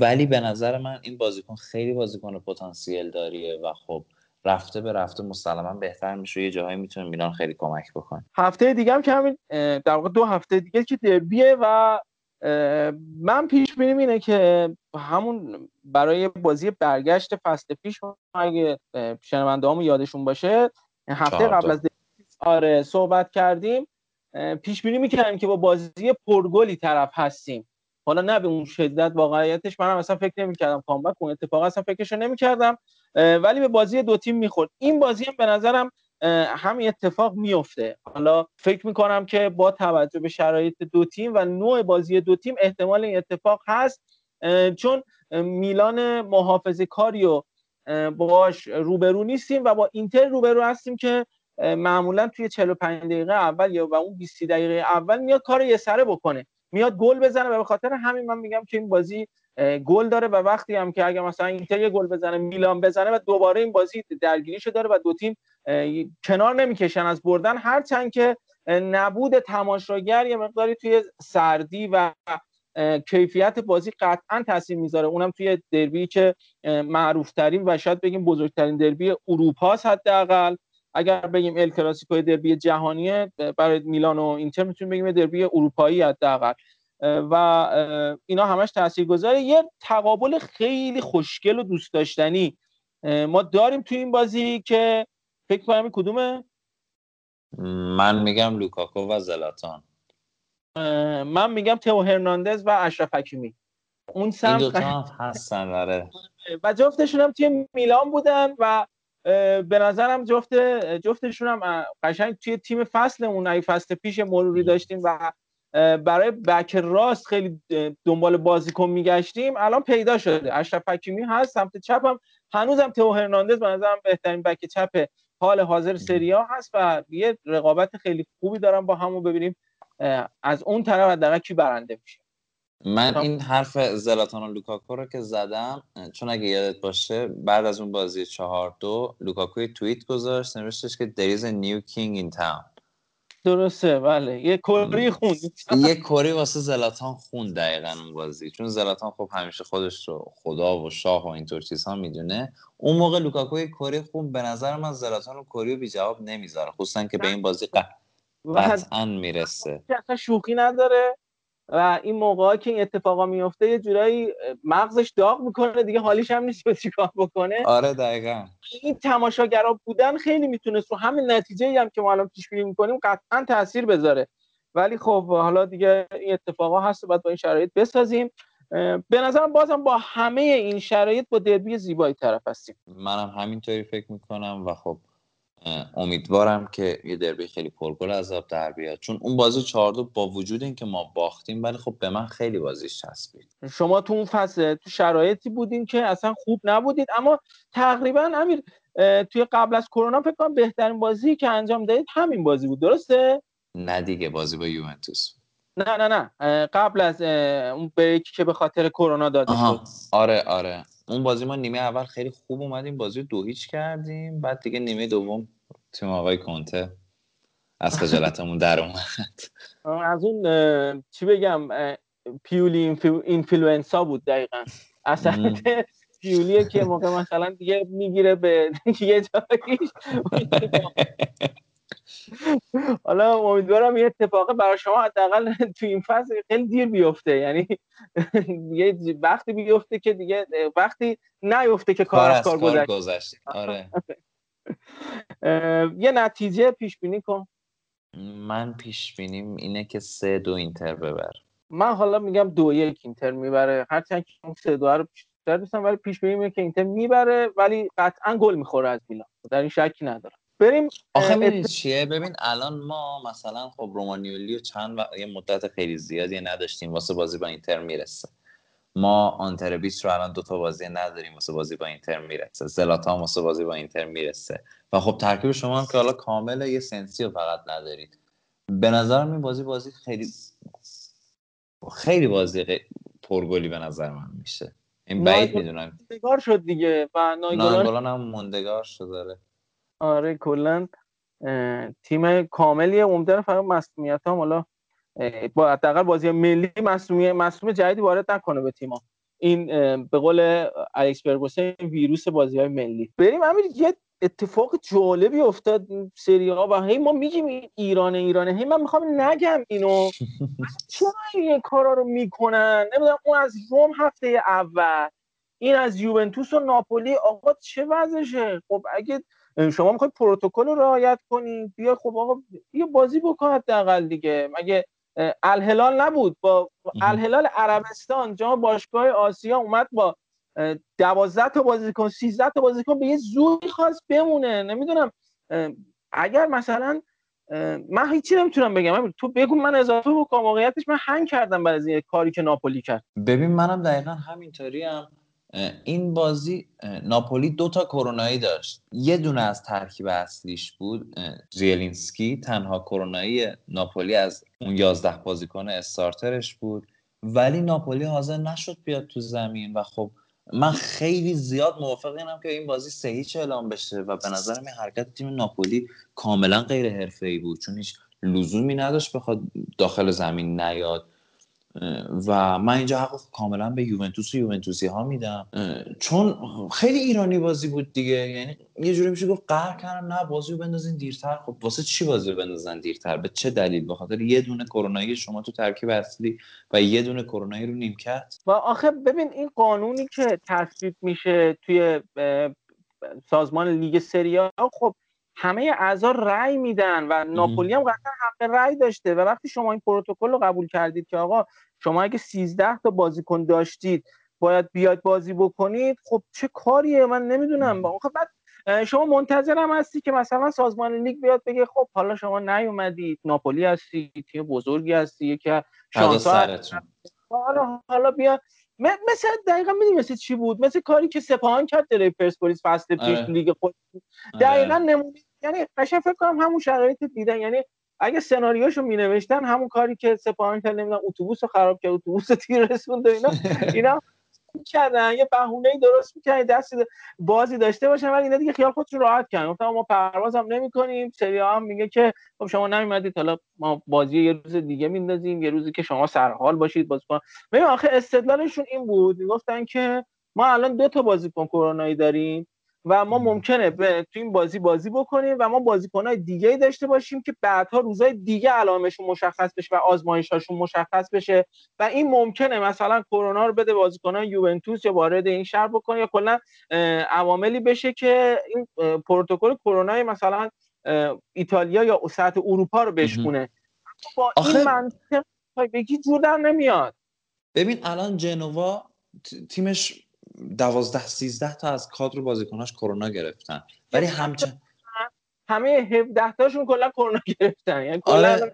ولی به نظر من این بازیکن خیلی بازیکن پتانسیل داریه و خب رفته به رفته مسلما بهتر میشه یه جاهایی می‌تونه میلان خیلی کمک بکنه. هفته دیگه هم که همین در واقع دو هفته دیگه که دربیه و من پیش بینیم اینه که همون برای بازی برگشت فصل پیش اگه شنونده یادشون باشه هفته قبل از آره صحبت کردیم. پیش بینی می‌کردیم که با بازی پرگلی طرف هستیم. حالا نه به اون شدت واقعیتش منم اصلا فکر نمی‌کردم. کامبک اون اتفاق اصلا فکرشو نمی‌کردم. ولی به بازی دو تیم می‌خورد. این بازی هم به نظرم همین اتفاق میفته حالا فکر می‌کنم که با توجه به شرایط دو تیم و نوع بازی دو تیم احتمال این اتفاق هست. چون میلان محافظه کاری و باش روبرو نیستیم و با اینتر روبرو هستیم که معمولا توی 45 دقیقه اول یا و اون 20 دقیقه اول میاد کار یه سره بکنه. میاد گل بزنه و به خاطر همین من میگم که این بازی گل داره و وقتی هم که اگه مثلا اینتر یه گل بزنه میلان بزنه و دوباره این بازی درگیریشو داره و دو تیم کنار نمی‌کشن از بردن. هرچند که نبود تماشاگر یه مقداری توی سردی و کیفیت بازی قطعا تاثیر می‌ذاره. اونم توی دربی که معروف ترین و شاید بگیم بزرگترین دربی اروپا حداقل. اگر بگیم ال کلاسیکو دربی جهانیه برای میلان و اینتر می‌تونیم بگیم دربی اروپایی حداقل. و اینا همش تاثیرگذاره. یه تقابل خیلی خوشگل و دوست داشتنی. ما داریم تو این بازی که فکر کنم کدومه؟ من میگم لوکاکو و زلاتان. من میگم تو هرناندز و اشرف حکیمی. اون سمت این هم هستن آره. و جفتشون هم توی میلان بودن و به نظرم جفت جفتشون هم قشنگ توی تیم فصل اون ای فصل پیش مروری داشتیم و برای بک راست خیلی دنبال بازیکن میگشتیم. الان پیدا شده. اشرف حکیمی هست سمت چپ هم. هنوزم تئو هرناندز به نظرم بهترین بک چپ حال حاضر سری آ هست و یه رقابت خیلی خوبی دارم با همون ببینیم از اون طرف حداقل کی برنده میشه. من این حرف زلاتان و لوکاکو رو که زدم چون اگه یادت باشه بعد از اون بازی چهار دو لوکاکو توییت گذاشت نوشتش که there is a new king in town. درسته بله. یه کوری خون. یه کوری واسه زلاتان خون دقیقا اون بازی. چون زلاتان خب همیشه خودش رو خدا و شاه و اینطور چیزها می‌دونه. اون موقع لوکاکو یه کوری خون به نظر من زلاتان و کوری رو بی جواب نمی‌ذاره خصوصا که به این بازی قطعا می‌رسه. اصلا شوخی نداره. و این موقع که این اتفاقا میفته یه جورایی مغزش داغ می‌کنه دیگه حالیش هم نیست چیکار بکنه. آره دقیقا. این تماشاگرا بودن خیلی می‌تونست رو همین نتیجه هم که ما الان پیش بینی می‌کنیم قطعا تاثیر بذاره. ولی خب حالا دیگه این اتفاقا هست و باید با این شرایط بسازیم. به نظرم بازم با همه این شرایط با دربی زیبایی طرف هستیم. منم همینطوری فکر می‌کنم و خب امیدوارم که یه دربی خیلی پرگل عذاب در بیاد. چون اون بازی چهاردو با وجود اینکه ما باختیم ولی خب به من خیلی بازیش چسبید. شما تو اون فصل تو شرایطی بودین که اصلا خوب نبودید اما تقریبا امیر توی قبل از کرونا فکر کنم بهترین بازی که انجام دادید همین بازی بود درسته؟ نه دیگه بازی با یوونتوس نه نه نه قبل از اون بریکی که به خاطر کرونا داده شد. آره آره. اون بازی ما نیمه اول خیلی خوب اومدیم بازی دو هیچ کردیم. بعد دیگه نیمه دوم تیم آقای کنته از خجالتمون در اومد. از اون چی بگم پیولی اینفلوئنسا بود دقیقا. اصلا پیولیه که موقع مثلا دیگه می‌گیره به یه جاییش حالا امیدوارم یه اتفاق برای شما حداقل تو این فصل خیلی دیر بیفته. یعنی یه وقتی بیفته که دیگه وقتی نیفته که کار از کار گذشت آره. یه نتیجه پیش بینی کن. من پیش بینیم اینه که سه دو اینتر ببر. من حالا میگم دو یک اینتر می‌بره. هرچند که اون سه دو رو بیشتر دوستم ولی پیش بینیم که اینتر می‌بره ولی قطعا گل می‌خوره از میلان. در این شکی ندارم. بریم آخه می‌دونی چیه؟ ببین الان ما مثلا خب رومانیولی و چند و... یه مدت خیلی زیادی نداشتیم واسه بازی با اینتر می‌رسه. ما آنتر بیس رو الان دوتا بازی نداریم واسه بازی با اینتر می‌رسه. زلاتا واسه بازی با اینتر می‌رسه. و خب ترکیب شما هم که حالا کامل یه سنسی رو فقط ندارید. به نظرم این بازی بازی خیلی خیلی بازی غ... پرگلی به نظر من میشه. این بعید می‌دونم. موندگار شد دیگه و نایگولان هم موندگار شد داره آره کلا تیم کاملیه امیدوارم فقط مسئولیت هم حالا با حداقل بازی ملی مسئولیت مسئولیت جدیدی وارد نکنه به تیما این به قول الکس فرگوسن ویروس بازی های ملی. بریم امیر یه اتفاق جالبی افتاد سری ها و هی ما میگیم ایرانه ایرانه. هی من می‌خوام نگم اینو. چرا این کارا رو می‌کنن؟ نمی‌دونم اون از روم هفته اول این از یوونتوس و ناپولی. آقا چه وضعشه؟ خب اگه شما می‌خواید پروتکل رو رعایت کنید بیا خب آقا بیا بازی بکن حداقل دیگه. مگه الهلال نبود؟ با الهلال عربستان جام باشگاه آسیا اومد با دوازده تا بازیکن 13 تا بازیکن به یه زوری خاص بمونه. نمی‌دونم اگر مثلا من هیچی نمی‌تونم بگم. تو بگو من اضافه بکنم. واقعیتش من هنگ کردم از این کاری که ناپولی کرد. ببین منم دقیقا همینطوری هم این بازی ناپولی دو تا کرونایی داشت. یه دونه از ترکیب اصلیش بود زیلینسکی. تنها کرونایی ناپولی از اون یازده بازیکن استارترش بود. ولی ناپولی حاضر نشد بیاد تو زمین و خب من خیلی زیاد موافق اینم که این بازی سه هیچ اعلام بشه و به نظرم این حرکت تیم ناپولی کاملا غیر حرفه‌ای بود. چون هیچ لزومی نداشت بخواد داخل زمین نیاد. و من اینجا حق کاملا به یوونتوس و یوونتوسی ها میدم چون خیلی ایرانی بازی بود دیگه. یعنی یه جوری میشه گفت قهر کردم نه بازی رو بندازین دیرتر. خب واسه چی بازی رو بندازن دیرتر؟ به چه دلیل؟ به خاطر یه دونه کرونایی شما تو ترکیب اصلی و یه دونه کرونایی رو نیمکت؟ و آخه ببین این قانونی که تصویب میشه توی سازمان لیگ سریا خب همه اعضا رأی میدن و ناپولی هم قطعا حق رأی داشته و وقتی شما این پروتکل رو قبول کردید که آقا شما اگه 13 تا بازیکن داشتید باید بیاد بازی بکنید خب چه کاریه؟ من نمی‌دونم. آخه بعد شما منتظرم هستی که مثلا سازمان لیگ بیاد بگه خب حالا شما نیومدید ناپولی هستی تیم بزرگی هستی که شانس حالا حالا بیا. مثل دقیقا می‌دونی مثل چی بود؟ مثل کاری که سپاهان کرد در پرسپولیس فصل پیش لیگ خود. دقیقا نمونه یعنی قشنگ فکر کنم همون شرایط دیدن. یعنی اگه سناریوشو می نوشتن همون کاری که سپاهان کرد نمی‌دونم اتوبوس خراب کرد اتوبوس تیر رسوند و اینا اینا کردن. یه بهونه درست می‌کنن دست بازی داشته باشن ولی اینا دیگه خیال خودشون راحت کردن. گفتن ما پرواز هم نمی‌کنیم. سری هم میگه که خب شما نمیمدید حالا ما بازی یه روز دیگه میندازیم یه روزی که شما سرحال باشید بازی کن ببین آخه استدلالشون این بود. می‌گفتن که ما الان دو تا بازیکن کرونایی داریم. و ما ممکنه به تو این بازی بازی بکنیم و ما بازیکنهای دیگه داشته باشیم که بعدها روزای دیگه علائمشون مشخص بشه و آزمایشاشون مشخص بشه و این ممکنه مثلا کرونا رو بده بازیکنان یوونتوس یا وارد این شهر بکنه یا کلا عواملی بشه که این پروتکل کرونا مثلا ایتالیا یا سطح اروپا رو بشکونه. با این منطق بگی جور در نمیاد. ببین الان جنوا تیمش دوازده سیزده تا از کادر بازیکناش کرونا گرفتن. ولی همچنان همه 17 تاشون کلا کرونا گرفتن. یعنی آره.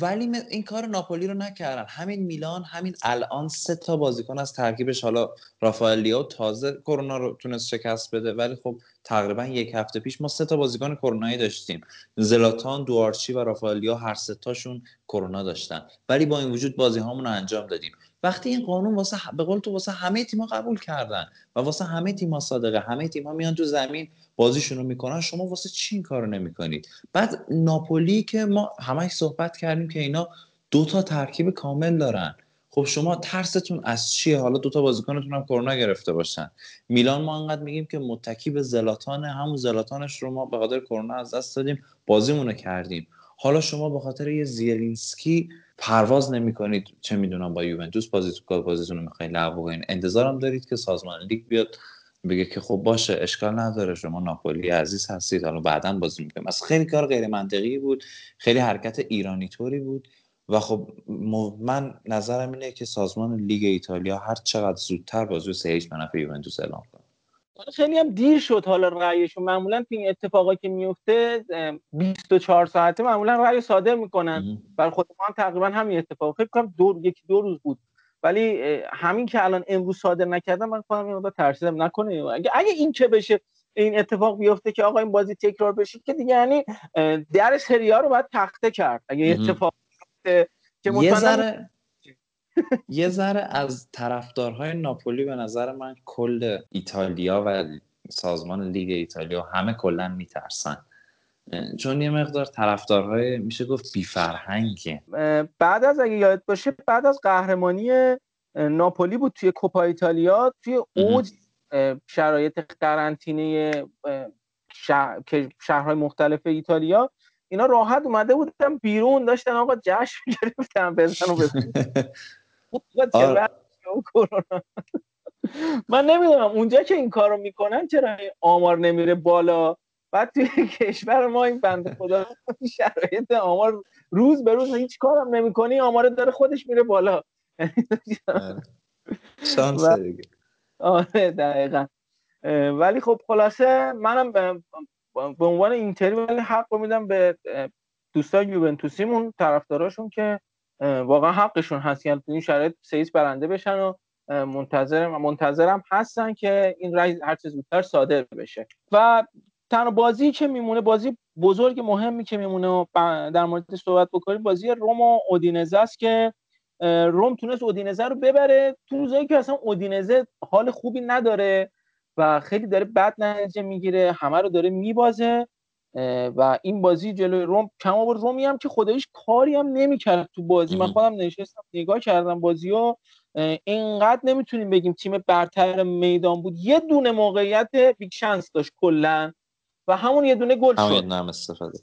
ولی این کار ناپولی رو نکردن. همین میلان همین الان سه تا بازیکن از ترکیبش حالا رافائلیا تازه کرونا رو تونست شکست بده. ولی خب تقریبا یک هفته پیش ما سه تا بازیکن کرونایی داشتیم. زلاتان دوارچی و رافائلیا هر سه تاشون کرونا داشتن. ولی با این وجود بازی هامون رو انجام دادیم. وقتی این قانون واسه به قول تو واسه همه تیم‌ها قبول کردن و واسه همه تیم‌ها صادقه همه تیم‌ها میان تو زمین بازیشون رو می‌کنن شما واسه چی این کارو نمی‌کنید؟ بعد ناپولی که ما همش صحبت کردیم که اینا دو تا ترکیب کامل دارن. خب شما ترستون از چیه؟ حالا دوتا بازیکنتون هم کرونا گرفته باشن. میلان ما انقدر میگیم که متکی به زلاتان همون زلاتانش رو ما به خاطر کرونا از دست دادیم بازیمون کردیم. حالا شما به خاطر یه زیلینسکی پرواز نمی‌کنید. چه می‌دونم با یوونتوس بازی بازیتون رو می‌خواین لغو کنین انتظارم دارید که سازمان لیگ بیاد بگه که خب باشه اشکال نداره. شما ناپولی عزیز هستید. حالا بعدا بازی می‌کنیم. از خیلی کار غیر منطقی بود. خیلی حرکت ایرانی طوری بود. و خب من نظرم اینه که سازمان لیگ ایتالیا هر چقدر زودتر بازی سه هیچ به یوونتوس اعلام کنه. خیلی هم دیر شد حالا رأیشون. معمولا این اتفاقا که میفته 24 ساعته معمولا رأی صادر می‌کنن. برای خود ما هم تقریبا همین اتفاق. فکر کنم دو یکی دو روز بود. ولی همین که الان امروز صادر نکردم من خودم اینو ترسیدم. نکنه. اگه اگه این که بشه این اتفاق بیفته که آقا این بازی تکرار بشه که دیگه یعنی در سری رو باید تخته کرد. اگه اتفاق بیفته که یه ذره یه ذره از طرفدارهای ناپولی به نظر من کل ایتالیا و سازمان لیگ ایتالیا همه کلا میترسن. چون یه مقدار طرفدارهای میشه گفت بی فرهنگه بعد از اگه یاد باشه بعد از قهرمانی ناپولی بود توی کوپا ایتالیا توی اوج شرایط قرنطینه شهر... شهرهای مختلف ایتالیا اینا راحت اومده بودن بیرون داشتن آقا جشن گرفتن بزن و بزن من نمی‌دونم اونجا که این کارو می‌کنن چرا آمار نمیره بالا؟ بعد توی کشور ما این بنده خدا شرایط آمار روز به روز هیچ کارم نمی‌کنی آمار داره خودش میره بالا. شانس آره دقیقا. ولی خب خلاصه منم به عنوان اینتری ولی حق میدم به دوستان یوونتوسیمون طرفداراشون که واقعا حقشون هست یعنی تو این شرایط سیس برنده بشن و منتظرم منتظرم هستن که این رای هر چه زودتر صادر بشه. و تنها بازی که میمونه بازی بزرگ مهمی که میمونه در مورد صحبت بکنیم بازی روم و اودینزه است که روم تونست اودینزه رو ببره تو روزایی که اصلا اودینزه حال خوبی نداره و خیلی داره بد نتیجه می‌گیره همه رو داره میبازه. و این بازی جلوی روم کم آورد. رومی هم که خودش کاری هم نمی‌کرد تو بازی. من خودم نشستم نگاه کردم بازی و اینقدر نمی‌تونیم بگیم تیم برتر میدان بود. یه دونه موقعیت big chance داشت کلا و همون یه دونه گل شد. نام استفاده.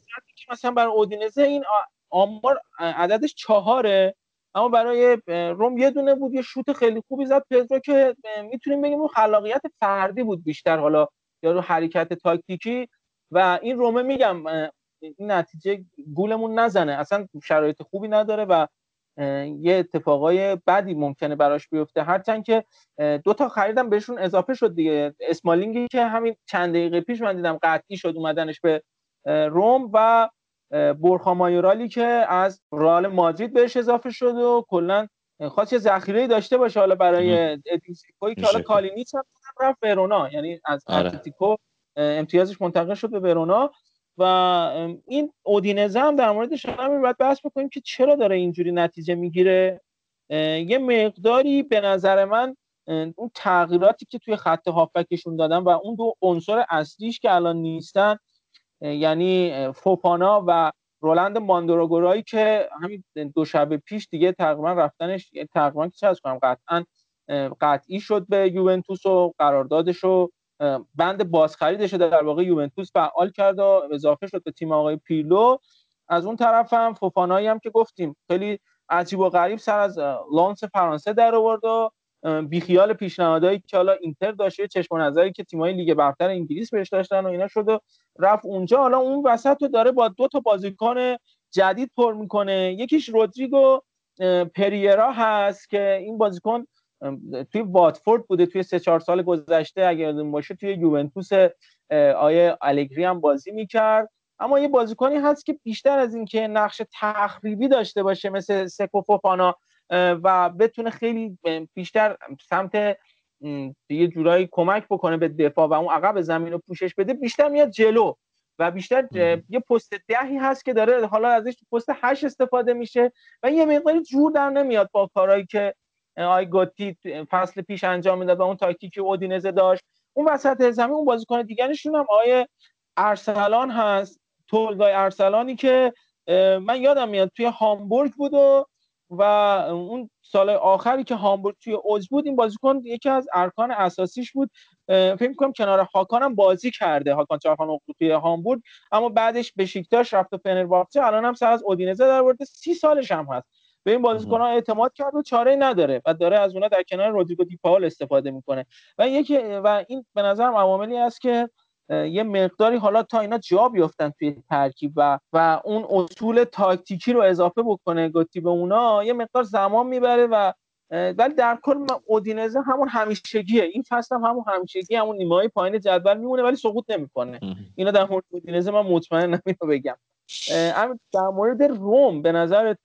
مثلا برای اودینزه این آمار عددش چهاره اما برای روم یه دونه بود. یه شوت خیلی خوبی زد. پدرو که می‌تونیم بگیم اون خلاقیت فردی بود بیشتر. حالا یا رو حرکت تاکتیکی. و این رومه میگم این نتیجه گولمون نزنه. اصلا شرایط خوبی نداره و یه اتفاقای بدی ممکنه براش بیفته. هرچند که دو تا خریدم بهشون اضافه شد دیگه. اسمالینگی که همین چند دقیقه پیش من دیدم قطعی شد اومدنش به روم و برخا مایورالی که از رئال مادرید بهش اضافه شد و کلا خواست یه ذخیره داشته باشه حالا برای اتلتیکو که حالا کالینیچ هم رفت ورونا یعنی از آره. اتلتیکو امتیازش منتقل شد به ورونا. و این اودینزه هم در موردش همین باید بحث بکنیم که چرا داره اینجوری نتیجه می‌گیره. یه مقداری به نظر من اون تغییراتی که توی خط هافکشون دادن و اون دو عنصر اصلیش که الان نیستن یعنی فوپانا و رولند ماندروگورایی که همین دو شب پیش دیگه تقریبا رفتنش تقریبا که چه کنم قطعا قطعی شد به یوونتوس و قراردادش رو بند بازخریدش رو در واقع یوونتوس فعال کرد و اضافه شد به تیم آقای پیلو از اون طرف هم فوفانایی هم که گفتیم خیلی عجیب و غریب سر از لانس فرانسه در آورد و بیخیال پیشنهادهایی که حالا اینتر داشته چشم نظری که تیمای لیگ برتر انگلیس بهش داشتن و اینا شد و رفت اونجا. حالا اون وسط رو داره با دو تا بازیکن جدید پر می‌کنه. یکیش رودریگو پریرا هست که این بازیکن توی واتفورد بوده توی سه چهار سال گذشته اگر یادتون باشه توی یوونتوس آیه الگری هم بازی می‌کرد. اما یه بازیکنی هست که بیشتر از اینکه نقش تخریبی داشته باشه مثل سکو فوفانا و بتونه خیلی بیشتر سمت یه جورایی کمک بکنه به دفاع و اون عقب زمین رو پوشش بده بیشتر میاد جلو. و بیشتر یه پست دهی هست که داره حالا ازش پست هشت استفاده میشه و یه مقداری جور در نمیاد با کارهایی که آی گوتی فصل پیش انجام می‌داد و اون تاکتیکی اودینزه داشت. اون وسط زمین اون بازیکن دیگرشون هم آیه ارسلان هست. تولگای ارسلانی که من یادم میاد توی هامبورگ بود و و اون سال آخری که هامبورگ توی اوج بود این بازیکن یکی از ارکان اساسیش بود. فکر کنم کنار هاکان هم بازی کرده هاکان چارخان توی هامبورگ. اما بعدش به شیکتاش رفت و فنرباخچه الان هم سر از اودینزه در ورده. سی سالش هم هست. به این بازیکن ها اعتماد کرد و چاره نداره و داره از اونها در کنار رودریگو دی پاول استفاده می‌کنه. و یکی و این به نظرم عواملی است که یه مقداری حالا تا اینا جا بیفتن توی ترکیب و و اون اصول تاکتیکی رو اضافه بکنه گوتی به اونا یه مقدار زمان می‌بره و ولی در کل اودینزه همون همیشگیه. این فصل هم همون همیشگی همون نیمه پایین جدول میمونه ولی سقوط نمی‌کنه. اینا در مورد اودینزه من مطمئن اینو بگم. در مورد روم به نظرت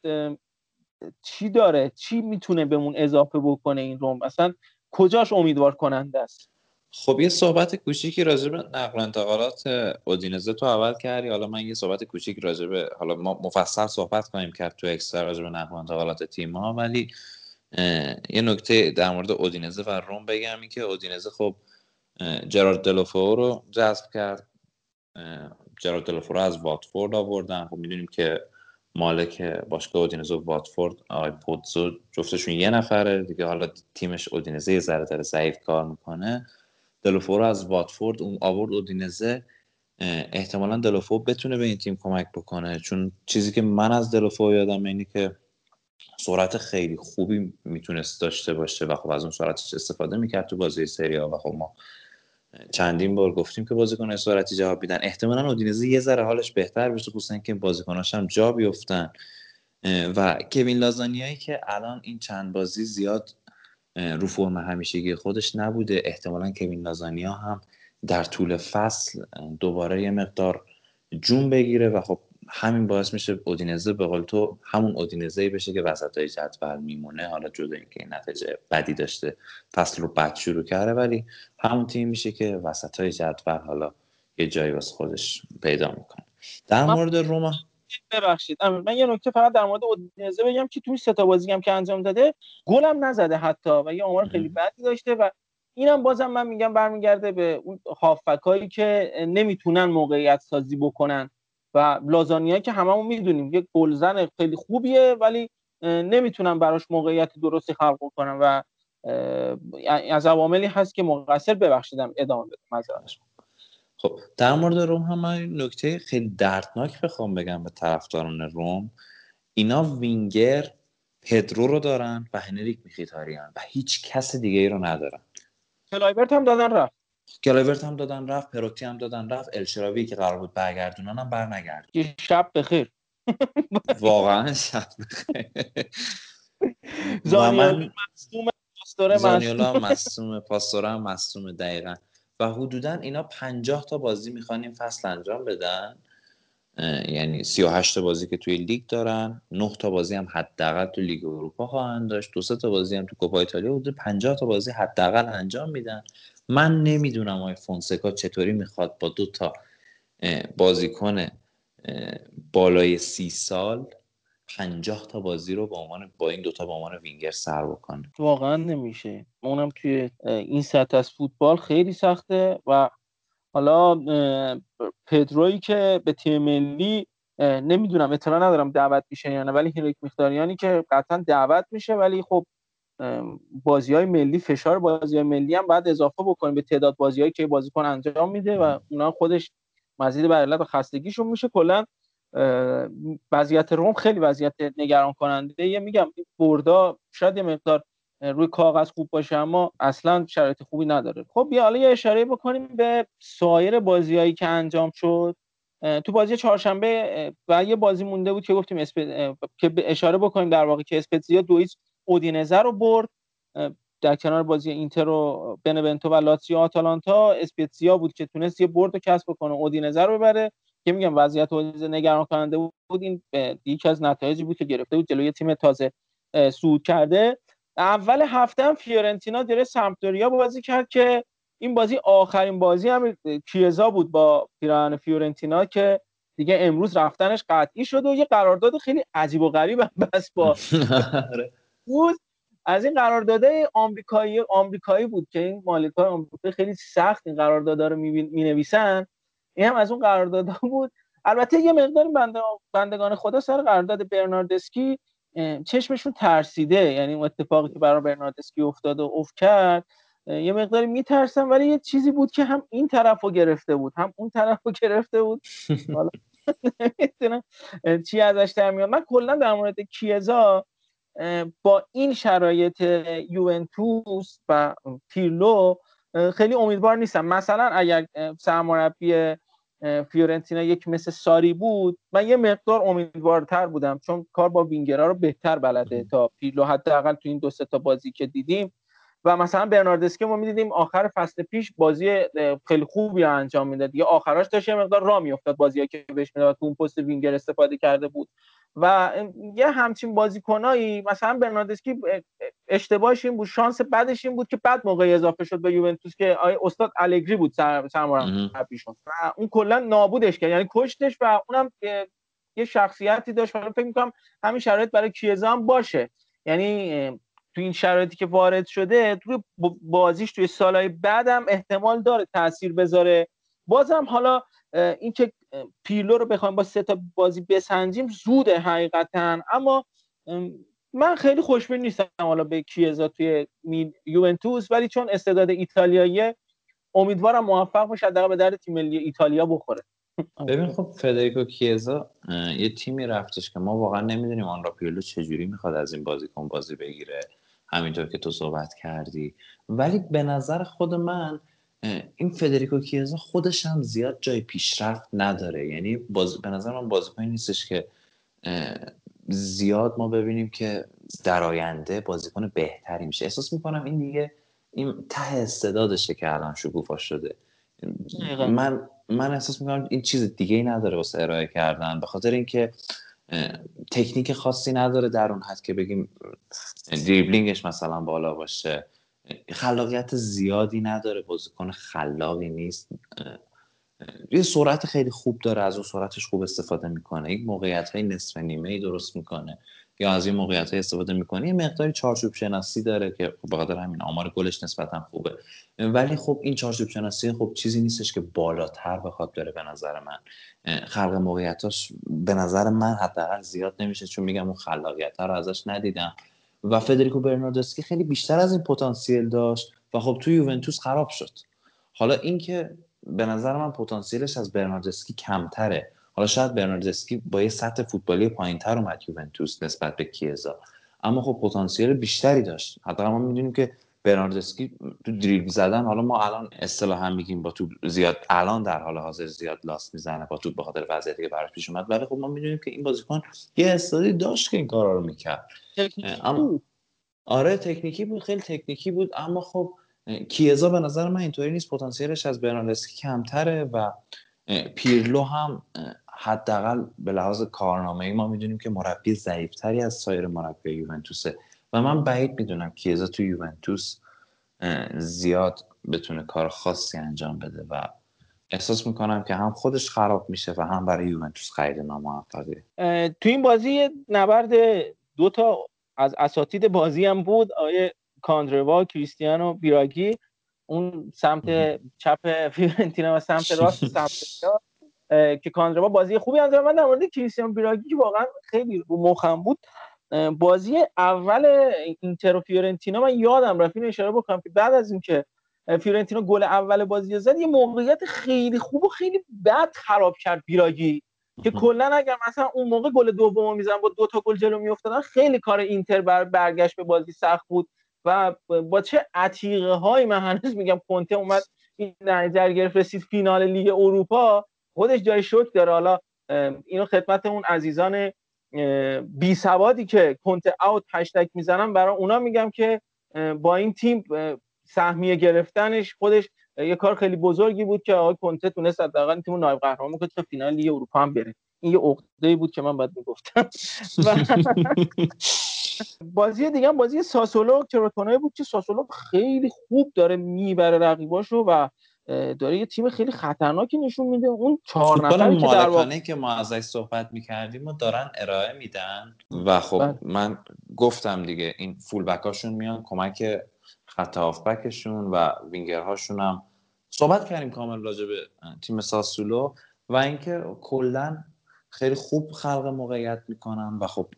چی داره؟ چی می‌تونه بهمون اضافه بکنه این روم اصلا کجاش امیدوار کننده است؟ خب یه صحبت کوچیکی راجع به نقل و انتقالات اودینزه تو اول کردی. حالا من یه صحبت کوچیک راجع به حالا ما مفصل صحبت کنیم کرد تو اکسترا راجع به نقل انتقالات تیم ها ولی یه نکته در مورد اودینزه و روم بگم این که اودینزه خب جرارد دلوفو رو جذب کرد. جرارد دلوفو رو از واتفورد آوردن. خب می‌دونیم که مالک باشگاه اودینزه و واتفورد آقای پوتزو جفتشون یه نفره. دیگه حالا تیمش اودینزه یه ذره داره ضعیف کار می‌کنه. دلوفو از واتفورد اون آورد اودینزه. احتمالا دلوفو بتونه به این تیم کمک بکنه. چون چیزی که من از دلوفو یادم اینه که سرعت خیلی خوبی می‌تونست داشته باشه و خب از اون سرعتش استفاده می‌کرد تو بازی سری و خب ما چندین بار گفتیم که بازیکن سرعتی جواب میدن. احتمالا اودینزه یه ذره حالش بهتر بشه خصوصا که بازیکناش هم جا بیفتن. و کوین لازانیایی که الان این چند بازی زیاد رو فرم همیشگی خودش نبوده. احتمالا کوین لازانیا هم در طول فصل دوباره یه مقدار جون بگیره و خب همین باعث میشه اودینزه به قول تو همون اودینزه بشه که وسط های جدول میمونه. حالا جدا اینکه این نتیجه بدی داشته فصل رو بد شروع کرده ولی همون تیم میشه که وسط های جدول حالا یه جایی واسه خودش پیدا می‌کنه. در مورد روما؟ ببخشید. من یه نکته فقط در مورد اودینزه بگم که توی سه تا بازی هم که انجام داده گلم نزده حتی و یه آمار خیلی بدی داشته و اینم بازم من میگم برمیگرده به اون هافکایی که نمی‌تونن موقعیت سازی بکنن. و لازانیا که هممون می‌دونیم یک گلزن خیلی خوبیه ولی نمی‌تونن براش موقعیت درستی خلق کنن و از عواملی هست که مقصر ببخشیدم ادامه بدم معذرت خب در مورد روم هم من نکته خیلی دردناک بخوام بگم به طرفداران روم. اینا وینگر پدرو رو دارن و هنریک میخیتاریان و هیچ کس دیگه ای رو ندارن. کلایورت هم دادن رفت. کلایورت هم دادن رفت پروتی هم دادن رفت الشراوی که قرار بود برگردونن هم برنگشت. شب بخیر. واقعا شب بخیر. زانیولا مصدوم پاستوره هم مصدوم. دقیقا. و حدودا اینا پنجاه تا بازی می‌خوان این فصل انجام بدن. یعنی 38 تا بازی که توی لیگ دارن. 9 تا بازی هم حداقل تو لیگ اروپا خواهند داشت. دو تا بازی هم تو کوپا ایتالیا حدود 50 تا بازی حداقل انجام میدن. من نمی‌دونم آقای فونسکا چطوری می‌خواد با دو تا بازیکن بالای سی سال پنجاه تا بازی رو با عنوان با این دوتا با عنوان وینگر سر بکنه. واقعا نمیشه. اونم توی این سطح از فوتبال خیلی سخته و حالا پدرویی که به تیم ملی نمی‌دونم اطلاع ندارم دعوت میشه یا نه ولی هیرک میختاریانی که قطعا دعوت میشه ولی خب بازی های ملی فشار بازی های ملی هم باید اضافه بکنیم به تعداد بازی هایی که بازیکن انجام میده و اونا خودش مزید بر علت خستگیشون میشه. کلا وضعیت روم خیلی وضعیت نگران کننده یه میگم بردا شاید یه مقدار روی کاغذ خوب باشه اما اصلا شرایط خوبی نداره. خب بیا حالا یه اشاره بکنیم به سایر بازیهایی که انجام شد. تو بازی چهارشنبه و یه بازی مونده بود که گفتیم اسپ... که اشاره بکنیم در واقع که اسپتزیا دویز اودینزه رو برد در کنار بازی اینتر و بنونتو و لاتزیو آتالانتا اسپتزیا بود که تونست یه برد رو کسب کنه اودینزه رو ببره که میگم وضعیت اودینزه نگران کننده بود این یکی از نتایجی بود که گرفته بود جلوی تیم تازه صعود کرده. اول هفته هم فیورنتینا جلوی سمپدوریا بازی کرد که این بازی آخرین بازی هم کیزا بود با پیراهن فیورنتینا که دیگه امروز رفتنش قطعی شد و یه قرارداد خیلی عجیب و غریب بس با بود. از این قرارداده آمریکایی آمریکایی بود که این مالکای آمریکایی خیلی سخت این قراردادا رو می‌نویسن. این هم از اون قراردادها بود. البته یه مقدار بنده بندگان خدا سر قرارداد برناردسکی چشمشون ترسیده. یعنی اون اتفاقی که برای برناردسکی افتاد و افت کرد یه مقداری میترسم ولی یه چیزی بود که هم این طرف رو گرفته بود هم اون طرف رو گرفته بود. حالا چی ازش در میاد. من کلا در مورد کیزا با این شرایط یوونتوس و پیرلو خیلی امیدوار نیستم. مثلا اگر سرمربی فیورنتینا یک مثل ساری بود من یه مقدار امیدوارتر بودم چون کار با وینگرها رو بهتر بلده تا پیرلو حداقل تو این دو تا بازی که دیدیم. و مثلا برناردسکی ما می‌دیدیم آخر فصل پیش بازی خیلی خوبی انجام می‌داد. یا آخراش داشت یه مقدار راه میافتاد بازی که بهش می‌داد تو اون پست وینگر استفاده کرده بود. و یه همچین بازیکنایی مثلا برناردسکی اشتباهش این بود شانس بعدش این بود که بعد موقع اضافه شد به یوونتوس که آی استاد الگری بود سر سرمربیشون و اون کلا نابودش کرد. یعنی کشتش و اونم یه شخصیتی داشت. حالا فکر می‌کنم همین شرایط برای کیزا هم باشه. یعنی تو این شرایطی که وارد شده توی بازیش توی سالهای بعدم احتمال داره تاثیر بذاره. بازم حالا این که پیرلو رو بخوایم با سه تا بازی بسنجیم زوده حقیقتا. اما من خیلی خوشبین نیستم حالا به کیزا توی یوونتوس ولی چون استعداد ایتالیایی امیدوارم موفق باشه حداقل به درد تیم ملی ایتالیا بخوره. ببین خب فدریکو کیزا یه تیمی رفتش که ما واقعا نمی‌دونیم آن را پیرلو چجوری می‌خواد از این بازیکن بازی بگیره. همینطور که تو صحبت کردی. ولی به نظر خود من این فدریکو کیزا خودش هم زیاد جای پیشرفت نداره. یعنی باز... به نظر من بازیکنی نیستش که زیاد ما ببینیم که در آینده بازیکن بهتری میشه. احساس می‌کنم این دیگه این ته استعدادشه که الان شکوفا شده. من من احساس می‌کنم این چیز دیگه ای نداره واسه ارائه کردن. به خاطر اینکه تکنیک خاصی نداره در اون حد که بگیم دریبلینگش مثلا بالا باشه. خلاقیت زیادی نداره بازیکن خلاقی نیست. یه سرعت خیلی خوب داره از اون سرعتش خوب استفاده می‌کنه. یک موقعیت های نصف نیمه ای درست می‌کنه. یا از این موقعیت های استفاده می‌کنه. یه مقداری چارچوب شناسی داره که خب به خاطر همین آمار گلش نسبتا خوبه. ولی خب این چارچوب شناسی خب چیزی نیستش که بالاتر بخواد بره به نظر من. خلق موقعیتاش به نظر من حداقل زیاد نمیشه چون میگم اون خلاقیت رو ازش ندیدم. و فدریکو برناردسکی خیلی بیشتر از این پتانسیل داشت و خب تو یوونتوس خراب شد. حالا اینکه به نظر من پتانسیلش از برناردسکی کمتره. حالا شاید برناردسکی با یه سطح فوتبالی پایینتر اومد یوونتوس نسبت به کیزا. اما خب پتانسیل بیشتری داشت. حتی ما می‌دونیم که برناردسکی تو دریبل زدن حالا ما الان اصطلاحا میگیم با تو زیاد الان در حال حاضر زیاد لاست می‌زنه با تو به خاطر وضعیتی که براش پیش اومد. ولی خب ما می‌دونیم که این بازیکن یه استعدادی داشت که این کارا رو می‌کرد. اما آره تکنیکی بود خیلی تکنیکی بود اما خب کیزا به نظر من اینطوری نیست. پتانسیلش از برناردسکی کمتره و پیرلو هم حداقل به لحاظ کارنامه ای ما می‌دونیم که مربی ضعیفتری از سایر مربی یوونتوسه و من بعید می‌دونم کیزا تو یوونتوس زیاد بتونه کار خاصی انجام بده و احساس می‌کنم که هم خودش خراب میشه و هم برای یوونتوس خرید ناموفقه. تو این بازی نبرد دو تا از اساتید بازی هم بود آقای کاندروا کریستیانو بیراگی. اون سمت چپ فیورنتینا و سمت راست سمت که کاندروا بازی خوبی انجام من در مورد کریستیانو بیراگی که واقعا خیلی رو مخم بود. بازی اول اینتر و فیورنتینا من یادم رفت این اشاره بکنم که بعد از اینکه فیورنتینا گل اول بازی زد یه موقعیت خیلی خوب و خیلی بد خراب کرد بیراگی. که کلا اگر مثلا اون موقع گل دوم میزن با دو تا گل جلو میافتادن خیلی کار اینتر بر برگشت به بازی سخت بود. و با چه عتیقه هایی من هنوز میگم کنته اومد این نظر گرفت رسید فینال لیگ اروپا. خودش جای شوک داره. حالا اینو خدمت اون عزیزان بی سوادی که کنته اوت هشتگ می‌زنم برای اونا میگم که با این تیم سهمیه گرفتنش خودش یه کار خیلی بزرگی بود که آقای کنته تونست حداقل تیم نایب قهرمان بکنه تا فینال لیگ اروپا هم بره. این یه عقده بود که من بعد می‌گفتم. بازی دیگه هم بازی ساسولو کروتونای بود که ساسولو خیلی خوب داره می‌بره رقیباشو و داره یه تیم خیلی خطرناکی نشون میده. اون چهار نفر که در واقع که ما ازش صحبت می‌کردیم و دارن ارائه میدن. و خب بله. من گفتم دیگه این فول بکاشون میان کمک خط هافبکشون و وینگرهاشون هم. صحبت کردیم کامل راجع به تیم ساسولو و اینکه کلا خیلی خوب خلق موقعیت می‌کنن و خب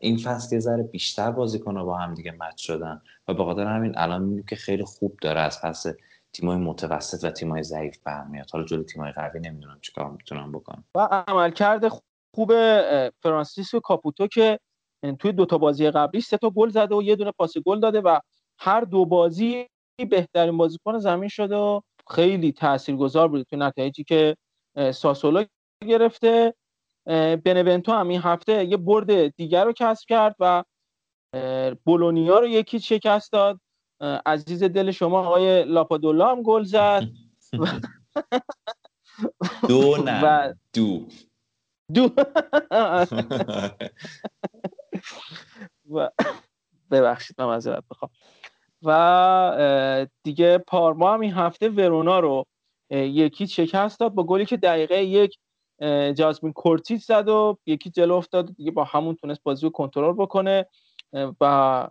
این فصل یه ذره بیشتر بازیکن با هم دیگه مچ شدن. و به خاطر همین الان می‌بینیم که خیلی خوب داره از پس تیمای متوسط و تیمای ضعیف برمیاد. حالا جلو تیمای قوی نمی‌دونم چیکار می‌تونم بکنم. و عملکرد خوب فرانسیسکو کاپوتو که توی دوتا بازی قبلی سه تا گل زده و یه دونه پاس گل داده و هر دو بازی بهترین بازیکن زمین شده و خیلی تاثیرگذار بوده توی نتایجی که ساسولو گرفته. بنونتو هم این هفته یه برد دیگر رو کسب کرد و بولونیا رو یکی شکست داد. عزیز دل شما آقای لاپادولا هم گل زد. دو نه دو. دو. ببخشید من معذرت بخوام و دیگه پارما هم این هفته ورونا رو یکی شکست داد با گلی که دقیقه یک جاسمین کورتیز زد و یکی جلو افتاد. دیگه با همون تونست بازی رو کنترل بکنه. و,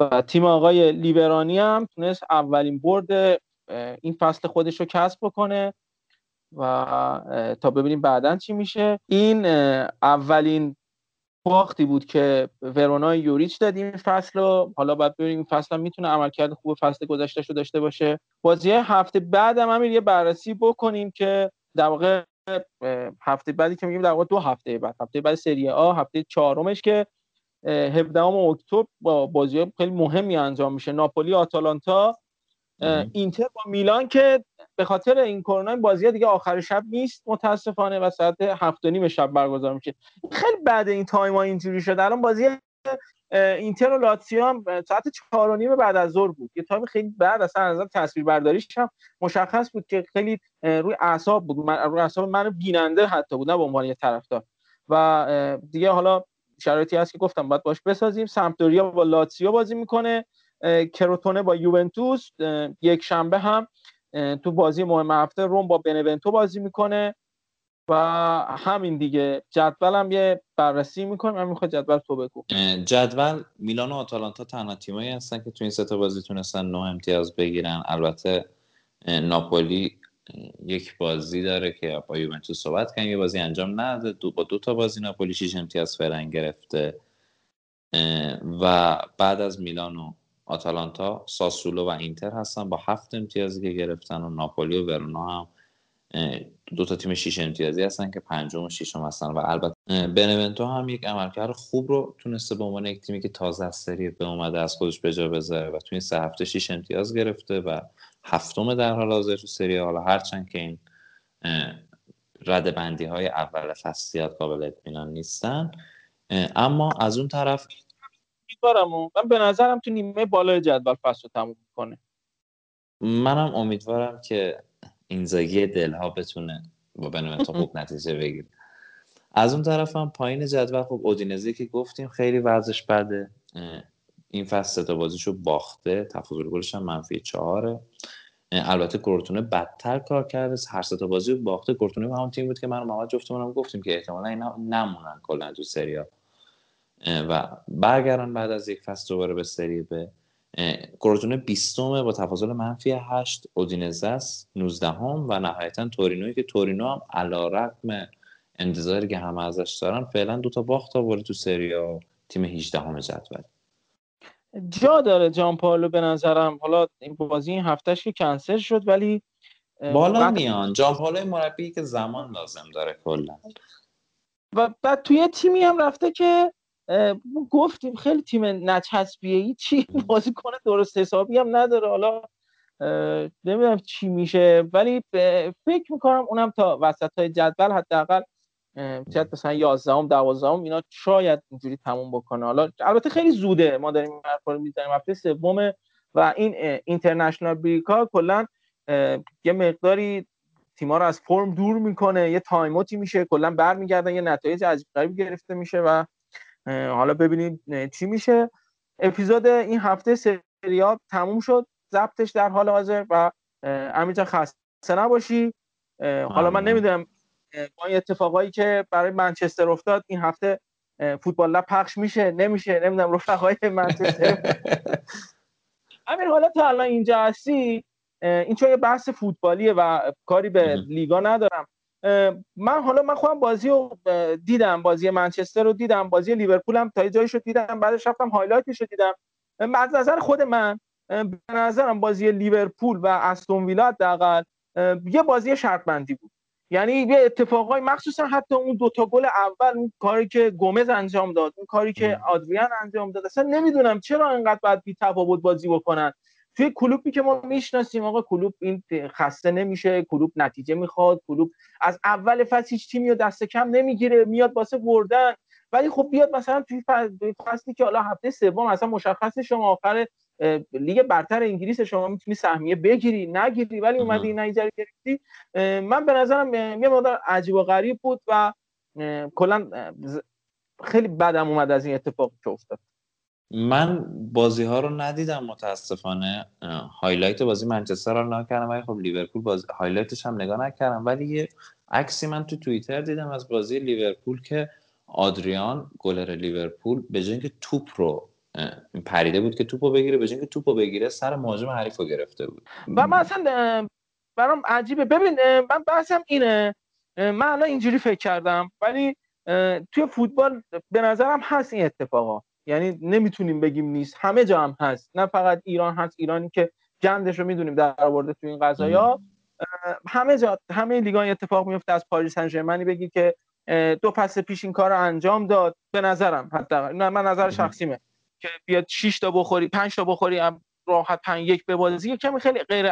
و تیم آقای لیبرانی هم تونست اولین برد این فصل خودش رو کسب بکنه و تا ببینیم بعدا چی میشه. این اولین باختی بود که ورونا یوریچ داد این فصل رو. حالا باید ببینیم این فصل هم می‌تونه عملکرد خوب فصل گذشته رو داشته باشه. بازی هفته بعد هم همین یه بررسی بکنیم که در واقع هفته بعدی که میگیم در واقع دو هفته بعد. هفته بعد سری آ هفته چهارمش که 17 اکتبر با بازی خیلی مهمی انجام میشه. ناپولی آتالانتا اینتر با میلان که به خاطر این کرونا این بازی دیگه آخر شب نیست. متاسفانه و ساعت هفت و نیم شب برگزار میشه. خیلی بد این time ها اینجوری شد. الان بازی اینتر و لاتسیو هم ساعت چهار و نیم بعد از ظهر بود. یه time خیلی بد اصلا از تصویر برداریش هم مشخص بود که خیلی روی اعصاب بود. من روی اعصاب من بیننده حتی بود نه به عنوان یه طرفدار. و دیگه حالا شرایطی هست که گفتم باید باش بسازیم. سمپدوریا با لاتسیو بازی می‌کنه کروتونه با یوونتوس یک شنبه هم تو بازی مهم هفته روم با بنونتو بازی می‌کنه و همین دیگه. جدول هم یه بررسی می‌کنم من می‌خواد جدول تو بگو. جدول میلان و آتالانتا تنها تیمایی هستن که تو این سه تا بازی تونستن نه امتیاز بگیرن. البته ناپولی یک بازی داره که با یوونتوس صحبت کنیم. یه بازی انجام نداده دو با دو تا بازی ناپولی 6 امتیاز فرنگ گرفته. و بعد از میلان و آتالانتا ساسولو و اینتر هستن. با هفت امتیازی که گرفتن و ناپولی و ورونا هم دو تا تیم شیش امتیازی هستن که پنجم و ششم هستن. و البته بنونتو هم یک عملکرد خوب رو تونسته به عنوان یک تیمی که تازه از سری به اومده از خودش به جا بذاره و توی سه هفته شیش امتیاز گرفته و هفتم در حال حاضر تو سری حالا هرچند که این رد بندی های اول فصلیات قابل اطمینان نیستن. اما از اون طرف امیدوارم. من به نظرم تو نیمه بالای جدول فصل رو تموم کنه منم امیدوارم که اینزاگی دلها بتونه با بنومنتو خوب نتیجه بگیره. از اون طرف هم پایین جدول خب اودینزی که گفتیم خیلی ورزش بده. این فصل تا بازیشو باخته. تفاضل گلش هم منفی چهاره. البته کورتونه بدتر کار کرده. هر سه تا بازی باخته. کورتونه همون تیم بود که من محمد جفتمونم گفتیم که احتمالا اینا نمونن کلا تو سریا و برگردن بعد از یک فصل دوباره به سری به. کروتونه بیستومه با تفاضل منفی 8 اودینزه است 19 هم و نهایتا تورینوی که تورینو هم علا رقم انتظاری که همه ازش دارن فعلا دوتا باخت آورده تو سریا تیم 18 همه جدول. جا داره جان پالو به نظرم. حالا این بازی این هفتهش که کنسل شد ولی بالا بعد- میان. جان پالو مربی که زمان لازم داره کلا. و بعد توی تیمی هم رفته که گفتیم خیلی تیم نچسبیه. ای چی بازی کنه درست حسابی هم نداره. حالا نمی‌دونم چی میشه. ولی فکر می‌کنم اونم تا وسط های جدول حداقل شاید مثلا 11 ام 12 ام اینا شاید اینجوری تموم بکنه. حالا البته خیلی زوده. ما داریم این حرفا رو می‌زنیم. هفته سومه و این اینترنشنال بریکا کلا یه مقداری تیما رو از فرم دور می‌کنه. یه تایم اوتی میشه. کلا برمیگردن. یه نتایج عجیب غریبی گرفته میشه و حالا ببینیم چی میشه. اپیزود این هفته سریا تموم شد. ضبطش در حال حاضر و امیر خسته نباشی. حالا من. نمی‌دونم با این اتفاقایی که برای منچستر افتاد این هفته فوتبال لب پخش میشه نمیشه نمی‌دونم رفقای منچستر. امیر حالا تا الان اینجا هستی این چون یه بحث فوتبالیه و کاری به. لیگا ندارم. من حالا من خودم بازی رو دیدم بازی منچستر رو دیدم بازی لیورپول هم تا یه جاییش رو دیدم بعدش رفتم highlight ش رو دیدم از نظر خود من به نظرم بازی لیورپول و استون ویلا حداقل یه بازی شرط بندی بود. یعنی یه اتفاقای مخصوصا حتی اون دوتا گل اول اون کاری که گومز انجام داد اون کاری که. آدریان انجام داد اصلا نمی‌دونم چرا اینقدر باید بی تفاوت بازی بکنن توی کلوبی که ما می‌شناسیم آقا کلوب این خسته نمیشه کلوب نتیجه می‌خواد کلوب از اول فصل هیچ تیمی رو دست کم نمی‌گیره میاد واسه بردن ولی خب بیاد مثلا توی فصلی که حالا هفته سوم اصلا مشخصه شما آخر لیگ برتر انگلیس شما می‌تونی سهمیه بگیری نگیری ولی اومدی رو گرفتی. من به نظرم یه مقدار عجیب و غریب بود و کلا خیلی بدم اومد از این اتفاق که افتاد. من بازی ها رو ندیدم متاسفانه. highlight بازی منچستر رو نکردم ولی خب لیورپول بازی highlight ش هم نگاه نکردم. ولی یه عکسی من تو توییتر دیدم از بازی لیورپول که آدریان گلر لیورپول به جای اینکه توپ رو پریده بود که توپ رو بگیره به جای اینکه توپ رو بگیره سر مهاجم حریف رو گرفته بود. و من اصلا برام عجیبه. ببین من بحثم اینه من الان اینجوری فکر کردم ولی توی فوتبال به نظرم هست این اتفاقا. یعنی نمی‌تونیم بگیم نیست. همه جا هم هست. نه فقط ایران هست. ایرانی که گندش رو می‌دونیم در آورده تو این قضايا اه، همه جا همه لیگا این اتفاق میفته از پاریس سن ژرمنی بگی که دو فصل پیش این کار رو انجام داد. به نظرم حتی نه من نظر شخصیمه که بیاد 6 تا بخوری 5 تا بخوری هم راحت 5 یک به بازی کمی خیلی غیر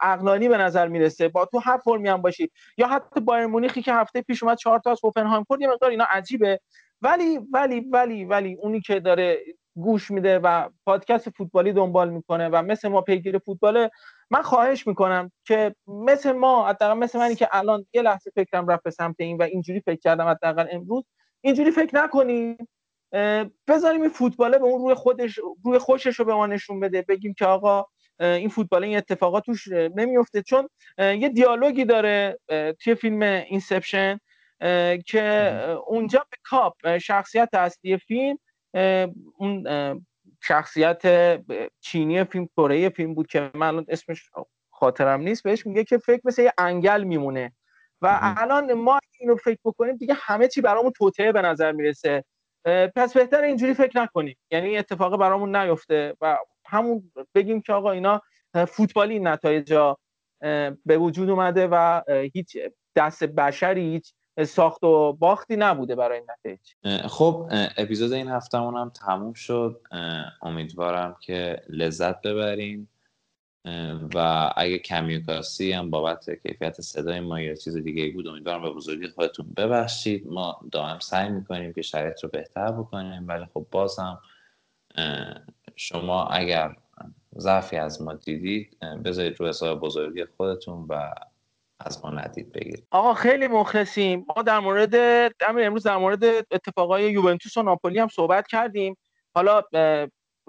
عقلانی به نظر می‌رسه. با تو هر فرمی هم باشی. یا حتی بایر مونیخی که هفته پیش اومد 4 تا از هوفنهایم خورد یه مقدار اینا عجیبه. ولی ولی ولی ولی اونی که داره گوش میده و پادکست فوتبالی دنبال می‌کنه و مثل ما پیگیر فوتباله من خواهش می‌کنم که مثل ما حداقل مثل منی که الان یه لحظه فکرم رفت به سمت این و اینجوری فکر کردم حداقل امروز اینجوری فکر نکنیم بذاریم این فوتباله به اون روی خودش روی خوشش رو به ما نشون بده. بگیم که آقا این فوتبال این اتفاقات توش نمیفته چون یه دیالوگی داره توی فیلم Inception که اونجا به کاب شخصیت اصلی فیلم اون شخصیت چینی فیلم کره فیلم بود که من الان اسمش خاطرم نیست. بهش میگه که فکر مثل یه انگل میمونه. و. الان ما اینو فکر بکنیم دیگه همه چی برامون توطئه به نظر می‌رسه. پس بهتر اینجوری فکر نکنیم. یعنی این اتفاق برامون نیفته و همون بگیم که آقا اینا فوتبالی این نتایج ها، اه، به وجود اومده و هیچ دست بشری هیچ ساخت و باختی نبوده برای این نتایج. خب اپیزود این هفتمون هم تموم شد. امیدوارم که لذت ببرین. و اگه کمی و کاسی هم بابت کیفیت صدای ما یا چیز دیگه بود امیدوارم به بزرگی خودتون ببخشید. ما دائم سعی می‌کنیم که شرایط رو بهتر بکنیم ولی خب باز هم اه، شما اگر ضعفی از ما دیدید بذارید رو حساب بزرگی خودتون و از ما ندید بگیرید. آقا خیلی مخلصیم. ما در مورد امروز در مورد اتفاقای یوونتوس و ناپولی هم صحبت کردیم. حالا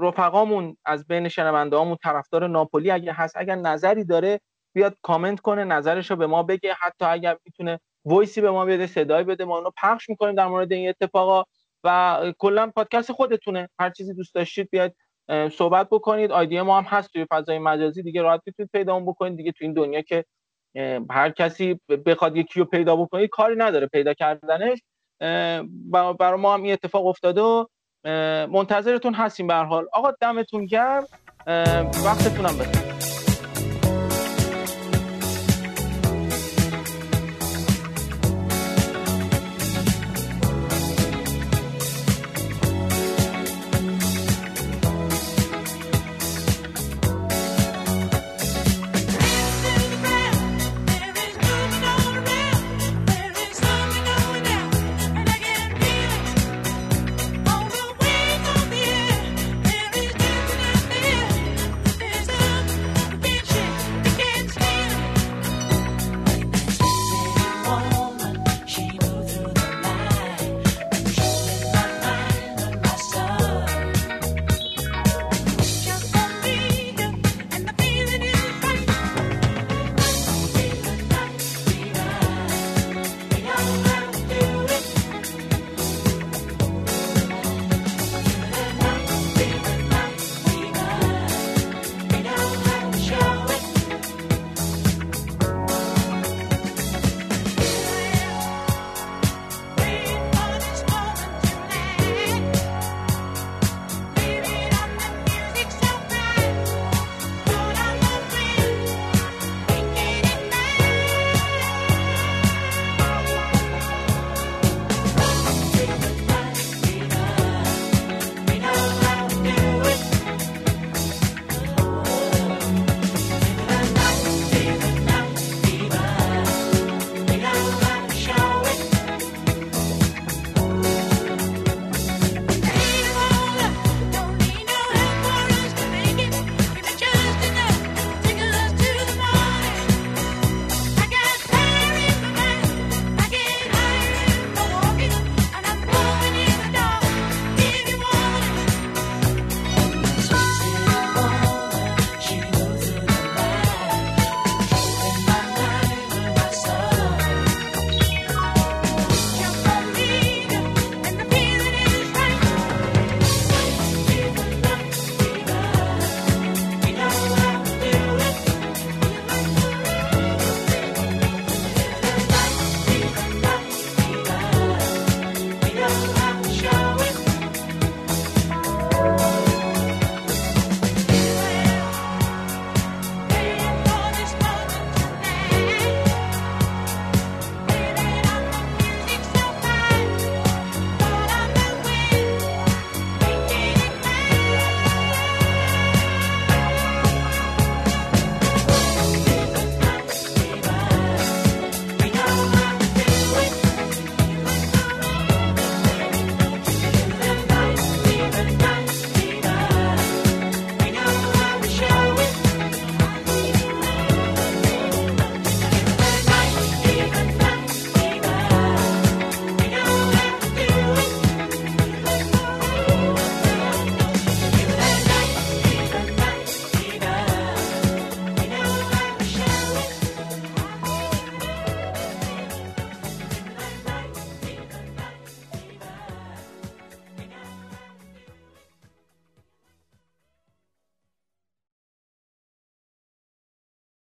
رفقامون از بین شنوندهامون طرفدار ناپولی اگه هست اگر نظری داره بیاد کامنت کنه نظرش رو به ما بگه. حتی اگر می‌تونه وایسی به ما بده صدای بده ما اونو پخش می‌کنیم در مورد این اتفاقا و کلا پادکست خودتونه. هر چیزی دوست داشتید بیاید اه، صحبت بکنید. آیدی ما هم هست توی فضای مجازی. دیگه راحت می‌تونید پیدا بکنید. دیگه تو این دنیا که هر کسی بخواد یکی رو پیدا بکنه کاری نداره. پیدا کردنش اه، برا برا ما هم این اتفاق افتاده و منتظرتون هستیم به حال. آقا دمتون گرم. وقتتونم بخیر.